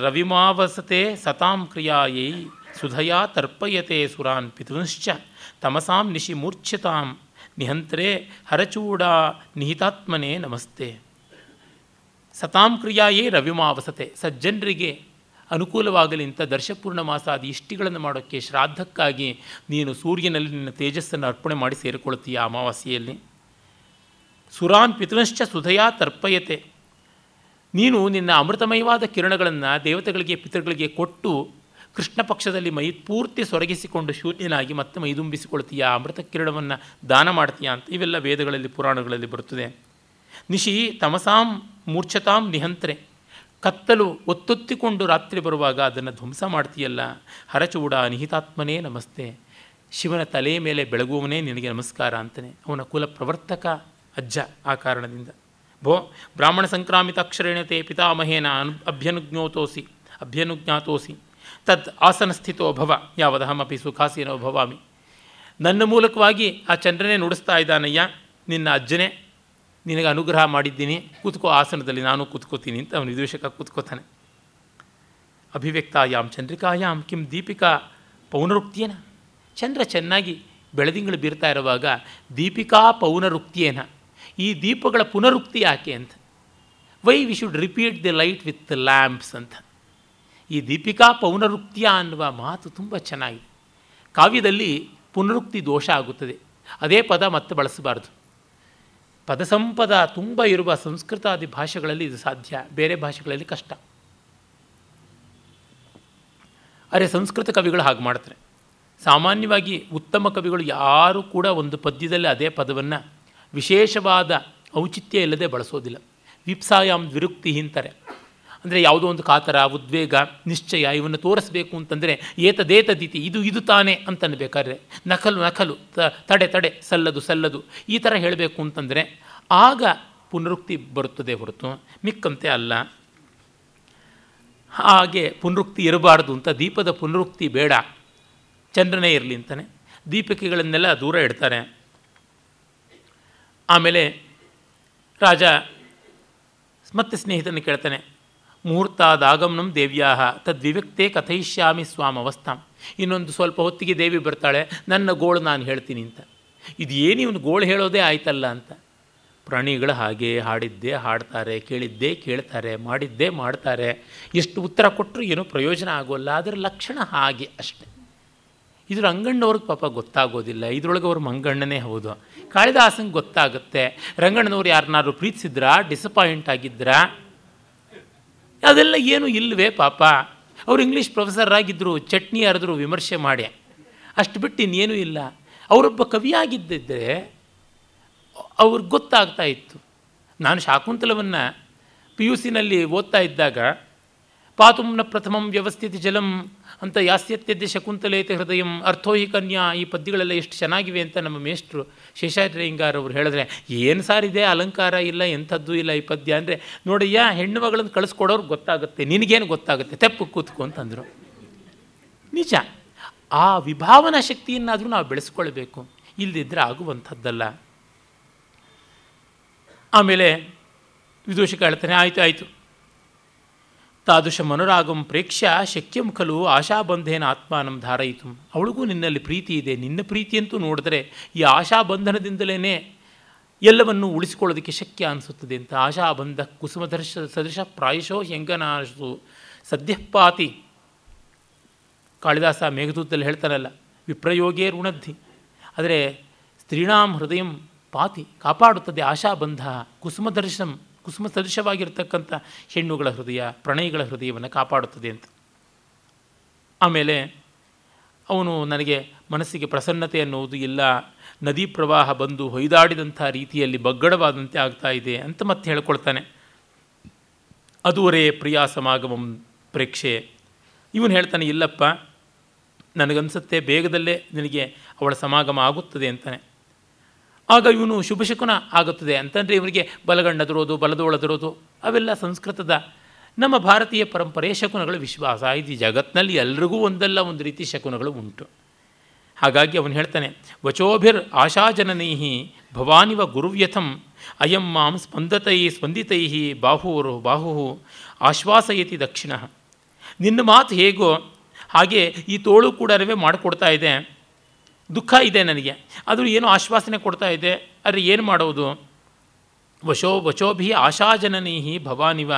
ರವಿಮಾವಸತೆ ಸತಾಂ ಕ್ರಿಯಾಯೈ, ಸುಧಯಾ ತರ್ಪಯತೆ ಸುರಾನ್ ಪಿತೃಂಶ್ಚ ತಮಸಾಂ ನಿಶಿ ಮೂರ್ಛತಾಂ ನಿಹಂತ್ರೇ ಹರಚೂಡ ನಿಹಿತಾತ್ಮನೇ ನಮಸ್ತೆ. ಸತಾಂ ಕ್ರಿಯಾಯೇ ರವಿಮಾವಸತೆ. ಸಜ್ಜನರಿಗೆ ಅನುಕೂಲವಾಗಲಿ ಅಂತ ದರ್ಶಪೂರ್ಣ ಮಾಸಾದಿ ಇಷ್ಟಿಗಳನ್ನು ಮಾಡೋಕ್ಕೆ ಶ್ರಾದ್ದಕ್ಕಾಗಿ ನೀನು ಸೂರ್ಯನಲ್ಲಿ ನಿನ್ನ ತೇಜಸ್ಸನ್ನು ಅರ್ಪಣೆ ಮಾಡಿ ಸೇರಿಕೊಳ್ತೀಯ ಅಮಾವಾಸ್ಯೆಯಲ್ಲಿ? ಸುರಾನ್ ಪಿತೃಶ್ಚ ಸುಧಯಾ ತರ್ಪಯತೆ. ನೀನು ನಿನ್ನ ಅಮೃತಮಯವಾದ ಕಿರಣಗಳನ್ನು ದೇವತೆಗಳಿಗೆ, ಪಿತೃಗಳಿಗೆ ಕೊಟ್ಟು ಕೃಷ್ಣ ಪಕ್ಷದಲ್ಲಿ ಮೈ ಪೂರ್ತಿ ಸೊರಗಿಸಿಕೊಂಡು ಶೂನ್ಯನಾಗಿ ಮತ್ತೆ ಮೈದುಂಬಿಸಿಕೊಳ್ತೀಯ ಅಮೃತ ಕಿರಣವನ್ನು ದಾನ ಮಾಡ್ತೀಯಾ ಅಂತ ಇವೆಲ್ಲ ವೇದಗಳಲ್ಲಿ, ಪುರಾಣಗಳಲ್ಲಿ ಬರುತ್ತದೆ. ನಿಶಿ ತಮಸಾಂ ಮೂರ್ಛತಾಂ ನಿಹಂತ್ರೆ. ಕತ್ತಲು ಒತ್ತೊತ್ತಿಕೊಂಡು ರಾತ್ರಿ ಬರುವಾಗ ಅದನ್ನು ಧ್ವಂಸ ಮಾಡ್ತೀಯಲ್ಲ? ಹರಚೂಡ ನಿಹಿತಾತ್ಮನೇ ನಮಸ್ತೆ. ಶಿವನ ತಲೆ ಮೇಲೆ ಬೆಳಗುವವನೇ ನಿನಗೆ ನಮಸ್ಕಾರ ಅಂತಾನೆ. ಅವನ ಕುಲ ಪ್ರವರ್ತಕ ಅಜ್ಜ ಆ ಕಾರಣದಿಂದ. ಭೋ, ಬ್ರಾಹ್ಮಣ ಸಂಕ್ರಾಮಿತ ಅಕ್ಷರೇಣತೆ ಪಿತಾಮಹೇನ ಅನು ಅಭ್ಯನುಜ್ಞೋತೋಸಿ, ಅಭ್ಯನುಜ್ಞಾತೋಸಿ. ತದ್ ಆಸನಸ್ಥಿತೋ ಭವ ಯಾವದಹಮಪಿ ಸುಖಾಸೀನೋ ಭವಾಮಿ. ನನ್ನ ಮೂಲಕವಾಗಿ ಆ ಚಂದ್ರನೇ ನುಡಿಸ್ತಾ ಇದ್ದಾನಯ್ಯ, ನಿನ್ನ ಅಜ್ಜನೇ. ನಿನಗೆ ಅನುಗ್ರಹ ಮಾಡಿದ್ದೀನಿ. ಕೂತ್ಕೋ ಆಸನದಲ್ಲಿ ನಾನು ಕೂತ್ಕೋತೀನಿ ಅಂತ ಅವನು ವಿದೂಷಕ ಕೂತ್ಕೋತಾನೆ. ಅಭಿವ್ಯಕ್ತಾಯಾಮ್ ಚಂದ್ರಿಕಾಯಾಮ್ ಕಿಂ ದೀಪಿಕಾ ಪೌನರುಕ್ತಿಯೇನ ಚಂದ್ರ ಚೆನ್ನಾಗಿ ಬೆಳದಿಂಗಳು ಬೀರ್ತಾ ಇರುವಾಗ ದೀಪಿಕಾ ಪೌನರುಕ್ತಿಯೇನ ಈ ದೀಪಗಳ ಪುನರುಕ್ತಿ ಯಾಕೆ ಅಂತ. Why we should repeat the light with lamps ಅಂತ. ಈ ದೀಪಿಕಾ ಪೌನರುಕ್ತಿಯ ಅನ್ನುವ ಮಾತು ತುಂಬ ಚೆನ್ನಾಗಿದೆ ಕಾವ್ಯದಲ್ಲಿ ಪುನರುಕ್ತಿ ದೋಷ ಆಗುತ್ತದೆ. ಅದೇ ಪದ ಮತ್ತೆ ಬಳಸಬಾರ್ದು. ಪದಸಂಪದ ತುಂಬ ಇರುವ ಸಂಸ್ಕೃತಾದಿ ಭಾಷೆಗಳಲ್ಲಿ ಇದು ಸಾಧ್ಯ. ಬೇರೆ ಭಾಷೆಗಳಲ್ಲಿ ಕಷ್ಟ. ಅರೆ ಸಂಸ್ಕೃತ ಕವಿಗಳು ಹಾಗೆ ಮಾಡ್ತಾರೆ. ಸಾಮಾನ್ಯವಾಗಿ ಉತ್ತಮ ಕವಿಗಳು ಯಾರೂ ಕೂಡ ಒಂದು ಪದ್ಯದಲ್ಲಿ ಅದೇ ಪದವನ್ನು ವಿಶೇಷವಾದ ಔಚಿತ್ಯ ಇಲ್ಲದೆ ಬಳಸೋದಿಲ್ಲ. ವಿಪ್ಸಾಯಾಮ್ ವಿರುಕ್ತಿ ಅಂತಾರೆ ಅಂದರೆ ಯಾವುದೋ ಒಂದು ಕಾತರ, ಉದ್ವೇಗ, ನಿಶ್ಚಯ ಇವನ್ನು ತೋರಿಸಬೇಕು ಅಂತಂದರೆ ಏತದೇತದಿತಿ ಇದು ಇದು ತಾನೇ ಅಂತನ್ಬೇಕಾದ್ರೆ. ನಕಲು ನಕಲು ತಡೆ ತಡೆ, ಸಲ್ಲದು ಸಲ್ಲದು, ಈ ಥರ ಹೇಳಬೇಕು ಅಂತಂದರೆ ಆಗ ಪುನರುಕ್ತಿ ಬರುತ್ತದೆ ಹೊರತು ಮಿಕ್ಕಂತೆ ಅಲ್ಲ. ಹಾಗೆ ಪುನರುಕ್ತಿ ಇರಬಾರ್ದು ಅಂತ ದೀಪದ ಪುನರುಕ್ತಿ ಬೇಡ. ಚಂದ್ರನೇ ಇರಲಿ ಅಂತಾನೆ. ದೀಪಿಕೆಗಳನ್ನೆಲ್ಲ ದೂರ ಇಡ್ತಾರೆ. ಆಮೇಲೆ ರಾಜ ಮತ್ತೆ ಸ್ನೇಹಿತನ ಕೇಳ್ತಾನೆ ಮುಹೂರ್ತಾದಾಗಮನಂ ದೇವ್ಯಾಹ. ತದ್ವಿವ್ಯಕ್ತೇ ಕಥಯಿಷ್ಯಾಮಿ ಸ್ವಾಮ ಅವಸ್ಥಾಂ ಇನ್ನೊಂದು ಸ್ವಲ್ಪ ಹೊತ್ತಿಗೆ ದೇವಿ ಬರ್ತಾಳೆ, ನನ್ನ ಗೋಳು ನಾನು ಹೇಳ್ತೀನಿ ಅಂತ. ಇದು ಏನು ಇವನು ಗೋಳು ಹೇಳೋದೇ ಆಯ್ತಲ್ಲ ಅಂತ. ಪ್ರಾಣಿಗಳು ಹಾಗೆ ಹಾಡಿದ್ದೇ ಹಾಡ್ತಾರೆ, ಕೇಳಿದ್ದೇ ಕೇಳ್ತಾರೆ, ಮಾಡಿದ್ದೇ ಮಾಡ್ತಾರೆ. ಎಷ್ಟು ಉತ್ತರ ಕೊಟ್ಟರು ಏನೂ ಪ್ರಯೋಜನ ಆಗೋಲ್ಲ ಅದರ ಲಕ್ಷಣ ಹಾಗೆ ಅಷ್ಟೆ. ಇದ್ರ ರಂಗಣ್ಣವ್ರಿಗೆ ಪಾಪ ಗೊತ್ತಾಗೋದಿಲ್ಲ, ಇದರೊಳಗೆ ಅವ್ರ ಮಂಗಣ್ಣನೇ ಹೌದು. ಕಾಳಿದಾಸಂಗೆ ಗೊತ್ತಾಗುತ್ತೆ. ರಂಗಣ್ಣನವ್ರು ಯಾರನ್ನಾರು ಪ್ರೀತಿಸಿದ್ರಾ ಡಿಸಪಾಯಿಂಟ್ ಆಗಿದ್ರಾ? ಅದೆಲ್ಲ ಏನು ಇಲ್ಲವೇ ಪಾಪ. ಅವರು ಇಂಗ್ಲೀಷ್ ಪ್ರೊಫೆಸರ್ ಆಗಿದ್ದರು ಚಟ್ನಿ ಅರೆದ್ರು ವಿಮರ್ಶೆ ಮಾಡಿ ಅಷ್ಟು ಬಿಟ್ಟು ಇನ್ನೇನೂ ಇಲ್ಲ. ಅವರೊಬ್ಬ ಕವಿಯಾಗಿದ್ದಿದ್ದರೆ ಅವ್ರಿಗೆ ಗೊತ್ತಾಗ್ತಾ ಇತ್ತು. ನಾನು ಶಾಕುಂತಲವನ್ನು ಪಿ ಯು ಸಿನಲ್ಲಿ ಓದ್ತಾ ಇದ್ದಾಗ, ಪಾತುಮ್ನ ಪ್ರಥಮಂ ವ್ಯವಸ್ಥಿತ ಜಲಂ ಅಂತ ಯಾಸ್ಯತ್ಯದ್ಯ ಶಕುಂತಲೇತೆ ಹೃದಯಂ ಅರ್ಥೋಹಿ ಕನ್ಯಾ, ಈ ಪದ್ಯಗಳೆಲ್ಲ ಎಷ್ಟು ಚೆನ್ನಾಗಿವೆ ಅಂತ ನಮ್ಮ ಮೇಷ್ಟ್ರು ಶೇಷಾದ್ರಯ್ಯಂಗಾರ್ ಅವರು ಹೇಳಿದ್ರೆ, ಏನು ಸಾರಿದೆ ಅಲಂಕಾರ ಇಲ್ಲ, ಎಂಥದ್ದು ಇಲ್ಲ ಈ ಪದ್ಯ ಅಂದರೆ ನೋಡಯ್ಯ ಹೆಣ್ಣು ಮಗಳನ್ನು ಕಳಿಸ್ಕೊಡೋರು ಗೊತ್ತಾಗುತ್ತೆ, ನಿನಗೇನು ಗೊತ್ತಾಗುತ್ತೆ, ತೆಪ್ಪು ಕೂತ್ಕೊ ಅಂತಂದರು. ನಿಜ, ಆ ವಿಭಾವನಾ ಶಕ್ತಿಯನ್ನಾದರೂ ನಾವು ಬೆಳೆಸ್ಕೊಳ್ಬೇಕು ಇಲ್ಲದಿದ್ದರೆ ಆಗುವಂಥದ್ದಲ್ಲ. ಆಮೇಲೆ ವಿದೂಷಕ ಹೇಳ್ತಾನೆ, ಆಯಿತು ಆಯಿತು ತಾದೃಶ ಮನುರಾಗಂ ಪ್ರೇಕ್ಷ್ಯ ಶಕ್ಯಂ ಖಲು ಆಶಾಬಂಧೇನ ಆತ್ಮಾನಂ ಧಾರಯಿತು. ಅವಳಿಗೂ ನಿನ್ನಲ್ಲಿ ಪ್ರೀತಿ ಇದೆ. ನಿನ್ನ ಪ್ರೀತಿಯಂತೂ ನೋಡಿದ್ರೆ ಈ ಆಶಾಬಂಧನದಿಂದಲೇ ಎಲ್ಲವನ್ನು ಉಳಿಸಿಕೊಳ್ಳೋದಕ್ಕೆ ಶಕ್ಯ ಅನಿಸುತ್ತದೆ ಅಂತ. ಆಶಾಬಂಧ ಕುಸುಮದರ್ಶ ಸದೃಶ, ಪ್ರಾಯಶೋ, ಹೆಂಗನಾಶು, ಸದ್ಯಪಾತಿ. ಕಾಳಿದಾಸ ಮೇಘದೂತದಲ್ಲಿ ಹೇಳ್ತಾರಲ್ಲ ವಿಪ್ರಯೋಗೇ ಋಣದ್ಧಿ. ಆದರೆ ಸ್ತ್ರೀಣಾಂ ಹೃದಯಂ ಪಾತಿ, ಕಾಪಾಡುತ್ತದೆ ಆಶಾಬಂಧ ಕುಸುಮದರ್ಶಂ ಕುಸುಮ ಸದೃಶವಾಗಿರ್ತಕ್ಕಂಥ ಹೆಣ್ಣುಗಳ ಹೃದಯ, ಪ್ರಣಯಗಳ ಹೃದಯವನ್ನು ಕಾಪಾಡುತ್ತದೆ ಅಂತ. ಆಮೇಲೆ ಅವನು ನನಗೆ ಮನಸ್ಸಿಗೆ ಪ್ರಸನ್ನತೆ ಅನ್ನುವುದು ಇಲ್ಲ, ನದಿ ಪ್ರವಾಹ ಬಂದು ಹೊಯ್ದಾಡಿದಂಥ ರೀತಿಯಲ್ಲಿ ಬಗ್ಗಡವಾದಂತೆ ಆಗ್ತಾ ಇದೆ ಅಂತ ಮತ್ತೆ ಹೇಳ್ಕೊಳ್ತಾನೆ. ಅದುವರೇ ಪ್ರಿಯಾ ಸಮಾಗಮಂ ಪ್ರೇಕ್ಷೆ. ಇವನು ಹೇಳ್ತಾನೆ, ಇಲ್ಲಪ್ಪ, ನನಗನ್ಸುತ್ತೆ, ಬೇಗದಲ್ಲೇ ನಿನಗೆ ಅವಳ ಸಮಾಗಮ ಆಗುತ್ತದೆ ಅಂತಾನೆ. ಆಗ ಇವನು ಶುಭಶಕುನ ಆಗುತ್ತದೆ. ಅಂತಂದರೆ ಇವರಿಗೆ ಬಲಗಣ್ಣದಿರೋದು ಬಲದೋಳದಿರೋದು ಅವೆಲ್ಲ ಸಂಸ್ಕೃತದ ನಮ್ಮ ಭಾರತೀಯ ಪರಂಪರೆಯ ಶಕುನಗಳ ವಿಶ್ವಾಸ. ಇದು ಜಗತ್ತಿನಲ್ಲಿ ಎಲ್ರಿಗೂ ಒಂದಲ್ಲ, ಒಂದು ರೀತಿ ಶಕುನಗಳು ಉಂಟು. ಹಾಗಾಗಿ ಅವನು ಹೇಳ್ತಾನೆ, ವಚೋಭಿರ್ ಆಶಾಜನನೈಹಿ ಭವಾನಿವ ಗುರುವ್ಯಥಂ, ಅಯಂ ಮಾಂ ಸ್ಪಂದತೈ ಸ್ಪಂದಿತೈ ಬಾಹುರು ಬಾಹು ಆಶ್ವಾಸಯತಿ ದಕ್ಷಿಣ. ನಿನ್ನ ಮಾತು ಹೇಗೋ ಹಾಗೆ ಈ ತೋಳು ಕೂಡ ಮಾಡಿಕೊಡ್ತಾ ಇದೆ. ದುಃಖ ಇದೆ ನನಗೆ. ಆದರೂ ಏನೋ ಆಶ್ವಾಸನೆ ಕೊಡ್ತಾ ಇದೆ. ಆದರೆ ಏನು ಮಾಡೋದು? ವಶೋ, ವಶೋಭಿ ಆಶಾಜನನೀಹಿ ಭವಾನಿವ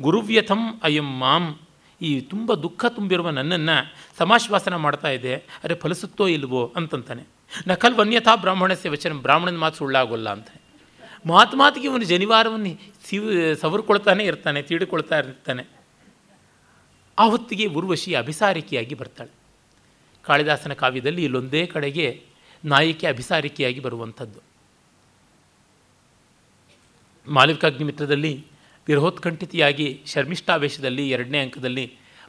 ಗುರುವ್ಯಥಂ ಅಯಂ ಮಾಂ. ಈ ತುಂಬ ದುಃಖ ತುಂಬಿರುವ ನನ್ನನ್ನು ಸಮಾಶ್ವಾಸನ ಮಾಡ್ತಾ ಇದೆ. ಅರೆ ಫಲಿಸುತ್ತೋ ಇಲ್ವೋ ಅಂತಂತಾನೆ. ನಕಲ್ ವನ್ಯಥಾ ಬ್ರಾಹ್ಮಣಸ್ಯ ವಚನ, ಬ್ರಾಹ್ಮಣನ ಮಾತು ಸುಳ್ಳಾಗೋಲ್ಲ ಅಂತಾನೆ. ಮಾತು ಮಾತಿಗೆ ಇವನು ಜನಿವಾರವನ್ನು ಸಿವ್, ಸವರ್ಕೊಳ್ತಾನೆ ಇರ್ತಾನೆ, ತೀಡಿಕೊಳ್ತಾ ಇರ್ತಾನೆ. ಆ ಹೊತ್ತಿಗೆ ಉರ್ವಶಿ ಅಭಿಸಾರಿಕೆಯಾಗಿ ಬರ್ತಾಳೆ. ಕಾಳಿದಾಸನ ಕಾವ್ಯದಲ್ಲಿ ಇಲ್ಲೊಂದೇ ಕಡೆಗೆ ನಾಯಕಿ ಅಭಿಸಾರಿಕೆಯಾಗಿ ಬರುವಂಥದ್ದು. ಮಾಲವಿಕಾಗ್ನಿಮಿತ್ರದಲ್ಲಿ ವಿರಹೋತ್ಕಂಠಿತಿಯಾಗಿ ಶರ್ಮಿಷ್ಠಾವೇಶದಲ್ಲಿ ಎರಡನೇ ಅಂಕದಲ್ಲಿ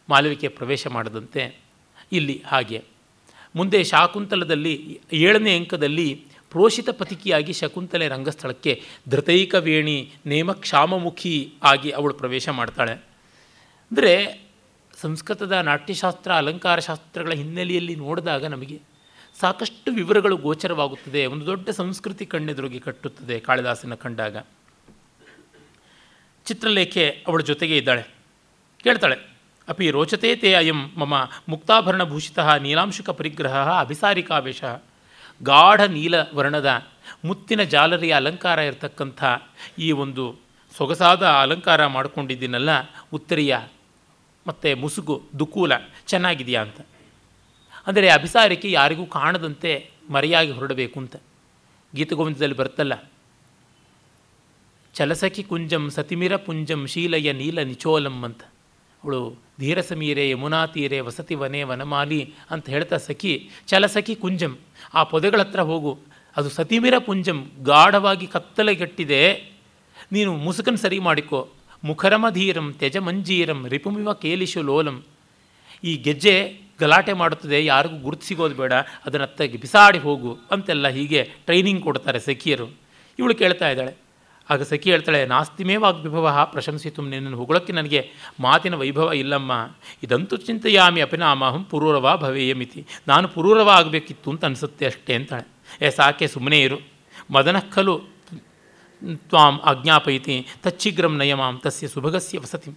ಮಾಲವಿಕೆ ಪ್ರವೇಶ ಮಾಡದಂತೆ ಇಲ್ಲಿ ಹಾಗೆ. ಮುಂದೆ ಶಾಕುಂತಲದಲ್ಲಿ ಏಳನೇ ಅಂಕದಲ್ಲಿ ಪ್ರೋಷಿತ ಪತಿಕಿಯಾಗಿ ಶಕುಂತಲೆ ರಂಗಸ್ಥಳಕ್ಕೆ ಧೃತೈಕ ವೇಣಿ ನೇಮಕ್ಷಾಮಮುಖಿ ಆಗಿ ಅವಳು ಪ್ರವೇಶ ಮಾಡ್ತಾಳೆ. ಅಂದರೆ ಸಂಸ್ಕೃತದ ನಾಟ್ಯಶಾಸ್ತ್ರ, ಅಲಂಕಾರ ಶಾಸ್ತ್ರಗಳ ಹಿನ್ನೆಲೆಯಲ್ಲಿ ನೋಡಿದಾಗ ನಮಗೆ ಸಾಕಷ್ಟು ವಿವರಗಳು ಗೋಚರವಾಗುತ್ತದೆ. ಒಂದು ದೊಡ್ಡ ಸಂಸ್ಕೃತಿ ಕಣ್ಣೆದುರುಗಿ ಕಟ್ಟುತ್ತದೆ ಕಾಳಿದಾಸನ ಕಂಡಾಗ. ಚಿತ್ರಲೇಖೆ ಅವಳ ಜೊತೆಗೆ ಇದ್ದಾಳೆ. ಕೇಳ್ತಾಳೆ, ಅಪಿ ರೋಚತೆ ತೇ ಅಯಂ ಮಮ ಮುಕ್ತಾಭರಣಭೂಷಿತ ನೀಲಾಂಶುಕ ಪರಿಗ್ರಹ ಅಭಿಸಾರಿಕಾವೇಶ. ಗಾಢ ನೀಲ ವರ್ಣದ ಮುತ್ತಿನ ಜಾಲರಿಯ ಅಲಂಕಾರ ಇರತಕ್ಕಂಥ ಈ ಒಂದು ಸೊಗಸಾದ ಅಲಂಕಾರ ಮಾಡಿಕೊಂಡಿದ್ದೀನಲ್ಲ ಉತ್ತರಿಯ ಮತ್ತು ಮುಸುಗು, ದುಕೂಲ ಚೆನ್ನಾಗಿದೆಯಾ ಅಂತ. ಅಂದರೆ ಅಭಿಸಾರಿಕೆ ಯಾರಿಗೂ ಕಾಣದಂತೆ ಮರೆಯಾಗಿ ಹೊರಡಬೇಕು ಅಂತ. ಗೀತಗೋವಿಂದದಲ್ಲಿ ಬರುತ್ತಲ್ಲ, ಚಲಸಖಿ ಕುಂಜಂ ಸತಿಮಿರ ಪುಂಜಂ ಶೀಲಯ ನೀಲ ನಿಚೋಲಂ ಅಂತ. ಅವಳು ಧೀರ ಸಮೀರೆ ಯಮುನಾ ತೀರೆ ವಸತಿ ವನೆ ವನಮಾಲಿ ಅಂತ ಹೇಳ್ತಾ ಸಖಿ, ಚಲಸಖಿ ಕುಂಜಂ, ಆ ಪೊದೆಗಳ ಹತ್ರ ಹೋಗು. ಅದು ಸತಿಮಿರ ಪುಂಜಂ ಗಾಢವಾಗಿ ಕತ್ತಲೆಗಟ್ಟಿದೆ. ನೀನು ಮುಸುಕನ್ನು ಸರಿ ಮಾಡಿಕೋ. ಮುಖರಮಧೀರಂ ತ್ಯಜ ಮಂಜೀರಂ ರಿಪುಮಿವ ಕೇಲಿಶು ಲೋಲಂ. ಈ ಗೆಜ್ಜೆ ಗಲಾಟೆ ಮಾಡುತ್ತದೆ, ಯಾರಿಗೂ ಗುರುತು ಸಿಗೋದು ಬೇಡ, ಅದನ್ನು ಅತ್ತಾಗಿ ಬಿಸಾಡಿ ಹೋಗು ಅಂತೆಲ್ಲ ಹೀಗೆ ಟ್ರೈನಿಂಗ್ ಕೊಡ್ತಾರೆ ಸಖಿಯರು. ಇವಳು ಕೇಳ್ತಾ ಇದ್ದಾಳೆ, ಆಗ ಸಖಿ ಹೇಳ್ತಾಳೆ ನಾಸ್ತಿಮೇ ವಾಗ್ವಿಭವ ಪ್ರಶಂಸಿತು ನಿನ್ನನ್ನು ಹೊಗಳಕ್ಕೆ ನನಗೆ ಮಾತಿನ ವೈಭವ ಇಲ್ಲಮ್ಮ. ಇದಂತೂ ಚಿಂತೆಯಾಮಿ ಅಪಿನಾಮಹಂ ಪುರೂರವ ಭವೇಯಮಿತಿ. ನಾನು ಪುರೂರವ ಆಗಬೇಕಿತ್ತು ಅಂತ ಅನಿಸುತ್ತೆ ಅಷ್ಟೇ ಅಂತಾಳೆ. ಏ ಸಾಕೆ ಸುಮ್ಮನೆ ಇರು. ಮದನಃ ತ್ವಾಂ ಆಜ್ಞಾಪಯಿತಿ ತಚ್ಚಿಗ್ರಂ ನಯಮಾಂ ತಸ್ಯ ಸುಭಗಸ್ಯ ವಸತಿ.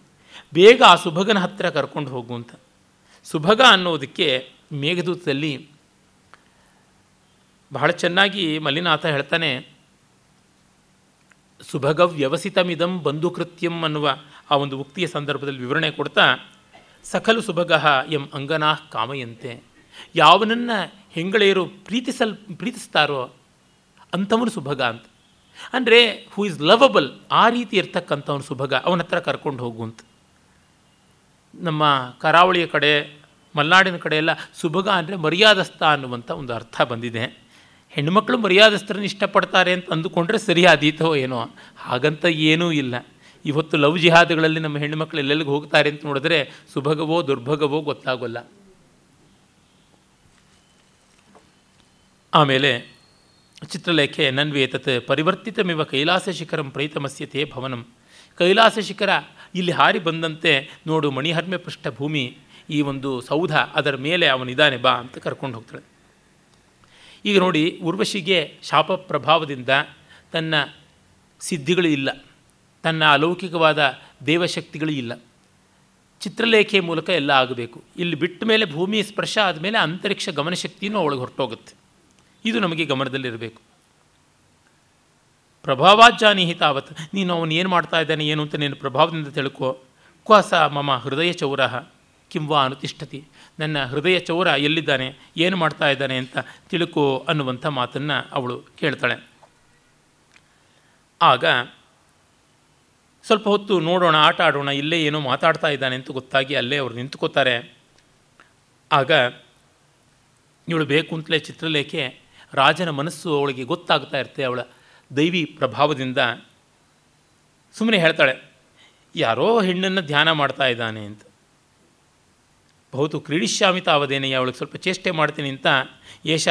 ಬೇಗ ಆ ಸುಭಗನ ಹತ್ತಿರ ಕರ್ಕೊಂಡು ಹೋಗು ಅಂತ. ಸುಭಗ ಅನ್ನೋದಕ್ಕೆ ಮೇಘದೂತದಲ್ಲಿ ಬಹಳ ಚೆನ್ನಾಗಿ ಮಲ್ಲಿನಾಥ ಹೇಳ್ತಾನೆ, ಸುಭಗ ವ್ಯವಸಿತಮಿದಂ ಬಂಧುಕೃತ್ಯಂ ಅನ್ನುವ ಆ ಒಂದು ಉಕ್ತಿಯ ಸಂದರ್ಭದಲ್ಲಿ ವಿವರಣೆ ಕೊಡ್ತಾ, ಸಕಲು ಸುಭಗ ಎಂ ಅಂಗನಾ ಕಾಮಯಂತೆ. ಯಾವನನ್ನು ಹೆಂಗಳೆಯರು ಪ್ರೀತಿಸಲ್, ಪ್ರೀತಿಸ್ತಾರೋ ಅಂಥವನು ಸುಭಗ ಅಂತ. ಅಂದರೆ ಹೂ ಇಸ್ ಲವಬಲ್ ಆ ರೀತಿ ಇರ್ತಕ್ಕಂಥವನು ಸುಭಗ, ಅವನ ಹತ್ರ ಕರ್ಕೊಂಡು ಹೋಗು ಅಂತ. ನಮ್ಮ ಕರಾವಳಿಯ ಕಡೆ, ಮಲೆನಾಡಿನ ಕಡೆ ಎಲ್ಲ ಸುಭಗ ಅಂದರೆ ಮರ್ಯಾದಸ್ಥ ಅನ್ನುವಂಥ ಒಂದು ಅರ್ಥ ಬಂದಿದೆ. ಹೆಣ್ಣುಮಕ್ಕಳು ಮರ್ಯಾದಸ್ಥರನ್ನು ಇಷ್ಟಪಡ್ತಾರೆ ಅಂತ ಅಂದುಕೊಂಡ್ರೆ ಸರಿಯಾದೀತೋ ಏನೋ, ಹಾಗಂತ ಏನೂ ಇಲ್ಲ. ಇವತ್ತು ಲವ್ ಜಿಹಾದ್ಗಳಲ್ಲಿ ನಮ್ಮ ಹೆಣ್ಣುಮಕ್ಕಳು ಎಲ್ಲೆಲ್ಲಿಗೆ ಹೋಗ್ತಾರೆ ಅಂತ ನೋಡಿದ್ರೆ ಸುಭಗವೋ ದುರ್ಭಗವೋ ಗೊತ್ತಾಗೋಲ್ಲ. ಆಮೇಲೆ ಚಿತ್ರಲೇಖೆ ನನ್ವೇತತ್ ಪರಿವರ್ತಿತಮಿವ ಕೈಲಾಸ ಶಿಖರಂ ಪ್ರೈತಮಸ್ಯತೆ ಭವನಂ. ಕೈಲಾಸ ಶಿಖರ ಇಲ್ಲಿ ಹಾರಿ ಬಂದಂತೆ ನೋಡು ಮಣಿಹರ್ಮೆ ಪೃಷ್ಠಭೂಮಿ, ಈ ಒಂದು ಸೌಧ ಅದರ ಮೇಲೆ ಅವನಿದ್ದಾನೆ ಬಾ ಅಂತ ಕರ್ಕೊಂಡು ಹೋಗ್ತಾಳೆ. ಈಗ ನೋಡಿ, ಉರ್ವಶಿಗೆ ಶಾಪ ಪ್ರಭಾವದಿಂದ ತನ್ನ ಸಿದ್ಧಿಗಳು ಇಲ್ಲ. ತನ್ನ ಅಲೌಕಿಕವಾದ ದೇವಶಕ್ತಿಗಳು ಇಲ್ಲ. ಚಿತ್ರಲೇಖೆ ಮೂಲಕ ಎಲ್ಲ ಆಗಬೇಕು. ಇಲ್ಲಿ ಬಿಟ್ಟ ಮೇಲೆ ಭೂಮಿ ಸ್ಪರ್ಶ ಆದಮೇಲೆ ಅಂತರಿಕ್ಷ ಗಮನಶಕ್ತಿಯೂ ಅವಳಿಗೆ ಹೊರಟೋಗುತ್ತೆ. ಇದು ನಮಗೆ ಗಮನದಲ್ಲಿರಬೇಕು. ಪ್ರಭಾವಾಜ್ಜಾನಿಹಿ ತಾವತ್ ನೀನು ಅವನು ಏನು ಮಾಡ್ತಾ ಇದ್ದಾನೆ, ಏನು ಅಂತ ನೀನು ಪ್ರಭಾವದಿಂದ ತಿಳ್ಕೊ. ಕ್ವಾಸ ಮಮ ಹೃದಯ ಚೌರ ಕಿಂವಾ ಅನುತಿಷ್ಠತಿ. ನನ್ನ ಹೃದಯ ಚೌರ ಎಲ್ಲಿದ್ದಾನೆ, ಏನು ಮಾಡ್ತಾ ಇದ್ದಾನೆ ಅಂತ ತಿಳ್ಕೋ ಅನ್ನುವಂಥ ಮಾತನ್ನು ಅವಳು ಕೇಳ್ತಾಳೆ. ಆಗ ಸ್ವಲ್ಪ ಹೊತ್ತು ನೋಡೋಣ, ಆಟ ಆಡೋಣ, ಇಲ್ಲೇ ಏನೋ ಮಾತಾಡ್ತಾ ಇದ್ದಾನೆ ಅಂತ ಗೊತ್ತಾಗಿ ಅಲ್ಲೇ ಅವರು ನಿಂತ್ಕೋತಾರೆ. ಆಗ ಇವಳು ಬೇಕು ಅಂತಲೇ ಚಿತ್ರಲೇಖೆ ರಾಜನ ಮನಸ್ಸು ಅವಳಿಗೆ ಗೊತ್ತಾಗ್ತಾ ಇರುತ್ತೆ, ಅವಳ ದೈವಿ ಪ್ರಭಾವದಿಂದ. ಸುಮ್ಮನೆ ಹೇಳ್ತಾಳೆ, ಯಾರೋ ಹೆಣ್ಣನ್ನು ಧ್ಯಾನ ಮಾಡ್ತಾ ಇದ್ದಾನೆ ಅಂತ. ಬಹುತು ಕ್ರೀಡಿಶ್ಯಾಮಿತ ತಾವದೇನೆಯ ಅವಳಿಗೆ ಸ್ವಲ್ಪ ಚೇಷ್ಟೆ ಮಾಡ್ತೀನಿ ಅಂತ ಏಷ,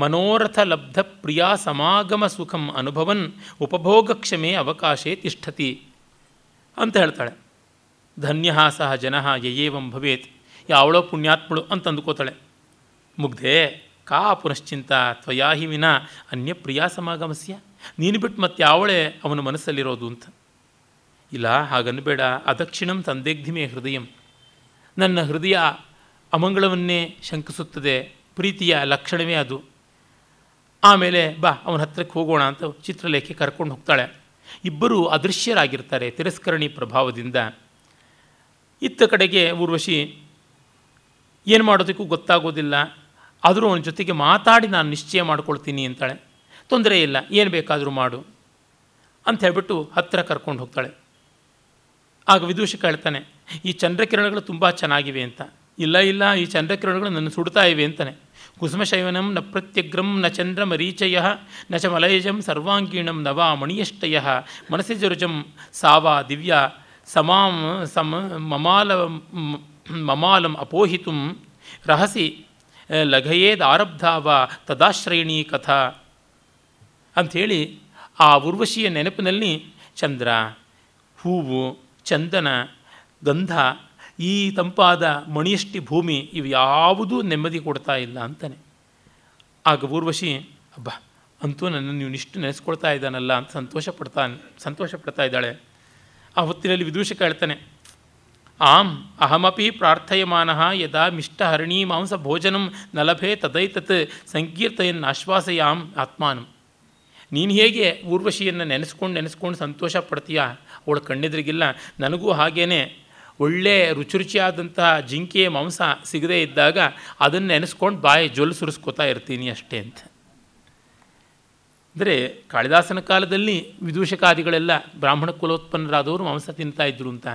ಮನೋರಥ ಲಬ್ಧ ಪ್ರಿಯಾ ಸಮಾಗಮ ಸುಖಂ ಅನುಭವನ್ ಉಪಭೋಗಕ್ಷಮೆ ಅವಕಾಶೇ ತಿಷ್ಠತಿ ಅಂತ ಹೇಳ್ತಾಳೆ. ಧನ್ಯ ಸಹ ಜನ ಯಯೇವಂ ಭವೇತ್, ಯಾವಳೋ ಪುಣ್ಯಾತ್ಮಳು ಅಂತ ಅಂದುಕೋತಾಳೆ. ಮುಗ್ಧೆ. ಕಾ ಪುನಶ್ಚಿಂತ ತ್ವಯಾಹಿ ವಿನ ಅನ್ಯ ಪ್ರಿಯಾ ಸಮಾಗಮಸ್ಯ. ನೀನು ಬಿಟ್ಟು ಮತ್ತೆ ಯಾವಳೆ ಅವನ ಮನಸ್ಸಲ್ಲಿರೋದು ಅಂತ. ಇಲ್ಲ, ಹಾಗನ್ಬೇಡ. ಅದಕ್ಷಿಣಂ ಸಂದೇಗ್ಧಿಮೆ ಹೃದಯಂ. ನನ್ನ ಹೃದಯ ಅಮಂಗಳವನ್ನೇ ಶಂಕಿಸುತ್ತದೆ. ಪ್ರೀತಿಯ ಲಕ್ಷಣವೇ ಅದು. ಆಮೇಲೆ ಬಾ, ಅವನ ಹತ್ರಕ್ಕೆ ಹೋಗೋಣ ಅಂತ ಚಿತ್ರಲೇಖೆ ಕರ್ಕೊಂಡು ಹೋಗ್ತಾಳೆ. ಇಬ್ಬರು ಅದೃಶ್ಯರಾಗಿರ್ತಾರೆ ತಿರಸ್ಕರಣಿ ಪ್ರಭಾವದಿಂದ. ಇತ್ತ ಕಡೆಗೆ ಊರ್ವಶಿ, ಏನು ಮಾಡೋದಕ್ಕೂ ಗೊತ್ತಾಗೋದಿಲ್ಲ. ಆದರೂ ಅವನ ಜೊತೆಗೆ ಮಾತಾಡಿ ನಾನು ನಿಶ್ಚಯ ಮಾಡ್ಕೊಳ್ತೀನಿ ಅಂತಾಳೆ. ತೊಂದರೆ ಇಲ್ಲ, ಏನು ಬೇಕಾದರೂ ಮಾಡು ಅಂತ ಹೇಳ್ಬಿಟ್ಟು ಹತ್ತಿರ ಕರ್ಕೊಂಡು ಹೋಗ್ತಾಳೆ. ಆಗ ವಿದೂಷಕ ಹೇಳ್ತಾನೆ ಈ ಚಂದ್ರಕಿರಣಗಳು ತುಂಬ ಚೆನ್ನಾಗಿವೆ ಅಂತ. ಇಲ್ಲ ಇಲ್ಲ, ಈ ಚಂದ್ರಕಿರಣಗಳು ನನ್ನ ಸುಡ್ತಾ ಇವೆ ಅಂತಾನೆ. ಕುಸುಮಶೈವನಂ ನ ಪ್ರತ್ಯಗ್ರಂ ನ ಚಂದ್ರಮರೀಚಯ, ನ ಚ ಮಲಯಜಂ ಸರ್ವಾಂಗೀಣಂ ನವಾ ಮಣಿಯಷ್ಟಯ ಮನಸ್ಸಿ ಜರುಜಂ ಸಾವಾ ದಿವ್ಯ, ಸಮಾಂ ಸಮ ಮಮಾಲ, ಮಮಾಲಂ ಅಪೋಹಿತು, ರಹಸಿ ಲಘಯೇದಾರಬ್ಧಾವ ತದಾಶ್ರಯಣಿ ಕಥಾ ಅಂಥೇಳಿ ಆ ಉರ್ವಶಿಯ ನೆನಪಿನಲ್ಲಿ ಚಂದ್ರ, ಹೂವು, ಚಂದನ, ಗಂಧ, ಈ ತಂಪಾದ ಮಣಿಯಷ್ಟಿ ಭೂಮಿ ಇವು ಯಾವುದೂ ನೆಮ್ಮದಿ ಕೊಡ್ತಾ ಇಲ್ಲ ಅಂತಾನೆ. ಆಗ ಊರ್ವಶಿ ಅಬ್ಬ, ಅಂತೂ ನನ್ನನ್ನು ನೀವು ಇಷ್ಟು ನೆನೆಸ್ಕೊಳ್ತಾ ಇದ್ದಾನಲ್ಲ ಅಂತ ಸಂತೋಷ ಪಡ್ತಾನೆ ಸಂತೋಷ ಪಡ್ತಾ ಇದ್ದಾಳೆ. ಆ ಹೊತ್ತಿನಲ್ಲಿ ವಿದೂಷಕ ಹೇಳ್ತಾನೆ ಆಂ ಅಹಮಪಿ ಪ್ರಾರ್ಥಯಮಾನ ಯದಾ ಮಿಷ್ಟಹರಣೀ ಮಾಂಸ ಭೋಜನಂ ನಲಭೆ ತದೈತತ್ ಸಂಕೀರ್ತಯನ್ ಆಶ್ವಾಸಯಾಂ ಆತ್ಮಾನಂ ನೀನು ಹೇಗೆ ಊರ್ವಶಿಯನ್ನು ನೆನೆಸ್ಕೊಂಡು ನೆನೆಸ್ಕೊಂಡು ಸಂತೋಷ ಪಡ್ತೀಯಾ ಅವಳ ಕಣ್ಣೆದ್ರಿಗಿಲ್ಲ. ನನಗೂ ಹಾಗೇ ಒಳ್ಳೆ ರುಚಿ ರುಚಿಯಾದಂತಹ ಜಿಂಕೆಯ ಮಾಂಸ ಸಿಗದೇ ಇದ್ದಾಗ ಅದನ್ನು ನೆನೆಸ್ಕೊಂಡು ಬಾಯಿ ಜೊಲ್ ಸುರಿಸ್ಕೊತಾ ಇರ್ತೀನಿ ಅಷ್ಟೇ ಅಂತ. ಅಂದರೆ ಕಾಳಿದಾಸನ ಕಾಲದಲ್ಲಿ ವಿದೂಷಕಾದಿಗಳೆಲ್ಲ ಬ್ರಾಹ್ಮಣ ಕುಲೋತ್ಪನ್ನರಾದವರು ಮಾಂಸ ತಿಂತಾ ಇದ್ರು ಅಂತ.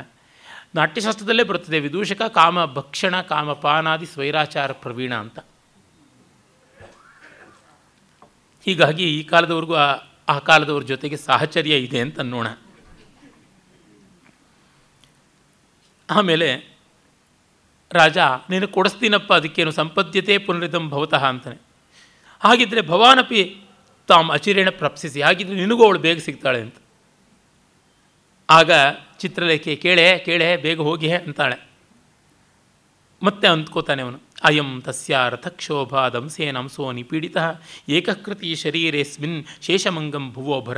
ನಾಟ್ಯಶಾಸ್ತ್ರದಲ್ಲೇ ಬರುತ್ತದೆ, ವಿದೂಷಕ, ಕಾಮ, ಭಕ್ಷಣ, ಕಾಮಪಾನಾದಿ, ಸ್ವೈರಾಚಾರ, ಪ್ರವೀಣ ಅಂತ. ಹೀಗಾಗಿ ಈ ಕಾಲದವರೆಗೂ ಆ ಆ ಕಾಲದವ್ರ ಜೊತೆಗೆ ಸಾಹಚರ್ಯ ಇದೆ ಅಂತ ಅನ್ನೋಣ. ಆಮೇಲೆ ರಾಜ, ನೀನು ಕೊಡಿಸ್ತೀನಪ್ಪ, ಅದಕ್ಕೇನು ಸಂಪದ್ಯತೆ ಪುನರಿದಂ ಭವತಃ ಅಂತಾನೆ. ಹಾಗಿದ್ದರೆ ಭವಾನಪಿ ತಾಮ್ ಅಚಿರೇಣ ಪ್ರಾಪ್ಸಿಸಿ ಹಾಗಿದ್ರೆ ನಿನಗೂ ಅವಳು ಬೇಗ ಸಿಗ್ತಾಳೆ ಅಂತ. ಆಗ ಚಿತ್ರಲೇಖೆ ಕೇಳೆ ಕೇಳೆ, ಬೇಗ ಹೋಗಿ ಅಂತಾಳೆ. ಮತ್ತೆ ಅಂದ್ಕೋತಾನೆ ಅವನು, ಅಯಂ ತಸ್ಯ ರಥಕ್ಷೋಭ ದಂಸೇನಂಸೋ ನಿಪೀಡಿತ ಏಕಕೃತಿ ಶರೀರೇಸ್ಮಿನ್ ಶೇಷಮಂಗಂ ಭುವೋಭರ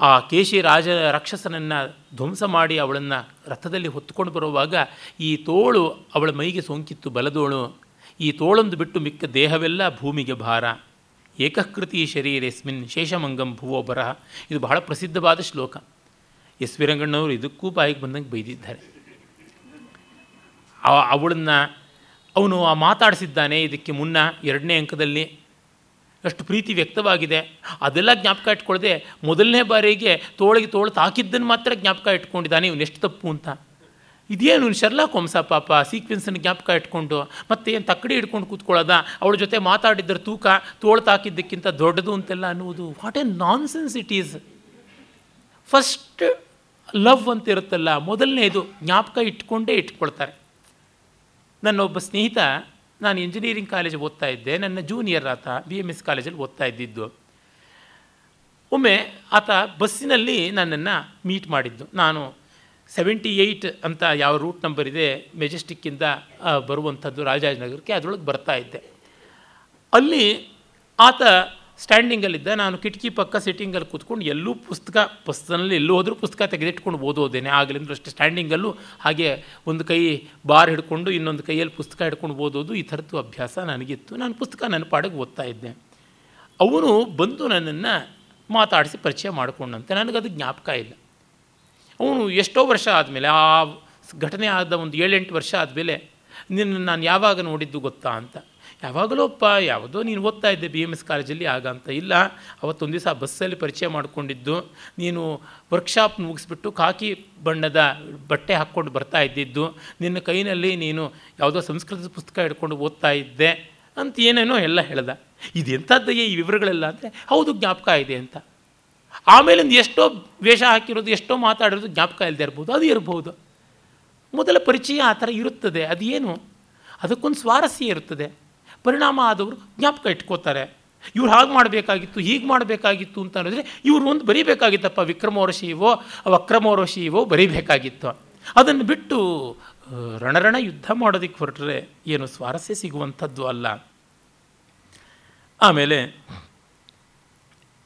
ಆ ಕೇಶಿ ರಾಜ ರಾಕ್ಷಸನನ್ನು ಧ್ವಂಸ ಮಾಡಿ ಅವಳನ್ನು ರಥದಲ್ಲಿ ಹೊತ್ತುಕೊಂಡು ಬರುವಾಗ, ಈ ತೋಳು ಅವಳ ಮೈಗೆ ಸೋಂಕಿತ್ತು, ಬಲದೋಳು. ಈ ತೋಳೊಂದು ಬಿಟ್ಟು ಮಿಕ್ಕ ದೇಹವೆಲ್ಲ ಭೂಮಿಗೆ ಭಾರ. ಏಕಕೃತಿ ಶರೀರೇಸ್ಮಿನ್ ಶೇಷಮಂಗಂ ಭುವೋ ಇದು ಬಹಳ ಪ್ರಸಿದ್ಧವಾದ ಶ್ಲೋಕ. ಎಸ್ ವಿ ರಂಗಣ್ಣವರು ಇದಕ್ಕೂ ಬಾಯಿಗೆ ಬಂದಂಗೆ ಬೈದಿದ್ದಾರೆ. ಅವಳನ್ನು, ಅವನು ಆ ಮಾತಾಡಿಸಿದ್ದಾನೆ, ಇದಕ್ಕೆ ಮುನ್ನ ಎರಡನೇ ಅಂಕದಲ್ಲಿ ಅಷ್ಟು ಪ್ರೀತಿ ವ್ಯಕ್ತವಾಗಿದೆ. ಅದೆಲ್ಲ ಜ್ಞಾಪಕ ಇಟ್ಕೊಳ್ಳದೆ ಮೊದಲನೇ ಬಾರಿಗೆ ತೋಳಿಗೆ ತೋಳು ತಾಕಿದ್ದನ್ನು ಮಾತ್ರ ಜ್ಞಾಪಕ ಇಟ್ಕೊಂಡಿದ್ದಾನೆ, ಇವನು ಎಷ್ಟು ತಪ್ಪು ಅಂತ. ಇದೇನು ಶರ್ಲಾಕ್ ಕೊಂಸ ಪಾಪ ಸೀಕ್ವೆನ್ಸನ್ನು ಜ್ಞಾಪಕ ಇಟ್ಕೊಂಡು ಮತ್ತೆ ಏನು ತಕ್ಕಡಿ ಹಿಡ್ಕೊಂಡು ಕೂತ್ಕೊಳ್ಳೋದ? ಅವಳ ಜೊತೆ ಮಾತಾಡಿದ್ದರ ತೂಕ, ತೋಳು ತಾಕಿದ್ದಕ್ಕಿಂತ ದೊಡ್ಡದು ಅಂತೆಲ್ಲ ಅನ್ನುವುದು. What a nonsense it is first love ಅಂತ ಇರುತ್ತಲ್ಲ ಮೊದಲನೇದು ಜ್ಞಾಪಕ ಇಟ್ಕೊಂಡೇ ಇಟ್ಕೊಳ್ತಾರೆ. ನನ್ನ ಒಬ್ಬ ಸ್ನೇಹಿತ, ನಾನು ಇಂಜಿನಿಯರಿಂಗ್ ಕಾಲೇಜ್ ಓದ್ತಾ ಇದ್ದೆ, ನನ್ನ ಜೂನಿಯರ್ ಆತ ಬಿ ಎಂ ಎಸ್ ಕಾಲೇಜಲ್ಲಿ ಓದ್ತಾ ಇದ್ದಿದ್ದು. ಒಮ್ಮೆ ಆತ ಬಸ್ಸಿನಲ್ಲಿ ನನ್ನನ್ನು ಮೀಟ್ ಮಾಡಿದ್ದು. ನಾನು ಸೆವೆಂಟಿ ಏಯ್ಟ್ ಅಂತ ಯಾವ ರೂಟ್ ನಂಬರ್ ಇದೆ ಮೆಜೆಸ್ಟಿಕ್ಕಿಂದ ಬರುವಂಥದ್ದು ರಾಜಾಜನಗರಕ್ಕೆ, ಅದರೊಳಗೆ ಬರ್ತಾ ಇದ್ದೆ. ಅಲ್ಲಿ ಆತ ಸ್ಟ್ಯಾಂಡಿಂಗಲ್ಲಿದ್ದ ನಾನು ಕಿಟಕಿ ಪಕ್ಕ ಸಿಟ್ಟಿಂಗಲ್ಲಿ ಕೂತ್ಕೊಂಡು ಎಲ್ಲೂ ಪುಸ್ತಕ, ಪುಸ್ತಕದಲ್ಲಿ ಎಲ್ಲೂ ಹೋದರೂ ಪುಸ್ತಕ ತೆಗೆದಿಟ್ಕೊಂಡು ಓದೋದೇನೆ. ಆಗಲಿಂದ ಅಷ್ಟೇ ಸ್ಟ್ಯಾಂಡಿಂಗಲ್ಲೂ ಹಾಗೆ ಒಂದು ಕೈ ಬಾರ್ ಹಿಡ್ಕೊಂಡು ಇನ್ನೊಂದು ಕೈಯಲ್ಲಿ ಪುಸ್ತಕ ಹಿಡ್ಕೊಂಡು ಓದೋದು ಈ ಥರದ್ದು ಅಭ್ಯಾಸ ನನಗಿತ್ತು. ನಾನು ಪುಸ್ತಕ ನನ್ನ ಪಾಡಿಗೆ ಓದ್ತಾ ಇದ್ದೆ. ಅವನು ಬಂದು ನನ್ನನ್ನು ಮಾತಾಡಿಸಿ ಪರಿಚಯ ಮಾಡಿಕೊಂಡಂತೆ. ನನಗದು ಜ್ಞಾಪಕ ಇಲ್ಲ. ಅವನು ಎಷ್ಟೋ ವರ್ಷ ಆದಮೇಲೆ, ಆ ಘಟನೆ ಆದ ಒಂದು ಏಳೆಂಟು ವರ್ಷ ಆದಮೇಲೆ ನಿನ್ನ ನಾನು ಯಾವಾಗ ನೋಡಿದ್ದು ಗೊತ್ತಾ ಅಂತ. ಯಾವಾಗಲೋಪ್ಪ ಯಾವುದೋ ನೀನು ಓದ್ತಾ ಇದ್ದೆ ಬಿ ಎಂ ಎಸ್ ಕಾಲೇಜಲ್ಲಿ, ಆಗ ಅಂತ ಇಲ್ಲ. ಅವತ್ತೊಂದು ದಿವಸ ಬಸ್ಸಲ್ಲಿ ಪರಿಚಯ ಮಾಡಿಕೊಂಡಿದ್ದು. ನೀನು ವರ್ಕ್ಶಾಪ್ ಮುಗಿಸ್ಬಿಟ್ಟು ಕಾಕಿ ಬಣ್ಣದ ಬಟ್ಟೆ ಹಾಕ್ಕೊಂಡು ಬರ್ತಾ ಇದ್ದಿದ್ದು. ನಿನ್ನ ಕೈನಲ್ಲಿ ನೀನು ಯಾವುದೋ ಸಂಸ್ಕೃತದ ಪುಸ್ತಕ ಹಿಡ್ಕೊಂಡು ಓದ್ತಾ ಇದ್ದೆ ಅಂತ ಏನೇನೋ ಎಲ್ಲ ಹೇಳ್ದ. ಇದೆಂಥದ್ದಯ್ಯ ಈ ವಿವರಗಳೆಲ್ಲ ಅಂದರೆ, ಹೌದು ಜ್ಞಾಪಕ ಇದೆ ಅಂತ. ಆಮೇಲಿಂದ ಎಷ್ಟೋ ವೇಷ ಹಾಕಿರೋದು, ಎಷ್ಟೋ ಮಾತಾಡಿರೋದು ಜ್ಞಾಪಕ ಇಲ್ಲದೆ ಇರ್ಬೋದು, ಅದು ಇರ್ಬೋದು. ಮೊದಲ ಪರಿಚಯ ಆ ಥರ ಇರುತ್ತದೆ, ಅದೇನು? ಅದಕ್ಕೊಂದು ಸ್ವಾರಸ್ಯ ಇರುತ್ತದೆ. ಪರಿಣಾಮ ಆದವರು ಜ್ಞಾಪಕ ಇಟ್ಕೋತಾರೆ. ಇವ್ರು ಹಾಗೆ ಮಾಡಬೇಕಾಗಿತ್ತು, ಹೀಗೆ ಮಾಡಬೇಕಾಗಿತ್ತು ಅಂತ ಅನ್ನೋದ್ರೆ ಇವರು ಒಂದು ಬರೀಬೇಕಾಗಿತ್ತಪ್ಪ ವಿಕ್ರಮೋರ್ಷಿಯವೋ ವಕ್ರಮೋರ್ಷಿಯವೋ ಬರೀಬೇಕಾಗಿತ್ತು. ಅದನ್ನು ಬಿಟ್ಟು ರಣರಣ ಯುದ್ಧ ಮಾಡೋದಕ್ಕೆ ಹೊರಟ್ರೆ ಏನು ಸ್ವಾರಸ್ಯ ಸಿಗುವಂಥದ್ದು ಅಲ್ಲ. ಆಮೇಲೆ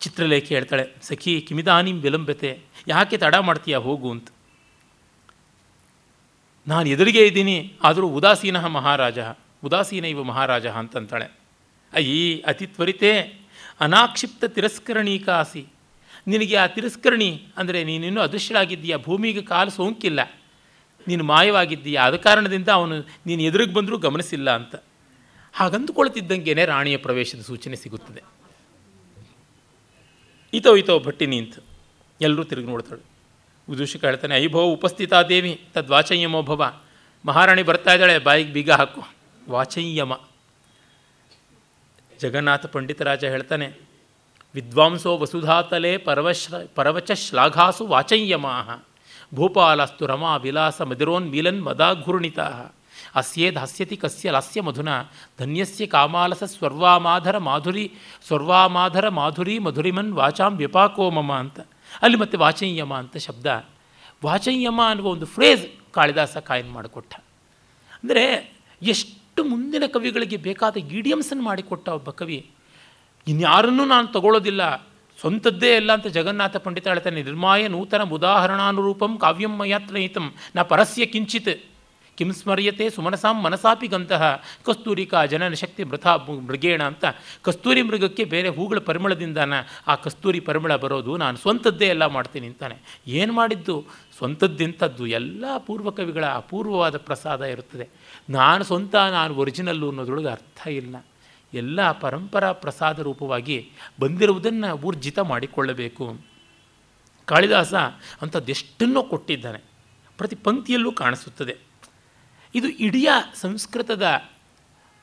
ಚಿತ್ರಲೇಖೆ ಹೇಳ್ತಾಳೆ, ಸಖಿ, ಕಿಮಿದಾನಿಂ ವಿಲಂಬತೆ ಯಾಕೆ ತಡ ಮಾಡ್ತೀಯ ಹೋಗು ಅಂತ. ನಾನು ಎದುರಿಗೆ ಇದ್ದೀನಿ, ಆದರೂ ಉದಾಸೀನ ಮಹಾರಾಜ. ಉದಾಸೀನ ಇವ ಮಹಾರಾಜ ಅಂತಂತಾಳೆ. ಅಯ್ಯಿ, ಅತಿ ತ್ವರಿತೆ, ಅನಾಕ್ಷಿಪ್ತ ತಿರಸ್ಕರಣೀಕಾಸಿ ನಿನಗೆ ಆ ತಿರಸ್ಕರಣಿ ಅಂದರೆ ನೀನಿನ್ನೂ ಅದೃಶ್ಯಳಾಗಿದ್ದೀಯ? ಭೂಮಿಗೆ ಕಾಲು ಸೋಂಕಿಲ್ಲ. ನೀನು ಮಾಯವಾಗಿದ್ದೀಯ? ಆದ ಕಾರಣದಿಂದ ಅವನು ನೀನು ಎದುರಿಗೆ ಬಂದರೂ ಗಮನಿಸಿಲ್ಲ ಅಂತ. ಹಾಗಂದುಕೊಳ್ತಿದ್ದಂಗೆನೆ ರಾಣಿಯ ಪ್ರವೇಶದ ಸೂಚನೆ ಸಿಗುತ್ತದೆ. ಇತೋ ಇತೋ ಭಟ್ಟಿನಿ ಅಂತ ಎಲ್ಲರೂ ತಿರುಗಿ ನೋಡ್ತಾಳೆ. ವಿದೂಷಕ ಹೇಳ್ತಾನೆ ಐಭವ ಉಪಸ್ಥಿತ ದೇವಿ ತದ್ವಾಚಯ್ಯಮೋಭವ ಮಹಾರಾಣಿ ಬರ್ತಾ ಇದ್ದಾಳೆ, ಬಾಯಿಗೆ ಬೀಗ ಹಾಕು. ವಾಚಯ್ಯಮ ಜಗನ್ನಾಥ ಪಂಡಿತರಾಜ ಹೇಳ್ತಾನೆ, ವಿದ್ವಾಂಸೋ ವಸುಧಾತಲೇ ಪರವಶ್ರ ಪರವಚ ಶ್ಲಾಘಾಸು ವಾಚಯ್ಯಮಃ ಭೂಪಾಲಸ್ತು ರಮಾ ವಿಲಾಸ ಮದಿರೋನ್ಮಿಲನ್ ಮದಾಘೂರ್ಣಿತಾ ಅಸ್ಯೇದ್ ಹಸ್ಯತಿ ಕಸ್ಯ ಲಾಸ್ಯ ಮಧುನ. ಧನ್ಯಸ್ಯ ಕಾಮಾಲಸ ಸ್ವರ್ವಾಮಾಧರ ಮಾಧುರಿ ಸ್ವರ್ವಾಮಾಧರ ಮಾಧುರಿ ಮಧುರಿಮನ್ ವಾಚಾಂ ವ್ಯಪಾಕೋ ಮಮ ಅಂತ. ಅಲ್ಲಿ ಮತ್ತೆ ವಾಚಯ್ಯಮ ಅಂತ ಶಬ್ದ. ವಾಚಯ್ಯಮ ಅನ್ನುವ ಒಂದು ಫ್ರೇಜ್ ಕಾಳಿದಾಸ ಕಾಯನ್ ಮಾಡಿಕೊಟ್ಟ. ಅಂದರೆ ಎಷ್ಟು ಮುಂದಿನ ಕವಿಗಳಿಗೆ ಬೇಕಾದ ಈಡಿಯಮ್ಸನ್ನು ಮಾಡಿಕೊಟ್ಟ ಒಬ್ಬ ಕವಿ, ಇನ್ಯಾರನ್ನೂ ನಾನು ತಗೊಳ್ಳೋದಿಲ್ಲ, ಸ್ವಂತದ್ದೇ ಎಲ್ಲ ಅಂತ ಜಗನ್ನಾಥ ಪಂಡಿತ ಹೇಳ್ತಾನೆ, ನಿರ್ಮಾಯ ನೂತನ ಉದಾಹರಣಾನುರೂಪಂ ಕಾವ್ಯಂ ಮಯಾತ್ರಯಿತಂ ನಾ ಪರಸ್ಯ ಕಿಂಚಿತ್, ಕಿಂ ಸ್ಮರ್ಯತೆ ಸುಮನಸಾಂ ಮನಸಾಪಿ ಗಂತಹ ಕಸ್ತೂರಿಕಾ ಜನನ ಶಕ್ತಿ ಮೃಥಾ ಮೃಗೇಣ ಅಂತ, ಕಸ್ತೂರಿ ಮೃಗಕ್ಕೆ ಬೇರೆ ಹೂಗಳ ಪರಿಮಳದಿಂದಾನ ಆ ಕಸ್ತೂರಿ ಪರಿಮಳ ಬರೋದು ನಾನು ಸ್ವಂತದ್ದೇ ಎಲ್ಲ ಮಾಡ್ತೀನಿ ಅಂತಾನೆ. ಏನು ಮಾಡಿದ್ದು? ಸ್ವಂತದ್ದಿಂಥದ್ದು ಎಲ್ಲ ಪೂರ್ವ ಕವಿಗಳ ಅಪೂರ್ವವಾದ ಪ್ರಸಾದ ಇರುತ್ತದೆ. ನಾನು ಸ್ವಂತ, ನಾನು ಒರಿಜಿನಲ್ಲು ಅನ್ನೋದ್ರೊಳಗೆ ಅರ್ಥ ಇಲ್ಲ. ಎಲ್ಲ ಪರಂಪರಾ ಪ್ರಸಾದ ರೂಪವಾಗಿ ಬಂದಿರುವುದನ್ನು ಊರ್ಜಿತ ಮಾಡಿಕೊಳ್ಳಬೇಕು. ಕಾಳಿದಾಸ ಅಂಥದ್ದೆಷ್ಟನ್ನೋ ಕೊಟ್ಟಿದ್ದಾನೆ. ಪ್ರತಿ ಪಂಕ್ತಿಯಲ್ಲೂ ಕಾಣಿಸುತ್ತದೆ. ಇದು ಇಡೀ ಸಂಸ್ಕೃತದ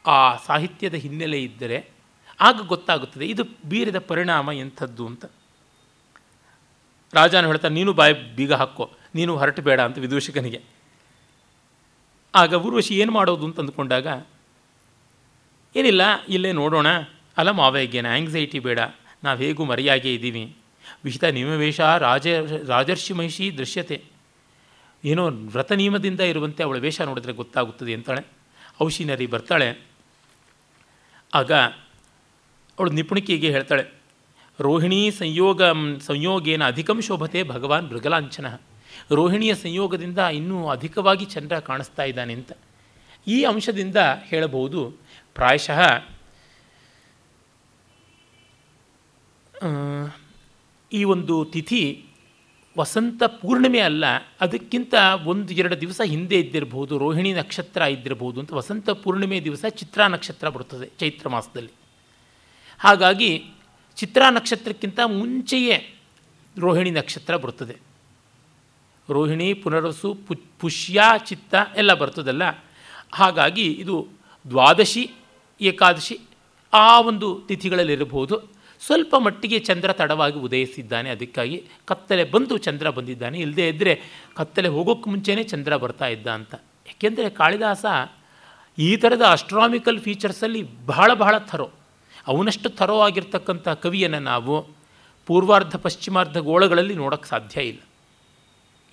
ಆ ಸಾಹಿತ್ಯದ ಹಿನ್ನೆಲೆ ಇದ್ದರೆ ಆಗ ಗೊತ್ತಾಗುತ್ತದೆ ಇದು ಬೀರಿದ ಪರಿಣಾಮ ಎಂಥದ್ದು ಅಂತ. ರಾಜನು ಹೇಳ್ತಾನೆ, ನೀನು ಬಾಯಿ ಬೀಗ ಹಾಕೋ, ನೀನು ಹೊರಟು ಬೇಡ ಅಂತ ವಿದೂಷಕನಿಗೆ. ಆಗ ಊರ್ವಶಿ ಏನು ಮಾಡೋದು ಅಂತ ಅಂದ್ಕೊಂಡಾಗ, ಏನಿಲ್ಲ, ಇಲ್ಲೇ ನೋಡೋಣ ಅಲ್ಲ ಮಾವೇಗ್ಯನ ಆ್ಯಂಗ್ಸೈಟಿ ಬೇಡ, ನಾವು ಹೇಗೂ ಮರೆಯಾಗೇ ಇದ್ದೀವಿ. ವಿಹಿತ ನಿಯಮವೇಶ ರಾಜ, ರಾಜರ್ಷಿ ಮಹಿಷಿ ದೃಶ್ಯತೆ. ಏನೋ ವ್ರತ ನಿಯಮದಿಂದ ಇರುವಂತೆ ಅವಳ ವೇಷ ನೋಡಿದ್ರೆ ಗೊತ್ತಾಗುತ್ತದೆ ಅಂತಾಳೆ. ಔಷಿನರಿ ಬರ್ತಾಳೆ. ಆಗ ಅವಳು ನಿಪುಣಿಕೆಗೆ ಹೇಳ್ತಾಳೆ, ರೋಹಿಣಿ ಸಂಯೋಗ, ಸಂಯೋಗೇನ ಅಧಿಕಂ ಶೋಭತೆ ಭಗವಾನ್ ಮೃಗಲಾಂಛನ. ರೋಹಿಣಿಯ ಸಂಯೋಗದಿಂದ ಇನ್ನೂ ಅಧಿಕವಾಗಿ ಚಂದ್ರ ಕಾಣಿಸ್ತಾ ಇದ್ದಾನೆ ಅಂತ. ಈ ಅಂಶದಿಂದ ಹೇಳಬಹುದು, ಪ್ರಾಯಶಃ ಈ ಒಂದು ತಿಥಿ ವಸಂತ ಪೂರ್ಣಿಮೆ ಅಲ್ಲ, ಅದಕ್ಕಿಂತ ಒಂದು ಎರಡು ದಿವಸ ಹಿಂದೆ ಇದ್ದಿರಬಹುದು, ರೋಹಿಣಿ ನಕ್ಷತ್ರ ಇದ್ದಿರಬಹುದು ಅಂತ. ವಸಂತ ಪೂರ್ಣಿಮೆ ದಿವಸ ಚಿತ್ರಾ ನಕ್ಷತ್ರ ಬರುತ್ತದೆ ಚೈತ್ರ ಮಾಸದಲ್ಲಿ. ಹಾಗಾಗಿ ಚಿತ್ರಾ ನಕ್ಷತ್ರಕ್ಕಿಂತ ಮುಂಚೆಯೇ ರೋಹಿಣಿ ನಕ್ಷತ್ರ ಬರುತ್ತದೆ. ರೋಹಿಣಿ ಪುನರಸು ಪು, ಪುಷ್ಯ, ಚಿತ್ತ ಎಲ್ಲ ಬರ್ತದಲ್ಲ? ಹಾಗಾಗಿ ಇದು ದ್ವಾದಶಿ, ಏಕಾದಶಿ ಆ ಒಂದು ತಿಥಿಗಳಲ್ಲಿರಬಹುದು. ಸ್ವಲ್ಪ ಮಟ್ಟಿಗೆ ಚಂದ್ರ ತಡವಾಗಿ ಉದಯಿಸಿದ್ದಾನೆ. ಅದಕ್ಕಾಗಿ ಕತ್ತಲೆ ಬಂದು ಚಂದ್ರ ಬಂದಿದ್ದಾನೆ. ಇಲ್ಲದೇ ಇದ್ದರೆ ಕತ್ತಲೆ ಹೋಗೋಕ್ಕೆ ಮುಂಚೆನೇ ಚಂದ್ರ ಬರ್ತಾ ಇದ್ದ ಅಂತ. ಯಾಕೆಂದರೆ ಕಾಳಿದಾಸ ಈ ಥರದ ಅಸ್ಟ್ರಾಮಿಕಲ್ ಫೀಚರ್ಸಲ್ಲಿ ಬಹಳ ಬಹಳ ಥರೋ. ಅವನಷ್ಟು ಥರೋ ಆಗಿರ್ತಕ್ಕಂಥ ಕವಿಯನ್ನು ನಾವು ಪೂರ್ವಾರ್ಧ, ಪಶ್ಚಿಮಾರ್ಧ ಗೋಳಗಳಲ್ಲಿ ನೋಡೋಕ್ಕೆ ಸಾಧ್ಯ ಇಲ್ಲ.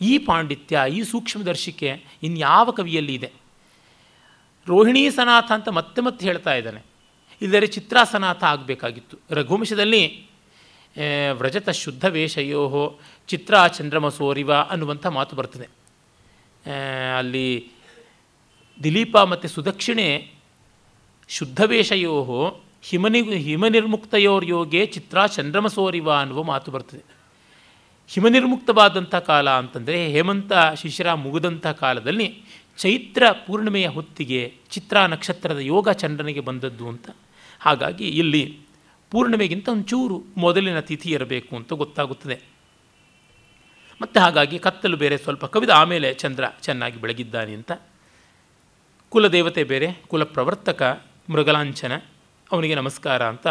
ಈ ಪಾಂಡಿತ್ಯ, ಈ ಸೂಕ್ಷ್ಮದರ್ಶಿಕೆ ಇನ್ಯಾವ ಕವಿಯಲ್ಲಿ ಇದೆ? ರೋಹಿಣೀ ಸನಾಥ ಅಂತ ಮತ್ತೆ ಮತ್ತೆ ಹೇಳ್ತಾ ಇದ್ದಾನೆ. ಇಲ್ಲದರೆ ಚಿತ್ರಾಸನಾಥ ಆಗಬೇಕಾಗಿತ್ತು. ರಘುವಂಶದಲ್ಲಿ ವ್ರಜತ ಶುದ್ಧ ವೇಷಯೋಹೋ, ಚಿತ್ರ ಚಂದ್ರಮಸೋರಿವ ಅನ್ನುವಂಥ ಮಾತು ಬರ್ತದೆ. ಅಲ್ಲಿ ದಿಲೀಪ ಮತ್ತು ಸುದಕ್ಷಿಣೆ ಶುದ್ಧ ವೇಷಯೋಹೋ, ಹಿಮನಿ, ಹಿಮನಿರ್ಮುಕ್ತಯೋರ್ಯೋಗೆ ಚಿತ್ರ ಚಂದ್ರಮಸೋರಿವ ಅನ್ನುವ ಮಾತು ಬರ್ತದೆ. ಹಿಮನಿರ್ಮುಕ್ತವಾದಂಥ ಕಾಲ ಅಂತಂದರೆ ಹೇಮಂತ ಶಿಶಿರ ಮುಗಿದಂಥ ಕಾಲದಲ್ಲಿ ಚೈತ್ರ ಪೂರ್ಣಿಮೆಯ ಹೊತ್ತಿಗೆ ಚಿತ್ರ ನಕ್ಷತ್ರದ ಯೋಗ ಚಂದ್ರನಿಗೆ ಬಂದದ್ದು ಅಂತ. ಹಾಗಾಗಿ ಇಲ್ಲಿ ಪೂರ್ಣಿಮೆಗಿಂತ ಒಂಚೂರು ಮೊದಲಿನ ತಿಥಿ ಇರಬೇಕು ಅಂತ ಗೊತ್ತಾಗುತ್ತದೆ. ಮತ್ತು ಹಾಗಾಗಿ ಕತ್ತಲು ಬೇರೆ, ಸ್ವಲ್ಪ ಕವಿದ ಆಮೇಲೆ ಚಂದ್ರ ಚೆನ್ನಾಗಿ ಬೆಳಗಿದ್ದಾನೆ ಅಂತ. ಕುಲದೇವತೆ ಬೇರೆ ಕುಲ ಪ್ರವರ್ತಕ ಮೃಗಲಾಂಛನ ಅವನಿಗೆ ನಮಸ್ಕಾರ ಅಂತ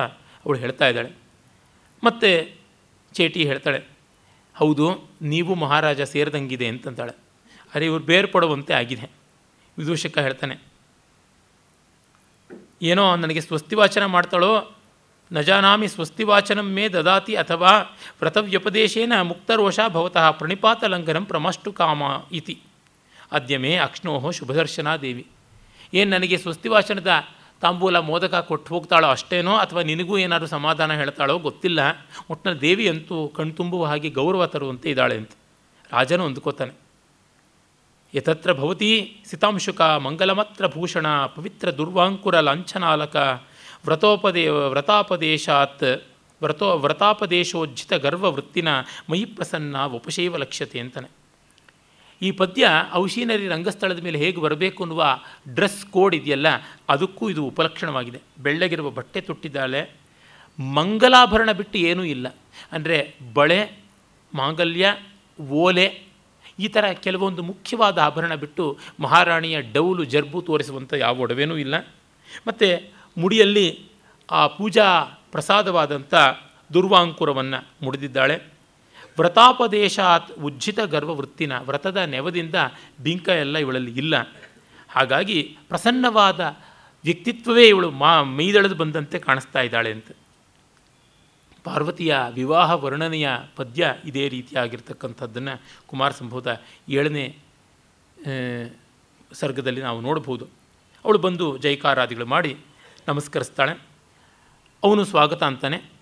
ಅವಳು ಹೇಳ್ತಾ ಇದ್ದಾಳೆ. ಮತ್ತು ಚೇಟಿ ಹೇಳ್ತಾಳೆ ಹೌದು, ನೀವು ಮಹಾರಾಜ ಸೇರಿದಂಗಿದೆ ಅಂತಂತಾಳೆ. ಅರೆ, ಇವರು ಬೇರ್ಪಡುವಂತೆ ಆಗಿದೆ. ವಿದೂಷಕ ಹೇಳ್ತಾನೆ, ಏನೋ ನನಗೆ ಸ್ವಸ್ತಿವಾಚನ ಮಾಡ್ತಾಳೋ? ನಜಾನಾಮಿ ಸ್ವಸ್ತಿವಾಚನಂ ಮೇ ದದಾತಿ ಅಥವಾ ವ್ರತವ್ಯಪದೇಶೇನ ಮುಕ್ತರೋಷ ಭವತಃ ಪ್ರಣಿಪಾತ ಲಂಘನಂ ಪ್ರಮಷ್ಟು ಕಾಮ ಇತಿ. ಅದ್ಯಮೇ ಅಕ್ಷ್ಣೋಹೋ ಶುಭದರ್ಶನಾ ದೇವಿ. ಏನು ನನಗೆ ಸ್ವಸ್ತಿವಾಚನದ ತಾಂಬೂಲ ಮೋದಕ ಕೊಟ್ಟು ಹೋಗ್ತಾಳೋ ಅಷ್ಟೇನೋ ಅಥವಾ ನಿನಗೂ ಏನಾದರೂ ಸಮಾಧಾನ ಹೇಳ್ತಾಳೋ ಗೊತ್ತಿಲ್ಲ. ಒಟ್ಟಿನ ದೇವಿ ಅಂತೂ ಕಣ್ತುಂಬುವ ಹಾಗೆ ಗೌರವ ತರುವಂತೆ ಇದ್ದಾಳೆ ಅಂತ. ರಾಜನು ಅಂದ್ಕೋತಾನೆ. ಯತತ್ರ ಭವತಿ ಸಿತಾಂಶುಕ ಮಂಗಲಮತ್ರ ಭೂಷಣ ಪವಿತ್ರ ದುರ್ವಾಂಕುರ ಲಾಂಛನಾಲಕ ವ್ರತೋಪದೇ ವ್ರತಾಪದೇಶಾತ್ ವ್ರತೋ ವ್ರತಾಪದೇಶೋಜ್ಜಿತ ಗರ್ವವೃತ್ತಿನ ಮಯಿ ಪ್ರಸನ್ನ ಉಪಶೈವ ಲಕ್ಷ್ಯತೆ ಅಂತಾನೆ. ಈ ಪದ್ಯ ಔಷೀನರಿ ರಂಗಸ್ಥಳದ ಮೇಲೆ ಹೇಗೆ ಬರಬೇಕು ಅನ್ನುವ ಡ್ರೆಸ್ ಕೋಡ್ ಇದೆಯಲ್ಲ, ಅದಕ್ಕೂ ಇದು ಉಪಲಕ್ಷಣವಾಗಿದೆ. ಬೆಳ್ಳಗಿರುವ ಬಟ್ಟೆ ತೊಟ್ಟಿದ್ದಾಳೆ. ಮಂಗಲಾಭರಣ ಬಿಟ್ಟು ಏನೂ ಇಲ್ಲ. ಅಂದರೆ ಬಳೆ, ಮಾಂಗಲ್ಯ, ಓಲೆ, ಈ ಥರ ಕೆಲವೊಂದು ಮುಖ್ಯವಾದ ಆಭರಣ ಬಿಟ್ಟು ಮಹಾರಾಣಿಯ ಡೌಲು ಜರ್ಬು ತೋರಿಸುವಂಥ ಯಾವ ಒಡವೆನೂ ಇಲ್ಲ. ಮತ್ತು ಮುಡಿಯಲ್ಲಿ ಆ ಪೂಜಾ ಪ್ರಸಾದವಾದಂಥ ದುರ್ವಾಂಕುರವನ್ನು ಮುಡಿದಿದ್ದಾಳೆ. ವ್ರತಾಪದೇಶಾತ್ ಉಜ್ಜಿತ ಗರ್ವವೃತ್ತಿನ ವ್ರತದ ನೆವದಿಂದ ಬಿಂಕ ಎಲ್ಲ ಇವಳಲ್ಲಿ ಇಲ್ಲ. ಹಾಗಾಗಿ ಪ್ರಸನ್ನವಾದ ವ್ಯಕ್ತಿತ್ವವೇ ಇವಳು ಮಾ, ಮೈದಳೆದು ಬಂದಂತೆ ಕಾಣಿಸ್ತಾ ಇದ್ದಾಳೆ ಅಂತ. ಪಾರ್ವತಿಯ ವಿವಾಹ ವರ್ಣನೆಯ ಪದ್ಯ ಇದೇ ರೀತಿಯಾಗಿರ್ತಕ್ಕಂಥದ್ದನ್ನು ಕುಮಾರ ಸಂಭೂತ ಏಳನೇ ಸರ್ಗದಲ್ಲಿ ನಾವು ನೋಡ್ಬೋದು. ಅವಳು ಬಂದು ಜೈಕಾರಾದಿಗಳು ಮಾಡಿ ನಮಸ್ಕರಿಸ್ತಾಳೆ. ಅವನು ಸ್ವಾಗತ ಅಂತಾನೆ.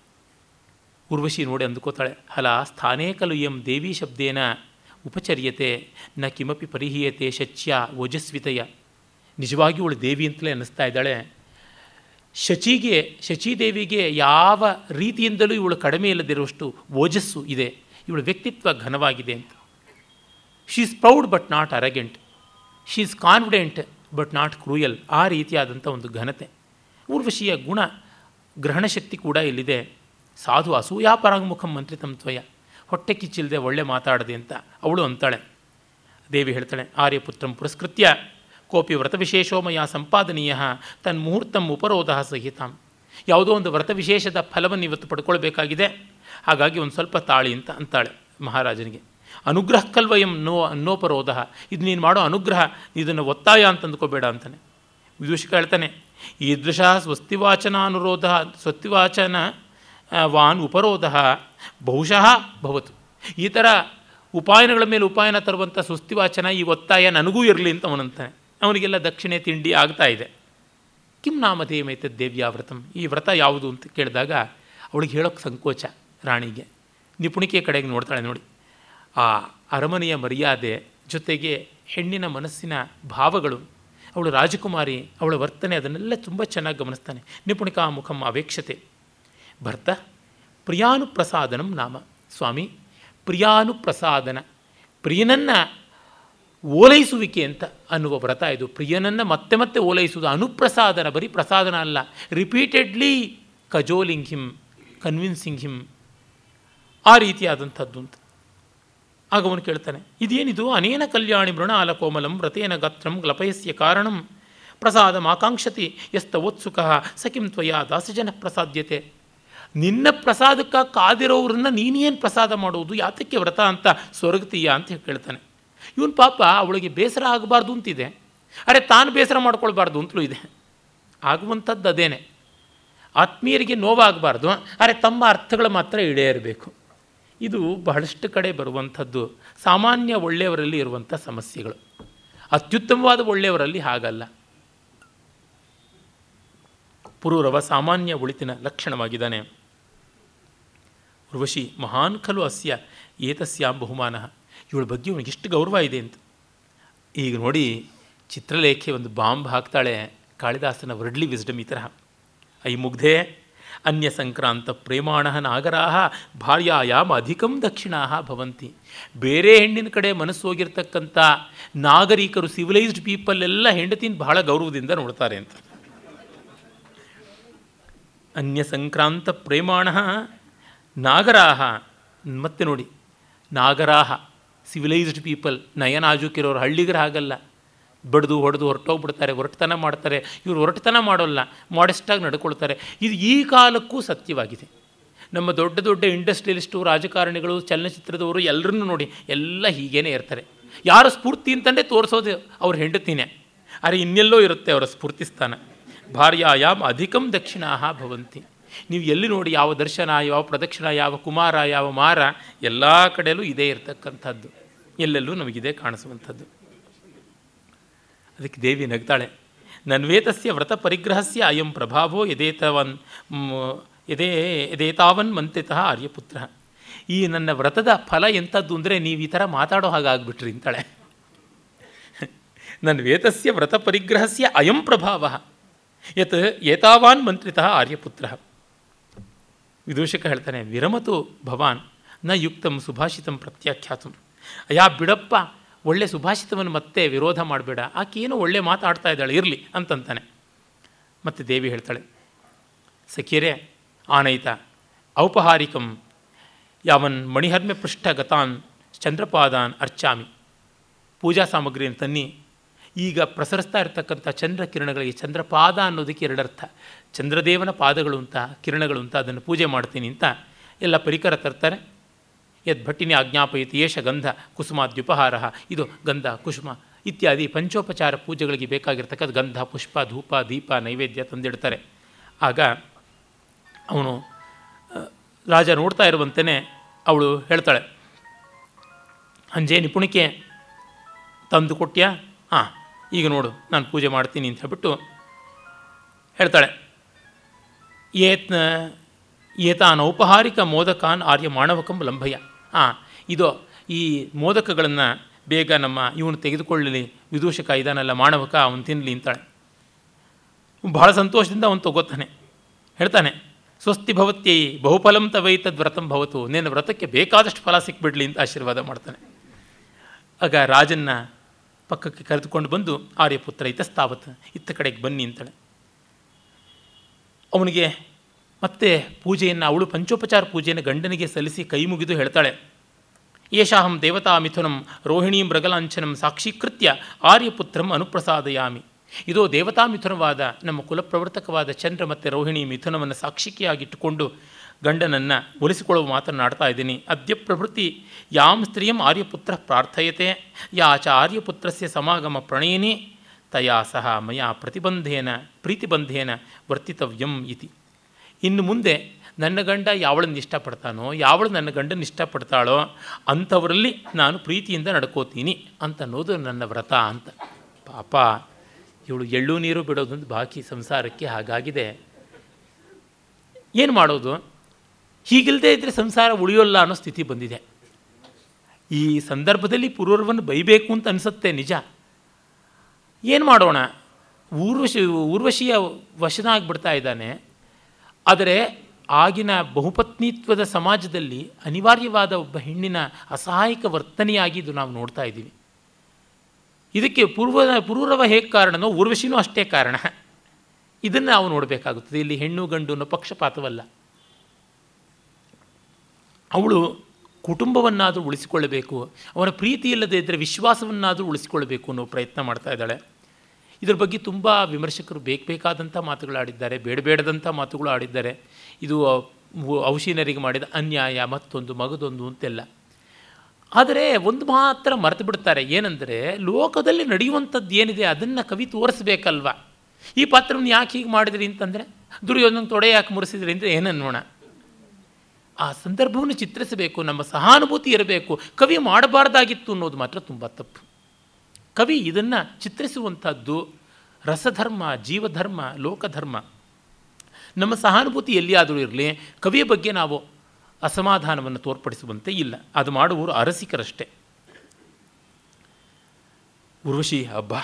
ಉರ್ವಶಿ ನೋಡಿ ಅಂದುಕೋತಾಳೆ. ಹಲ, ಸ್ಥಾನೇ ಕಲು ಎಂ ದೇವಿ ಶಬ್ದೇನ ಉಪಚರ್ಯತೆ, ನ ಕಿಮಪಿ ಪರಿಹೀಯತೆ ಶಚ್ಯ ಓಜಸ್ವಿತಯ. ನಿಜವಾಗಿ ಅವಳು ದೇವಿ ಅಂತಲೇ ಅನ್ನಿಸ್ತಾ ಇದ್ದಾಳೆ. ಶಚಿಗೆ ಶಚಿದೇವಿಗೆ ಯಾವ ರೀತಿಯಿಂದಲೂ ಇವಳು ಕಡಿಮೆ ಇಲ್ಲದಿರುವಷ್ಟು ಓಜಸ್ಸು ಇದೆ. ಇವಳ ವ್ಯಕ್ತಿತ್ವ ಘನವಾಗಿದೆ ಅಂತ. She is proud but not arrogant she is confident but not cruel ಆ ರೀತಿಯಾದಂಥ ಒಂದು ಘನತೆ. ಊರ್ವಶಿಯ ಗುಣ ಗ್ರಹಣಶಕ್ತಿ ಕೂಡ ಇಲ್ಲಿದೆ. ಸಾಧು ಅಸೂಯಾಪರಾಗಮುಖಂ ಮಂತ್ರಿ ತಮ್ಮ ತ್ವಯ. ಹೊಟ್ಟೆ ಕಿಚ್ಚಿಲ್ಲದೆ ಒಳ್ಳೆ ಮಾತಾಡದೆ ಅಂತ ಅವಳು ಅಂತಾಳೆ. ದೇವಿ ಹೇಳ್ತಾಳೆ, ಆರ್ಯಪುತ್ರಂ ಪುರಸ್ಕೃತ್ಯ. ಕೋಪಿ ವ್ರತ ಸಂಪಾದನೀಯ. ತನ್ ಮುಹೂರ್ತಂ ಉಪರೋಧ ಸಹಿತಾಂ. ಯಾವುದೋ ಒಂದು ವ್ರತ ವಿಶೇಷದ ಫಲವನ್ನು ಇವತ್ತು ಪಡ್ಕೊಳ್ಬೇಕಾಗಿದೆ. ಹಾಗಾಗಿ ಒಂದು ಸ್ವಲ್ಪ ತಾಳಿ ಅಂತ ಅಂತಾಳೆ ಮಹಾರಾಜನಿಗೆ. ಅನುಗ್ರಹ ಕಲ್ವಯಂ ನೋ, ಅನ್ನೋಪರೋಧ. ಇದು ನೀನು ಮಾಡೋ ಅನುಗ್ರಹ, ಇದನ್ನು ಒತ್ತಾಯ ಅಂತ ಅಂದ್ಕೋಬೇಡ ಅಂತಾನೆ. ವಿದೂಷಕ ಹೇಳ್ತಾನೆ, ಈದೃಶ ಸ್ವಸ್ತಿವಾಚನಾನುರೋಧ, ಸ್ವಸ್ತಿವಾಚನ ವಾನ್ ಉಪರೋಧ ಬಹುಶಃ ಭವತು. ಈ ಥರ ಉಪಾಯನಗಳ ಮೇಲೆ ಉಪಾಯನ ತರುವಂಥ ಸುಸ್ತಿವಾಚನ ಈ ಒತ್ತಾಯ ನನಗೂ ಇರಲಿ ಅಂತ ಅವನಂತಾನೆ. ಅವನಿಗೆಲ್ಲ ದಕ್ಷಿಣೆ ತಿಂಡಿ ಆಗ್ತಾ ಇದೆ. ಕಿಂ ನಾಮಧೇಯಮೈತ ದೇವ್ಯಾ ವ್ರತಂ. ಈ ವ್ರತ ಯಾವುದು ಅಂತ ಕೇಳಿದಾಗ ಅವಳಿಗೆ ಹೇಳೋಕ್ಕೆ ಸಂಕೋಚ ರಾಣಿಗೆ. ನಿಪುಣಿಕೆ ಕಡೆಗೆ ನೋಡ್ತಾಳೆ ನೋಡಿ. ಆ ಅರಮನೆಯ ಮರ್ಯಾದೆ ಜೊತೆಗೆ ಹೆಣ್ಣಿನ ಮನಸ್ಸಿನ ಭಾವಗಳು, ಅವಳು ರಾಜಕುಮಾರಿ, ಅವಳ ವರ್ತನೆ ಅದನ್ನೆಲ್ಲ ತುಂಬ ಚೆನ್ನಾಗಿ ಗಮನಿಸ್ತಾನೆ. ನಿಪುಣಿಕಾ ಮುಖಂ ಅವೇಕ್ಷತೆ. ಭರ್ತ, ಪ್ರಿಯಾನುಪ್ರಸಾದನಂ ನಾಮ. ಸ್ವಾಮಿ, ಪ್ರಿಯಾನುಪ್ರಸಾದನ, ಪ್ರಿಯನನ್ನು ಓಲೈಸುವಿಕೆ ಅಂತ ಅನ್ನುವ ವ್ರತ ಇದು. ಪ್ರಿಯನನ್ನು ಮತ್ತೆ ಮತ್ತೆ ಓಲೈಸುವುದು ಅನುಪ್ರಸಾದನ, ಬರೀ ಪ್ರಸಾದನ ಅಲ್ಲ. Repeatedly cajoling him convincing him ಆ ರೀತಿಯಾದಂಥದ್ದು ಅಂತ. ಆಗ ಅವನು ಕೇಳ್ತಾನೆ, ಇದೇನಿದು? ಅನೇನ ಕಲ್ಯಾಣಿ ಮೃಣಾಲ ಕೋಮಲಂ ವ್ರತೇನ ಗಾತ್ರಂ ಗ್ಲಪಯಸ್ಯ ಕಾರಣಂ. ಪ್ರಸಾದ ಆಕಾಂಕ್ಷತಿ ಎಸ್ತವೋತ್ಸುಕ ಸಕಿಂ ತ್ವಯ ದಾಸಜನ ಪ್ರಸಾದ್ಯತೆ ನಿನ್ನ ಪ್ರಸಾದಕ್ಕೆ ಕಾದಿರೋರನ್ನ ನೀನೇನು ಪ್ರಸಾದ ಮಾಡುವುದು ಯಾತಕ್ಕೆ ವ್ರತ ಅಂತ ಸ್ವರ್ಗತೀಯ ಅಂತ ಕೇಳ್ತಾನೆ. ಇವನು ಪಾಪ ಅವಳಿಗೆ ಬೇಸರ ಆಗಬಾರ್ದು ಅಂತಿದೆ. ಅರೆ, ತಾನು ಬೇಸರ ಮಾಡ್ಕೊಳ್ಬಾರ್ದು ಅಂತಲೂ ಇದೆ. ಆಗುವಂಥದ್ದು ಅದೇನೆ. ಆತ್ಮೀಯರಿಗೆ ನೋವಾಗಬಾರ್ದು. ಅರೆ, ತಮ್ಮ ಅರ್ಥಗಳು ಮಾತ್ರ ಇರಬೇಕು. ಇದು ಬಹಳಷ್ಟು ಕಡೆ ಬರುವಂಥದ್ದು. ಸಾಮಾನ್ಯ ಒಳ್ಳೆಯವರಲ್ಲಿ ಇರುವಂಥ ಸಮಸ್ಯೆಗಳು. ಅತ್ಯುತ್ತಮವಾದ ಒಳ್ಳೆಯವರಲ್ಲಿ ಹಾಗಲ್ಲ. ಪುರೂರವ ಸಾಮಾನ್ಯ ಒಳಿತಿನ ಲಕ್ಷಣವಾಗಿದ್ದಾನೆ. ಉರ್ವಶಿ ಮಹಾನ್ ಖಲು ಅಸ್ಯ ಏತಸ್ಯಾಂ ಬಹುಮಾನ. ಇವಳ ಬಗ್ಗೆ ಇವನಿಗೆ ಎಷ್ಟು ಗೌರವ ಇದೆ ಅಂತ. ಈಗ ನೋಡಿ, ಚಿತ್ರಲೇಖೆ ಒಂದು ಬಾಂಬ್ ಹಾಕ್ತಾಳೆ ಕಾಳಿದಾಸನ ವರ್ಡ್ಲಿ ವಿಸ್ಡಮ್ ಈ ತರಹ. ಐ ಮುಗ್ಧೆ, ಅನ್ಯ ಸಂಕ್ರಾಂತ ಪ್ರೇಮಾಣ ನಾಗರಾಹ, ಭಾರ್ಯಾಯಾಮ ಅಧಿಕಂ ದಕ್ಷಿಣಾ ಭವಂತಿ. ಬೇರೆ ಹೆಣ್ಣಿನ ಕಡೆ ಮನಸ್ಸು ಹೋಗಿರ್ತಕ್ಕಂಥ ನಾಗರಿಕರು ಸಿವಿಲೈಸ್ಡ್ ಪೀಪಲ್ ಎಲ್ಲ ಹೆಂಡತಿನ ಬಹಳ ಗೌರವದಿಂದ ನೋಡ್ತಾರೆ ಅಂತ. ಅನ್ಯ ಸಂಕ್ರಾಂತ ಪ್ರೇಮಾಣ ನಾಗರಾಹ, ಮತ್ತೆ ನೋಡಿ. ನಾಗರಾಹ ಸಿವಿಲೈಸ್ಡ್ ಪೀಪಲ್ ನಯನಾಜುಕಿರೋರು ಹಳ್ಳಿಗರ ಹಾಗಲ್ಲ. ಬಡಿದು, ಹೊಡೆದು, ಹೊರಟೋಗ್ಬಿಡ್ತಾರೆ ಹೊರಟತನ ಮಾಡ್ತಾರೆ. ಇವರು ಹೊರಟತನ ಮಾಡೋಲ್ಲ ಮಾಡೆಸ್ಟಾಗಿ ನಡ್ಕೊಳ್ತಾರೆ. ಇದು ಈ ಕಾಲಕ್ಕೂ ಸತ್ಯವಾಗಿದೆ. ನಮ್ಮ ದೊಡ್ಡ ದೊಡ್ಡ ಇಂಡಸ್ಟ್ರಿಯಲಿಸ್ಟು ರಾಜಕಾರಣಿಗಳು, ಚಲನಚಿತ್ರದವರು ಎಲ್ಲರನ್ನೂ ನೋಡಿ, ಎಲ್ಲ ಹೀಗೇನೆ ಇರ್ತಾರೆ. ಯಾರ ಸ್ಫೂರ್ತಿ ಅಂತಂದರೆ ತೋರಿಸೋದು ಅವ್ರು ಹೆಂಡತಿನೇ. ಅರೆ, ಇನ್ನೆಲ್ಲೋ ಇರುತ್ತೆ ಅವರ ಸ್ಫೂರ್ತಿ ಸ್ಥಾನ. ಭಾರ್ಯಾಯಾಮ್ ಅಧಿಕಂ ದಕ್ಷಿಣಾ ಭವಂತಿ. ನೀವು ಎಲ್ಲಿ ನೋಡಿ ಯಾವ ದರ್ಶನ, ಯಾವ ಪ್ರದಕ್ಷಿಣ, ಯಾವ ಕುಮಾರ, ಯಾವ ಮಾರ, ಎಲ್ಲ ಕಡೆಯಲ್ಲೂ ಇದೇ ಇರತಕ್ಕಂಥದ್ದು. ಎಲ್ಲೆಲ್ಲೂ ನಮಗಿದೆ ಕಾಣಿಸುವಂಥದ್ದು. ಅದಕ್ಕೆ ದೇವಿ ನಗ್ತಾಳೆ, ನನ್ವೇತಸ್ಯ ವ್ರತ ಪರಿಗ್ರಹಸ್ಯ ಅಯಂ ಪ್ರಭಾವೋ ಯದೇತವನ್ ಯದೇ, ಯದೇತಾವನ್ ಮಂತ್ರಿತಃ ಆರ್ಯಪುತ್ರ. ಈ ನನ್ನ ವ್ರತದ ಫಲ ಎಂಥದ್ದು ಅಂದರೆ ನೀವು ಈ ಥರ ಮಾತಾಡೋ ಹಾಗಾಗ್ಬಿಟ್ರಿ, ಅಂತಾಳೆ. ನನ್ನ ವೇತಸ್ಯ ವ್ರತ ಪರಿಗ್ರಹಸ್ಯ ಅಯಂ ಪ್ರಭಾವ. ಯತ್ ಏತಾವಾನ್ ಮಂತ್ರಿತಃ ಆರ್ಯಪುತ್ರ. ವಿದೂಷಕ ಹೇಳ್ತಾನೆ, ವಿರಮತು ಭವಾನ್, ನ ಯುಕ್ತಂ ಸುಭಾಷಿತಂ ಪ್ರತ್ಯಾಖ್ಯಾತಂ. ಅಯಾ ಬಿಡಪ್ಪ, ಒಳ್ಳೆ ಸುಭಾಷಿತವನ್ನು ಮತ್ತೆ ವಿರೋಧ ಮಾಡಬೇಡ. ಆಕೇನು ಒಳ್ಳೆ ಮಾತಾಡ್ತಾ ಇದ್ದಾಳೆ, ಇರಲಿ ಅಂತಂತಾನೆ. ಮತ್ತು ದೇವಿ ಹೇಳ್ತಾಳೆ, ಸಖಿಯರೇ, ಆನಯಿತ, ಔಪಹಾರಿಕಂ ಯಾವನ್ ಮಣಿಹರ್ಮೆ ಪೃಷ್ಠ ಗತಾನ್ ಚಂದ್ರಪಾದಾನ್ ಅರ್ಚಾಮಿ. ಪೂಜಾ ಸಾಮಗ್ರಿಯನ್ನು ತನ್ನಿ. ಈಗ ಪ್ರಸರಿಸ್ತಾ ಇರತಕ್ಕಂಥ ಚಂದ್ರ ಕಿರಣಗಳಿಗೆ ಚಂದ್ರಪಾದ ಅನ್ನೋದಕ್ಕೆ ಎರಡರ್ಥ. ಚಂದ್ರದೇವನ ಪಾದಗಳು ಅಂತ, ಕಿರಣಗಳು ಅಂತ ಅದನ್ನು ಪೂಜೆ ಮಾಡ್ತೀನಿ ಅಂತ ಎಲ್ಲ ಪರಿಕರ ತರ್ತಾರೆ. ಯದ್ ಭಟ್ಟಿನಿ ಆಜ್ಞಾಪಯಿತಿ, ಏಷ ಗಂಧ ಕುಸುಮಾದ್ಯುಪಹಾರ, ಇದು ಗಂಧ, ಕುಸುಮ ಇತ್ಯಾದಿ ಪಂಚೋಪಚಾರ ಪೂಜೆಗಳಿಗೆ ಬೇಕಾಗಿರ್ತಕ್ಕಂಥ ಗಂಧ, ಪುಷ್ಪ, ಧೂಪ, ದೀಪ, ನೈವೇದ್ಯ ತಂದಿಡ್ತಾರೆ. ಆಗ ಅವನು ರಾಜ ನೋಡ್ತಾ ಇರುವಂತೆಯೇ ಅವಳು ಹೇಳ್ತಾಳೆ ಅಂಜೆ ನಿಪುಣಿಕೆ ತಂದು ಕೊಟ್ಯಾ? ಹಾಂ, ಈಗ ನೋಡು, ನಾನು ಪೂಜೆ ಮಾಡ್ತೀನಿ ಅಂತ ಹೇಳ್ಬಿಟ್ಟು ಹೇಳ್ತಾಳೆ. ಏತಾನ್ ಔಪಹಾರಿಕ ಮೋದಕಾನ್ ಆರ್ಯ ಮಾಣವಕಂ ಲಂಭಯ. ಹಾಂ ಇದು, ಈ ಮೋದಕಗಳನ್ನು ಬೇಗ ನಮ್ಮ ಇವನು ತೆಗೆದುಕೊಳ್ಳಲಿ, ವಿದೂಷಕ ಇದಾನಲ್ಲ ಮಾಣವಕ ಅವನು ತಿನ್ನಲಿ ಅಂತಾಳೆ. ಬಹಳ ಸಂತೋಷದಿಂದ ಅವನು ತಗೋತಾನೆ. ಹೇಳ್ತಾನೆ, ಸ್ವಸ್ತಿ ಭವತ್ಯೈ, ಬಹುಫಲಂ ತವೈತದ್ ತದ್ವ್ರತಂ ಭವತು, ನಿನ್ನ ವ್ರತಕ್ಕೆ ಬೇಕಾದಷ್ಟು ಫಲ ಸಿಕ್ಬಿಡ್ಲಿ ಅಂತ ಆಶೀರ್ವಾದ ಮಾಡ್ತಾನೆ. ಆಗ ರಾಜನ್ನ ಪಕ್ಕಕ್ಕೆ ಕರೆದುಕೊಂಡು ಬಂದು, ಆರ್ಯಪುತ್ರ ಇತಸ್ತಾವತ್ ಇತ್ತ ಕಡೆಗೆ ಬನ್ನಿ ಅಂತಾಳೆ. ಅವನಿಗೆ ಮತ್ತೆ ಪೂಜೆಯನ್ನು, ಅವಳು ಪಂಚೋಪಚಾರ ಪೂಜೆಯನ್ನು ಗಂಡನಿಗೆ ಸಲ್ಲಿಸಿ ಕೈ ಮುಗಿದು ಹೇಳ್ತಾಳೆ. ಯೇಷಾಹಂ ದೇವತಾ ಮಿಥುನಂ ರೋಹಿಣೀಂ ಮೃಗಲಾಂಛನಂ ಸಾಕ್ಷೀಕೃತ್ಯ ಆರ್ಯಪುತ್ರಂ ಅನುಪ್ರಸಾದಯಾಮಿ. ಇದೋ ದೇವತಾ ಮಿಥುನವಾದ ನಮ್ಮ ಕುಲಪ್ರವರ್ತಕವಾದ ಚಂದ್ರ ಮತ್ತು ರೋಹಿಣಿ ಮಿಥುನವನ್ನು ಸಾಕ್ಷಿಕೆಯಾಗಿಟ್ಟುಕೊಂಡು ಗಂಡನನ್ನು ಒಲಿಸಿಕೊಳ್ಳುವ ಮಾತನಾಡ್ತಾ ಇದ್ದೀನಿ. ಅದ್ಯ ಪ್ರಭೃತಿ ಯಾಂ ಸ್ತ್ರೀಯಂ ಆರ್ಯಪುತ್ರ ಪ್ರಾರ್ಥಯತೆ, ಯಾ ಚ ಆರ್ಯಪುತ್ರಸ್ಯ ಸಮಾಗಮ ಪ್ರಣಯಿನಿ ತಯಾ ಸಹ ಮಯಾ ಪ್ರತಿಬಂಧೇನ ಪ್ರೀತಿಬಂಧೇನ ವರ್ತಿತವ್ಯಂ ಇತಿ. ಇನ್ನು ಮುಂದೆ ನನ್ನ ಗಂಡ ಯಾವಳನ್ನು ಇಷ್ಟಪಡ್ತಾನೋ, ಯಾವಳು ನನ್ನ ಗಂಡನ ಇಷ್ಟಪಡ್ತಾಳೋ ಅಂಥವರಲ್ಲಿ ನಾನು ಪ್ರೀತಿಯಿಂದ ನಡ್ಕೋತೀನಿ ಅಂತ ಅನ್ನೋದು ನನ್ನ ವ್ರತ ಅಂತ. ಪಾಪ, ಇವಳು ಎಳ್ಳು ನೀರು ಬಿಡೋದೊಂದು ಬಾಕಿ ಸಂಸಾರಕ್ಕೆ ಹಾಗಾಗಿದೆ. ಏನು ಮಾಡೋದು? ಹೀಗಿಲ್ಲದೆ ಇದ್ದರೆ ಸಂಸಾರ ಉಳಿಯೋಲ್ಲ ಅನ್ನೋ ಸ್ಥಿತಿ ಬಂದಿದೆ. ಈ ಸಂದರ್ಭದಲ್ಲಿ ಪೂರ್ವವನ್ನು ಬೈಬೇಕು ಅಂತ ಅನಿಸುತ್ತೆ ನಿಜ. ಏನು ಮಾಡೋಣ? ಊರ್ವಶಿ, ಊರ್ವಶಿಯ ವಶನಾಗ್ಬಿಡ್ತಾ ಇದ್ದಾನೆ. ಆದರೆ ಆಗಿನ ಬಹುಪತ್ನಿತ್ವದ ಸಮಾಜದಲ್ಲಿ ಅನಿವಾರ್ಯವಾದ ಒಬ್ಬ ಹೆಣ್ಣಿನ ಅಸಹಾಯಕ ವರ್ತನೆಯಾಗಿ ಇದು ನಾವು ನೋಡ್ತಾ ಇದ್ದೀವಿ. ಇದಕ್ಕೆ ಪೂರ್ವ ಪೂರ್ವರವ ಹೇಗೆ ಕಾರಣನೋ ಊರ್ವಶಿನೂ ಅಷ್ಟೇ ಕಾರಣ. ಇದನ್ನು ನಾವು ನೋಡಬೇಕಾಗುತ್ತದೆ. ಇಲ್ಲಿ ಹೆಣ್ಣು ಗಂಡು ಪಕ್ಷಪಾತವಲ್ಲ. ಅವಳು ಕುಟುಂಬವನ್ನಾದರೂ ಉಳಿಸಿಕೊಳ್ಳಬೇಕು ಅವನ ಪ್ರೀತಿ ಇಲ್ಲದೆ ಇದ್ದರೆ ವಿಶ್ವಾಸವನ್ನಾದರೂ ಉಳಿಸಿಕೊಳ್ಳಬೇಕು ಅನ್ನೋ ಪ್ರಯತ್ನ ಮಾಡ್ತಾ ಇದ್ದಾಳೆ. ಇದ್ರ ಬಗ್ಗೆ ತುಂಬ ವಿಮರ್ಶಕರು ಬೇಕು ಬೇಕಾದಂಥ ಮಾತುಗಳು ಆಡಿದ್ದಾರೆ, ಬೇಡ ಬೇಡದಂಥ ಮಾತುಗಳು ಆಡಿದ್ದಾರೆ. ಇದು ಔಷಿನರಿಗೆ ಮಾಡಿದ ಅನ್ಯಾಯ, ಮತ್ತೊಂದು, ಮಗದೊಂದು ಅಂತೆಲ್ಲ. ಆದರೆ ಒಂದು ಮಾತ್ರ ಮರೆತು ಬಿಡ್ತಾರೆ. ಏನಂದರೆ, ಲೋಕದಲ್ಲಿ ನಡೆಯುವಂಥದ್ದು ಏನಿದೆ ಅದನ್ನು ಕವಿ ತೋರಿಸ್ಬೇಕಲ್ವ? ಈ ಪಾತ್ರವನ್ನು ಯಾಕೆ ಹೀಗೆ ಮಾಡಿದ್ರಿ ಅಂತಂದರೆ, ದುರ್ಯೋಧನ ತೊಡೆ ಯಾಕೆ ಮುರಿಸಿದ್ರಿ ಅಂದರೆ ಏನನ್ನೋಣ ಆ ಸಂದರ್ಭವನ್ನು ಚಿತ್ರಿಸಬೇಕು, ನಮ್ಮ ಸಹಾನುಭೂತಿ ಇರಬೇಕು. ಕವಿ ಮಾಡಬಾರ್ದಾಗಿತ್ತು ಅನ್ನೋದು ಮಾತ್ರ ತುಂಬ ತಪ್ಪು. ಕವಿ ಇದನ್ನು ಚಿತ್ರಿಸುವಂಥದ್ದು ರಸಧರ್ಮ, ಜೀವಧರ್ಮ, ಲೋಕಧರ್ಮ. ನಮ್ಮ ಸಹಾನುಭೂತಿ ಎಲ್ಲಿಯಾದರೂ ಇರಲಿ, ಕವಿಯ ಬಗ್ಗೆ ನಾವು ಅಸಮಾಧಾನವನ್ನು ತೋರ್ಪಡಿಸುವಂತೆ ಇಲ್ಲ. ಅದು ಮಾಡುವವರು ಅರಸಿಕರಷ್ಟೇ. ಉರ್ವಶಿ ಹಬ್ಬ,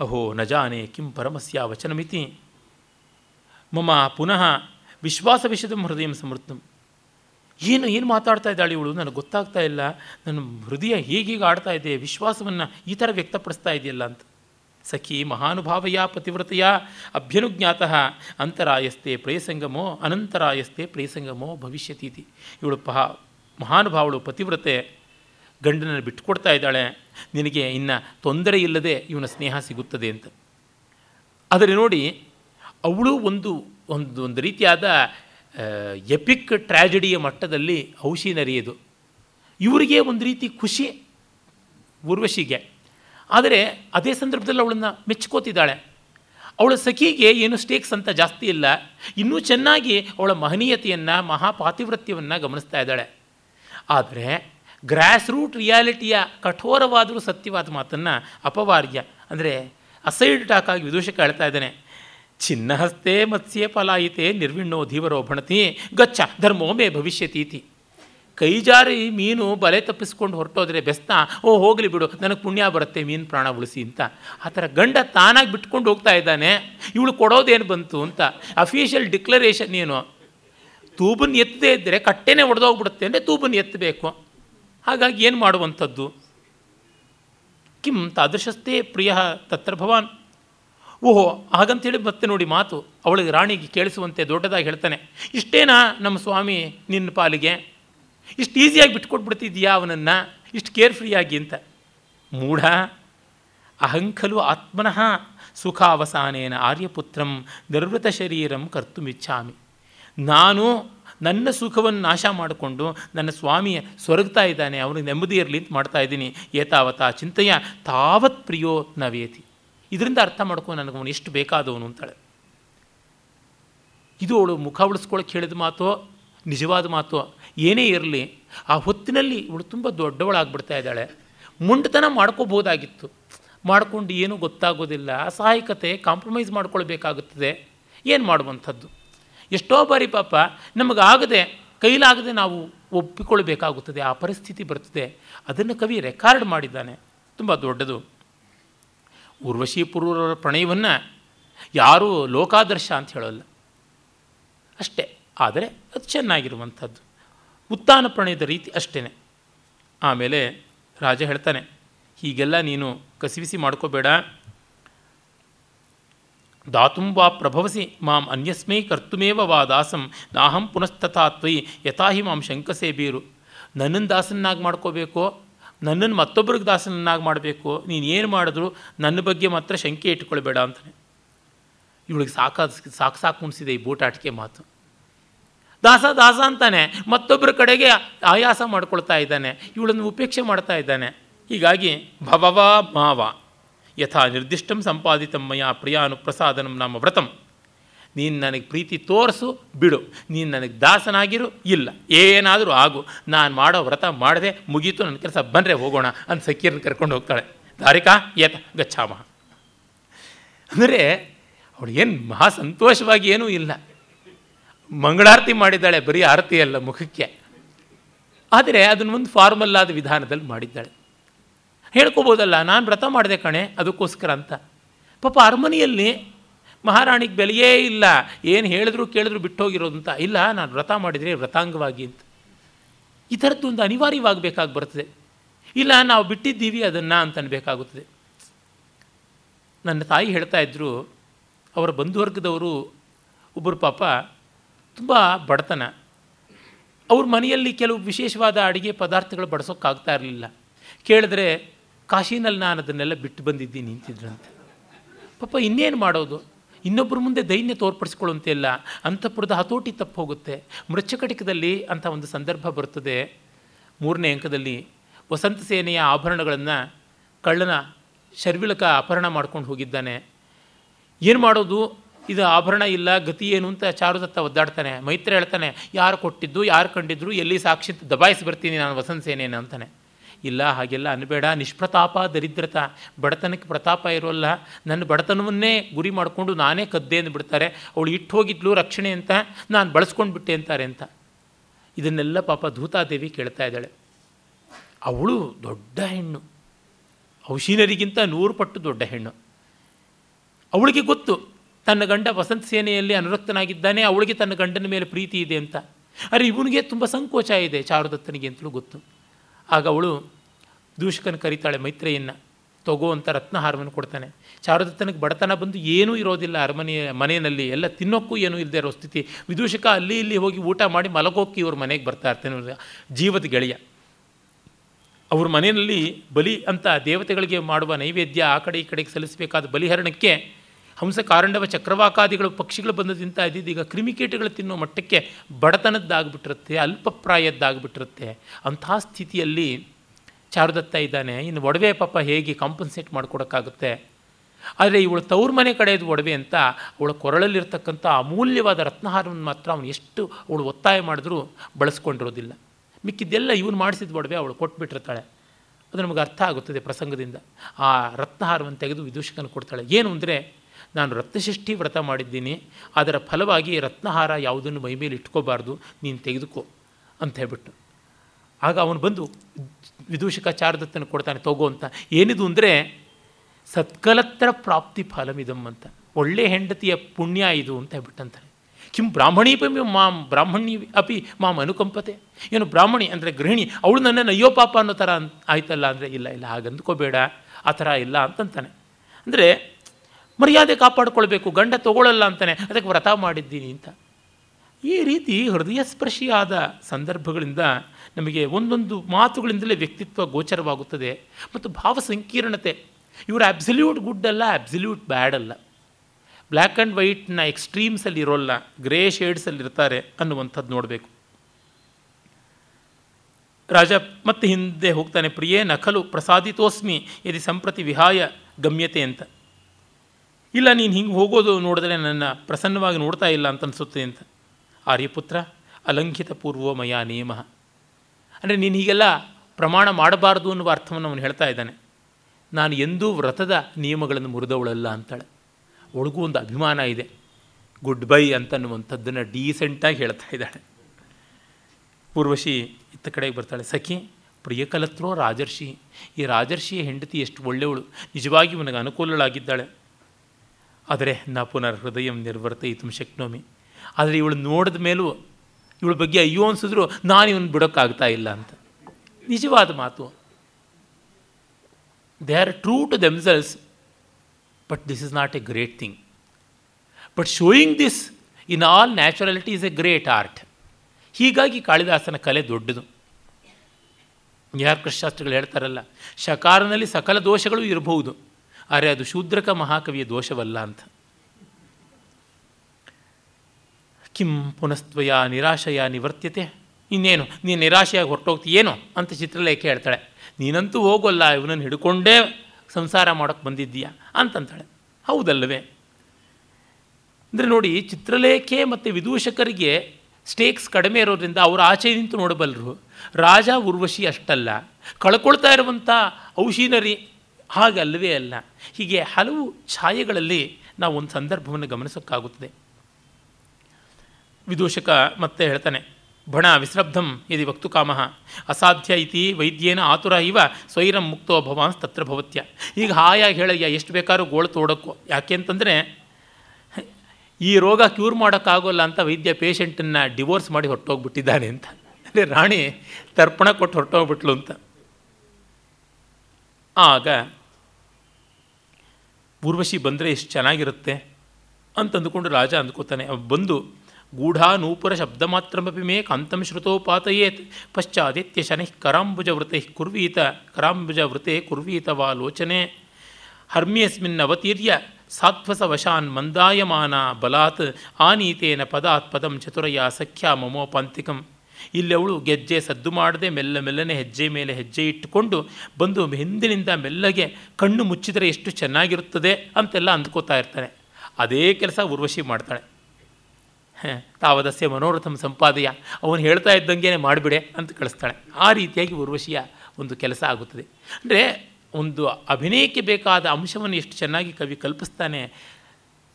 ಅಹೋ ನಜಾನೆ ಕಿಂ ಪರಮಸ್ಯ ವಚನಮಿತಿ. ಮಮ ಪುನಃ ವಿಶ್ವಾಸ ವಿಷದಂ ಹೃದಯ ಸಮೃದ್ಧಂ. ಏನು ಏನು ಮಾತಾಡ್ತಾ ಇದ್ದಾಳೆ ಇವಳು? ನನಗೆ ಗೊತ್ತಾಗ್ತಾ ಇಲ್ಲ. ನನ್ನ ಹೃದಯ ಹೇಗೀಗ ಆಡ್ತಾ ಇದೆ? ವಿಶ್ವಾಸವನ್ನು ಈ ಥರ ವ್ಯಕ್ತಪಡಿಸ್ತಾ ಇದೆಯಲ್ಲ ಅಂತ. ಸಖಿ ಮಹಾನುಭಾವಯ ಪತಿವ್ರತೆಯ, ಅಭ್ಯನುಜ್ಞಾತಃ ಅಂತರಾಯಸ್ತೆ ಪ್ರೇಸಂಗಮೋ ಅನಂತರಾಯಸ್ತೆ ಪ್ರೇಸಂಗಮೋ ಭವಿಷ್ಯತೀತಿ. ಇವಳು ಪಹ ಮಹಾನುಭಾವಳು, ಪತಿವ್ರತೆ ಗಂಡನನ್ನು ಬಿಟ್ಟುಕೊಡ್ತಾ ಇದ್ದಾಳೆ. ನಿನಗೆ ಇನ್ನು ತೊಂದರೆ ಇಲ್ಲದೆ ಇವನ ಸ್ನೇಹ ಸಿಗುತ್ತದೆ ಅಂತ. ಆದರೆ ನೋಡಿ, ಅವಳು ಒಂದು ಒಂದು ಒಂದು ರೀತಿಯಾದ ಎಪಿಕ್ ಟ್ರ್ಯಾಜಿಡಿಯ ಮಟ್ಟದಲ್ಲಿ ಔಷಿನರಿಯದು ಇವರಿಗೆ ಒಂದು ರೀತಿ ಖುಷಿ ಊರ್ವಶಿಗೆ ಆದರೆ ಅದೇ ಸಂದರ್ಭದಲ್ಲಿ ಅವಳನ್ನು ಮೆಚ್ಕೋತಿದ್ದಾಳೆ. ಅವಳ ಸಖಿಗೆ ಏನು ಸ್ಟೇಕ್ಸ್ ಅಂತ ಜಾಸ್ತಿ ಇಲ್ಲ. ಇನ್ನೂ ಚೆನ್ನಾಗಿ ಅವಳ ಮಹನೀಯತೆಯನ್ನು ಮಹಾಪಾತಿವೃತ್ಯವನ್ನು ಗಮನಿಸ್ತಾ ಇದ್ದಾಳೆ. ಆದರೆ ಗ್ರಾಸ್ ರೂಟ್ ರಿಯಾಲಿಟಿಯ ಕಠೋರವಾದರೂ ಸತ್ಯವಾದ ಮಾತನ್ನು ಅಪವಾರ್ಯ, ಅಂದರೆ ಅಸೈಡ್ ಟಾಕಾಗಿ ವಿದೂಷಕ ಹೇಳ್ತಾ ಇದ್ದಾನೆ. ಚಿನ್ನಹಸ್ತೆ ಮತ್ಸ್ಯೇ ಪಲಾಯಿತೆ ನಿರ್ವಿಣ್ಣೋ ಧೀವರೋ ಭಣತಿ, ಗಚ್ಚ ಧರ್ಮೋ ಮೇ ಭವಿಷ್ಯತೀತಿ ಕೈಜಾರಿ ಮೀನು ಬಲೆ ತಪ್ಪಿಸ್ಕೊಂಡು ಹೊರಟೋದ್ರೆ ಬೆಸ್ತ, ಓ ಹೋಗಲಿ ಬಿಡು, ನನಗೆ ಪುಣ್ಯ ಬರುತ್ತೆ, ಮೀನು ಪ್ರಾಣ ಉಳಿಸಿ ಅಂತ. ಆ ಥರ ಗಂಡ ತಾನಾಗಿ ಬಿಟ್ಕೊಂಡು ಹೋಗ್ತಾ ಇದ್ದಾನೆ, ಇವಳು ಕೊಡೋದೇನು ಬಂತು ಅಂತ. ಅಫೀಷಿಯಲ್ ಡಿಕ್ಲರೇಷನ್ ಏನು? ತೂಬನ್ ಎತ್ತದೇ ಇದ್ದರೆ ಕಟ್ಟೆನೇ ಒಡೆದೋಗ್ಬಿಡುತ್ತೆ ಅಂದರೆ ತೂಬನ್ ಎತ್ತಬೇಕು. ಹಾಗಾಗಿ ಏನು ಮಾಡುವಂಥದ್ದು? ಕಿಂ ತಾದೃಶಸ್ತೇ ಪ್ರಿಯ ತತ್ರ ಭವಾನ್. ಓಹೋ, ಹಾಗಂತೇಳಿ ಮತ್ತೆ ನೋಡಿ ಮಾತು ಅವಳಿಗೆ ರಾಣಿಗೆ ಕೇಳಿಸುವಂತೆ ದೊಡ್ಡದಾಗಿ ಹೇಳ್ತಾನೆ, ಇಷ್ಟೇನಾ ನಮ್ಮ ಸ್ವಾಮಿ ನಿನ್ನ ಪಾಲಿಗೆ? ಇಷ್ಟು ಈಸಿಯಾಗಿ ಬಿಟ್ಕೊಟ್ಬಿಡ್ತಿದ್ಯಾ ಅವನನ್ನು? ಇಷ್ಟು ಕೇರ್ ಫ್ರೀಯಾಗಿ ಅಂತ. ಮೂಢ, ಅಹಂಖಲು ಆತ್ಮನಃ ಸುಖಾವಸಾನೇನ ಆರ್ಯಪುತ್ರಂ ನಿರ್ವೃತ ಶರೀರಂ ಕರ್ತುಮಿಚ್ಛಾಮಿ ನಾನು ನನ್ನ ಸುಖವನ್ನು ನಾಶ ಮಾಡಿಕೊಂಡು ನನ್ನ ಸ್ವಾಮಿಯ ಸ್ವರ್ಗ್ತಾ ಇದ್ದಾನೆ, ಅವನಿಗೆ ನೆಮ್ಮದಿ ಇರಲಿ ಅಂತ ಮಾಡ್ತಾ ಇದ್ದೀನಿ. ಏತಾವತಾ ಚಿಂತೆಯ ತಾವತ್ ಪ್ರಿಯೋ ನವೇತಿ. ಇದರಿಂದ ಅರ್ಥ ಮಾಡ್ಕೊ ನನಗೆ ಅವನು ಎಷ್ಟು ಬೇಕಾದವನು ಅಂತಾಳೆ. ಇದು ಅವಳು ಮುಖ ಉಳಿಸ್ಕೊಳಕ್ಕೆ ಹೇಳಿದ ಮಾತೋ, ನಿಜವಾದ ಮಾತೋ, ಏನೇ ಇರಲಿ, ಆ ಹೊತ್ತಿನಲ್ಲಿ ಇವಳು ತುಂಬ ದೊಡ್ಡವಳಾಗ್ಬಿಡ್ತಾ ಇದ್ದಾಳೆ. ಮುಂಡತನ ಮಾಡ್ಕೋಬೋದಾಗಿತ್ತು ಮಾಡಿಕೊಂಡು ಏನೂ ಗೊತ್ತಾಗೋದಿಲ್ಲ. ಅಸಹಾಯಕತೆ ಕಾಂಪ್ರಮೈಸ್ ಮಾಡ್ಕೊಳ್ಬೇಕಾಗುತ್ತದೆ. ಏನು ಮಾಡುವಂಥದ್ದು? ಎಷ್ಟೋ ಬಾರಿ ಪಾಪ ನಮಗಾಗದೆ, ಕೈಲಾಗದೆ ನಾವು ಒಪ್ಪಿಕೊಳ್ಬೇಕಾಗುತ್ತದೆ. ಆ ಪರಿಸ್ಥಿತಿ ಬರ್ತದೆ. ಅದನ್ನು ಕವಿ ರೆಕಾರ್ಡ್ ಮಾಡಿದ್ದಾನೆ. ತುಂಬ ದೊಡ್ಡದು. ಉರ್ವಶಿ ಪೂರ್ವರ ಪ್ರಣಯವನ್ನು ಯಾರೂ ಲೋಕಾದರ್ಶ ಅಂತ ಹೇಳೋಲ್ಲ. ಅಷ್ಟೇ. ಆದರೆ ಅದು ಚೆನ್ನಾಗಿರುವಂಥದ್ದು. ಉತ್ತಾನ ಪ್ರಣಯದ ರೀತಿ ಅಷ್ಟೇ ಆಮೇಲೆ ರಾಜ ಹೇಳ್ತಾನೆ, ಹೀಗೆಲ್ಲ ನೀನು ಕಸಿವಿಸಿ ಮಾಡ್ಕೋಬೇಡ. ದಾತುಂ ವಾ ಪ್ರಭವಸಿ ಮಾಂ ಅನ್ಯಸ್ಮೈ ಕರ್ತುಮೇವ ವಾ ದಾಸಂ ನಾಹಂ ಪುನಸ್ತಥಾ ತ್ವಯಿ ಯಥಾಹಿ ಮಾಂ ಶಂಕಸೇ ಬೀರು. ನನ್ನನ್ನು ದಾಸನ್ನಾಗಿ ಮಾಡ್ಕೋಬೇಕೋ? ನನ್ನನ್ನು ಮತ್ತೊಬ್ಬರಿಗೆ ದಾಸನನ್ನಾಗಿ ಮಾಡಬೇಕು, ನೀನು ಏನು ಮಾಡಿದ್ರು ನನ್ನ ಬಗ್ಗೆ ಮಾತ್ರ ಶಂಕೆ ಇಟ್ಕೊಳ್ಬೇಡ ಅಂತಾನೆ. ಇವಳಿಗೆ ಸಾಕಾದ ಸಾಕು ಸಾಕು ಮುನ್ಸಿದೆ ಈ ಬೂಟಾಟಿಕೆ ಮಾತು. ದಾಸ ದಾಸ ಅಂತಾನೆ, ಮತ್ತೊಬ್ಬರ ಕಡೆಗೆ ಆಯಾಸ ಮಾಡ್ಕೊಳ್ತಾ ಇದ್ದಾನೆ, ಇವಳನ್ನು ಉಪೇಕ್ಷೆ ಮಾಡ್ತಾ ಇದ್ದಾನೆ. ಹೀಗಾಗಿ, ಭವವ ಮಾವ ಯಥಾ ನಿರ್ದಿಷ್ಟಂ ಸಂಪಾದಿತಂ ಮಯ ಪ್ರಿಯಾನುಪ್ರಸಾದನಂ ನಮ್ಮ ವ್ರತಂ. ನೀನು ನನಗೆ ಪ್ರೀತಿ ತೋರಿಸು, ಬಿಡು. ನೀನು ನನಗೆ ದಾಸನಾಗಿರು, ಇಲ್ಲ. ಏನಾದರೂ ಆಗು. ನಾನು ಮಾಡೋ ವ್ರತ ಮಾಡದೆ ಮುಗೀತು, ನನ್ನ ಕೆಲಸ ಬಂದರೆ ಹೋಗೋಣ ಅಂತ ಸಖೀರನ್ನ ಕರ್ಕೊಂಡು ಹೋಗ್ತಾಳೆ. ದಾರಿಕಾ, ಏತ ಗಚ್ಚಾಮ ಅಂದರೆ ಅವಳು ಏನು ಮಹಾ ಸಂತೋಷವಾಗಿ ಏನೂ ಇಲ್ಲ. ಮಂಗಳಾರತಿ ಮಾಡಿದ್ದಾಳೆ, ಬರೀ ಆರತಿ ಅಲ್ಲ ಮುಖಕ್ಕೆ. ಆದರೆ ಅದನ್ನು ಒಂದು ಫಾರ್ಮಲ್ ಆದ ವಿಧಾನದಲ್ಲಿ ಮಾಡಿದ್ದಾಳೆ. ಹೇಳ್ಕೋಬೋದಲ್ಲ, ನಾನು ವ್ರತ ಮಾಡಿದೆ ಕಣೆ, ಅದಕ್ಕೋಸ್ಕರ ಅಂತ. ಪಾಪ ಅರಮನೆಯಲ್ಲಿ ಮಹಾರಾಣಿಗೆ ಬೆಲೆಯೇ ಇಲ್ಲ. ಏನು ಹೇಳಿದ್ರು ಕೇಳಿದ್ರು ಬಿಟ್ಟು ಹೋಗಿರೋದು ಅಂತ ಇಲ್ಲ, ನಾನು ವ್ರತ ಮಾಡಿದರೆ ವ್ರತಾಂಗವಾಗಿ ಅಂತ. ಈ ಥರದ್ದು ಒಂದು ಅನಿವಾರ್ಯವಾಗಬೇಕಾಗಿ ಬರ್ತದೆ. ಇಲ್ಲ, ನಾವು ಬಿಟ್ಟಿದ್ದೀವಿ ಅದನ್ನು ಅಂತ ಅನ್ಬೇಕಾಗುತ್ತದೆ. ನನ್ನ ತಾಯಿ ಹೇಳ್ತಾ ಇದ್ದರು ಅವರ ಬಂಧುವರ್ಗದವರು ಒಬ್ಬರು ಪಾಪ ತುಂಬ ಬಡತನ. ಅವ್ರ ಮನೆಯಲ್ಲಿ ಕೆಲವು ವಿಶೇಷವಾದ ಅಡುಗೆ ಪದಾರ್ಥಗಳು ಬಡಿಸೋಕ್ಕಾಗ್ತಾ ಇರಲಿಲ್ಲ. ಕೇಳಿದ್ರೆ, ಕಾಶಿನಲ್ಲಿ ನಾನು ಅದನ್ನೆಲ್ಲ ಬಿಟ್ಟು ಬಂದಿದ್ದೀನಿ ನಿಂತಿದ್ರಂತೆ ಪಾಪ ಇನ್ನೇನು ಮಾಡೋದು? ಇನ್ನೊಬ್ಬರ ಮುಂದೆ ದೈನ್ಯ ತೋರ್ಪಡಿಸ್ಕೊಳ್ಳುವಂತಿಲ್ಲ ಅಂತಃಪುರದ ಹತೋಟಿ ತಪ್ಪು ಹೋಗುತ್ತೆ ಮೃಚ್ಛಕಟಿಕದಲ್ಲಿ ಅಂಥ ಒಂದು ಸಂದರ್ಭ ಬರ್ತದೆ ಮೂರನೇ ಅಂಕದಲ್ಲಿ, ವಸಂತ ಸೇನೆಯ ಆಭರಣಗಳನ್ನು ಕಳ್ಳನ ಶರ್ವಿಲಕ ಅಪಹರಣ ಮಾಡ್ಕೊಂಡು ಹೋಗಿದ್ದಾನೆ. ಏನು ಮಾಡೋದು? ಇದು ಆಭರಣ ಇಲ್ಲ, ಗತಿ ಏನು ಅಂತ ಚಾರುದತ್ತ ಒದ್ದಾಡ್ತಾನೆ. ಮೈತ್ರ ಹೇಳ್ತಾನೆ, ಯಾರು ಕೊಟ್ಟಿದ್ದು, ಯಾರು ಕಂಡಿದ್ರು, ಎಲ್ಲಿ ಸಾಕ್ಷಿ ಅಂತ ದಬಾಯಿಸಿ ಬರ್ತೀನಿ ನಾನು ವಸಂತ ಸೇನೆಯನ್ನು ಅಂತಾನೆ. ಇಲ್ಲ, ಹಾಗೆಲ್ಲ ಅನ್ಬೇಡ. ನಿಷ್ಪ್ರತಾಪ, ದರಿದ್ರತ. ಬಡತನಕ್ಕೆ ಪ್ರತಾಪ ಇರೋಲ್ಲ. ನನ್ನ ಬಡತನವನ್ನೇ ಗುರಿ ಮಾಡಿಕೊಂಡು ನಾನೇ ಕದ್ದೆ ಅಂದ್ಬಿಡ್ತಾರೆ. ಅವಳು ಇಟ್ಟು ಹೋಗಿದ್ಲು ರಕ್ಷಣೆ ಅಂತ, ನಾನು ಬಳಸ್ಕೊಂಡು ಬಿಟ್ಟೆ ಅಂತಾರೆ ಅಂತ. ಇದನ್ನೆಲ್ಲ ಪಾಪ ಧೂತಾದೇವಿ ಕೇಳ್ತಾ ಇದ್ದಾಳೆ. ಅವಳು ದೊಡ್ಡ ಹೆಣ್ಣು. ಔಷೀನರಿಗಿಂತ ನೂರು ಪಟ್ಟು ದೊಡ್ಡ ಹೆಣ್ಣು. ಅವಳಿಗೆ ಗೊತ್ತು, ತನ್ನ ಗಂಡ ವಸಂತ ಸೇನೆಯಲ್ಲಿ ಅನುರಕ್ತನಾಗಿದ್ದಾನೆ, ಅವಳಿಗೆ ತನ್ನ ಗಂಡನ ಮೇಲೆ ಪ್ರೀತಿ ಇದೆ ಅಂತ. ಅರೆ, ಇವನಿಗೆ ತುಂಬ ಸಂಕೋಚ ಇದೆ ಚಾರುದತ್ತನಿಗೆ ಅಂತಲೂ ಗೊತ್ತು. ಆಗ ಅವಳು ದೂಷಕನ ಕರೀತಾಳೆ, ಮೈತ್ರಿಯನ್ನು, ತಗೋ ಅಂತ ರತ್ನಹಾರವನ್ನು ಕೊಡ್ತಾನೆ. ಚಾರುದತ್ತನಿಗೆ ಬಡತನ ಬಂದು ಏನೂ ಇರೋದಿಲ್ಲ ಅರಮನೆಯ ಮನೆಯಲ್ಲಿ. ಎಲ್ಲ ತಿನ್ನೋಕ್ಕೂ ಏನೂ ಇಲ್ಲದೆ ಇರೋ ಸ್ಥಿತಿ. ವಿದೂಷಕ ಅಲ್ಲಿ ಇಲ್ಲಿ ಹೋಗಿ ಊಟ ಮಾಡಿ ಮಲಗೋಕ್ಕೆ ಇವ್ರ ಮನೆಗೆ ಬರ್ತಾ ಇರ್ತಾನೆ ಜೀವದ ಗೆಳೆಯ. ಅವ್ರ ಮನೆಯಲ್ಲಿ ಬಲಿ ಅಂತ ದೇವತೆಗಳಿಗೆ ಮಾಡುವ ನೈವೇದ್ಯ ಆ ಕಡೆ ಈ ಕಡೆಗೆ ಸಲ್ಲಿಸಬೇಕಾದ ಬಲಿಹರಣಕ್ಕೆ ಹಂಸ ಕಾರಂಡವ ಚಕ್ರವಾಕಾದಿಗಳು ಪಕ್ಷಿಗಳು ಬಂದು ತಿಂತಾ ಇದ್ದಿದ್ದು ಈಗ ಕ್ರಿಮಿಕೀಟಗಳು ತಿನ್ನೋ ಮಟ್ಟಕ್ಕೆ ಬಡತನದ್ದಾಗ್ಬಿಟ್ಟಿರುತ್ತೆ, ಅಲ್ಪಪ್ರಾಯದ್ದಾಗ್ಬಿಟ್ಟಿರುತ್ತೆ. ಅಂಥ ಸ್ಥಿತಿಯಲ್ಲಿ ಚಾರುದತ್ತ ಇದ್ದಾನೆ, ಇನ್ನು ಒಡವೆ ಪಾಪ ಹೇಗೆ ಕಾಂಪನ್ಸೇಟ್ ಮಾಡಿಕೊಡೋಕ್ಕಾಗುತ್ತೆ? ಆದರೆ ಇವಳು ತವ್ರ ಮನೆ ಕಡೆಯದು ಒಡವೆ ಅಂತ, ಅವಳ ಕೊರಳಲ್ಲಿರ್ತಕ್ಕಂಥ ಅಮೂಲ್ಯವಾದ ರತ್ನಹಾರವನ್ನು ಮಾತ್ರ ಅವನು ಎಷ್ಟು ಅವಳು ಒತ್ತಾಯ ಮಾಡಿದ್ರೂ ಬಳಸ್ಕೊಂಡಿರೋದಿಲ್ಲ. ಮಿಕ್ಕಿದ್ದೆಲ್ಲ ಇವನು ಮಾಡಿಸಿದ ಒಡವೆ ಅವಳು ಕೊಟ್ಬಿಟ್ಟಿರ್ತಾಳೆ. ಅದು ನಮಗೆ ಅರ್ಥ ಆಗುತ್ತದೆ ಪ್ರಸಂಗದಿಂದ. ಆ ರತ್ನಹಾರವನ್ನು ತೆಗೆದು ವಿದೂಷಕನ ಕೊಡ್ತಾಳೆ. ಏನು ಅಂದರೆ ನಾನು ರತ್ನಷಷ್ಠಿ ವ್ರತ ಮಾಡಿದ್ದೀನಿ, ಅದರ ಫಲವಾಗಿ ರತ್ನಹಾರ ಯಾವುದನ್ನು ಮೈಮೇಲೆ ಇಟ್ಕೋಬಾರ್ದು, ನೀನು ತೆಗೆದುಕೋ ಅಂತ ಹೇಳ್ಬಿಟ್ಟು. ಆಗ ಅವನು ಬಂದು ವಿದೂಷಕ ಚಾರದತ್ತನ ಕೊಡ್ತಾನೆ, ತಗೋ ಅಂತ. ಏನಿದು ಅಂದರೆ, ಸತ್ಕಲತ್ರ ಪ್ರಾಪ್ತಿ ಫಲಮಿದಂ ಅಂತ. ಒಳ್ಳೆ ಹೆಂಡತಿಯ ಪುಣ್ಯ ಇದು ಅಂತ ಹೇಳ್ಬಿಟ್ಟಂತಾನೆ. ಕಿಂ ಬ್ರಾಹ್ಮಣೀಪಿ ಮಾಂ, ಬ್ರಾಹ್ಮಣಿ ಅಪಿ ಮಾಂ ಅನುಕಂಪತೆ. ಏನು ಬ್ರಾಹ್ಮಣಿ ಅಂದರೆ ಗೃಹಿಣಿ, ಅವಳು ನನ್ನನ್ನು ಅಯ್ಯೋ ಪಾಪ ಅನ್ನೋ ಥರ ಆಯ್ತಲ್ಲ ಅಂದರೆ, ಇಲ್ಲ ಇಲ್ಲ ಹಾಗೆ ಅಂದ್ಕೋಬೇಡ ಆ ಥರ ಇಲ್ಲ ಅಂತಂತಾನೆ. ಅಂದರೆ ಮರ್ಯಾದೆ ಕಾಪಾಡಿಕೊಳ್ಬೇಕು, ಗಂಡ ತಗೊಳ್ಳಲ್ಲ ಅಂತಾನೆ. ಅದಕ್ಕೆ ವ್ರತ ಮಾಡಿದ್ದೀನಿ ಅಂತ. ಈ ರೀತಿ ಹೃದಯ ಸ್ಪರ್ಶಿಯಾದ ಸಂದರ್ಭಗಳಿಂದ ನಮಗೆ ಒಂದೊಂದು ಮಾತುಗಳಿಂದಲೇ ವ್ಯಕ್ತಿತ್ವ ಗೋಚರವಾಗುತ್ತದೆ. ಮತ್ತು ಭಾವ ಸಂಕೀರ್ಣತೆ. ಇವರು ಅಬ್ಸಲ್ಯೂಟ್ ಗುಡ್ ಅಲ್ಲ ಅಬ್ಸಲ್ಯೂಟ್ ಬ್ಯಾಡ್ ಅಲ್ಲ. ಬ್ಲ್ಯಾಕ್ ಆ್ಯಂಡ್ ವೈಟ್ನ ಎಕ್ಸ್ಟ್ರೀಮ್ಸಲ್ಲಿ ಇರೋಲ್ಲ ಗ್ರೇ ಶೇಡ್ಸಲ್ಲಿ ಇರ್ತಾರೆ ಅನ್ನುವಂಥದ್ದು ನೋಡಬೇಕು. ರಾಜ ಮತ್ತೆ ಹಿಂದೆ ಹೋಗ್ತಾನೆ, ಪ್ರಿಯೇ ನಕಲು ಪ್ರಸಾದಿತೋಸ್ಮಿ, ಯದಿ ಸಂಪ್ರತಿ ವಿಹಾಯ ಗಮ್ಯತೆ ಅಂತ. ಇಲ್ಲ, ನೀನು ಹಿಂಗೆ ಹೋಗೋದು ನೋಡಿದ್ರೆ ನನ್ನ ಪ್ರಸನ್ನವಾಗಿ ನೋಡ್ತಾ ಇಲ್ಲ ಅಂತ ಅನಿಸುತ್ತೆ ಅಂತ. ಆರ್ಯಪುತ್ರ, ಅಲಂಕಿತ ಪೂರ್ವ ಮಯ ನಿಯಮ ಅಂದರೆ ನೀನು ಹೀಗೆಲ್ಲ ಪ್ರಮಾಣ ಮಾಡಬಾರ್ದು ಅನ್ನುವ ಅರ್ಥವನ್ನು ಅವನು ಹೇಳ್ತಾ ಇದ್ದಾನೆ. ನಾನು ಎಂದೂ ವ್ರತದ ನಿಯಮಗಳನ್ನು ಮುರಿದವಳಲ್ಲ ಅಂತಾಳೆ. ಒಳಗೂ ಒಂದು ಅಭಿಮಾನ ಇದೆ. ಗುಡ್ ಬೈ ಅಂತನ್ನುವಂಥದ್ದನ್ನು ಡೀಸೆಂಟಾಗಿ ಹೇಳ್ತಾ ಇದ್ದಾಳೆ. ಪೂರ್ವಶಿ ಇತ್ತ ಕಡೆಗೆ ಬರ್ತಾಳೆ, ಸಖಿ, ಪ್ರಿಯಕಲತ್ರೋ ರಾಜರ್ಷಿ. ಈ ರಾಜರ್ಷಿಯ ಹೆಂಡತಿ ಎಷ್ಟು ಒಳ್ಳೆಯವಳು ನಿಜವಾಗಿ ಇವನಿಗೆ ಅನುಕೂಲಳಾಗಿದ್ದಾಳೆ. ಆದರೆ ನಾ ಪುನರ್ ಹೃದಯ ನಿರ್ವರ್ತಯಿತು ಶಕ್ನೋಮಿ. ಆದರೆ ಇವಳು ನೋಡಿದ ಮೇಲೂ ಇವಳ ಬಗ್ಗೆ ಅಯ್ಯೋ ಅನಿಸಿದ್ರು ನಾನು ಇವನು ಬಿಡೋಕ್ಕಾಗ್ತಾ ಇಲ್ಲ ಅಂತ. ನಿಜವಾದ ಮಾತು. They are true to themselves but this is not a great thing but showing this in all naturality is a great art ಹೀಗಾಗಿ ಕಾಳಿದಾಸನ ಕಲೆ ದೊಡ್ಡದು. ಯಾರು ಕೃಷ್ಣಾಸ್ತ್ರಗಳು ಹೇಳ್ತಾರಲ್ಲ, ಶಕಾರನಲ್ಲಿ ಸಕಲ ದೋಷಗಳು ಇರಬಹುದು. ಆದರೆ ಅದು ಶೂದ್ರಕ ಮಹಾಕವಿಯ ದೋಷವಲ್ಲ ಅಂತ. ಕಿಂ ಪುನಸ್ತ್ವಯ ನಿರಾಶಯ ನಿವರ್ತ್ಯತೆ. ಇನ್ನೇನು, ನೀನು ನಿರಾಶೆಯಾಗಿ ಹೊರಟೋಗ್ತೀಯೇನೋ ಅಂತ ಚಿತ್ರಲೇಖೆ ಹೇಳ್ತಾಳೆ. ನೀನಂತೂ ಹೋಗೋಲ್ಲ, ಇವನನ್ನು ಹಿಡ್ಕೊಂಡೇ ಸಂಸಾರ ಮಾಡೋಕ್ಕೆ ಬಂದಿದ್ದೀಯಾ ಅಂತಂತಾಳೆ. ಹೌದಲ್ಲವೇ? ಅಂದರೆ ನೋಡಿ, ಚಿತ್ರಲೇಖೆ ಮತ್ತು ವಿದೂಷಕರಿಗೆ ಸ್ಟೇಕ್ಸ್ ಕಡಿಮೆ ಇರೋದ್ರಿಂದ ಅವರು ಆಚೆ ನಿಂತು ನೋಡಬಲ್ಲರು ರಾಜ, ಉರ್ವಶಿ ಅಷ್ಟಲ್ಲ. ಕಳ್ಕೊಳ್ತಾ ಇರುವಂಥ ಔಷಿನರಿ ಹಾಗೆ ಅಲ್ಲವೇ ಅಲ್ಲ. ಹೀಗೆ ಹಲವು ಛಾಯೆಗಳಲ್ಲಿ ನಾವು ಒಂದು ಸಂದರ್ಭವನ್ನು ಗಮನಿಸೋಕ್ಕಾಗುತ್ತದೆ. ವಿದೂಷಕ ಮತ್ತೆ ಹೇಳ್ತಾನೆ ಬಣ ವಿಸ್ರಬ್ಧಂ ಯದಿ ವಕ್ತು ಕಾಮ, ಅಸಾಧ್ಯ ಇತಿ ವೈದ್ಯೇನ ಆತುರ ಇವ ಸ್ವೈರಂ ಮುಕ್ತೋ ಭವಾನ್ಸ್ ತತ್ರ ಭವತ್ಯ. ಈಗ ಹಾಯಾಗಿ ಹೇಳಯ್ಯ, ಎಷ್ಟು ಬೇಕಾದ್ರೂ ಗೋಳು ತೋಡಕ್ಕೋ ಯಾಕೆ ಅಂತಂದರೆ, ಈ ರೋಗ ಕ್ಯೂರ್ ಮಾಡೋಕ್ಕಾಗೋಲ್ಲ ಅಂತ ವೈದ್ಯ ಪೇಷಂಟನ್ನು ಡಿವೋರ್ಸ್ ಮಾಡಿ ಹೊರಟೋಗ್ಬಿಟ್ಟಿದ್ದಾನೆ ಅಂತ. ಅಂದರೆ ರಾಣಿ ತರ್ಪಣ ಕೊಟ್ಟು ಹೊರಟೋಗ್ಬಿಟ್ಲು ಅಂತ. ಆಗ ಊರ್ವಶಿ ಬಂದರೆ ಎಷ್ಟು ಚೆನ್ನಾಗಿರುತ್ತೆ ಅಂತ ಅಂದುಕೊಂಡು ರಾಜ ಅಂದ್ಕೋತಾನೆ. ಬಂದು ಗೂಢಾ ನೂಪುರ ಶಬ್ದ ಮಾತ್ರಮಪಿ ಮೇ ಕಾಂತಂ ಶ್ರುತೋಪಾತಯೇತ್ ಪಶ್ಚಾದಿತ್ಯ ಶನೈಃ ಕರಾಂಬುಜ ವೃತೆ ಕುರ್ವೀತ, ಕರಾಂಬುಜ ವೃತೆ ಕುರ್ವೀತ ವಾ ಲೋಚನೆ. ಸಾತ್ವಸ ವಶಾನ್ ಮಂದಾಯಮಾನ ಬಲಾತ್ ಆನೀತೇನ ಪದಾತ್ ಪದಂ ಚತುರಯ ಸಖ್ಯ ಮಮೋಪಾಂತಿಕಂ. ಇಲ್ಲಿ ಅವಳು ಗೆಜ್ಜೆ ಸದ್ದು ಮಾಡದೆ ಮೆಲ್ಲ ಮೆಲ್ಲನೆ ಹೆಜ್ಜೆ ಮೇಲೆ ಹೆಜ್ಜೆ ಇಟ್ಟುಕೊಂಡು ಬಂದು ಹಿಂದಿನಿಂದ ಮೆಲ್ಲಗೆ ಕಣ್ಣು ಮುಚ್ಚಿದರೆ ಎಷ್ಟು ಚೆನ್ನಾಗಿರುತ್ತದೆ ಅಂತೆಲ್ಲ ಅಂದ್ಕೋತಾ ಇರ್ತಾನೆ ಅದೇ ಕೆಲಸ ಉರ್ವಶಿ ಮಾಡ್ತಾಳೆ. ತಾವದಸ್ಯ ಮನೋರಥಂ ಸಂಪಾದಯ, ಅವನು ಹೇಳ್ತಾ ಇದ್ದಂಗೆ ಮಾಡಿಬಿಡೆ ಅಂತ ಕಳಿಸ್ತಾಳೆ. ಆ ರೀತಿಯಾಗಿ ಉರ್ವಶಿಯ ಒಂದು ಕೆಲಸ ಆಗುತ್ತದೆ. ಅಂದರೆ ಒಂದು ಅಭಿನಯಕ್ಕೆ ಬೇಕಾದ ಅಂಶವನ್ನು ಎಷ್ಟು ಚೆನ್ನಾಗಿ ಕವಿ ಕಲ್ಪಿಸ್ತಾನೆ,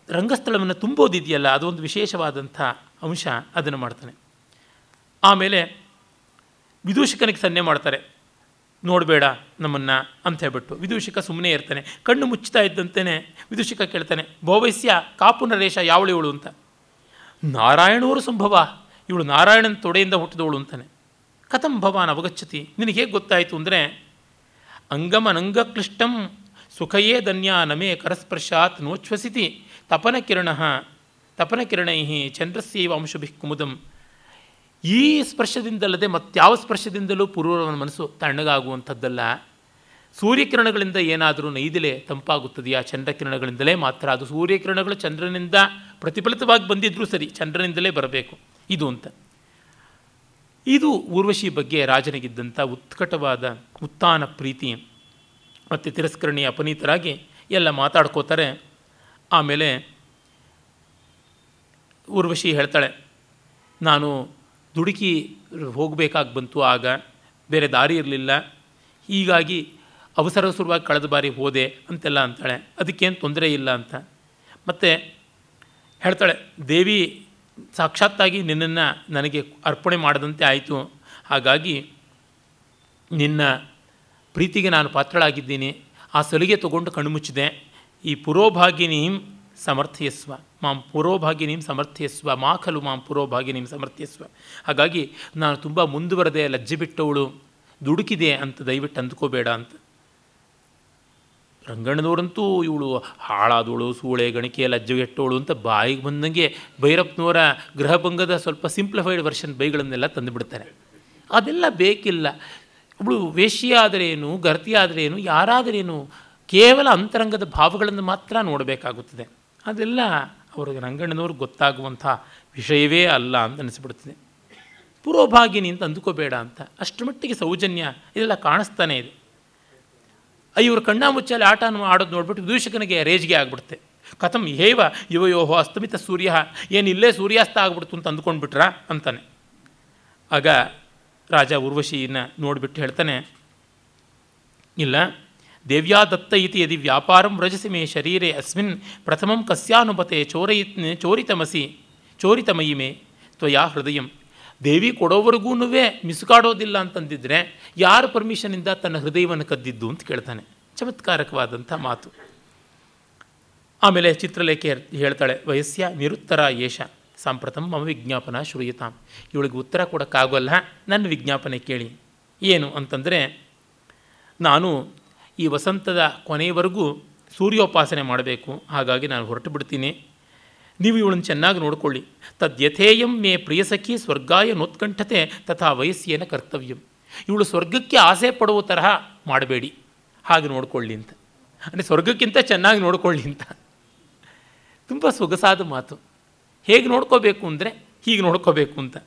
ರಂಗಸ್ಥಳವನ್ನು ತುಂಬೋದಿದೆಯಲ್ಲ, ಅದೊಂದು ವಿಶೇಷವಾದಂಥ ಅಂಶ ಅದನ್ನು ಮಾಡ್ತಾನೆ. ಆಮೇಲೆ ವಿದೂಷಕನಿಗೆ ಸನ್ನೆ ಮಾಡ್ತಾರೆ. ನೋಡಬೇಡ ನಮ್ಮನ್ನು ಅಂತ ಹೇಳ್ಬಿಟ್ಟು. ವಿದೂಷಿಕ ಸುಮ್ಮನೆ ಇರ್ತಾನೆ. ಕಣ್ಣು ಮುಚ್ಚುತ್ತಾ ಇದ್ದಂತೆಯೇ ವಿದೂಷಿಕ ಕೇಳ್ತಾನೆ, ಭೋವೈಸ್ಯ, ಕಾಪು ನರೇಶ ಯಾವಳು ಇವಳು ಅಂತ? ನಾರಾಯಣವರು ಸಂಭವ. ಇವಳು ನಾರಾಯಣನ ತೊಡೆಯಿಂದ ಹುಟ್ಟಿದವಳು ಅಂತಾನೆ. ಕಥಂ ಭವಾನ್ ಅವಗಚ್ಚತಿ. ನಿನಗೆ ಹೇಗೆ ಗೊತ್ತಾಯಿತು ಅಂದರೆ ಅಂಗಮನಂಗಕ್ಲಿಷ್ಟಂ ಸುಖಯೇ ಧನ್ಯ ನಮೇ ಕರಸ್ಪರ್ಶಾತ್ ನೋಚ್ಛ್ವಸಿತಿ ತಪನಕಿರಣ ತಪನಕಿರಣೈ ಚಂದ್ರಸ್ಯೈವ ಅಂಶುಭಿ ಕುಮುದಂ. ಈ ಸ್ಪರ್ಶದಿಂದಲ್ಲದೆ ಮತ್ತಾವ ಸ್ಪರ್ಶದಿಂದಲೂ ಪೂರ್ವರವನ ಮನಸ್ಸು ತಣ್ಣಗಾಗುವಂಥದ್ದಲ್ಲ. ಸೂರ್ಯಕಿರಣಗಳಿಂದ ಏನಾದರೂ ನೈದಿಲೆ ತಂಪಾಗುತ್ತದೆಯಾ? ಚಂದ್ರಕಿರಣಗಳಿಂದಲೇ ಮಾತ್ರ. ಅದು ಸೂರ್ಯಕಿರಣಗಳು ಚಂದ್ರನಿಂದ ಪ್ರತಿಫಲಿತವಾಗಿ ಬಂದಿದ್ದರೂ ಸರಿ, ಚಂದ್ರನಿಂದಲೇ ಬರಬೇಕು. ಇದು ಅಂತ. ಇದು ಊರ್ವಶಿ ಬಗ್ಗೆ ರಾಜನಿಗಿದ್ದಂಥ ಉತ್ಕಟವಾದ ಉತ್ತಾನ ಪ್ರೀತಿ ಮತ್ತು ತಿರಸ್ಕರಣಿ ಅಪನೀತರಾಗಿ ಎಲ್ಲ ಮಾತಾಡ್ಕೋತಾರೆ. ಆಮೇಲೆ ಊರ್ವಶಿ ಹೇಳ್ತಾಳೆ, ನಾನು ದುಡುಕಿ ಹೋಗಬೇಕಾಗಿ ಬಂತು ಆಗ. ಬೇರೆ ದಾರಿ ಇರಲಿಲ್ಲ. ಹೀಗಾಗಿ ಅವಸರವಸರವಾಗಿ ಕಳೆದ ಬಾರಿ ಹೋದೆ ಅಂತೆಲ್ಲ ಅಂತಾಳೆ. ಅದಕ್ಕೇನು ತೊಂದರೆ ಇಲ್ಲ ಅಂತ. ಮತ್ತು ಹೇಳ್ತಾಳೆ, ದೇವಿ ಸಾಕ್ಷಾತ್ತಾಗಿ ನಿನ್ನನ್ನು ನನಗೆ ಅರ್ಪಣೆ ಮಾಡದಂತೆ ಆಯಿತು. ಹಾಗಾಗಿ ನಿನ್ನ ಪ್ರೀತಿಗೆ ನಾನು ಪಾತ್ರಳಾಗಿದ್ದೀನಿ. ಆ ಸಲಿಗೆ ತಗೊಂಡು ಕಣ್ಮುಚ್ಚಿದೆ ಈ ಪುರೋಭಾಗಿನೀಂ ಸಮರ್ಥಯಸ್ವ. ಮಾಂ ಪುರೋಭಾಗಿನೀಂ ಸಮರ್ಥಯಸ್ವ. ಮಾ ಖಲು ಮಾಂ ನಿಮ್ಮ ಸಮರ್ಥಯಸ್ವ. ಹಾಗಾಗಿ ನಾನು ತುಂಬ ಮುಂದುವರೆದೆ ಲಜ್ಜೆ ಬಿಟ್ಟವಳು. ದುಡುಕಿದೆ ಅಂತ ದಯವಿಟ್ಟು ಅಂದ್ಕೋಬೇಡ ಅಂತ. ರಂಗಣ್ಣದವರಂತೂ ಇವಳು ಹಾಳಾದವಳು, ಸೂಳೆ ಗಣಿಕೆ ಲಜ್ಜೆಗೆಟ್ಟವಳು ಅಂತ ಬಾಯಿಗೆ ಬಂದಂಗೆ ಭೈರಪ್ಪನವರ ಗೃಹಭಂಗದ ಸ್ವಲ್ಪ ಸಿಂಪ್ಲಿಫೈಡ್ ವರ್ಷನ್ ಬೈಗಳನ್ನೆಲ್ಲ ತಂದುಬಿಡ್ತಾರೆ. ಅದೆಲ್ಲ ಬೇಕಿಲ್ಲ. ಇವಳು ವೇಶ್ಯ ಆದರೇನು ಗರ್ತಿ ಆದರೇನು ಯಾರಾದರೇನು ಕೇವಲ ಅಂತರಂಗದ ಭಾವಗಳನ್ನು ಮಾತ್ರ ನೋಡಬೇಕಾಗುತ್ತದೆ. ಅದೆಲ್ಲ ಅವ್ರಿಗೆ ರಂಗಣ್ಣನವ್ರಿಗೆ ಗೊತ್ತಾಗುವಂಥ ವಿಷಯವೇ ಅಲ್ಲ ಅಂತ ಅನಿಸ್ಬಿಡ್ತದೆ. ಪೂರ್ವಭಾಗಿನಿ ಅಂತ ಅಂದುಕೋಬೇಡ ಅಂತ ಅಷ್ಟರ ಮಟ್ಟಿಗೆ ಸೌಜನ್ಯ ಇದೆಲ್ಲ ಕಾಣಿಸ್ತಾನೆ ಇದೆ. ಇವರು ಕಣ್ಣಾ ಮುಚ್ಚಾಲೆ ಆಟ ಆಡೋದು ನೋಡ್ಬಿಟ್ಟು ದೂಷಕನಿಗೆ ರೇಜ್ಗೆ ಆಗ್ಬಿಡುತ್ತೆ. ಕಥಂ ಹೇವ ಯುವಯೋಹೋ ಅಸ್ತಮಿತ ಸೂರ್ಯ, ಏನು ಇಲ್ಲೇ ಸೂರ್ಯಾಸ್ತ ಆಗ್ಬಿಡ್ತು ಅಂತ ಅಂದ್ಕೊಂಡ್ಬಿಟ್ರಾ ಅಂತಾನೆ. ಆಗ ರಾಜ ಉರ್ವಶಿನ ನೋಡಿಬಿಟ್ಟು ಹೇಳ್ತಾನೆ, ಇಲ್ಲ ದೇವ್ಯಾ ದತ್ತ ಇತಿ ಯದಿ ವ್ಯಾಪಾರಂ ವ್ರಜಸಿ ಮೇ ಶರೀರೆ ಅಸ್ಮಿನ್ ಪ್ರಥಮಂ ಕಸ್ಯಾನುಪತೆ ಚೋರಯಿ ಚೋರಿತಮಸಿ ಚೋರಿತಮಯಿ ಮೇ ತ್ವಯಾ ಹೃದಯಂ. ದೇವಿ ಕೊಡೋವರೆಗೂ ಮಿಸುಕಾಡೋದಿಲ್ಲ ಅಂತಂದಿದ್ರೆ ಯಾರ ಪರ್ಮಿಷನಿಂದ ತನ್ನ ಹೃದಯವನ್ನು ಕದ್ದಿದ್ದು ಅಂತ ಕೇಳ್ತಾನೆ. ಚಮತ್ಕಾರಕವಾದಂಥ ಮಾತು. ಆಮೇಲೆ ಚಿತ್ರಲೇಖೆ ಹೇಳ್ತಾಳೆ ವಯಸ್ಸ್ಯ ನಿರುತ್ತರ ಯೇಷ. ಸಾಂಪ್ರತಂ ಮಮ ವಿಜ್ಞಾಪನ ಶ್ರೂಯತಾಂ. ಇವಳಿಗೆ ಉತ್ತರ ಕೊಡೋಕ್ಕಾಗೋಲ್ಲ. ನನ್ನ ವಿಜ್ಞಾಪನೆ ಕೇಳಿ. ಏನು ಅಂತಂದರೆ, ನಾನು ಈ ವಸಂತದ ಕೊನೆಯವರೆಗೂ ಸೂರ್ಯೋಪಾಸನೆ ಮಾಡಬೇಕು. ಹಾಗಾಗಿ ನಾನು ಹೊರಟು ಬಿಡ್ತೀನಿ. ನೀವು ಇವಳನ್ನು ಚೆನ್ನಾಗಿ ನೋಡಿಕೊಳ್ಳಿ. ತದ್ಯಥೇಯಂ ಮೇ ಪ್ರಿಯಸಖಿ ಸ್ವರ್ಗಾಯ ನೋತ್ಕಂಠತೆ ತಥಾ ವಯಸ್ಸೇನ ಕರ್ತವ್ಯಂ. ಇವಳು ಸ್ವರ್ಗಕ್ಕೆ ಆಸೆ ಪಡುವ ತರಹ ಮಾಡಬೇಡಿ. ಹಾಗೆ ನೋಡಿಕೊಳ್ಳಿ ಅಂತ. ಅಂದರೆ ಸ್ವರ್ಗಕ್ಕಿಂತ ಚೆನ್ನಾಗಿ ನೋಡಿಕೊಳ್ಳಿ ಅಂತ. ತುಂಬ ಸೊಗಸಾದ ಮಾತು. ಹೇಗೆ ನೋಡ್ಕೋಬೇಕು ಅಂದರೆ ಹೀಗೆ ನೋಡ್ಕೋಬೇಕು ಅಂತ.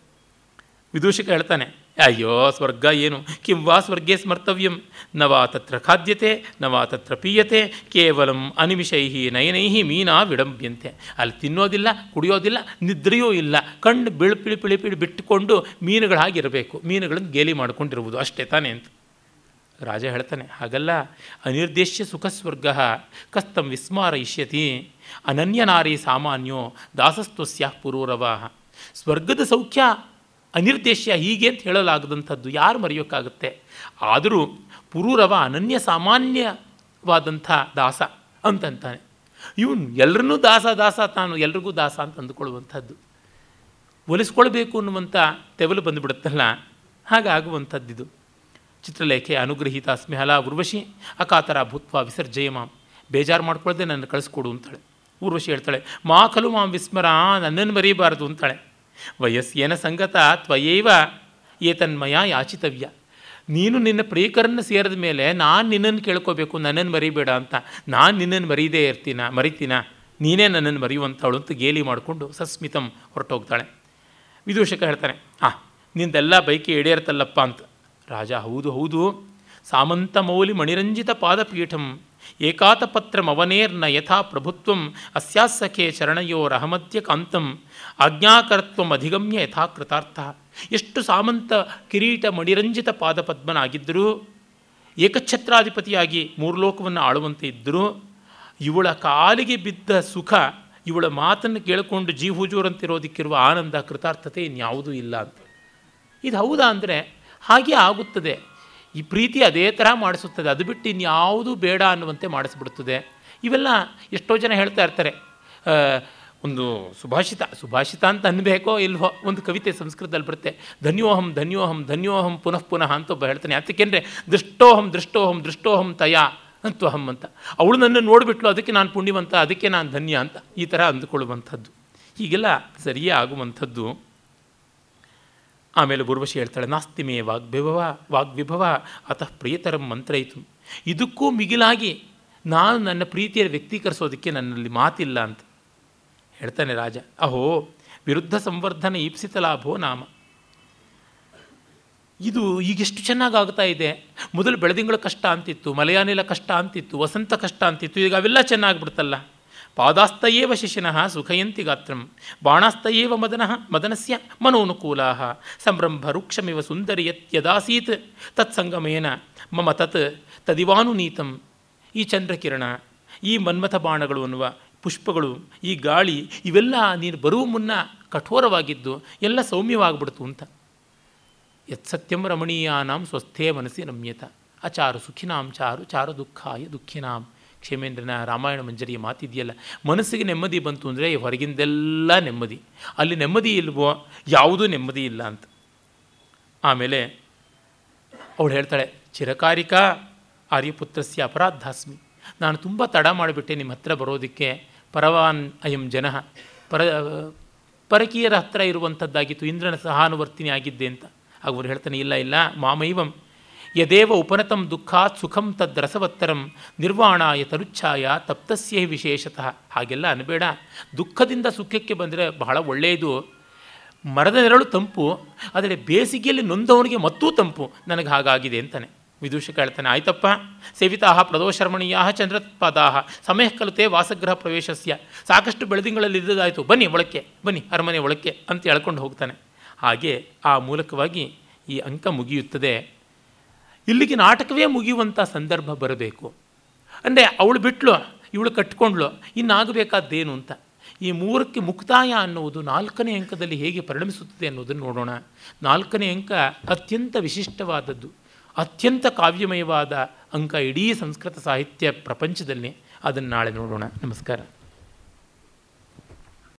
ವಿದೂಷಕ ಹೇಳ್ತಾನೆ ಅಯ್ಯೋ, ಸ್ವರ್ಗ ಏನು? ಕಿಂವಾ ಸ್ವರ್ಗೇ ಸ್ಮರ್ತವ್ಯಂ. ನ ತತ್ರ ಖಾದ್ಯತೆ ನವಾ ತತ್ರ ಪೀಯತೆ. ಕೇವಲಂ ಅನಿಮಿಷೈ ನಯನೈ ಮೀನಾ ವಿಡಂಬ್ಯಂತೆ. ಅಲ್ಲಿ ತಿನ್ನೋದಿಲ್ಲ, ಕುಡಿಯೋದಿಲ್ಲ, ನಿದ್ರೆಯೂ ಇಲ್ಲ. ಕಣ್ಣು ಬಿಳು ಪಿಳಿ ಪಿಳಿ ಪಿಳಿ ಬಿಟ್ಟುಕೊಂಡು ಮೀನುಗಳ ಹಾಗಿರಬೇಕು ಮೀನುಗಳನ್ನು ಗೇಲಿ ಮಾಡ್ಕೊಂಡಿರುವುದು ಅಷ್ಟೇ ತಾನೇ ಅಂತ. ರಾಜ ಹೇಳ್ತಾನೆ, ಹಾಗಲ್ಲ. ಅನಿರ್ದೇಶ್ಯ ಸುಖ ಸ್ವರ್ಗ, ಕಸ್ತಂ ವಿಸ್ಮಾರಯಿಷ್ಯತಿ. ಅನನ್ಯನಾರಿ ಸಾಮಾನ್ಯೋ ದಾಸಸ್ತ್ವಸ್ಯ ಪುರೂರವ. ಸ್ವರ್ಗದ ಸೌಖ್ಯ ಅನಿರ್ದೇಶ್ಯ ಹೀಗೆ ಅಂತ ಹೇಳಲಾಗದಂಥದ್ದು ಯಾರು ಮರೆಯೋಕ್ಕಾಗುತ್ತೆ? ಆದರೂ ಪುರೂರವ ಅನನ್ಯ ಸಾಮಾನ್ಯವಾದಂಥ ದಾಸ ಅಂತಂತಾನೆ. ಇವನು ಎಲ್ಲರನ್ನೂ ದಾಸ ದಾಸ, ತಾನು ಎಲ್ರಿಗೂ ದಾಸ ಅಂತ ಅಂದುಕೊಳ್ಳುವಂಥದ್ದು. ಒಲಿಸ್ಕೊಳ್ಬೇಕು ಅನ್ನುವಂಥ ತೆವಲು ಬಂದುಬಿಡುತ್ತಲ್ಲ? ಹಾಗಾಗುವಂಥದ್ದಿದು. ಚಿತ್ರಲೇಖೆ ಅನುಗ್ರಹೀತ ಸ್ಮಿಹಲ ಉರ್ವಶಿ ಅಕಾತರ ಭೂತ್ವ ವಿಸರ್ಜಯ ಮಾಂ. ಬೇಜಾರು ಮಾಡ್ಕೊಳ್ಳದೆ ನನ್ನ ಕಳಿಸ್ಕೊಡು ಅಂತಾಳೆ. ಊರ್ವಶಿ ಹೇಳ್ತಾಳೆ ಮಾ ಕಲು ಮಾಂ ವಿಸ್ಮರ ನನ್ನನ್ನು ಮರೀಬಾರದು ಅಂತಾಳೆ. ವಯಸ್ಸೇನ ಸಂಗತ ತ್ವಯೈವ ಏತನ್ಮಯ ಯಾಚಿತವ್ಯ. ನೀನು ನಿನ್ನ ಪ್ರಿಯಕರನ್ನು ಸೇರಿದ ಮೇಲೆ ನಾನು ನಿನ್ನನ್ನು ಕೇಳ್ಕೋಬೇಕು, ನನ್ನನ್ನು ಮರಿಬೇಡ ಅಂತ. ನಾನು ನಿನ್ನನ್ನು ಮರೀದೇ ಇರ್ತೀನ, ಮರಿತೀನ? ನೀನೇ ನನ್ನನ್ನು ಮರೆಯುವಂಥವಳು ಅಂತ ಗೇಲಿ ಮಾಡಿಕೊಂಡು ಸಸ್ಮಿತಂ ಹೊರಟೋಗ್ತಾಳೆ. ವಿದೂಷಕ ಹೇಳ್ತಾನೆ, ಆ, ನಿಂದೆಲ್ಲ ಬೈಕಿ ಈಡೇರ್ತಲ್ಲಪ್ಪ ಅಂತ. ರಾಜ, ಹೌದು ಹೌದು. ಸಾಮಂತ ಮೌಲಿ ಮಣಿರಂಜಿತ ಪಾದಪೀಠಂ. ಏಕಾತಪತ್ರಮವನೇರ್ನ ಯಥಾ ಪ್ರಭುತ್ವಂ ಅಸ್ಯಾಸಖೆ ಚರಣಯೋರಹಮದ್ಯ ಕಾಂತಂ ಆಜ್ಞಾಕರತ್ವಂ ಅಧಿಗಮ್ಯ ಯಥಾ ಕೃತಾರ್ಥ. ಎಷ್ಟು ಸಾಮಂತ ಕಿರೀಟ ಮಣಿರಂಜಿತ ಪಾದಪದ್ಮನಾಗಿದ್ದರೂ ಏಕಛತ್ರಾಧಿಪತಿಯಾಗಿ ಮೂರು ಲೋಕವನ್ನು ಆಳುವಂತೆ ಇದ್ದರೂ, ಇವಳ ಕಾಲಿಗೆ ಬಿದ್ದ ಸುಖ, ಇವಳ ಮಾತನ್ನು ಕೇಳಿಕೊಂಡು ಜೀ ಹೂಜೂರಂತಿರೋದಕ್ಕಿರುವ ಆನಂದ, ಕೃತಾರ್ಥತೆ ಇನ್ಯಾವುದೂ ಇಲ್ಲ ಅಂತ. ಇದು ಹೌದಾ ಅಂದರೆ, ಹಾಗೆ ಆಗುತ್ತದೆ. ಈ ಪ್ರೀತಿ ಅದೇ ಥರ ಮಾಡಿಸುತ್ತದೆ. ಅದು ಬಿಟ್ಟು ಇನ್ಯಾವುದೂ ಬೇಡ ಅನ್ನುವಂತೆ ಮಾಡಿಸ್ಬಿಡುತ್ತದೆ ಇವೆಲ್ಲ ಎಷ್ಟೋ ಜನ ಹೇಳ್ತಾ ಇರ್ತಾರೆ. ಒಂದು ಸುಭಾಷಿತ ಸುಭಾಷಿತ ಅಂತ ಅನ್ಬೇಕೋ ಇಲ್ವೋ? ಒಂದು ಕವಿತೆ ಸಂಸ್ಕೃತದಲ್ಲಿ ಬರುತ್ತೆ. ಧನ್ಯೋಹಂ ಧನ್ಯೋಹಂ ಧನ್ಯೋಹಂ ಪುನಃ ಪುನಃ ಅಂತ ಒಬ್ಬ ಹೇಳ್ತಾನೆ. ಅದಕ್ಕೆಂದರೆ ದೃಷ್ಟೋಹಂ ದೃಷ್ಟೋಹಂ ದೃಷ್ಟೋಹಂ ತಯ ಅಂತೋಹಂ ಅಂತ. ಅವಳು ನನ್ನ ನೋಡಿಬಿಟ್ಲು, ಅದಕ್ಕೆ ನಾನು ಪುಣ್ಯವಂತ, ಅದಕ್ಕೆ ನಾನು ಧನ್ಯ ಅಂತ ಈ ಥರ ಅಂದುಕೊಳ್ಳುವಂಥದ್ದು. ಹೀಗೆಲ್ಲ ಸರಿಯೇ ಆಗುವಂಥದ್ದು. ಆಮೇಲೆ ಊರ್ವಶಿ ಹೇಳ್ತಾಳೆ ನಾಸ್ತಿಮೇ ವಾಗ್ವಿಭವ ವಾಗ್ವಿಭವ ಅತಃ ಪ್ರಿಯತರಂ ಇತ್ತು ಇದಕ್ಕೂ ಮಿಗಿಲಾಗಿ ನಾನು ನನ್ನ ಪ್ರೀತಿಯ ವ್ಯಕ್ತೀಕರಿಸೋದಕ್ಕೆ ನನ್ನಲ್ಲಿ ಮಾತಿಲ್ಲ ಅಂತ ಹೇಳ್ತಾನೆ ರಾಜ. ಅಹೋ, ವಿರುದ್ಧ ಸಂವರ್ಧನ ಈಪ್ಸಿತ ಲಾಭೋ ನಾಮ. ಇದು ಈಗೆಷ್ಟು ಚೆನ್ನಾಗಾಗ್ತಾ ಇದೆ. ಮೊದಲು ಬೆಳದಿಂಗಳ ಕಷ್ಟ ಅಂತಿತ್ತು, ಮಲಯಾನಿಲ ಕಷ್ಟ ಅಂತಿತ್ತು, ವಸಂತ ಕಷ್ಟ ಅಂತಿತ್ತು, ಈಗ ಅವೆಲ್ಲ ಚೆನ್ನಾಗ್ಬಿಡ್ತಲ್ಲ ಪಾದಾಸ್ತಯೇವ ಶಿಶಿನಃ ಸುಖಯಂತಿ ಗಾತ್ರಂ, ಬಾಣಾಸ್ತಯೇವ ಮದನಃ ಮದನಸ್ಯ ಮನೋನುಕೂಲಾ ಸಂರಂಭ ವೃಕ್ಷಮಿವ ಸುಂದರಿ ಯತ್ಯದಾಸೀತ್ ತತ್ಸಂಗಮೇನ ಮಮ ತತ್ ತದಿವಾನುನೀತಂ. ಈ ಚಂದ್ರಕಿರಣ, ಈ ಮನ್ಮಥ ಬಾಣಗಳು ಅನ್ನುವ ಪುಷ್ಪಗಳು, ಈ ಗಾಳಿ, ಇವೆಲ್ಲ ನೀನು ಬರುವ ಮುನ್ನ ಕಠೋರವಾಗಿದ್ದು ಎಲ್ಲ ಸೌಮ್ಯವಾಗ್ಬಿಡ್ತು ಅಂತ. ಯತ್ಸತ್ಯಂ ರಮಣೀಯಾನಾಂ ಸ್ವಸ್ಥೇ ಮನಸ್ಸಿ ನಮ್ಯತ ಅಚಾರು ಸುಖಿನಾಂ ಚಾರು ಚಾರು ದುಃಖಾಯ ದುಃಖಿನಾಂ. ಕ್ಷೇಮೇಂದ್ರನ ರಾಮಾಯಣ ಮಂಜರಿಯ ಮಾತಿದೆಯಲ್ಲ? ಮನಸ್ಸಿಗೆ ನೆಮ್ಮದಿ ಬಂತು ಅಂದರೆ ಹೊರಗಿಂದೆಲ್ಲ ನೆಮ್ಮದಿ. ಅಲ್ಲಿ ನೆಮ್ಮದಿ ಇಲ್ವೋ? ಯಾವುದೂ ನೆಮ್ಮದಿ ಇಲ್ಲ ಅಂತ. ಆಮೇಲೆ ಅವಳು ಹೇಳ್ತಾಳೆ, ಚಿರಕಾರಿಕಾ ಆರ್ಯಪುತ್ರಸ್ಯ ಅಪರಾಧಾಸ್ಮಿ ನಾನು ತುಂಬ ತಡ ಮಾಡಿಬಿಟ್ಟೆ ನಿಮ್ಮ ಹತ್ರ ಬರೋದಕ್ಕೆ. ಪರವಾನ್ ಅಯಂ ಜನ. ಪರ, ಪರಕೀಯರ ಹತ್ರ ಇರುವಂಥದ್ದಾಗಿತ್ತು ಇಂದ್ರನ ಸಹಾನುವರ್ತಿನಿ ಆಗಿದ್ದೆ ಅಂತ. ಅವರು ಹೇಳ್ತಾನೆ, ಇಲ್ಲ ಇಲ್ಲ, ಮಾಮೈವಂ ಯದೇವ ಉಪನತಂ ದುಃಖಾತ್ ಸುಖಂ ತದ್ರಸವತ್ತರಂ ನಿರ್ವಾಣಾಯ ತರುಚ್ಛಾಯ ತಪ್ತಸ್ಯ ವಿಶೇಷತಃ. ಹಾಗೆಲ್ಲ ಅನ್ಬೇಡ. ದುಃಖದಿಂದ ಸುಖಕ್ಕೆ ಬಂದರೆ ಬಹಳ ಒಳ್ಳೆಯದು ಮರದ ನೆರಳು ತಂಪು, ಆದರೆ ಬೇಸಿಗೆಯಲ್ಲಿ ನೊಂದವನಿಗೆ ಮತ್ತೂ ತಂಪು. ನನಗೆ ಹಾಗಾಗಿದೆ ಅಂತಾನೆ. ವಿದೂಷಕ ಹೇಳ್ತಾನೆ ಆಯ್ತಪ್ಪ. ಸೇವಿತಾ ಪ್ರದೋಶರ್ಮಣೀಯ ಚಂದ್ರತ್ಪಾದಾ ಸಮಯ ಕಲಿತೆ ವಾಸಗೃಹ ಪ್ರವೇಶಸ್ಯ. ಸಾಕಷ್ಟು ಬೆಳೆದಿಂಗಳಲ್ಲಿ ಇದ್ದದಾಯಿತು. ಬನ್ನಿ ಒಳಕ್ಕೆ. ಬನ್ನಿ ಅರಮನೆ ಒಳಕ್ಕೆ. ಅಂತ ಹೇಳ್ಕೊಂಡು ಹೋಗ್ತಾನೆ. ಹಾಗೆ ಆ ಮೂಲಕವಾಗಿ ಈ ಅಂಕ ಮುಗಿಯುತ್ತದೆ. ಇಲ್ಲಿಗೆ ನಾಟಕವೇ ಮುಗಿಯುವಂಥ ಸಂದರ್ಭ ಬರಬೇಕು. ಅಂದರೆ ಅವಳು ಬಿಟ್ಲು, ಇವಳು ಕಟ್ಕೊಂಡ್ಲು ಇನ್ನಾಗಬೇಕಾದ್ದೇನು ಅಂತ. ಈ ಮೂರಕ್ಕೆ ಮುಕ್ತಾಯ ಅನ್ನುವುದು ನಾಲ್ಕನೇ ಅಂಕದಲ್ಲಿ ಹೇಗೆ ಪರಿಣಮಿಸುತ್ತದೆ ಅನ್ನೋದನ್ನು ನೋಡೋಣ. ನಾಲ್ಕನೇ ಅಂಕ ಅತ್ಯಂತ ವಿಶಿಷ್ಟವಾದದ್ದು, ಅತ್ಯಂತ ಕಾವ್ಯಮಯವಾದ ಅಂಕ ಇಡೀ ಸಂಸ್ಕೃತ ಸಾಹಿತ್ಯ ಪ್ರಪಂಚದಲ್ಲಿ. ಅದನ್ನು ನಾಳೆ ನೋಡೋಣ. ನಮಸ್ಕಾರ.